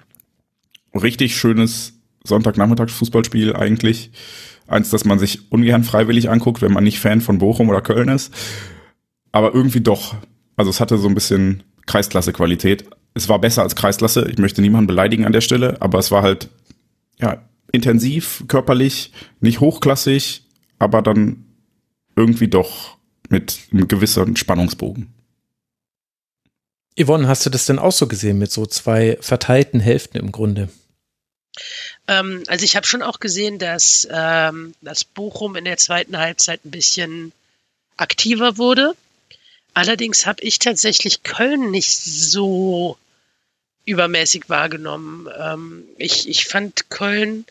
Richtig schönes Sonntagnachmittagsfußballspiel eigentlich. Eins, das man sich ungern freiwillig anguckt, wenn man nicht Fan von Bochum oder Köln ist. Aber irgendwie doch. Also es hatte so ein bisschen Kreisklasse-Qualität es war besser als Kreisklasse. Ich möchte niemanden beleidigen an der Stelle, aber es war halt ja intensiv, körperlich, nicht hochklassig, aber dann irgendwie doch mit einem gewissen Spannungsbogen. Yvonne, hast du das denn auch so gesehen mit so zwei verteilten Hälften im Grunde? Ähm, also ich habe schon auch gesehen, dass ähm, das Bochum in der zweiten Halbzeit ein bisschen aktiver wurde. Allerdings habe ich tatsächlich Köln nicht so übermäßig wahrgenommen. Ähm, ich, ich fand Köln,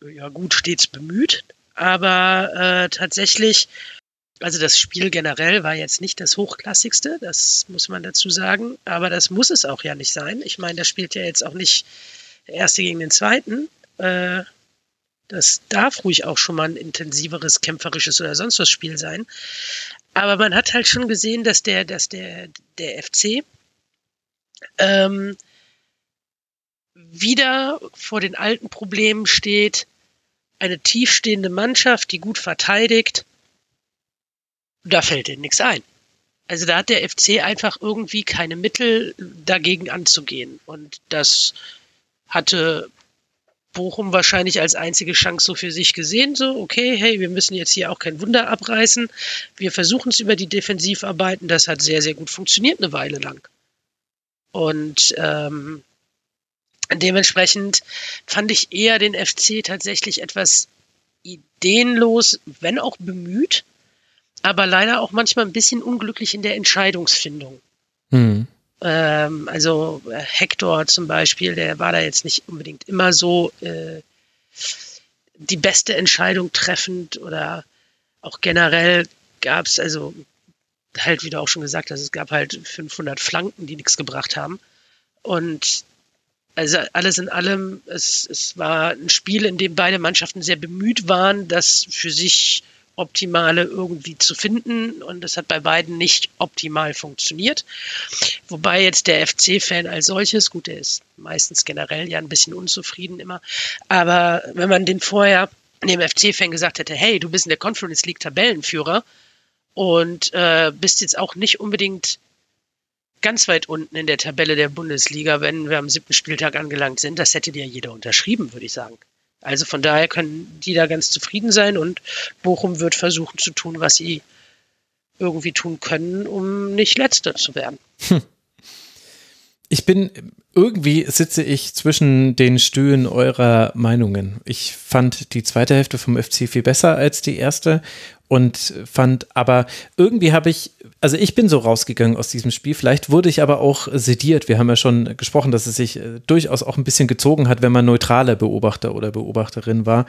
ja gut, stets bemüht, aber äh, tatsächlich, also das Spiel generell war jetzt nicht das hochklassigste, das muss man dazu sagen, aber das muss es auch ja nicht sein. Ich meine, da spielt ja jetzt auch nicht der Erste gegen den Zweiten. Äh, das darf ruhig auch schon mal ein intensiveres, kämpferisches oder sonst was Spiel sein. Aber man hat halt schon gesehen, dass der, dass der, der FC ähm, wieder vor den alten Problemen steht, eine tiefstehende Mannschaft, die gut verteidigt, da fällt ihnen nichts ein. Also da hat der FC einfach irgendwie keine Mittel dagegen anzugehen. Und das hatte Bochum wahrscheinlich als einzige Chance so für sich gesehen. So, okay, hey, wir müssen jetzt hier auch kein Wunder abreißen. Wir versuchen es über die Defensivarbeiten. Das hat sehr, sehr gut funktioniert eine Weile lang. Und ähm, dementsprechend fand ich eher den FC tatsächlich etwas ideenlos, wenn auch bemüht, aber leider auch manchmal ein bisschen unglücklich in der Entscheidungsfindung. Mhm. Ähm, also äh, Hector zum Beispiel, der war da jetzt nicht unbedingt immer so äh, die beste Entscheidung treffend oder auch generell gab es also halt, wie du auch schon gesagt hast, es gab halt 500 Flanken, die nichts gebracht haben. Und also alles in allem, es, es war ein Spiel, in dem beide Mannschaften sehr bemüht waren, das für sich Optimale irgendwie zu finden. Und das hat bei beiden nicht optimal funktioniert. Wobei jetzt der FC-Fan als solches, gut, der ist meistens generell ja ein bisschen unzufrieden immer. Aber wenn man den vorher dem FC-Fan gesagt hätte, hey, du bist in der Conference League Tabellenführer und äh, bist jetzt auch nicht unbedingt ganz weit unten in der Tabelle der Bundesliga, wenn wir am siebten Spieltag angelangt sind. Das hätte dir jeder unterschrieben, würde ich sagen. Also von daher können die da ganz zufrieden sein und Bochum wird versuchen zu tun, was sie irgendwie tun können, um nicht letzter zu werden. Hm. Ich bin, irgendwie sitze ich zwischen den Stühlen eurer Meinungen. Ich fand die zweite Hälfte vom FC viel besser als die erste und fand aber irgendwie habe ich, also ich bin so rausgegangen aus diesem Spiel, vielleicht wurde ich aber auch sediert. Wir haben ja schon gesprochen, dass es sich äh, durchaus auch ein bisschen gezogen hat, wenn man neutraler Beobachter oder Beobachterin war.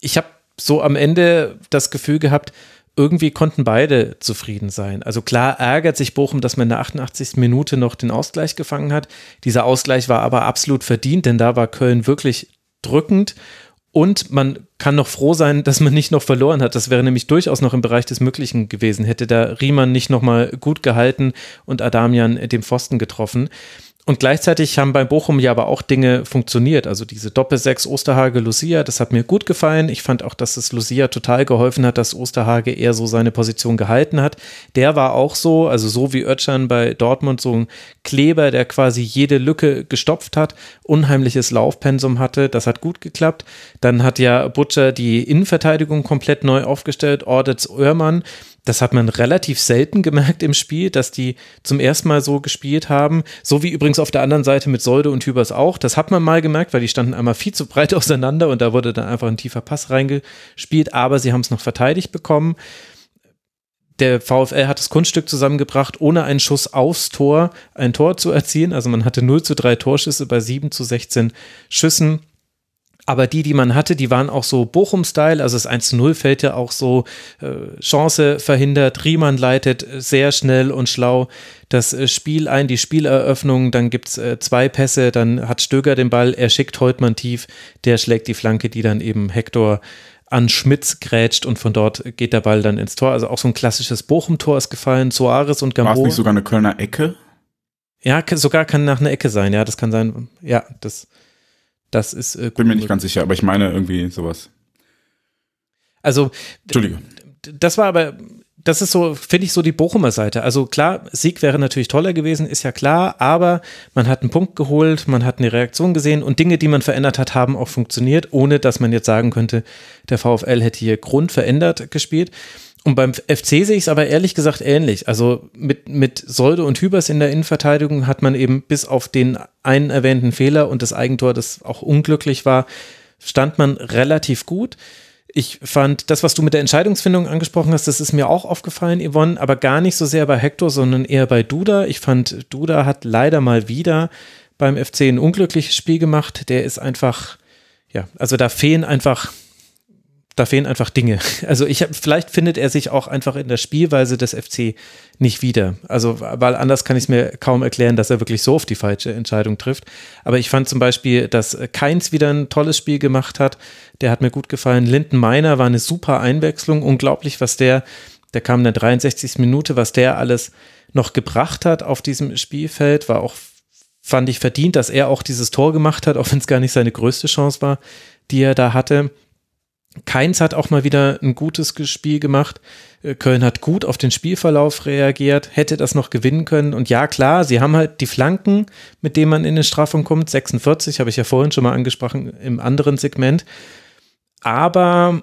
Ich habe so am Ende das Gefühl gehabt, irgendwie konnten beide zufrieden sein. Also klar ärgert sich Bochum, dass man in der 88. Minute noch den Ausgleich gefangen hat. Dieser Ausgleich war aber absolut verdient, denn da war Köln wirklich drückend. Und man kann noch froh sein, dass man nicht noch verloren hat. Das wäre nämlich durchaus noch im Bereich des Möglichen gewesen. Hätte da Riemann nicht nochmal gut gehalten und Adamian dem Pfosten getroffen. Und gleichzeitig haben bei Bochum ja aber auch Dinge funktioniert. Also diese Doppelsechs Osterhage Lucia, das hat mir gut gefallen. Ich fand auch, dass es Lucia total geholfen hat, dass Osterhage eher so seine Position gehalten hat. Der war auch so, also so wie Özcan bei Dortmund, so ein Kleber, der quasi jede Lücke gestopft hat, unheimliches Laufpensum hatte. Das hat gut geklappt. Dann hat ja Butcher die Innenverteidigung komplett neu aufgestellt, Ordetz Oermann das hat man relativ selten gemerkt im Spiel, dass die zum ersten Mal so gespielt haben. So wie übrigens auf der anderen Seite mit Solde und Hübers auch. Das hat man mal gemerkt, weil die standen einmal viel zu breit *laughs* auseinander und da wurde dann einfach ein tiefer Pass reingespielt. Aber sie haben es noch verteidigt bekommen. Der VfL hat das Kunststück zusammengebracht, ohne einen Schuss aufs Tor ein Tor zu erzielen. Also man hatte 0 zu 3 Torschüsse bei 7 zu 16 Schüssen. Aber die, die man hatte, die waren auch so Bochum-Style. Also das 1-0 fällt ja auch so äh, Chance verhindert. Riemann leitet sehr schnell und schlau das äh, Spiel ein, die Spieleröffnung. Dann gibt's äh, zwei Pässe. Dann hat Stöger den Ball. Er schickt Holtmann tief. Der schlägt die Flanke, die dann eben Hector an Schmitz grätscht und von dort geht der Ball dann ins Tor. Also auch so ein klassisches Bochum-Tor ist gefallen. Soares und Gambo. War es nicht sogar eine Kölner Ecke? Ja, sogar kann nach einer Ecke sein. Ja, das kann sein. Ja, das das ist. Äh, Bin mir nicht ganz sicher, aber ich meine irgendwie sowas. Also. Entschuldige. Das war aber das ist so, finde ich, so die Bochumer Seite. Also klar, Sieg wäre natürlich toller gewesen, ist ja klar, aber man hat einen Punkt geholt, man hat eine Reaktion gesehen und Dinge, die man verändert hat, haben auch funktioniert, ohne dass man jetzt sagen könnte, der VfL hätte hier grundverändert gespielt. Und beim FC sehe ich es aber ehrlich gesagt ähnlich. Also mit, mit Solde und Hübers in der Innenverteidigung hat man eben bis auf den einen erwähnten Fehler und das Eigentor, das auch unglücklich war, stand man relativ gut. Ich fand das, was du mit der Entscheidungsfindung angesprochen hast, das ist mir auch aufgefallen, Yvonne, aber gar nicht so sehr bei Hector, sondern eher bei Duda. Ich fand, Duda hat leider mal wieder beim FC ein unglückliches Spiel gemacht. Der ist einfach, ja, also da fehlen einfach da fehlen einfach Dinge. *laughs* Also ich habe, vielleicht findet er sich auch einfach in der Spielweise des FC nicht wieder. Also, weil anders kann ich es mir kaum erklären, dass er wirklich so auf die falsche Entscheidung trifft. Aber ich fand zum Beispiel, dass Keins wieder ein tolles Spiel gemacht hat. Der hat mir gut gefallen. Linden Meiner war eine super Einwechslung. Unglaublich, was der, der kam in der 63. Minute, was der alles noch gebracht hat auf diesem Spielfeld, war auch, fand ich verdient, dass er auch dieses Tor gemacht hat, auch wenn es gar nicht seine größte Chance war, die er da hatte. Keins hat auch mal wieder ein gutes Spiel gemacht. Äh, Köln hat gut auf den Spielverlauf reagiert, hätte das noch gewinnen können. Und ja, klar, sie haben halt die Flanken, mit denen man in den Strafraum kommt. 46 habe ich ja vorhin schon mal angesprochen im anderen Segment. Aber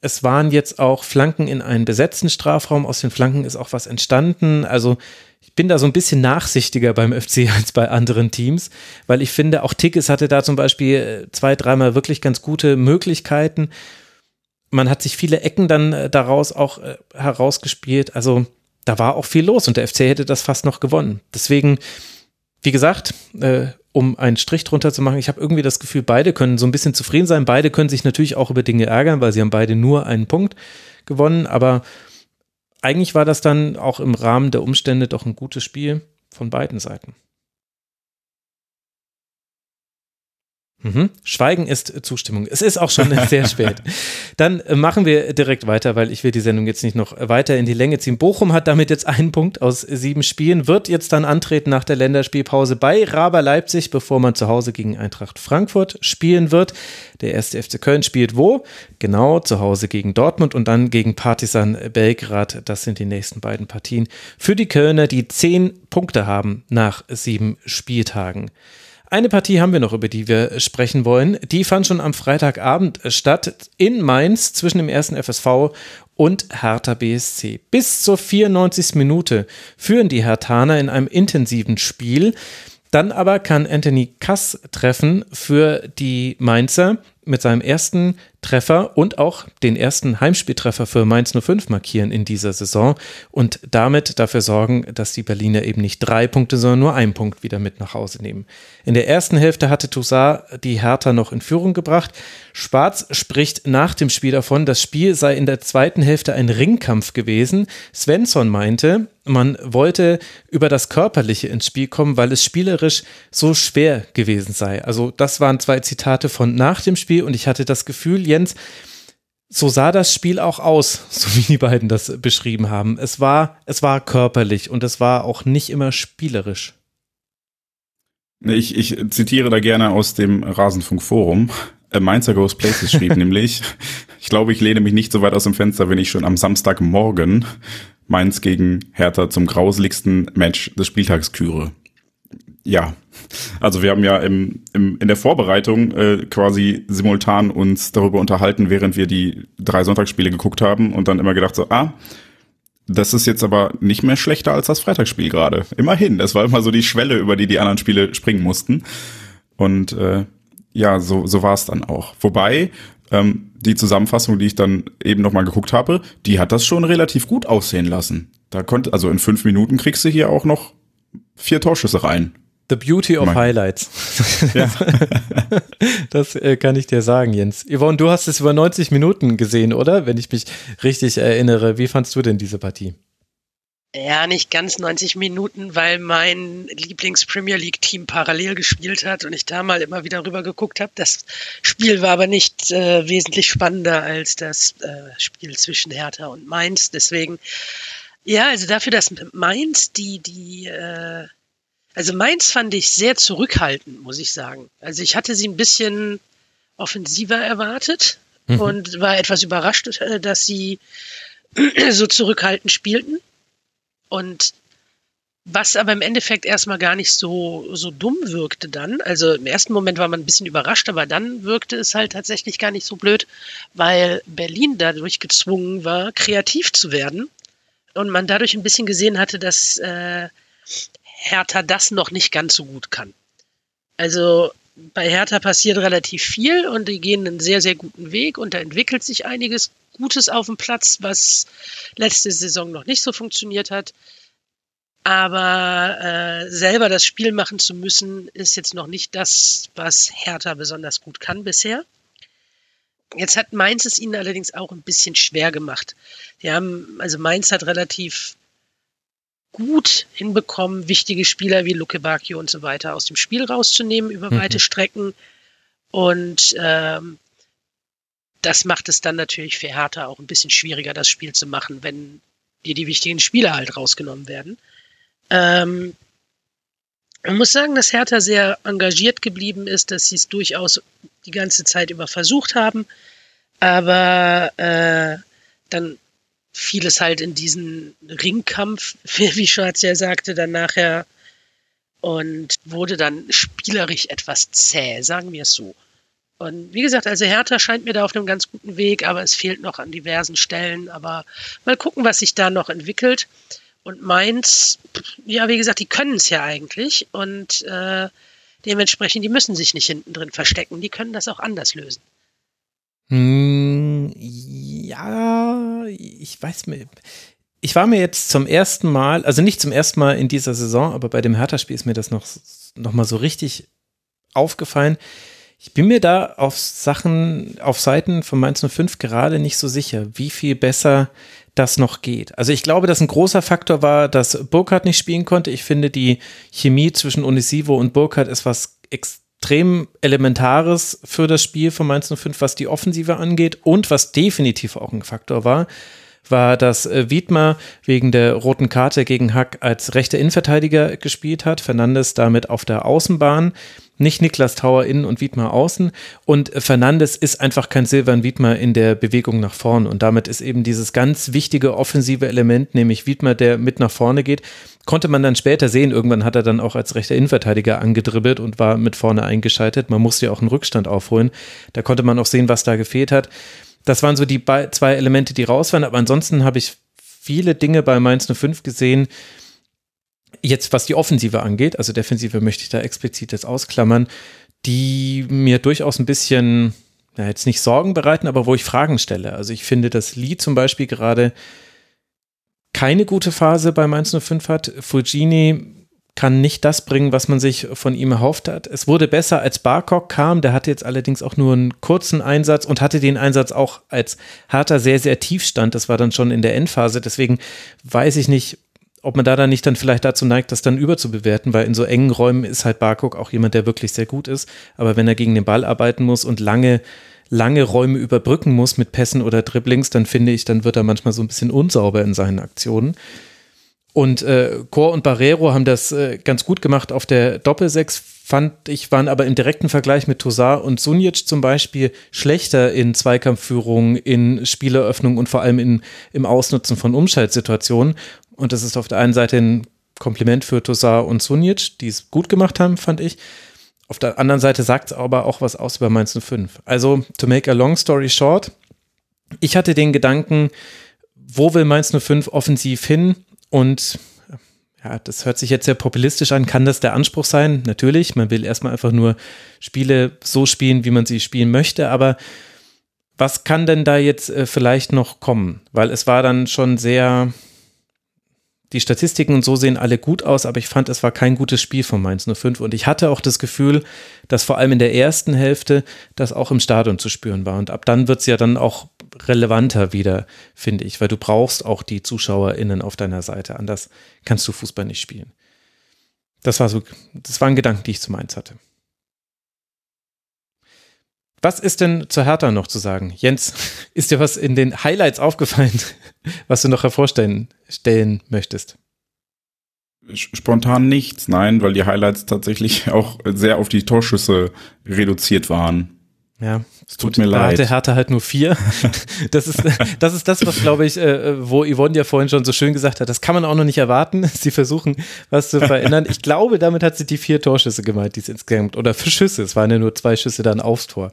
es waren jetzt auch Flanken in einen besetzten Strafraum. Aus den Flanken ist auch was entstanden. Also ich bin da so ein bisschen nachsichtiger beim FC *laughs* als bei anderen Teams, weil ich finde, auch Tickets hatte da zum Beispiel äh, zwei, dreimal wirklich ganz gute Möglichkeiten man hat sich viele Ecken dann äh, daraus auch äh, herausgespielt. Also da war auch viel los und der FC hätte das fast noch gewonnen. Deswegen, wie gesagt, äh, um einen Strich drunter zu machen, ich habe irgendwie das Gefühl, beide können so ein bisschen zufrieden sein. Beide können sich natürlich auch über Dinge ärgern, weil sie haben beide nur einen Punkt gewonnen. Aber eigentlich war das dann auch im Rahmen der Umstände doch ein gutes Spiel von beiden Seiten. Mhm. Schweigen ist Zustimmung. Es ist auch schon sehr *laughs* spät. Dann machen wir direkt weiter, weil ich will die Sendung jetzt nicht noch weiter in die Länge ziehen. Bochum hat damit jetzt einen Punkt aus sieben Spielen, wird jetzt dann antreten nach der Länderspielpause bei Raber Leipzig, bevor man zu Hause gegen Eintracht Frankfurt spielen wird. Der erste FC Köln spielt wo? Genau, zu Hause gegen Dortmund und dann gegen Partisan Belgrad. Das sind die nächsten beiden Partien für die Kölner, die zehn Punkte haben nach sieben Spieltagen. Eine Partie haben wir noch, über die wir sprechen wollen. Die fand schon am Freitagabend statt in Mainz zwischen dem ersten FSV und Hertha BSC. Bis zur 94. Minute führen die Hertaner in einem intensiven Spiel. Dann aber kann Anthony Kass treffen für die Mainzer mit seinem ersten Treffer und auch den ersten Heimspieltreffer für Mainz 05 markieren in dieser Saison und damit dafür sorgen, dass die Berliner eben nicht drei Punkte, sondern nur einen Punkt wieder mit nach Hause nehmen. In der ersten Hälfte hatte Toussaint die Hertha noch in Führung gebracht. Schwarz spricht nach dem Spiel davon, das Spiel sei in der zweiten Hälfte ein Ringkampf gewesen. Svensson meinte, man wollte über das Körperliche ins Spiel kommen, weil es spielerisch so schwer gewesen sei. Also das waren zwei Zitate von nach dem Spiel und ich hatte das Gefühl, Jens, so sah das Spiel auch aus, *laughs* so wie die beiden das beschrieben haben. Es war, es war körperlich und es war auch nicht immer spielerisch. Ich, ich zitiere da gerne aus dem Rasenfunk-Forum. Äh, Mainzer Goes Places schrieb *laughs* nämlich, ich glaube, ich lehne mich nicht so weit aus dem Fenster, wenn ich schon am Samstagmorgen Mainz gegen Hertha zum grauseligsten Match des Spieltags küre. Ja, also wir haben ja im, im, in der Vorbereitung äh, quasi simultan uns darüber unterhalten, während wir die drei Sonntagsspiele geguckt haben und dann immer gedacht so, ah, das ist jetzt aber nicht mehr schlechter als das Freitagsspiel gerade. Immerhin, es war immer so die Schwelle, über die die anderen Spiele springen mussten. Und äh, ja, so, so war es dann auch. Wobei ähm, die Zusammenfassung, die ich dann eben nochmal geguckt habe, die hat das schon relativ gut aussehen lassen. Da konnte, also in fünf Minuten kriegst du hier auch noch vier Torschüsse rein. The Beauty of mein. Highlights. *laughs* Ja. *laughs* das äh, kann ich dir sagen, Jens. Yvonne, du hast es über 90 Minuten gesehen, oder? Wenn ich mich richtig erinnere. Wie fandst du denn diese Partie? Ja, nicht ganz 90 Minuten, weil mein Lieblings-Premier League-Team parallel gespielt hat und ich da mal immer wieder rüber geguckt habe. Das Spiel war aber nicht äh, wesentlich spannender als das äh, Spiel zwischen Hertha und Mainz. Deswegen, ja, also dafür, dass Mainz die, die äh, also Mainz fand ich sehr zurückhaltend, muss ich sagen. Also ich hatte sie ein bisschen offensiver erwartet mhm. und war etwas überrascht, äh, dass sie *clears throat* so zurückhaltend spielten. Und was aber im Endeffekt erstmal gar nicht so, so dumm wirkte dann. Also im ersten Moment war man ein bisschen überrascht, aber dann wirkte es halt tatsächlich gar nicht so blöd, weil Berlin dadurch gezwungen war, kreativ zu werden. Und man dadurch ein bisschen gesehen hatte, dass äh, Hertha das noch nicht ganz so gut kann. Also bei Hertha passiert relativ viel und die gehen einen sehr, sehr guten Weg und da entwickelt sich einiges Gutes auf dem Platz, was letzte Saison noch nicht so funktioniert hat. Aber äh, selber das Spiel machen zu müssen, ist jetzt noch nicht das, was Hertha besonders gut kann bisher. Jetzt hat Mainz es ihnen allerdings auch ein bisschen schwer gemacht. Die haben, also Mainz hat relativ gut hinbekommen, wichtige Spieler wie Luke Bacchio und so weiter aus dem Spiel rauszunehmen über mhm. weite Strecken. Und ähm, das macht es dann natürlich für Hertha auch ein bisschen schwieriger, das Spiel zu machen, wenn dir die wichtigen Spieler halt rausgenommen werden. Ähm, man muss sagen, dass Hertha sehr engagiert geblieben ist, dass sie es durchaus die ganze Zeit über versucht haben. Aber äh, dann vieles halt in diesen Ringkampf, *laughs* wie Schwarz ja sagte, dann nachher und wurde dann spielerisch etwas zäh, sagen wir es so. Und wie gesagt, also Hertha scheint mir da auf einem ganz guten Weg, aber es fehlt noch an diversen Stellen. Aber mal gucken, was sich da noch entwickelt. Und Mainz, ja, wie gesagt, die können es ja eigentlich. Und äh, dementsprechend, die müssen sich nicht hinten drin verstecken. Die können das auch anders lösen. Hm, ja, ich weiß mir. Ich war mir jetzt zum ersten Mal, also nicht zum ersten Mal in dieser Saison, aber bei dem Hertha-Spiel ist mir das noch, noch mal so richtig aufgefallen. Ich bin mir da auf Sachen, auf Seiten von Mainz 05 gerade nicht so sicher, wie viel besser das noch geht. Also ich glaube, dass ein großer Faktor war, dass Burkhardt nicht spielen konnte. Ich finde, die Chemie zwischen Unisivo und Burkhardt ist was extrem extrem Elementares für das Spiel von Mainz 05, was die Offensive angeht. Und was definitiv auch ein Faktor war, war, dass äh, Wiedmer wegen der roten Karte gegen Hack als rechter Innenverteidiger gespielt hat, Fernandes damit auf der Außenbahn, nicht Niklas Tauer innen und Wiedmer außen. Und Fernandes ist einfach kein Silvan Wiedmer in der Bewegung nach vorn. Und damit ist eben dieses ganz wichtige offensive Element, nämlich Wiedmer, der mit nach vorne geht, konnte man dann später sehen, irgendwann hat er dann auch als rechter Innenverteidiger angedribbelt und war mit vorne eingeschaltet, man musste ja auch einen Rückstand aufholen, da konnte man auch sehen, was da gefehlt hat. Das waren so die zwei Elemente, die raus waren. Aber ansonsten habe ich viele Dinge bei Mainz 05 gesehen. Jetzt, was die Offensive angeht, also Defensive möchte ich da explizit jetzt ausklammern, die mir durchaus ein bisschen, ja, jetzt nicht Sorgen bereiten, aber wo ich Fragen stelle. Also ich finde, dass Lee zum Beispiel gerade keine gute Phase bei Mainz 05 hat. Fujini kann nicht das bringen, was man sich von ihm erhofft hat. Es wurde besser, als Barcock kam. Der hatte jetzt allerdings auch nur einen kurzen Einsatz und hatte den Einsatz auch als harter sehr, sehr tief stand. Das war dann schon in der Endphase. Deswegen weiß ich nicht, ob man da dann nicht dann vielleicht dazu neigt, das dann überzubewerten, weil in so engen Räumen ist halt Barcock auch jemand, der wirklich sehr gut ist. Aber wenn er gegen den Ball arbeiten muss und lange lange Räume überbrücken muss mit Pässen oder Dribblings, dann finde ich, dann wird er manchmal so ein bisschen unsauber in seinen Aktionen. Und äh, Chor und Barrero haben das äh, ganz gut gemacht auf der Doppelsechs, fand ich, waren aber im direkten Vergleich mit Tosar und Sunic zum Beispiel schlechter in Zweikampfführung, in Spieleröffnung und vor allem in, im Ausnutzen von Umschaltsituationen. Und das ist auf der einen Seite ein Kompliment für Tosar und Sunic, die es gut gemacht haben, fand ich. Auf der anderen Seite sagt es aber auch was aus über Mainz 05. Also, to make a long story short, ich hatte den Gedanken, wo will Mainz 05 offensiv hin? Und ja, das hört sich jetzt sehr populistisch an. Kann das der Anspruch sein? Natürlich. Man will erstmal einfach nur Spiele so spielen, wie man sie spielen möchte. Aber was kann denn da jetzt äh, vielleicht noch kommen? Weil es war dann schon sehr, die Statistiken und so sehen alle gut aus, aber ich fand, es war kein gutes Spiel von Mainz 05 und ich hatte auch das Gefühl, dass vor allem in der ersten Hälfte das auch im Stadion zu spüren war und ab dann wird es ja dann auch relevanter wieder, finde ich, weil du brauchst auch die ZuschauerInnen auf deiner Seite, anders kannst du Fußball nicht spielen. Das war so, das war ein Gedanke, die ich zu Mainz hatte. Was ist denn zur Hertha noch zu sagen? Jens, *laughs* ist dir was in den Highlights aufgefallen, *laughs* was du noch hervorstellen stellen möchtest? Spontan nichts, nein, weil die Highlights tatsächlich *laughs* auch sehr auf die Torschüsse reduziert waren. Ja, es tut Gut, mir leid. Hatte Hertha halt nur vier. *laughs* Das ist, das ist das, was glaube ich, äh, wo Yvonne ja vorhin schon so schön gesagt hat, das kann man auch noch nicht erwarten. *laughs* Sie versuchen, was zu verändern. Ich glaube, damit hat sie die vier Torschüsse gemeint, die es insgesamt, oder für Schüsse. Es waren ja nur zwei Schüsse dann aufs Tor.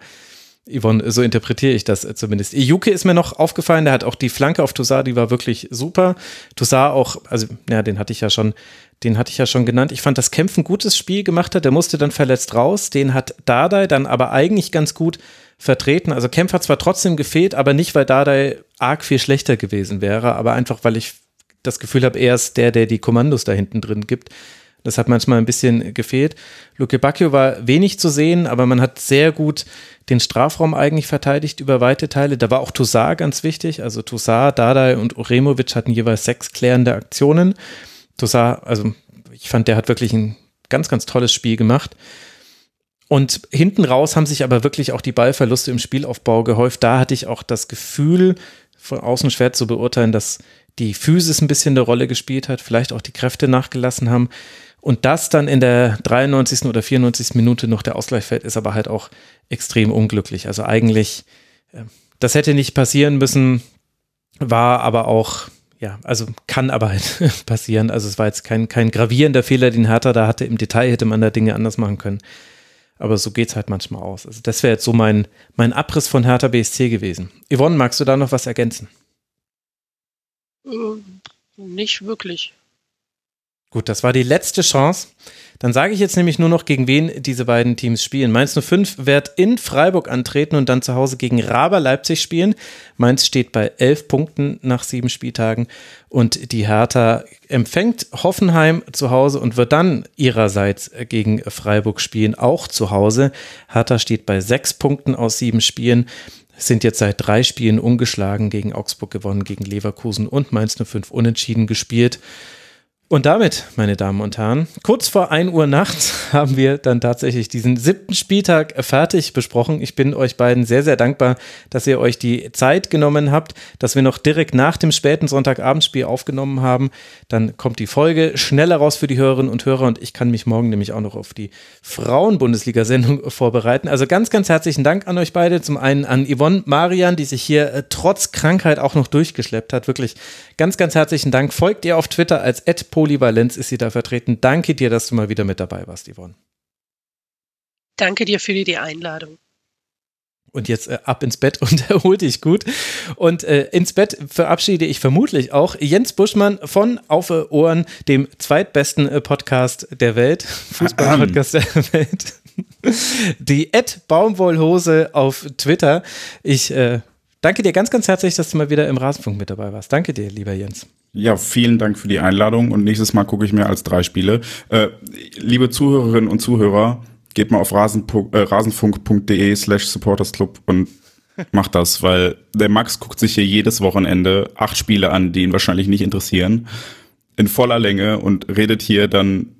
Yvonne, so interpretiere ich das zumindest. Iuke ist mir noch aufgefallen, der hat auch die Flanke auf Toussaint, die war wirklich super. Toussaint auch, also, ja, den hatte ich ja schon den hatte ich ja schon genannt. Ich fand, dass Kämpfen ein gutes Spiel gemacht hat. Der musste dann verletzt raus. Den hat Dardai dann aber eigentlich ganz gut vertreten. Also Kempf hat zwar trotzdem gefehlt, aber nicht, weil Dardai arg viel schlechter gewesen wäre, aber einfach, weil ich das Gefühl habe, er ist der, der die Kommandos da hinten drin gibt. Das hat manchmal ein bisschen gefehlt. Luke Bacchio war wenig zu sehen, aber man hat sehr gut den Strafraum eigentlich verteidigt über weite Teile. Da war auch Toussaint ganz wichtig. Also Toussaint, Dardai und Uremovic hatten jeweils sechs klärende Aktionen. Toussaint, also ich fand, der hat wirklich ein ganz, ganz tolles Spiel gemacht. Und hinten raus haben sich aber wirklich auch die Ballverluste im Spielaufbau gehäuft. Da hatte ich auch das Gefühl, von außen schwer zu beurteilen, dass die Physis ein bisschen eine Rolle gespielt hat, vielleicht auch die Kräfte nachgelassen haben. Und das dann in der 93. oder 94. Minute noch der Ausgleich fällt, ist aber halt auch extrem unglücklich. Also eigentlich, äh, das hätte nicht passieren müssen, war aber auch ja, also kann aber halt *laughs* passieren. Also es war jetzt kein, kein gravierender Fehler, den Hertha da hatte. Im Detail hätte man da Dinge anders machen können. Aber so geht es halt manchmal aus. Also das wäre jetzt so mein, mein Abriss von Hertha BSC gewesen. Yvonne, magst du da noch was ergänzen? Äh, nicht wirklich. Gut, das war die letzte Chance. Dann sage ich jetzt nämlich nur noch, gegen wen diese beiden Teams spielen. Mainz 05 wird in Freiburg antreten und dann zu Hause gegen Raber Leipzig spielen. Mainz steht bei elf Punkten nach sieben Spieltagen und die Hertha empfängt Hoffenheim zu Hause und wird dann ihrerseits gegen Freiburg spielen, auch zu Hause. Hertha steht bei sechs Punkten aus sieben Spielen sind jetzt seit drei Spielen ungeschlagen gegen Augsburg gewonnen, gegen Leverkusen und Mainz 05 unentschieden gespielt. Und damit, meine Damen und Herren, kurz vor 1 Uhr nachts *laughs* haben wir dann tatsächlich diesen siebten Spieltag fertig besprochen. Ich bin euch beiden sehr, sehr dankbar, dass ihr euch die Zeit genommen habt, dass wir noch direkt nach dem späten Sonntagabendspiel aufgenommen haben. Dann kommt die Folge schneller raus für die Hörerinnen und Hörer und ich kann mich morgen nämlich auch noch auf die Frauen-Bundesliga-Sendung vorbereiten. Also ganz, ganz herzlichen Dank an euch beide. Zum einen an Yvonne Marian, die sich hier äh, trotz Krankheit auch noch durchgeschleppt hat. Wirklich ganz, ganz herzlichen Dank. Folgt ihr auf Twitter als Polyvalenz ist sie da vertreten. Danke dir, dass du mal wieder mit dabei warst, Yvonne. Danke dir für die Einladung. Und jetzt äh, ab ins Bett *laughs* und erhol dich gut. Und äh, ins Bett verabschiede ich vermutlich auch Jens Buschmann von Auf Ohren, dem zweitbesten äh, Podcast der Welt, *laughs* Fußball-Podcast der Welt. *laughs* Die Ed Baumwollhose auf Twitter. Ich äh, danke dir ganz, ganz herzlich, dass du mal wieder im Rasenfunk mit dabei warst. Danke dir, lieber Jens. Ja, vielen Dank für die Einladung und nächstes Mal gucke ich mir als drei Spiele. Äh, liebe Zuhörerinnen und Zuhörer, geht mal auf äh, rasenfunk.de slash supportersclub und macht das, weil der Max guckt sich hier jedes Wochenende acht Spiele an, die ihn wahrscheinlich nicht interessieren, in voller Länge und redet hier dann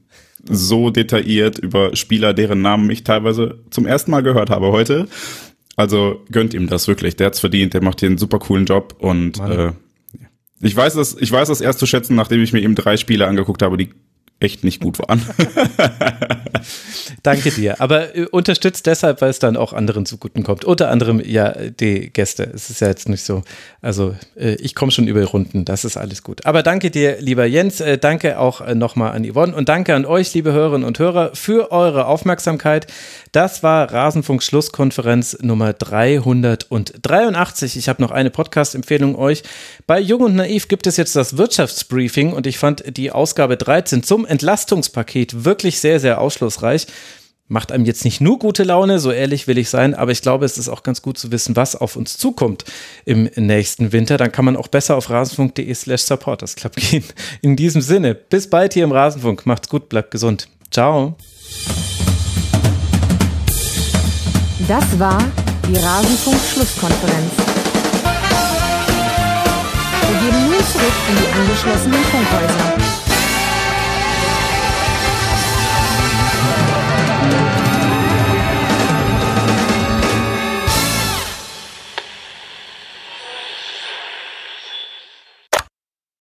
so detailliert über Spieler, deren Namen ich teilweise zum ersten Mal gehört habe heute. Also gönnt ihm das wirklich. Der hat's verdient. Der macht hier einen super coolen Job und äh, ich weiß das, ich weiß das erst zu schätzen, nachdem ich mir eben drei Spiele angeguckt habe, die echt nicht gut waren. *laughs* Danke dir. Aber äh, unterstützt deshalb, weil es dann auch anderen zuguten kommt. Unter anderem ja die Gäste. Es ist ja jetzt nicht so. Also äh, ich komme schon über Runden. Das ist alles gut. Aber danke dir, lieber Jens. Äh, danke auch nochmal an Yvonne und danke an euch, liebe Hörerinnen und Hörer, für eure Aufmerksamkeit. Das war Rasenfunk Schlusskonferenz Nummer 383. Ich habe noch eine Podcast-Empfehlung euch. Bei Jung und Naiv gibt es jetzt das Wirtschaftsbriefing und ich fand die Ausgabe 13 zum Entlastungspaket wirklich sehr, sehr ausschlussreich. Macht einem jetzt nicht nur gute Laune, so ehrlich will ich sein, aber ich glaube, es ist auch ganz gut zu wissen, was auf uns zukommt im nächsten Winter. Dann kann man auch besser auf rasenfunk.de slash supportersclub *laughs* gehen. In diesem Sinne, bis bald hier im Rasenfunk. Macht's gut, bleibt gesund. Ciao. Das war die Rasenfunk-Schlusskonferenz. Wir gehen nun zurück in die angeschlossenen Funkhäuser.